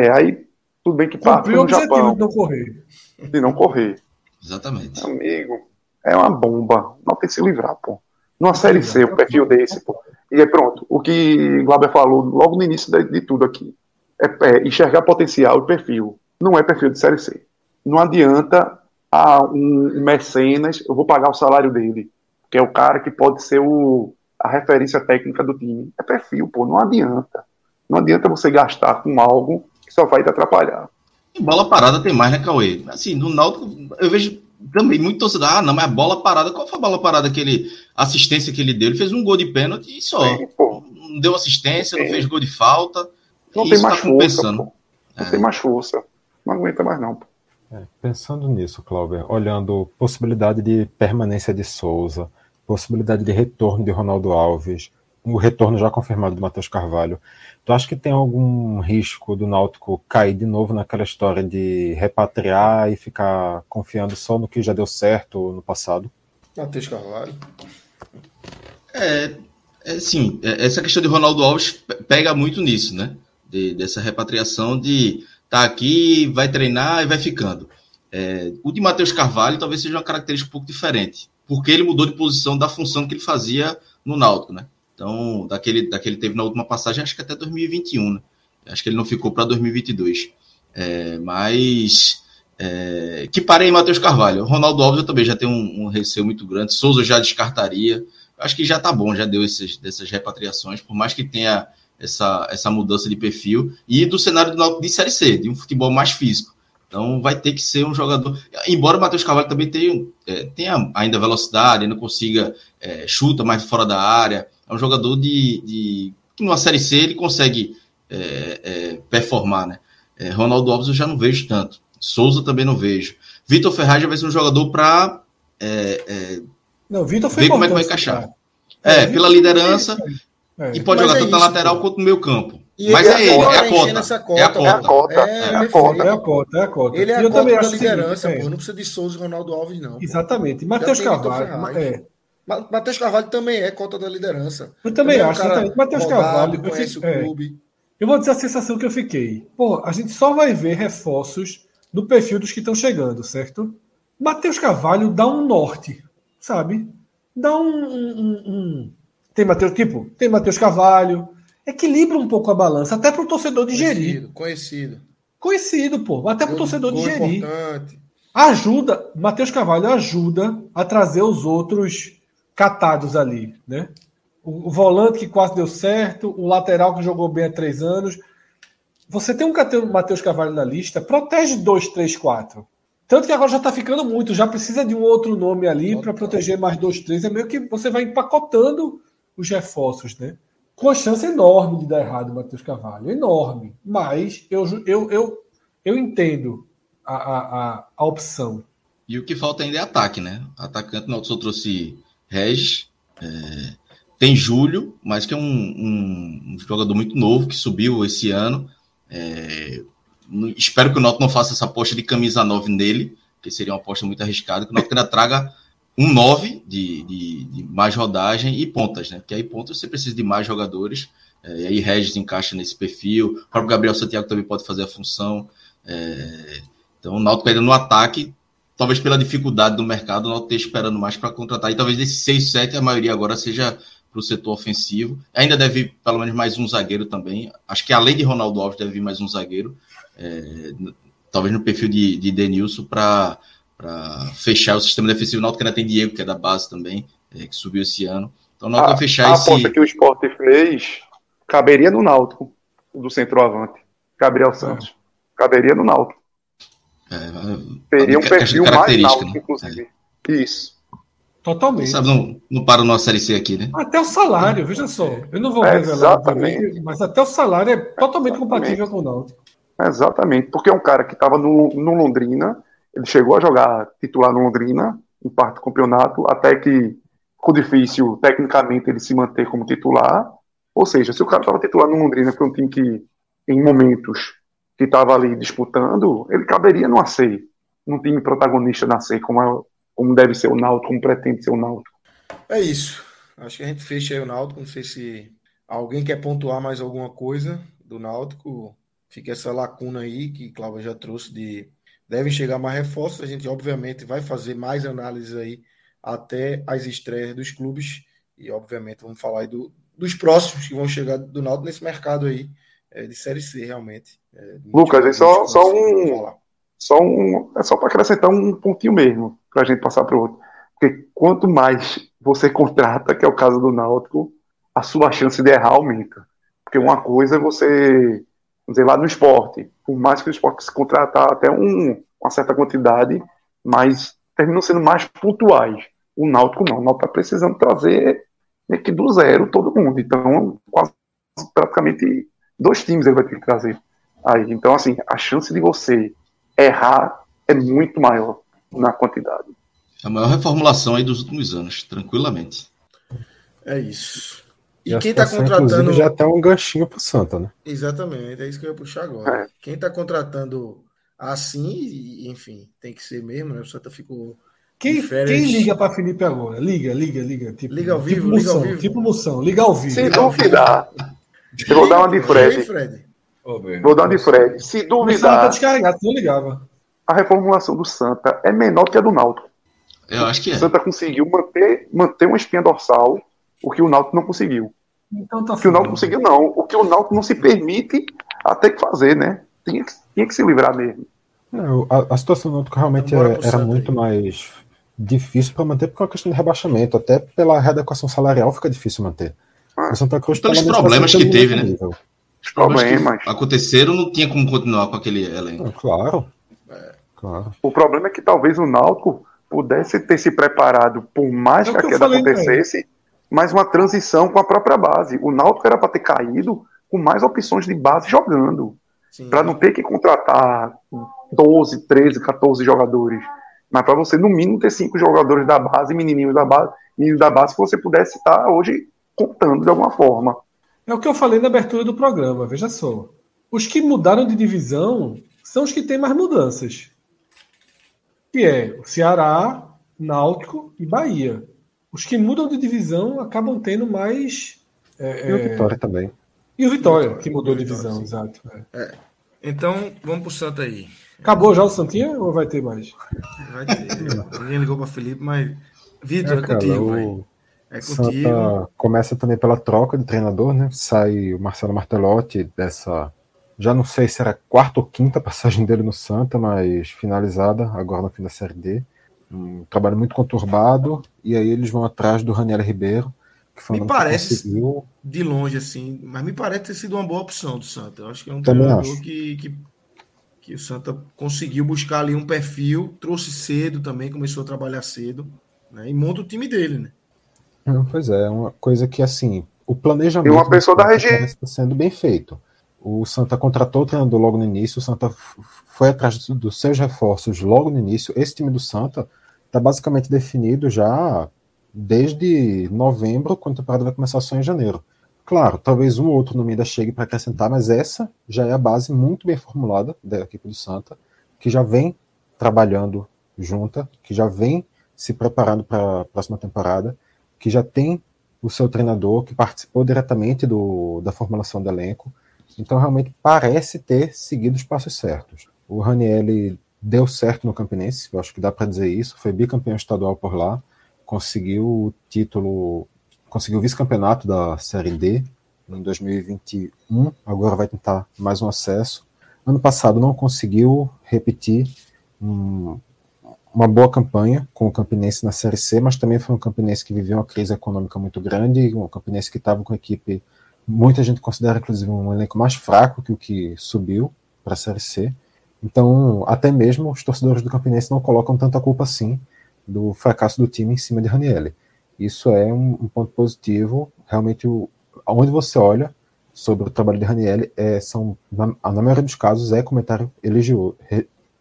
é, aí tudo bem que passa Cumpriu o no objetivo Japão de não correr. De não correr. Exatamente. Amigo, é uma bomba. Não tem que se livrar, pô. Numa série C, um perfil desse, pô. E é pronto. O que Glauber falou logo no início de, de tudo aqui. É, é enxergar potencial e perfil. Não é perfil de série C. Não adianta ah, um mecenas, eu vou pagar o salário dele. Que é o cara que pode ser o, a referência técnica do time. É perfil, pô. Não adianta. Não adianta você gastar com algo que só vai te atrapalhar. E bola parada tem mais, né, Cauê? Assim, no Náutico, eu vejo também muito torcedor. Ah, não, mas bola parada. Qual foi a bola parada que ele. assistência que ele deu? Ele fez um gol de pênalti e só. Sim. Não deu assistência, não Sim. fez gol de falta. Não tem isso mais tá força. Não tem mais força. Não aguenta mais, não, pô. É, pensando nisso, Clauber, olhando possibilidade de permanência de Souza, possibilidade de retorno de Ronaldo Alves, o retorno já confirmado do Matheus Carvalho, tu acha que tem algum risco do Náutico cair de novo naquela história de repatriar e ficar confiando só no que já deu certo no passado? Matheus Carvalho. É, é sim, é, essa questão de Ronaldo Alves pe- pega muito nisso, né? De- dessa repatriação de tá aqui, vai treinar e vai ficando. É, o de Matheus Carvalho talvez seja uma característica um pouco diferente, porque ele mudou de posição da função que ele fazia no Náutico, né? Então, daquele, daquele teve na última passagem, acho que até 2021, né? Acho que ele não ficou para 2022. É, mas é, que parei Matheus Carvalho. Ronaldo Alves eu também já tenho um, um receio muito grande. Souza já descartaria. Acho que já tá bom, já deu esses, dessas repatriações, por mais que tenha essa, essa mudança de perfil e do cenário do de Série C, de um futebol mais físico. Então vai ter que ser um jogador. Embora o Matheus Carvalho também tenha, é, tenha ainda velocidade, ainda consiga é, chuta mais fora da área, é um jogador de, de que numa Série C ele consegue é, é, performar, né? É, Ronaldo Alves eu já não vejo tanto. Souza também não vejo. Vitor Ferraz já vai ser um jogador para Não, Vitor foi ver como é que vai encaixar. cara. É, É, pela Vitor- liderança É. e pode Mas jogar é tanto na lateral pô. quanto no meio campo. E Mas ele é ele, é a cota. É cota. É a cota. É, É, a cota. É a cota, é a cota. Ele é a eu cota também da seguinte, liderança, é, pô. Não precisa de Souza e Ronaldo Alves, não. pô. Exatamente. Matheus Carvalho. Ferraz. É, Matheus Carvalho também é cota da liderança. eu também é um acho. cara Exatamente. Matheus Carvalho. eu conhece o é. clube. Eu vou dizer a sensação que eu fiquei. Pô, a gente só vai ver reforços no perfil dos que estão chegando, certo? Matheus Carvalho dá um norte, sabe? Dá um. um- um- um- Tem Matheus, tipo, tem Matheus Carvalho. Equilibra um pouco a balança, até para o torcedor digerir. Conhecido, conhecido. Conhecido, pô. Até para o torcedor digerir. importante. Ajuda, Matheus Carvalho ajuda a trazer os outros catados ali, né? O, o volante que quase deu certo, o lateral que jogou bem há três anos. Você tem um Matheus Carvalho na lista, protege dois, três, quatro. Tanto que agora já está ficando muito, já precisa de um outro nome ali para proteger mais dois, três. É meio que você vai empacotando os reforços, né? com a chance enorme de dar errado o Matheus Carvalho, enorme. Mas eu, eu, eu, eu entendo a, a, a, opção. E o que falta ainda é ataque, né? Atacante, não só trouxe Regis, é, tem Júlio, mas que é um, um, um, jogador muito novo que subiu esse ano. É, espero que o Náutico não faça essa aposta de camisa 9 nele, que seria uma aposta muito arriscada, que o Náutico ainda traga um 9 de, de, de, mais rodagem e pontas, né? Porque aí pontas você precisa de mais jogadores. É, e aí Regis encaixa nesse perfil. O próprio Gabriel Santiago também pode fazer a função. É, então o Náutico ainda no ataque, talvez pela dificuldade do mercado, o Náutico esteja esperando mais para contratar. E talvez desses 6, 7, a maioria agora seja para o setor ofensivo. Ainda deve vir pelo menos mais um zagueiro também. Acho que além de Ronaldo Alves, deve vir mais um zagueiro. É, talvez no perfil de, de Denilson para fechar o sistema defensivo. O Náutico ainda tem Diego, que é da base também, é, que subiu esse ano. Então o Náutico vai fechar a esse... A ponta que o Sport fez caberia no Náutico, do centroavante. Gabriel Santos. Caberia no Náutico. É, Teria um perfil mais náutico, né? inclusive. É. Isso. Totalmente. Sabe, não, não para numa Série C aqui, né? Até o salário, veja só. Eu não vou é, revelar, exatamente. mas até o salário é totalmente exatamente. compatível com o Náutico. Exatamente, porque é um cara que estava no, no Londrina, ele chegou a jogar titular no Londrina, em parte do campeonato, até que ficou difícil, tecnicamente, ele se manter como titular. Ou seja, se o cara estava titular no Londrina, que é um time que, em momentos que estava ali disputando, ele caberia no AC, num time protagonista na C, como, é, como deve ser o Náutico, como pretende ser o Náutico. É isso. Acho que a gente fecha aí o Náutico. Não sei se alguém quer pontuar mais alguma coisa do Náutico. Fica essa lacuna aí que Cláudia já trouxe de devem chegar mais reforços. A gente, obviamente, vai fazer mais análises aí até as estreias dos clubes. E, obviamente, vamos falar aí do, dos próximos que vão chegar do Náutico nesse mercado aí é, de Série C, realmente. É, Lucas, é só, só um. Só um, é só para acrescentar um pontinho mesmo, para a gente passar para o outro. Porque quanto mais você contrata, que é o caso do Náutico, a sua chance de errar aumenta. Porque uma coisa é você, vamos dizer, lá no esporte, por mais que o esporte se contratar até um, uma certa quantidade, mas terminam sendo mais pontuais. O Náutico não, o Náutico está precisando trazer meio que do zero todo mundo. Então, quase praticamente dois times ele vai ter que trazer. Aí, então, assim, a chance de você errar é muito maior na quantidade. É a maior reformulação aí dos últimos anos, tranquilamente. É isso. E, e quem está contratando. Já tem um ganchinho para o Santa, né? Exatamente, é isso que eu ia puxar agora. É. Quem está contratando assim, enfim, tem que ser mesmo, né? O Santa ficou. Quem, quem liga para Felipe agora? Liga, liga, liga. Tipo, liga ao vivo, tipo liga moção, ao vivo. Tipo moção, liga ao vivo. Se duvidar. Eu vou dar uma de Fred. Fred. Vou dar uma de Fred. Se duvidar. Tá descarregado, não ligava. A reformulação do Santa é menor que a do Náutico. Eu acho que é. O Santa conseguiu manter, manter uma espinha dorsal, o que o Náutico não conseguiu. Então tá o que o Náutico conseguiu, não. O que o Náutico não se permite até que fazer, né? Tinha que, tinha que se livrar mesmo. Não, a, a, situação do Náutico realmente era, era muito mais difícil para manter por uma questão de rebaixamento. Até pela readequação salarial fica difícil manter. O Santa Cruz Pelos problemas que teve, né? Nível. Os problemas. aconteceram, não tinha como continuar com aquele elenco. É, claro. É. claro. O problema é que talvez o Náutico pudesse ter se preparado, por mais é que a queda acontecesse, mais uma transição com a própria base. O Náutico era para ter caído com mais opções de base jogando. Para não ter que contratar 12, 13, 14 jogadores. Mas para você, no mínimo, ter cinco jogadores da base, menininhos da base, meninos da base, que você pudesse estar hoje contando de alguma forma. É o que eu falei na abertura do programa, veja só. Os que mudaram de divisão são os que têm mais mudanças. Que é o Ceará, Náutico e Bahia. Os que mudam de divisão acabam tendo mais. É, e o Vitória também. E o Vitória, que mudou de divisão, exato. É. É. Então, vamos pro Santa aí. Acabou já o Santinha ou vai ter mais? Vai ter. Ninguém ligou para Felipe, mas. Vitor, é, é contigo, o... É Santa começa também pela troca de treinador, né? Sai o Marcelo Martelotti dessa. Já não sei se era quarta ou quinta passagem dele no Santa, mas finalizada agora no fim da Série D. Um trabalho muito conturbado. E aí eles vão atrás do Raniel Ribeiro. Que foi me parece conseguiu... de longe, assim, mas me parece ter sido uma boa opção do Santa. Eu acho que é um também treinador que, que, que o Santa conseguiu buscar ali um perfil, trouxe cedo também, começou a trabalhar cedo, né? E monta o time dele, né? Pois é, uma coisa que assim, o planejamento e uma pessoa da região está sendo bem feito. O Santa contratou o treinador logo no início, o Santa foi atrás dos seus reforços logo no início. Esse time do Santa está basicamente definido já desde novembro, quando a temporada vai começar só em janeiro. Claro, talvez um ou outro nome ainda chegue para acrescentar, mas essa já é a base muito bem formulada da equipe do Santa, que já vem trabalhando junta, que já vem se preparando para a próxima temporada, que já tem o seu treinador, que participou diretamente do, da formulação do elenco, então, realmente parece ter seguido os passos certos. O Ranielli deu certo no Campinense, eu acho que dá para dizer isso, foi bicampeão estadual por lá, conseguiu o título, conseguiu o vice-campeonato da Série D em 2021, agora vai tentar mais um acesso. Ano passado não conseguiu repetir um, uma boa campanha com o Campinense na Série C, mas também foi um Campinense que viveu uma crise econômica muito grande, um Campinense que estava com a equipe Muita gente considera, inclusive, um elenco mais fraco que o que subiu para a Série C. Então, até mesmo os torcedores do Campinense não colocam tanta culpa assim do fracasso do time em cima de Ranielli. Isso é um, um ponto positivo. Realmente, o, onde você olha sobre o trabalho de Ranielli, é, são, na, na, maioria dos casos, é comentário elogioso,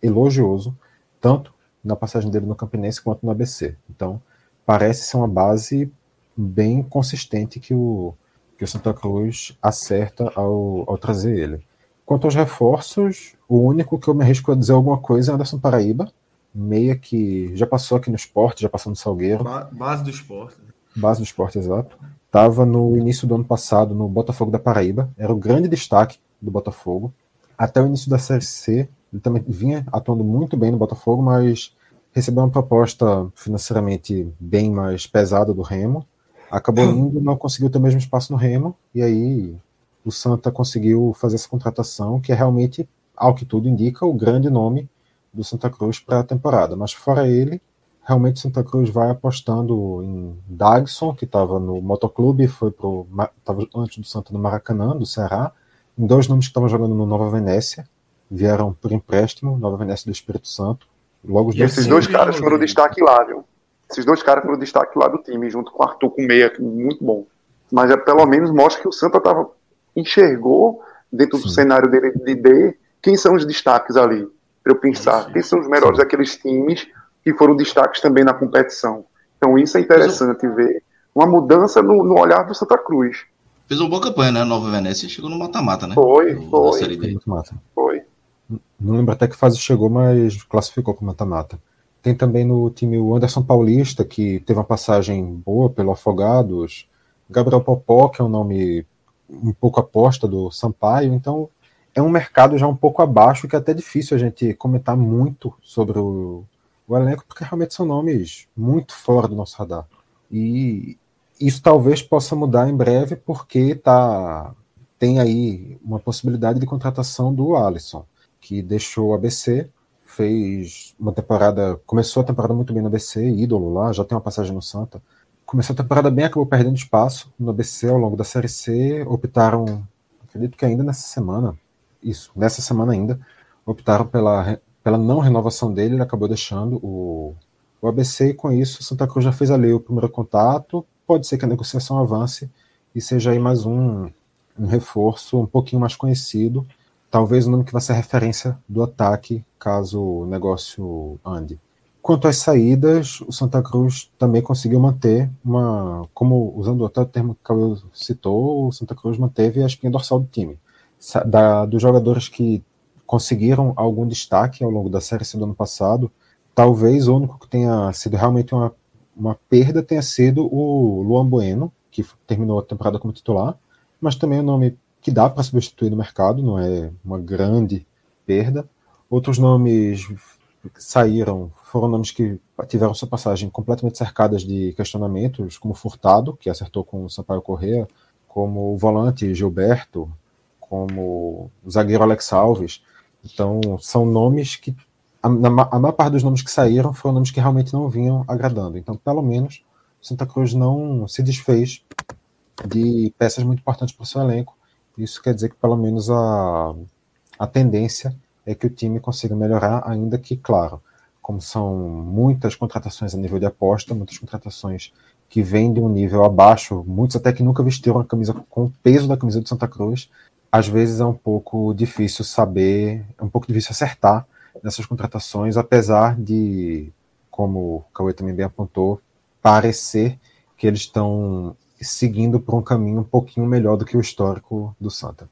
elogioso, tanto na passagem dele no Campinense quanto no ABC. Então, parece ser uma base bem consistente que o, que o Santa Cruz acerta ao, ao trazer ele. Quanto aos reforços, o único que eu me arrisco a dizer alguma coisa é Anderson Paraíba, meia que já passou aqui no esporte, já passou no Salgueiro. base do esporte. Base do esporte, exato. Estava no início do ano passado no Botafogo da Paraíba, era o grande destaque do Botafogo. Até o início da Série C, ele também vinha atuando muito bem no Botafogo, mas recebeu uma proposta financeiramente bem mais pesada do Remo. Acabou indo, não conseguiu ter o mesmo espaço no Remo, e aí o Santa conseguiu fazer essa contratação, que é realmente, ao que tudo indica, o grande nome do Santa Cruz para a temporada. Mas fora ele, realmente o Santa Cruz vai apostando em Dagson, que estava no Motoclube, foi pro estava antes do Santa no Maracanã, do Ceará, em dois nomes que estavam jogando no Nova Venécia, vieram por empréstimo, Nova Venécia do Espírito Santo. Logo e esses dois caras foram destaque lá, viu? Esses dois caras foram destaque lá do time, junto com o Arthur com meia, muito bom. Mas é, pelo menos mostra que o Santa tava, enxergou, dentro Sim. do cenário dele de D, quem são os destaques ali. Para eu pensar, Sim. quem são os melhores Sim. daqueles times que foram destaques também na competição. Então isso é interessante ver uma mudança no, no, olhar do Santa Cruz. Fez uma boa campanha, né? Nova Venécia chegou no mata-mata, né? Foi, foi. Foi. Não lembro até que fase chegou, mas classificou com mata-mata. Tem também no time o Anderson Paulista, que teve uma passagem boa pelo Afogados. Gabriel Popó, que é um nome um pouco aposta do Sampaio. Então, é um mercado já um pouco abaixo, que é até difícil a gente comentar muito sobre o, o elenco, porque realmente são nomes muito fora do nosso radar. E isso talvez possa mudar em breve, porque tá, tem aí uma possibilidade de contratação do Alisson, que deixou o ABC fez uma temporada, começou a temporada muito bem no ABC, ídolo lá, já tem uma passagem no Santa. Começou a temporada bem, acabou perdendo espaço no ABC ao longo da Série C, optaram, acredito que ainda nessa semana, isso, nessa semana ainda, optaram pela, pela não renovação dele, ele acabou deixando o, o ABC e com isso Santa Cruz já fez ali o primeiro contato, pode ser que a negociação avance e seja aí mais um, um reforço um pouquinho mais conhecido, talvez o nome que vai ser referência do ataque caso o negócio ande. Quanto às saídas, o Santa Cruz também conseguiu manter uma, como usando até o termo que Cauê citou, o Santa Cruz manteve a espinha dorsal do time. Da, dos jogadores que conseguiram algum destaque ao longo da série C do ano passado, talvez o único que tenha sido realmente uma, uma perda tenha sido o Luan Bueno, que terminou a temporada como titular, mas também o nome que dá para substituir no mercado, não é uma grande perda. Outros nomes saíram foram nomes que tiveram sua passagem completamente cercadas de questionamentos, como Furtado, que acertou com o Sampaio Correa, como o volante Gilberto, como o zagueiro Alex Alves. Então, são nomes que. A, a maior parte dos nomes que saíram foram nomes que realmente não vinham agradando. Então, pelo menos, Santa Cruz não se desfez de peças muito importantes para o seu elenco isso quer dizer que pelo menos a, a tendência é que o time consiga melhorar, ainda que, claro, como são muitas contratações a nível de aposta, muitas contratações que vêm de um nível abaixo, muitos até que nunca vestiram a camisa com o peso da camisa do Santa Cruz, às vezes é um pouco difícil saber, é um pouco difícil acertar nessas contratações, apesar de, como o Cauê também bem apontou, parecer que eles estão seguindo por um caminho um pouquinho melhor do que o histórico do Santa.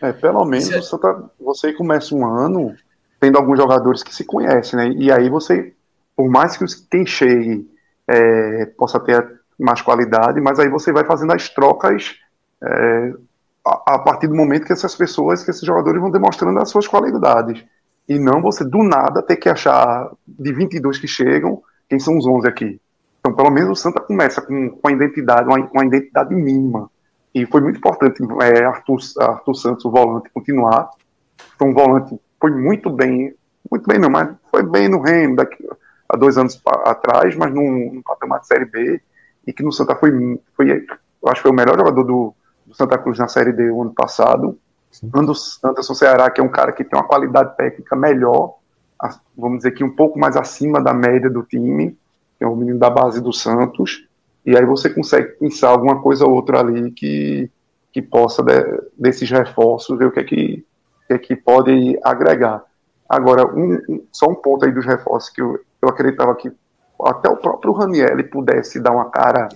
É, pelo menos é... Santa, você começa um ano tendo alguns jogadores que se conhecem, né? E aí você, por mais que quem chegue é, possa ter mais qualidade, mas aí você vai fazendo as trocas é, a, a, partir do momento que essas pessoas, que esses jogadores vão demonstrando as suas qualidades. E não você, do nada, ter que achar de 22 que chegam, quem são os 11 aqui. Então, pelo menos o Santa começa com, com a identidade, uma, uma identidade mínima. E foi muito importante é, Arthur, Arthur Santos, o volante, continuar. Foi um volante, foi muito bem, muito bem não, mas foi bem no Remo daqui, há dois anos atrás, mas num, num patamar de Série B, e que no Santa foi, foi eu acho que foi o melhor jogador do, do Santa Cruz na Série D o ano passado. Anderson Ceará, que é um cara que tem uma qualidade técnica melhor, vamos dizer que um pouco mais acima da média do time, é o menino da base do Santos, e aí você consegue pensar alguma coisa ou outra ali que, que possa, de, desses reforços, ver o que é que, que, é que pode agregar. Agora, um, um, só um ponto aí dos reforços que eu, eu acreditava que até o próprio Raniel pudesse dar uma cara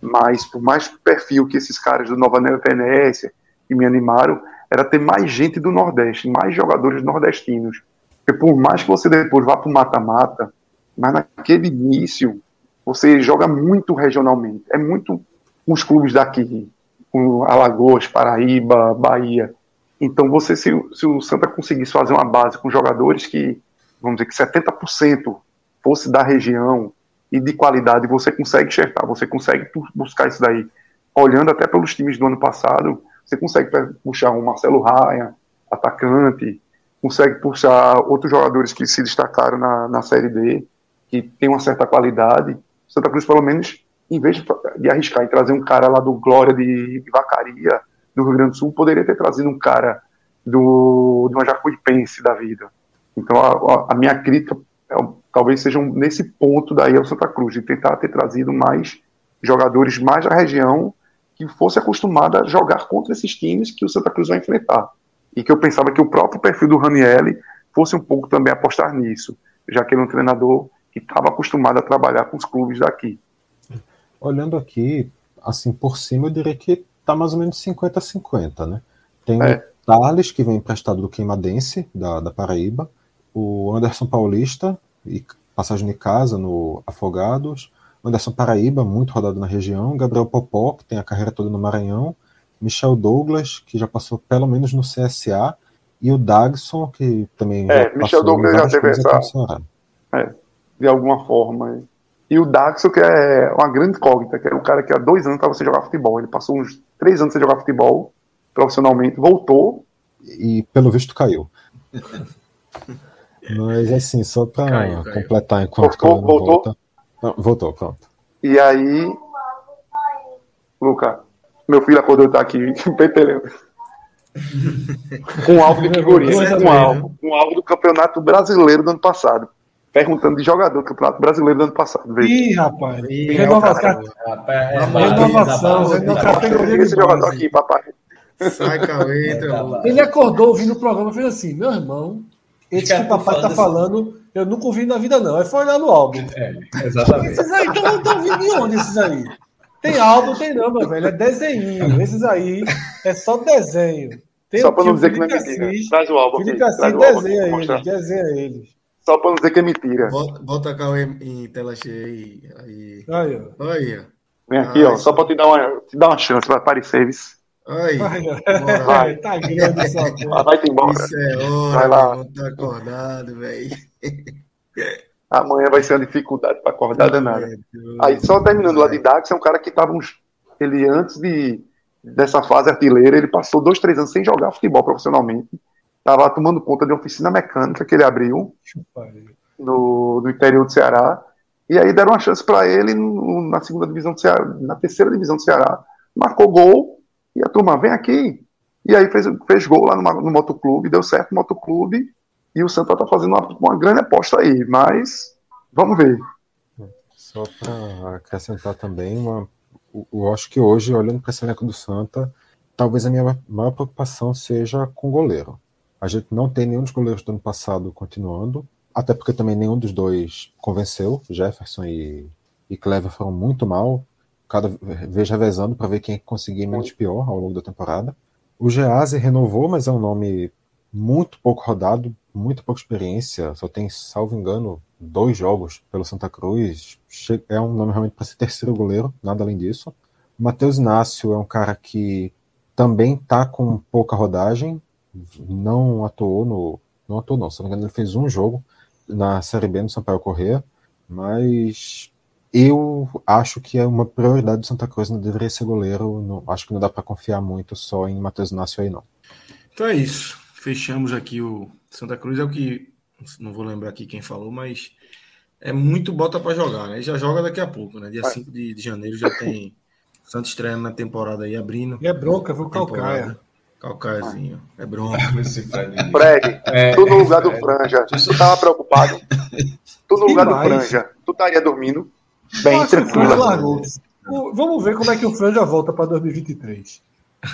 mais, por mais perfil que esses caras do Nova Venécia que me animaram, era ter mais gente do Nordeste, mais jogadores nordestinos. Porque por mais que você depois vá para o mata-mata, mas naquele início você joga muito regionalmente. É muito com os clubes daqui, com Alagoas, Paraíba, Bahia. Então você, se, se o Santa conseguisse fazer uma base com jogadores que, vamos dizer que 70% fosse da região e de qualidade, você consegue enxergar, você consegue buscar isso daí. Olhando até pelos times do ano passado, você consegue puxar um Marcelo Raia, atacante, consegue puxar outros jogadores que se destacaram na, na Série D, que tem uma certa qualidade. Santa Cruz, pelo menos, em vez de arriscar e trazer um cara lá do Glória de, Vacaria, do Rio Grande do Sul, poderia ter trazido um cara do, de uma Jacuipense da vida. Então, a, a minha crítica é, talvez seja um, nesse ponto daí ao Santa Cruz, de tentar ter trazido mais jogadores mais da região que fosse acostumada a jogar contra esses times que o Santa Cruz vai enfrentar. E que eu pensava que o próprio perfil do Ranielli fosse um pouco também apostar nisso, já que ele é um treinador que estava acostumado a trabalhar com os clubes daqui. Olhando aqui, assim, por cima, eu diria que está mais ou menos 50-50, né? Tem é. o Thales, que vem emprestado do Queimadense, da, da Paraíba, o Anderson Paulista, e passagem de casa no Afogados, Anderson Paraíba, muito rodado na região, Gabriel Popó, que tem a carreira toda no Maranhão, Michel Douglas, que já passou pelo menos no CSA, e o Dagson, que também. É, Michel Douglas já teve essa. É, de alguma forma. E o Daxo, que é uma grande incógnita, que é um cara que há dois anos estava sem jogar futebol. Ele passou uns três anos sem jogar futebol profissionalmente, voltou. E pelo visto caiu. Mas assim, só para completar enquanto voltou, voltou? Volta, Voltou, pronto. E aí, Luca, meu filho acordou tá aqui, petelendo. um alvo de figurinha, um alvo, um alvo do Campeonato Brasileiro do ano passado. Perguntando de jogador do Campeonato Brasileiro do ano passado. Veja. Ih, rapaz. Ih, renovação. É renovação. Renovação. Esse jogador aqui, papai. Sai, Cauê. Ele acordou ouvindo o programa e fez assim: meu irmão, esse que o papai tá falando eu nunca ouvi na vida, não. É foi olhar no álbum. É, exatamente. Esses aí estão então, ouvindo de onde, esses aí? Tem álbum, tem não, meu velho. É desenho. Esses aí é só desenho. Tem só para não dizer que não é mentira. Traz o álbum Felipe. Assis desenha eles, desenha eles. Só para não dizer que é mentira. Bota, cá em, tela cheia aí. Aí, aí. ó. Aí, ó. Vem aqui, ó, só para te dar uma, te dar uma chance para aparecer, isso. Aí, vai. Tá grande essa porra. Vai embora. Isso é hora, vai lá. Tá acordado, velho. Amanhã vai ser uma dificuldade para acordar danada. Aí, só terminando lá de Dax, é um cara que estava uns. Ele, antes de, dessa fase artilheira, ele passou dois, três anos sem jogar futebol profissionalmente. Estava tomando conta de oficina mecânica que ele abriu no, no interior do Ceará. E aí deram uma chance para ele no, na segunda divisão do Ceará, na terceira divisão do Ceará. Marcou gol e a turma, vem aqui. E aí fez, fez gol lá no, no motoclube, deu certo no motoclube. E o Santa está fazendo uma, uma grande aposta aí, mas vamos ver. Só para acrescentar também, uma, eu acho que hoje, olhando para esse elenco do Santa, talvez a minha maior preocupação seja com o goleiro. A gente não tem nenhum dos goleiros do ano passado continuando, até porque também nenhum dos dois convenceu. Jefferson e, e Clever foram muito mal, cada vez revezando para ver quem conseguia menos pior ao longo da temporada. O Gease renovou, mas é um nome muito pouco rodado, muito pouca experiência, só tem, salvo engano, dois jogos pelo Santa Cruz. É um nome realmente para ser terceiro goleiro, nada além disso. Matheus Inácio é um cara que também está com pouca rodagem, não atuou no. Não atuou, não, se não me engano, ele fez um jogo na Série B no Sampaio Corrêa, mas eu acho que é uma prioridade do Santa Cruz, não deveria ser goleiro. Não, acho que não dá para confiar muito só em Matheus Inácio aí, não. Então é isso. Fechamos aqui o Santa Cruz, é o que não vou lembrar aqui quem falou, mas é muito bota para jogar, né? Já joga daqui a pouco, né? Dia 5 de, de, janeiro já tem Santos estreando na temporada aí, abrindo. E é bronca, viu? Calcaia. Calcaiazinho. É bronca. Fred, é, tu no lugar do Franja, tu tava preocupado? Tu no lugar do Franja, tu estaria dormindo? Bem tranquilo. Vamos ver como é que o Franja volta para 2023.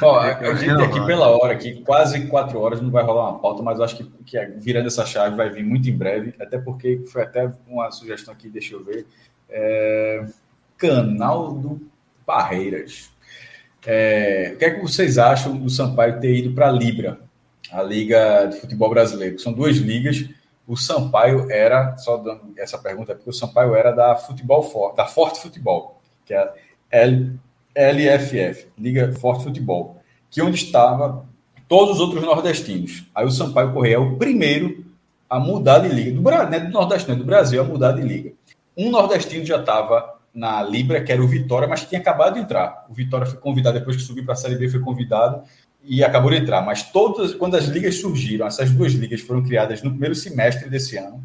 Ó, a gente aqui pela hora, aqui, quase quatro horas, não vai rolar uma pauta, mas eu acho que, que virando essa chave vai vir muito em breve, até porque foi até uma sugestão aqui, deixa eu ver. É, canal do Barreiras. É, o que é que vocês acham do Sampaio ter ido para a Libra, a Liga de Futebol Brasileiro? São duas ligas. O Sampaio era, só dando essa pergunta, porque o Sampaio era da Futebol Forte, da Forte Futebol, que é L LFF, Liga Forte Futebol, que é onde estava todos os outros nordestinos. Aí o Sampaio Correia é o primeiro a mudar de liga, do, não é do Nordeste, não é do Brasil, a mudar de liga. Um nordestino já estava na Libra, que era o Vitória, mas tinha acabado de entrar. O Vitória foi convidado, depois que subiu para a Série B, foi convidado e acabou de entrar. Mas todas, quando as ligas surgiram, essas duas ligas foram criadas no primeiro semestre desse ano,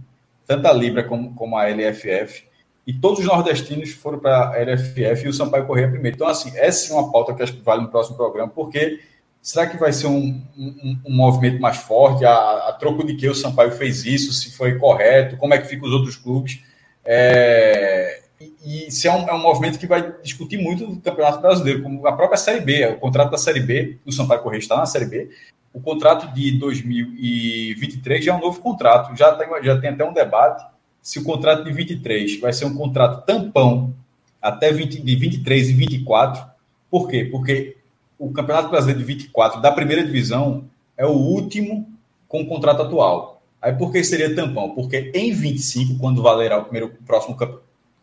tanto a Libra como, como a LFF, e todos os nordestinos foram para a LFF e o Sampaio Correia primeiro. Então, assim, essa é uma pauta que acho que vale no próximo programa, porque será que vai ser um, um, um movimento mais forte? A, a, troco de que o Sampaio fez isso, se foi correto, como é que ficam os outros clubes? É, e, se é um, é um movimento que vai discutir muito o Campeonato Brasileiro, como a própria Série B, o contrato da Série B, o Sampaio Correia está na Série B, o contrato de 2023 já é um novo contrato, já tem, já tem até um debate se o contrato de 23 vai ser um contrato tampão até 20, de 23 e 24. Por quê? Porque o Campeonato Brasileiro de 24 da primeira divisão é o último com o contrato atual. Aí por que seria tampão? Porque em 25, quando valerá o primeiro o próximo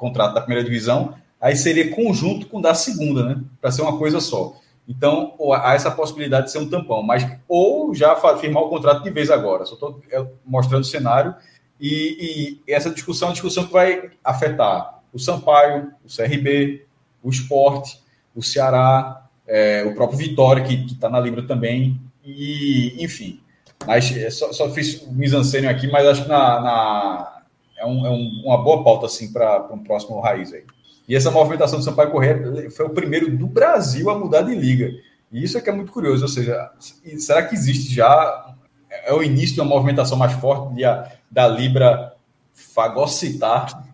contrato da primeira divisão, aí seria conjunto com o da segunda, né? Para ser uma coisa só. Então, há essa possibilidade de ser um tampão, mas ou já firmar o contrato de vez agora. Só estou é, mostrando o cenário e, e, essa discussão é uma discussão que vai afetar o Sampaio, o CRB, o Esporte, o Ceará, é, o próprio Vitória, que está na Libra também, e enfim. Mas é, só, só fiz o misancênio aqui, mas acho que na, na é, um, é um, uma boa pauta assim, para um próximo raiz aí. E essa movimentação do Sampaio Correia foi o primeiro do Brasil a mudar de liga. E isso é que é muito curioso, ou seja, será que existe já é o início de uma movimentação mais forte de a, da Libra fagocitar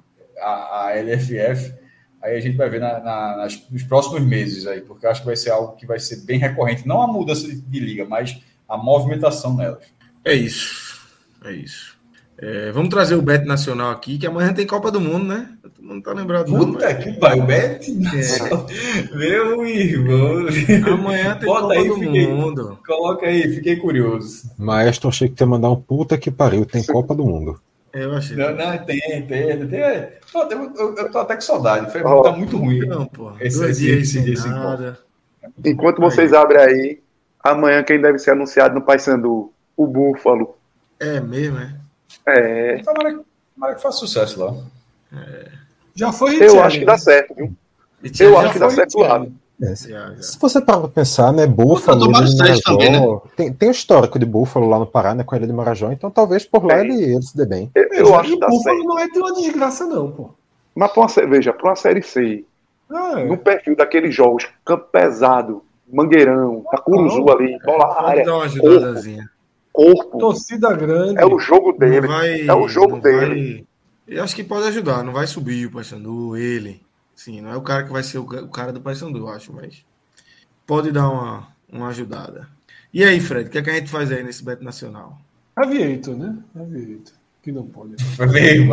a, a LFF. Aí a gente vai ver na, na, nas, nos próximos meses aí, porque acho que vai ser algo que vai ser bem recorrente. Não a mudança de, de liga, mas a movimentação nelas. É isso. É isso. É, vamos trazer o Bet Nacional aqui, que amanhã tem Copa do Mundo, né? Todo mundo tá lembrado. Puta não, que pariu, Bet Nacional. É. Meu irmão. Amanhã tem Bota Copa aí, do fiquei, Mundo. Coloca aí, fiquei curioso. Maestro, achei que ia mandar um puta que pariu, tem Copa do Mundo. Eu achei. Não, não, tem, tem, tem. Eu, eu, eu tô até com saudade. Foi, oh, tá muito ruim. Não, pô. Esse, esse, esse, esse, esse Enquanto vocês abrem aí, amanhã quem deve ser anunciado no Paysandu? O Búfalo. É mesmo, é? É. Tomara, tomara que faça sucesso lá. É. Já foi Eu acho que dá certo, viu? Eu acho que dá certo lá. É, se, se você parar pra pensar, né, Búfalo, Marajó, também, né? tem, tem o histórico de Búfalo lá no Pará, né, com a ilha de Marajó, então talvez por lá ele, ele se dê bem. Eu, eu acho que dá Búfalo certo. não é de uma desgraça não, pô. Mas pra uma, veja, para uma Série C, ah, é. no perfil daqueles jogos, campo pesado, Mangueirão, Tacuruzu ali, bola área, ajudazinha corpo. Torcida grande. É o jogo dele. Vai, é o jogo dele. Vai, Eu acho que pode ajudar. Não vai subir o Paysandu, ele. Sim, não é o cara que vai ser o cara do Paysandu, eu acho, mas pode dar uma, uma ajudada. E aí, Fred, o que, é que a gente faz aí nesse Beto Nacional? Aviator, né? Aviator. Que não pode. Vem,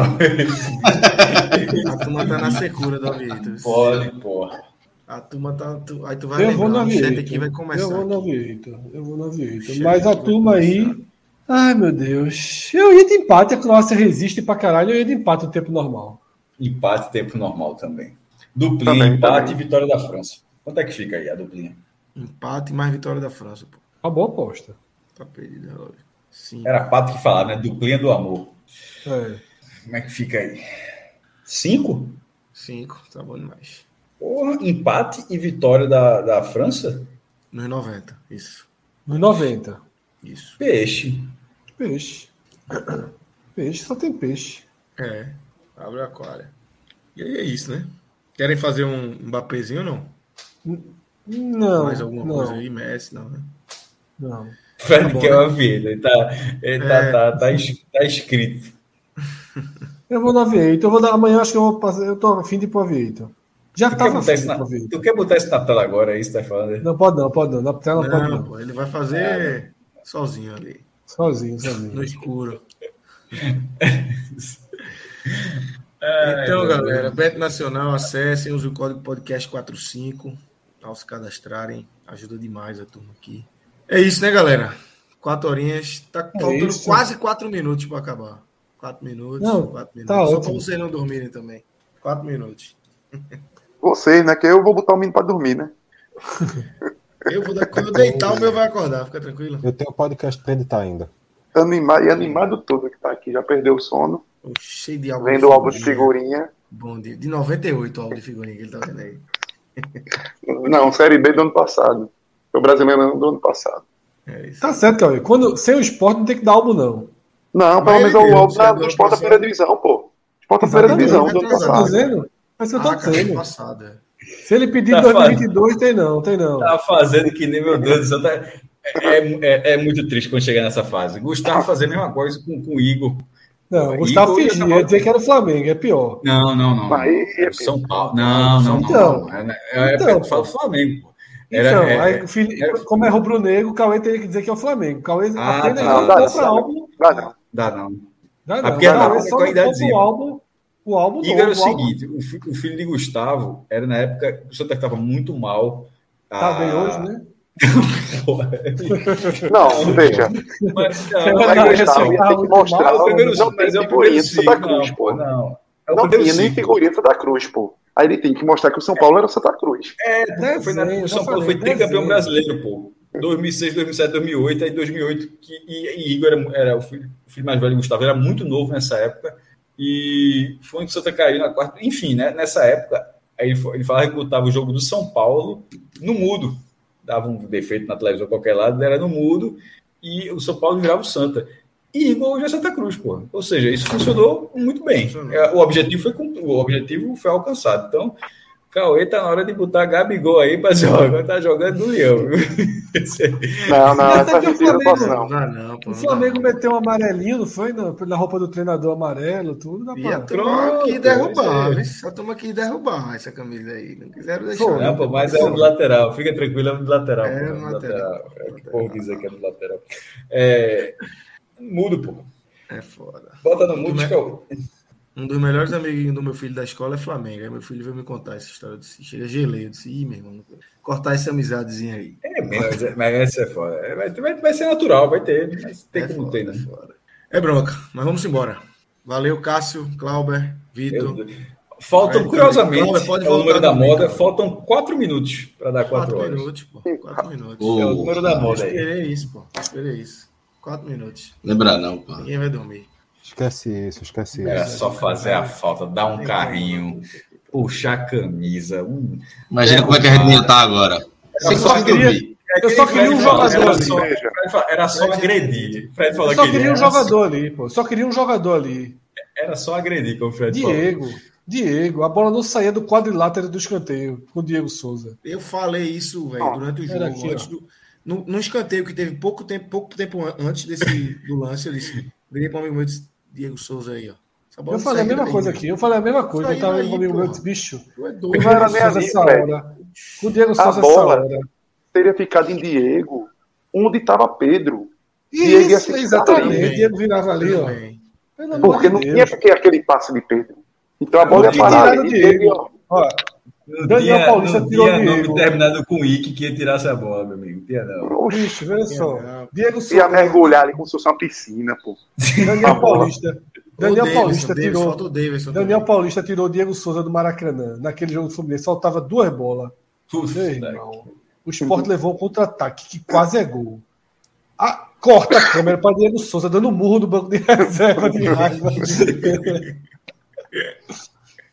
A turma tá na secura do Aviator. Pode, porra. A turma tá. Tu, aí tu vai Eu vou no Aviator. aqui vai começar. Eu vou no. Aviator. Eu vou no. Chat Mas a turma aí. Ai, meu Deus. Eu ia de empate. A Croácia resiste pra caralho. Eu ia de empate no tempo normal. Empate tempo normal também. Duplinha, Também, empate também. e vitória da França. Quanto é que fica aí a duplinha? Empate mais vitória da França, pô. Uma boa aposta. Tá perdido, relógio. Sim. Era Pato que falava, né? Duplinha do amor. É. Como é que fica aí? Cinco? Cinco, tá bom demais. Porra, empate e vitória da, da França? Nos 90, isso. Nos 90. Isso. Peixe. Peixe. Peixe só tem peixe. É. Abre o aquário. E aí é isso, né? Querem fazer um Mbappézinho ou não? Não. Mais alguma não, coisa aí? Messi, não, né? Não. Fred bom, quer né? uma vida. Ele tá, ele tá, É. tá, tá, es- tá escrito. Eu vou no Aviator. Eu vou dar, amanhã acho que eu vou passar. Eu tô a fim de ir pro Aviator. Já Tu quer, tava botar isso na, tu quer botar isso na tela agora, é isso que tá falando? Não pode não, pode não. Na tela não, pode Não, pô, ele vai fazer sozinho ali, Sozinho, no sozinho. escuro. Ai, Então, galera, Beto Nacional, acessem, use o código podcast45 ao se cadastrarem. Ajuda demais a turma aqui. É isso, né, galera? Quatro horinhas. Tá faltando isso. quase quatro minutos para acabar. Quatro minutos, Não, quatro minutos. tá Só para vocês não dormirem também. Quatro minutos. Vocês, né? Que eu vou botar o menino pra dormir, né? Eu vou dar, quando eu deitar, o meu vai acordar, fica tranquilo. Eu tenho podcast pra editar ainda. Animado, e animado todo que tá aqui. Já perdeu o sono. Cheio de álbum. Vendo o álbum de figurinha. Bom dia. De 98 o álbum de figurinha que ele tá vendo aí. Não, Série B do ano passado. Foi o brasileiro do ano passado. É isso. Tá certo, Cauê. Quando, sem o esporte não tem que dar álbum, não. Não, pelo menos é o álbum da, do Sport da passado. primeira divisão, pô. Sport da primeira divisão do ano passado. dizendo. Mas eu tô Ah, dizendo. passado. é. Se ele pedir Tá 2022, tem não, tem não. Tá fazendo que nem meu Deus do céu. Tá... É, é, é muito triste quando chegar nessa fase. Gustavo fazer a mesma coisa com, com o Igor. Não, o Igor Gustavo já fingia, ia dizer que era o Flamengo, é pior. Não, não, não. É São Paulo. Não, não, não. Então. não. É, é, Então, é, fala Flamengo. pô. Era- Então, é- aí, o Fili- era- como é rubro-negro, o Cauê teria que dizer que é o Flamengo. O Cauê Ah, apenas tá. não Dá, dá dá, pra dá. álbum. Dá não. Dá, não. Dá não. piada O Cauê é só com a não compra idadezinha. O álbum. O Igor era o novo, álbum- seguinte: o, fi- o filho de Gustavo era na época que o Santa estava muito mal. Tá bem Ah, hoje, né? Não, veja. Mas, não, Chegou aí, Gustavo ter que mostrar. é o primeiro Não tem é o de Santa ciclo, Cruz, não, pô. Não. É o Não tinha nem figurinha Santa Cruz, pô. Aí ele tem que mostrar que o São Paulo era Santa Cruz. É, porque foi na época que o São Paulo falei, foi tricampeão brasileiro, pô. 2006, 2007, 2008, aí 2008, que, e, e Igor era, era o, filho, o filho mais velho de Gustavo, era muito novo nessa época, e foi o Santa caiu na quarta. Enfim, né, nessa época, aí ele, foi- ele falava que botava o jogo do São Paulo no mudo, dava um defeito na televisão qualquer lado, era no mudo, e o São Paulo virava o Santa. E Igor hoje é Santa Cruz, pô. Ou seja, isso funcionou muito bem. É, O objetivo foi, o objetivo foi alcançado. Então, Cauê tá na hora de botar Gabigol aí pra jogar. Agora tá jogando no Leão. Não, não, essa que eu não posso, Flamengo- não. Não não, pô. O não Flamengo não. meteu um amarelinho, não foi? Na, na roupa do treinador amarelo, tudo. E a turma Pronto, derrubar, é a turma quis derrubar essa camisa aí. Não quiseram deixar. Foi, Não, pô, mas é um lateral. Fica tranquilo, é um lateral. É pô, um lateral. É o que o povo diz aqui é do lateral. É, mudo, pô. É foda. Bota no mudo, Cauê. Um dos melhores amiguinhos do meu filho da escola é Flamengo. Aí meu filho veio me contar essa história. Disse, chega gelei. Eu disse, ih, meu irmão, cortar essa amizadezinha aí. É mas, é- mas essa é foda. É, Vai, vai, vai ser natural, vai ter. Mas tem é como foda, ter, é né? foda. É bronca, mas vamos embora. Valeu, Cássio, Clauber, Vitor. Faltam, Vai, curiosamente, é o número da também, moda, cara. faltam quatro minutos para dar quatro, Quatro horas. minutos, pô. Quatro minutos. Ô, É o número da moda aí. esperei isso, pô. Esperei isso. Quatro minutos. Lembra não, pô. Ninguém vai dormir. Esquece isso, esquece Era isso. só fazer a falta, dar um carrinho, puxar a camisa. Um... Imagina como é que a gente ia estar agora. Sem só queria-. Eu só queria um jogador ali. era só agredir. Fred falou Eu só que queria um jogador ali, pô. Só queria um jogador ali. Era só agredir, como o Fred falou. Diego. Diego. A bola não saía do quadrilátero do escanteio com o Diego Souza. Eu falei isso, velho, durante o jogo. aqui, antes do, no, no escanteio que teve pouco tempo, pouco tempo an- antes desse, do lance, eu disse, virei para um amigo meu e disse, Diego Souza aí, ó. Eu falei a mesma coisa aqui. Eu falei a mesma coisa. Eu tava comigo, meu bicho. É não era nem essa hora. O Diego Souza a bola teria ficado em Diego, onde estava Pedro. Isso, Diego exatamente. Diego virava ali, ó. Porque não Deus. tinha aquele passe de Pedro. Então a bola ia parar ali. Diego. Ó, não Daniel tinha, Paulista não tirou tinha Diego. nome terminado com Ike que ia tirar essa bola, meu amigo. Não tinha não. Veja só. Diego Souza. Ia mergulhar ali como se fosse uma piscina, pô. Daniel Paulista. Daniel Paulista tirou. Daniel Paulista tirou Diego Souza do Maracanã. Naquele jogo do Fluminense, soltava duas bolas. o Sport levou um contra-ataque que quase é gol. A, corta a câmera para Diego Souza dando murro no banco de reserva de raiva.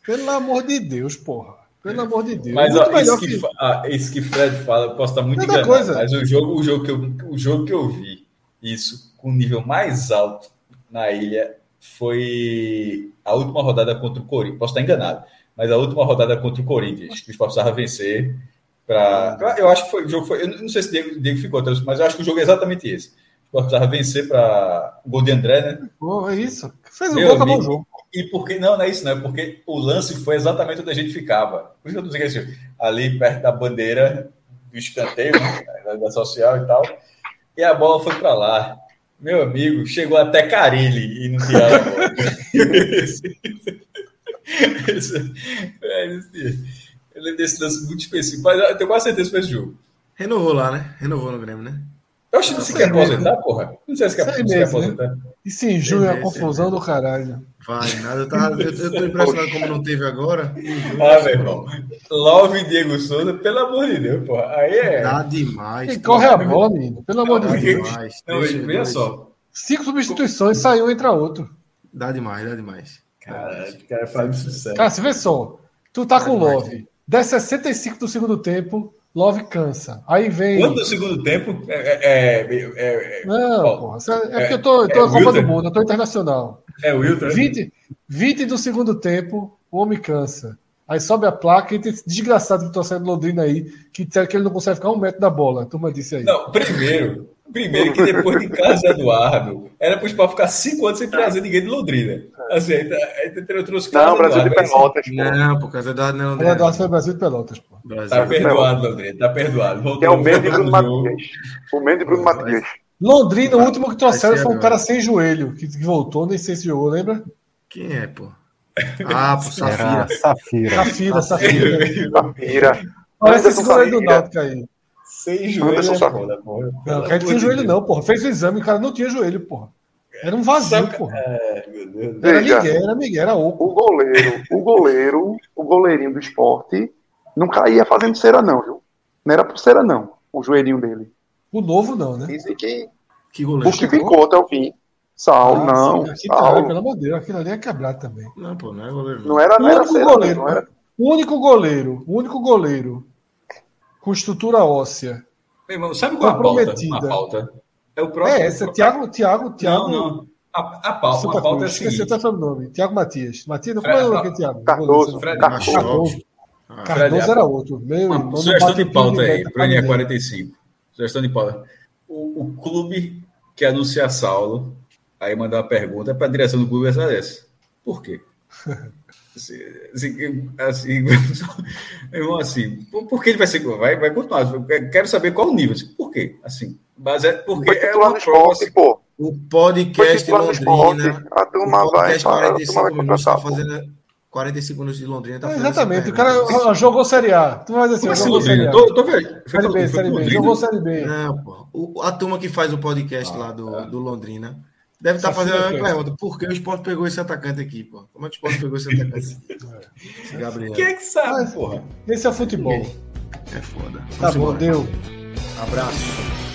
Pelo amor de Deus, porra. Pelo amor de Deus. Mas ó, isso, que, que... Ah, isso que Fred fala, posso estar muito enganado. Coisa. Mas o jogo, o, jogo que eu, o jogo que eu vi, isso com nível mais alto na ilha, foi a última rodada contra o Corinthians. Posso estar enganado, mas a última rodada contra o Corinthians, que o Sport precisava vencer. Pra... Eu acho que foi, o jogo foi. Eu não sei se o Diego, Diego ficou, mas eu acho que o jogo é exatamente esse. O Sport precisava vencer para o gol de André, né? Oh, é isso. Fez o gol, acabou o jogo. E porque não, não é isso, não, é porque o lance foi exatamente onde a gente ficava. Por isso que eu tô dizendo assim, ali perto da bandeira do escanteio, né, da social e tal. E a bola foi para lá. Meu amigo, chegou até Carilli e não tiraram a bola. Ele é desse lance muito específico, mas eu tenho quase certeza que foi esse jogo. Renovou lá, né? Renovou no Grêmio, né? Eu acho que você quer aposentar, porra. Não sei se quer, se quer aposentar. Né? E sim, junho é a confusão do caralho. Vai, nada. Eu, tava, eu, eu tô impressionado como não teve agora. Ah, meu irmão. Love Diego Souza, pelo amor de Deus, porra. Aí é. Dá demais. E corre a bola, menino. Pelo amor de Deus. Não, veja só. Cinco substituições, saiu, entra outro. Dá demais, dá demais. Caralho, o cara faz sucesso. Cara, você vê só. Tu tá dá com demais, Love. 10 65 do segundo tempo, Love cansa. Aí vem. Quando no segundo tempo? É, é, é, é não, ó, porra. É porque eu tô, eu tô na Copa do Mundo, eu tô internacional. É o Wilton. 20, 20 do segundo tempo, o homem cansa. Aí sobe a placa e tem esse desgraçado que torcendo Londrina aí, que disseram que ele não consegue ficar um metro da bola. A turma disse aí. Não, primeiro, primeiro que depois de Carlos Eduardo, era para o Sport ficar cinco anos sem trazer ninguém de Londrina. Assim, aí, aí trouxe Carlos Não, Brasil de Pelotas. Pô. Não, por causa Eduardo não. Carlos Eduardo foi Brasil de Pelotas, pô. Brasil tá perdoado, Londrina, tá perdoado. Voltou, é o Mendes e Bruno Matias. O Mendes e Bruno Matias. Londrina, o último que trouxeram foi um cara sem joelho, que voltou, nem sei se jogou, lembra? Quem é, pô? Ah, pô, Safira. Safira. Safira, Safira. Safira. Parece esse goleiro do Náutico aí. Sem joelho é foda, porra. Não, cara tinha joelho não, porra. Fez o exame, o cara não tinha joelho, porra. Era um vazio, porra. É, meu Deus. Era Miguel, era Miguel, era oco. O goleiro, o goleiro, o goleirinho do esporte não caía fazendo cera não, viu? Não era por cera não, o joelhinho dele. O novo não, né? Dizem que, que goleiro. O que ficou até o fim. Saulo, ah, não. Sim, Saulo. pelo amor de Deus, aquilo ali é quebrado também. Não, pô, não é goleiro. Não, não era, não era cera, goleiro, não era. O único goleiro, o único goleiro com estrutura óssea. Meu irmão, sabe qual é a pauta? A pauta? É o próximo. É essa, Tiago, Tiago, Tiago. Não, não. A, a pauta, a pauta é a seguinte. Esqueci até o nome. Tiago Matias. Matias, não foi o que Tiago? Cardoso. Fred, Cardoso. Cardoso. Ah, Cardoso era outro. Meu, Uma sugestão de pauta aí, para a 45. Sugestão de pauta. O, o clube que anuncia Saulo, aí mandar uma pergunta para a direção do clube essa dessa. Por quê? Assim, assim, assim, irmão, assim, por, que ele vai ser. Vai, vai continuar. Quero saber qual o nível. Assim, por quê? Assim, mas é porque é uma prova, assim, pô. O podcast Londrina. A turma vai. Para, a turma vai contratar. Tá fazendo 45 minutos de Londrina. Tá é, exatamente. O cara jogou Série A. Tu vai dizer assim, jogou Série A. Tô, tô vendo. Série B, Série B. Jogou Série B. Não, pô. O, a turma que faz o podcast ah, lá do, tá. do Londrina Deve estar tá fazendo a mesma pergunta. Por que o esporte pegou esse atacante aqui, pô? Como é que o esporte pegou esse atacante aqui? Gabriel. Quem é que sabe, porra? Esse é futebol. É foda. Tá Vamos tá bom, embora. deu. Abraço.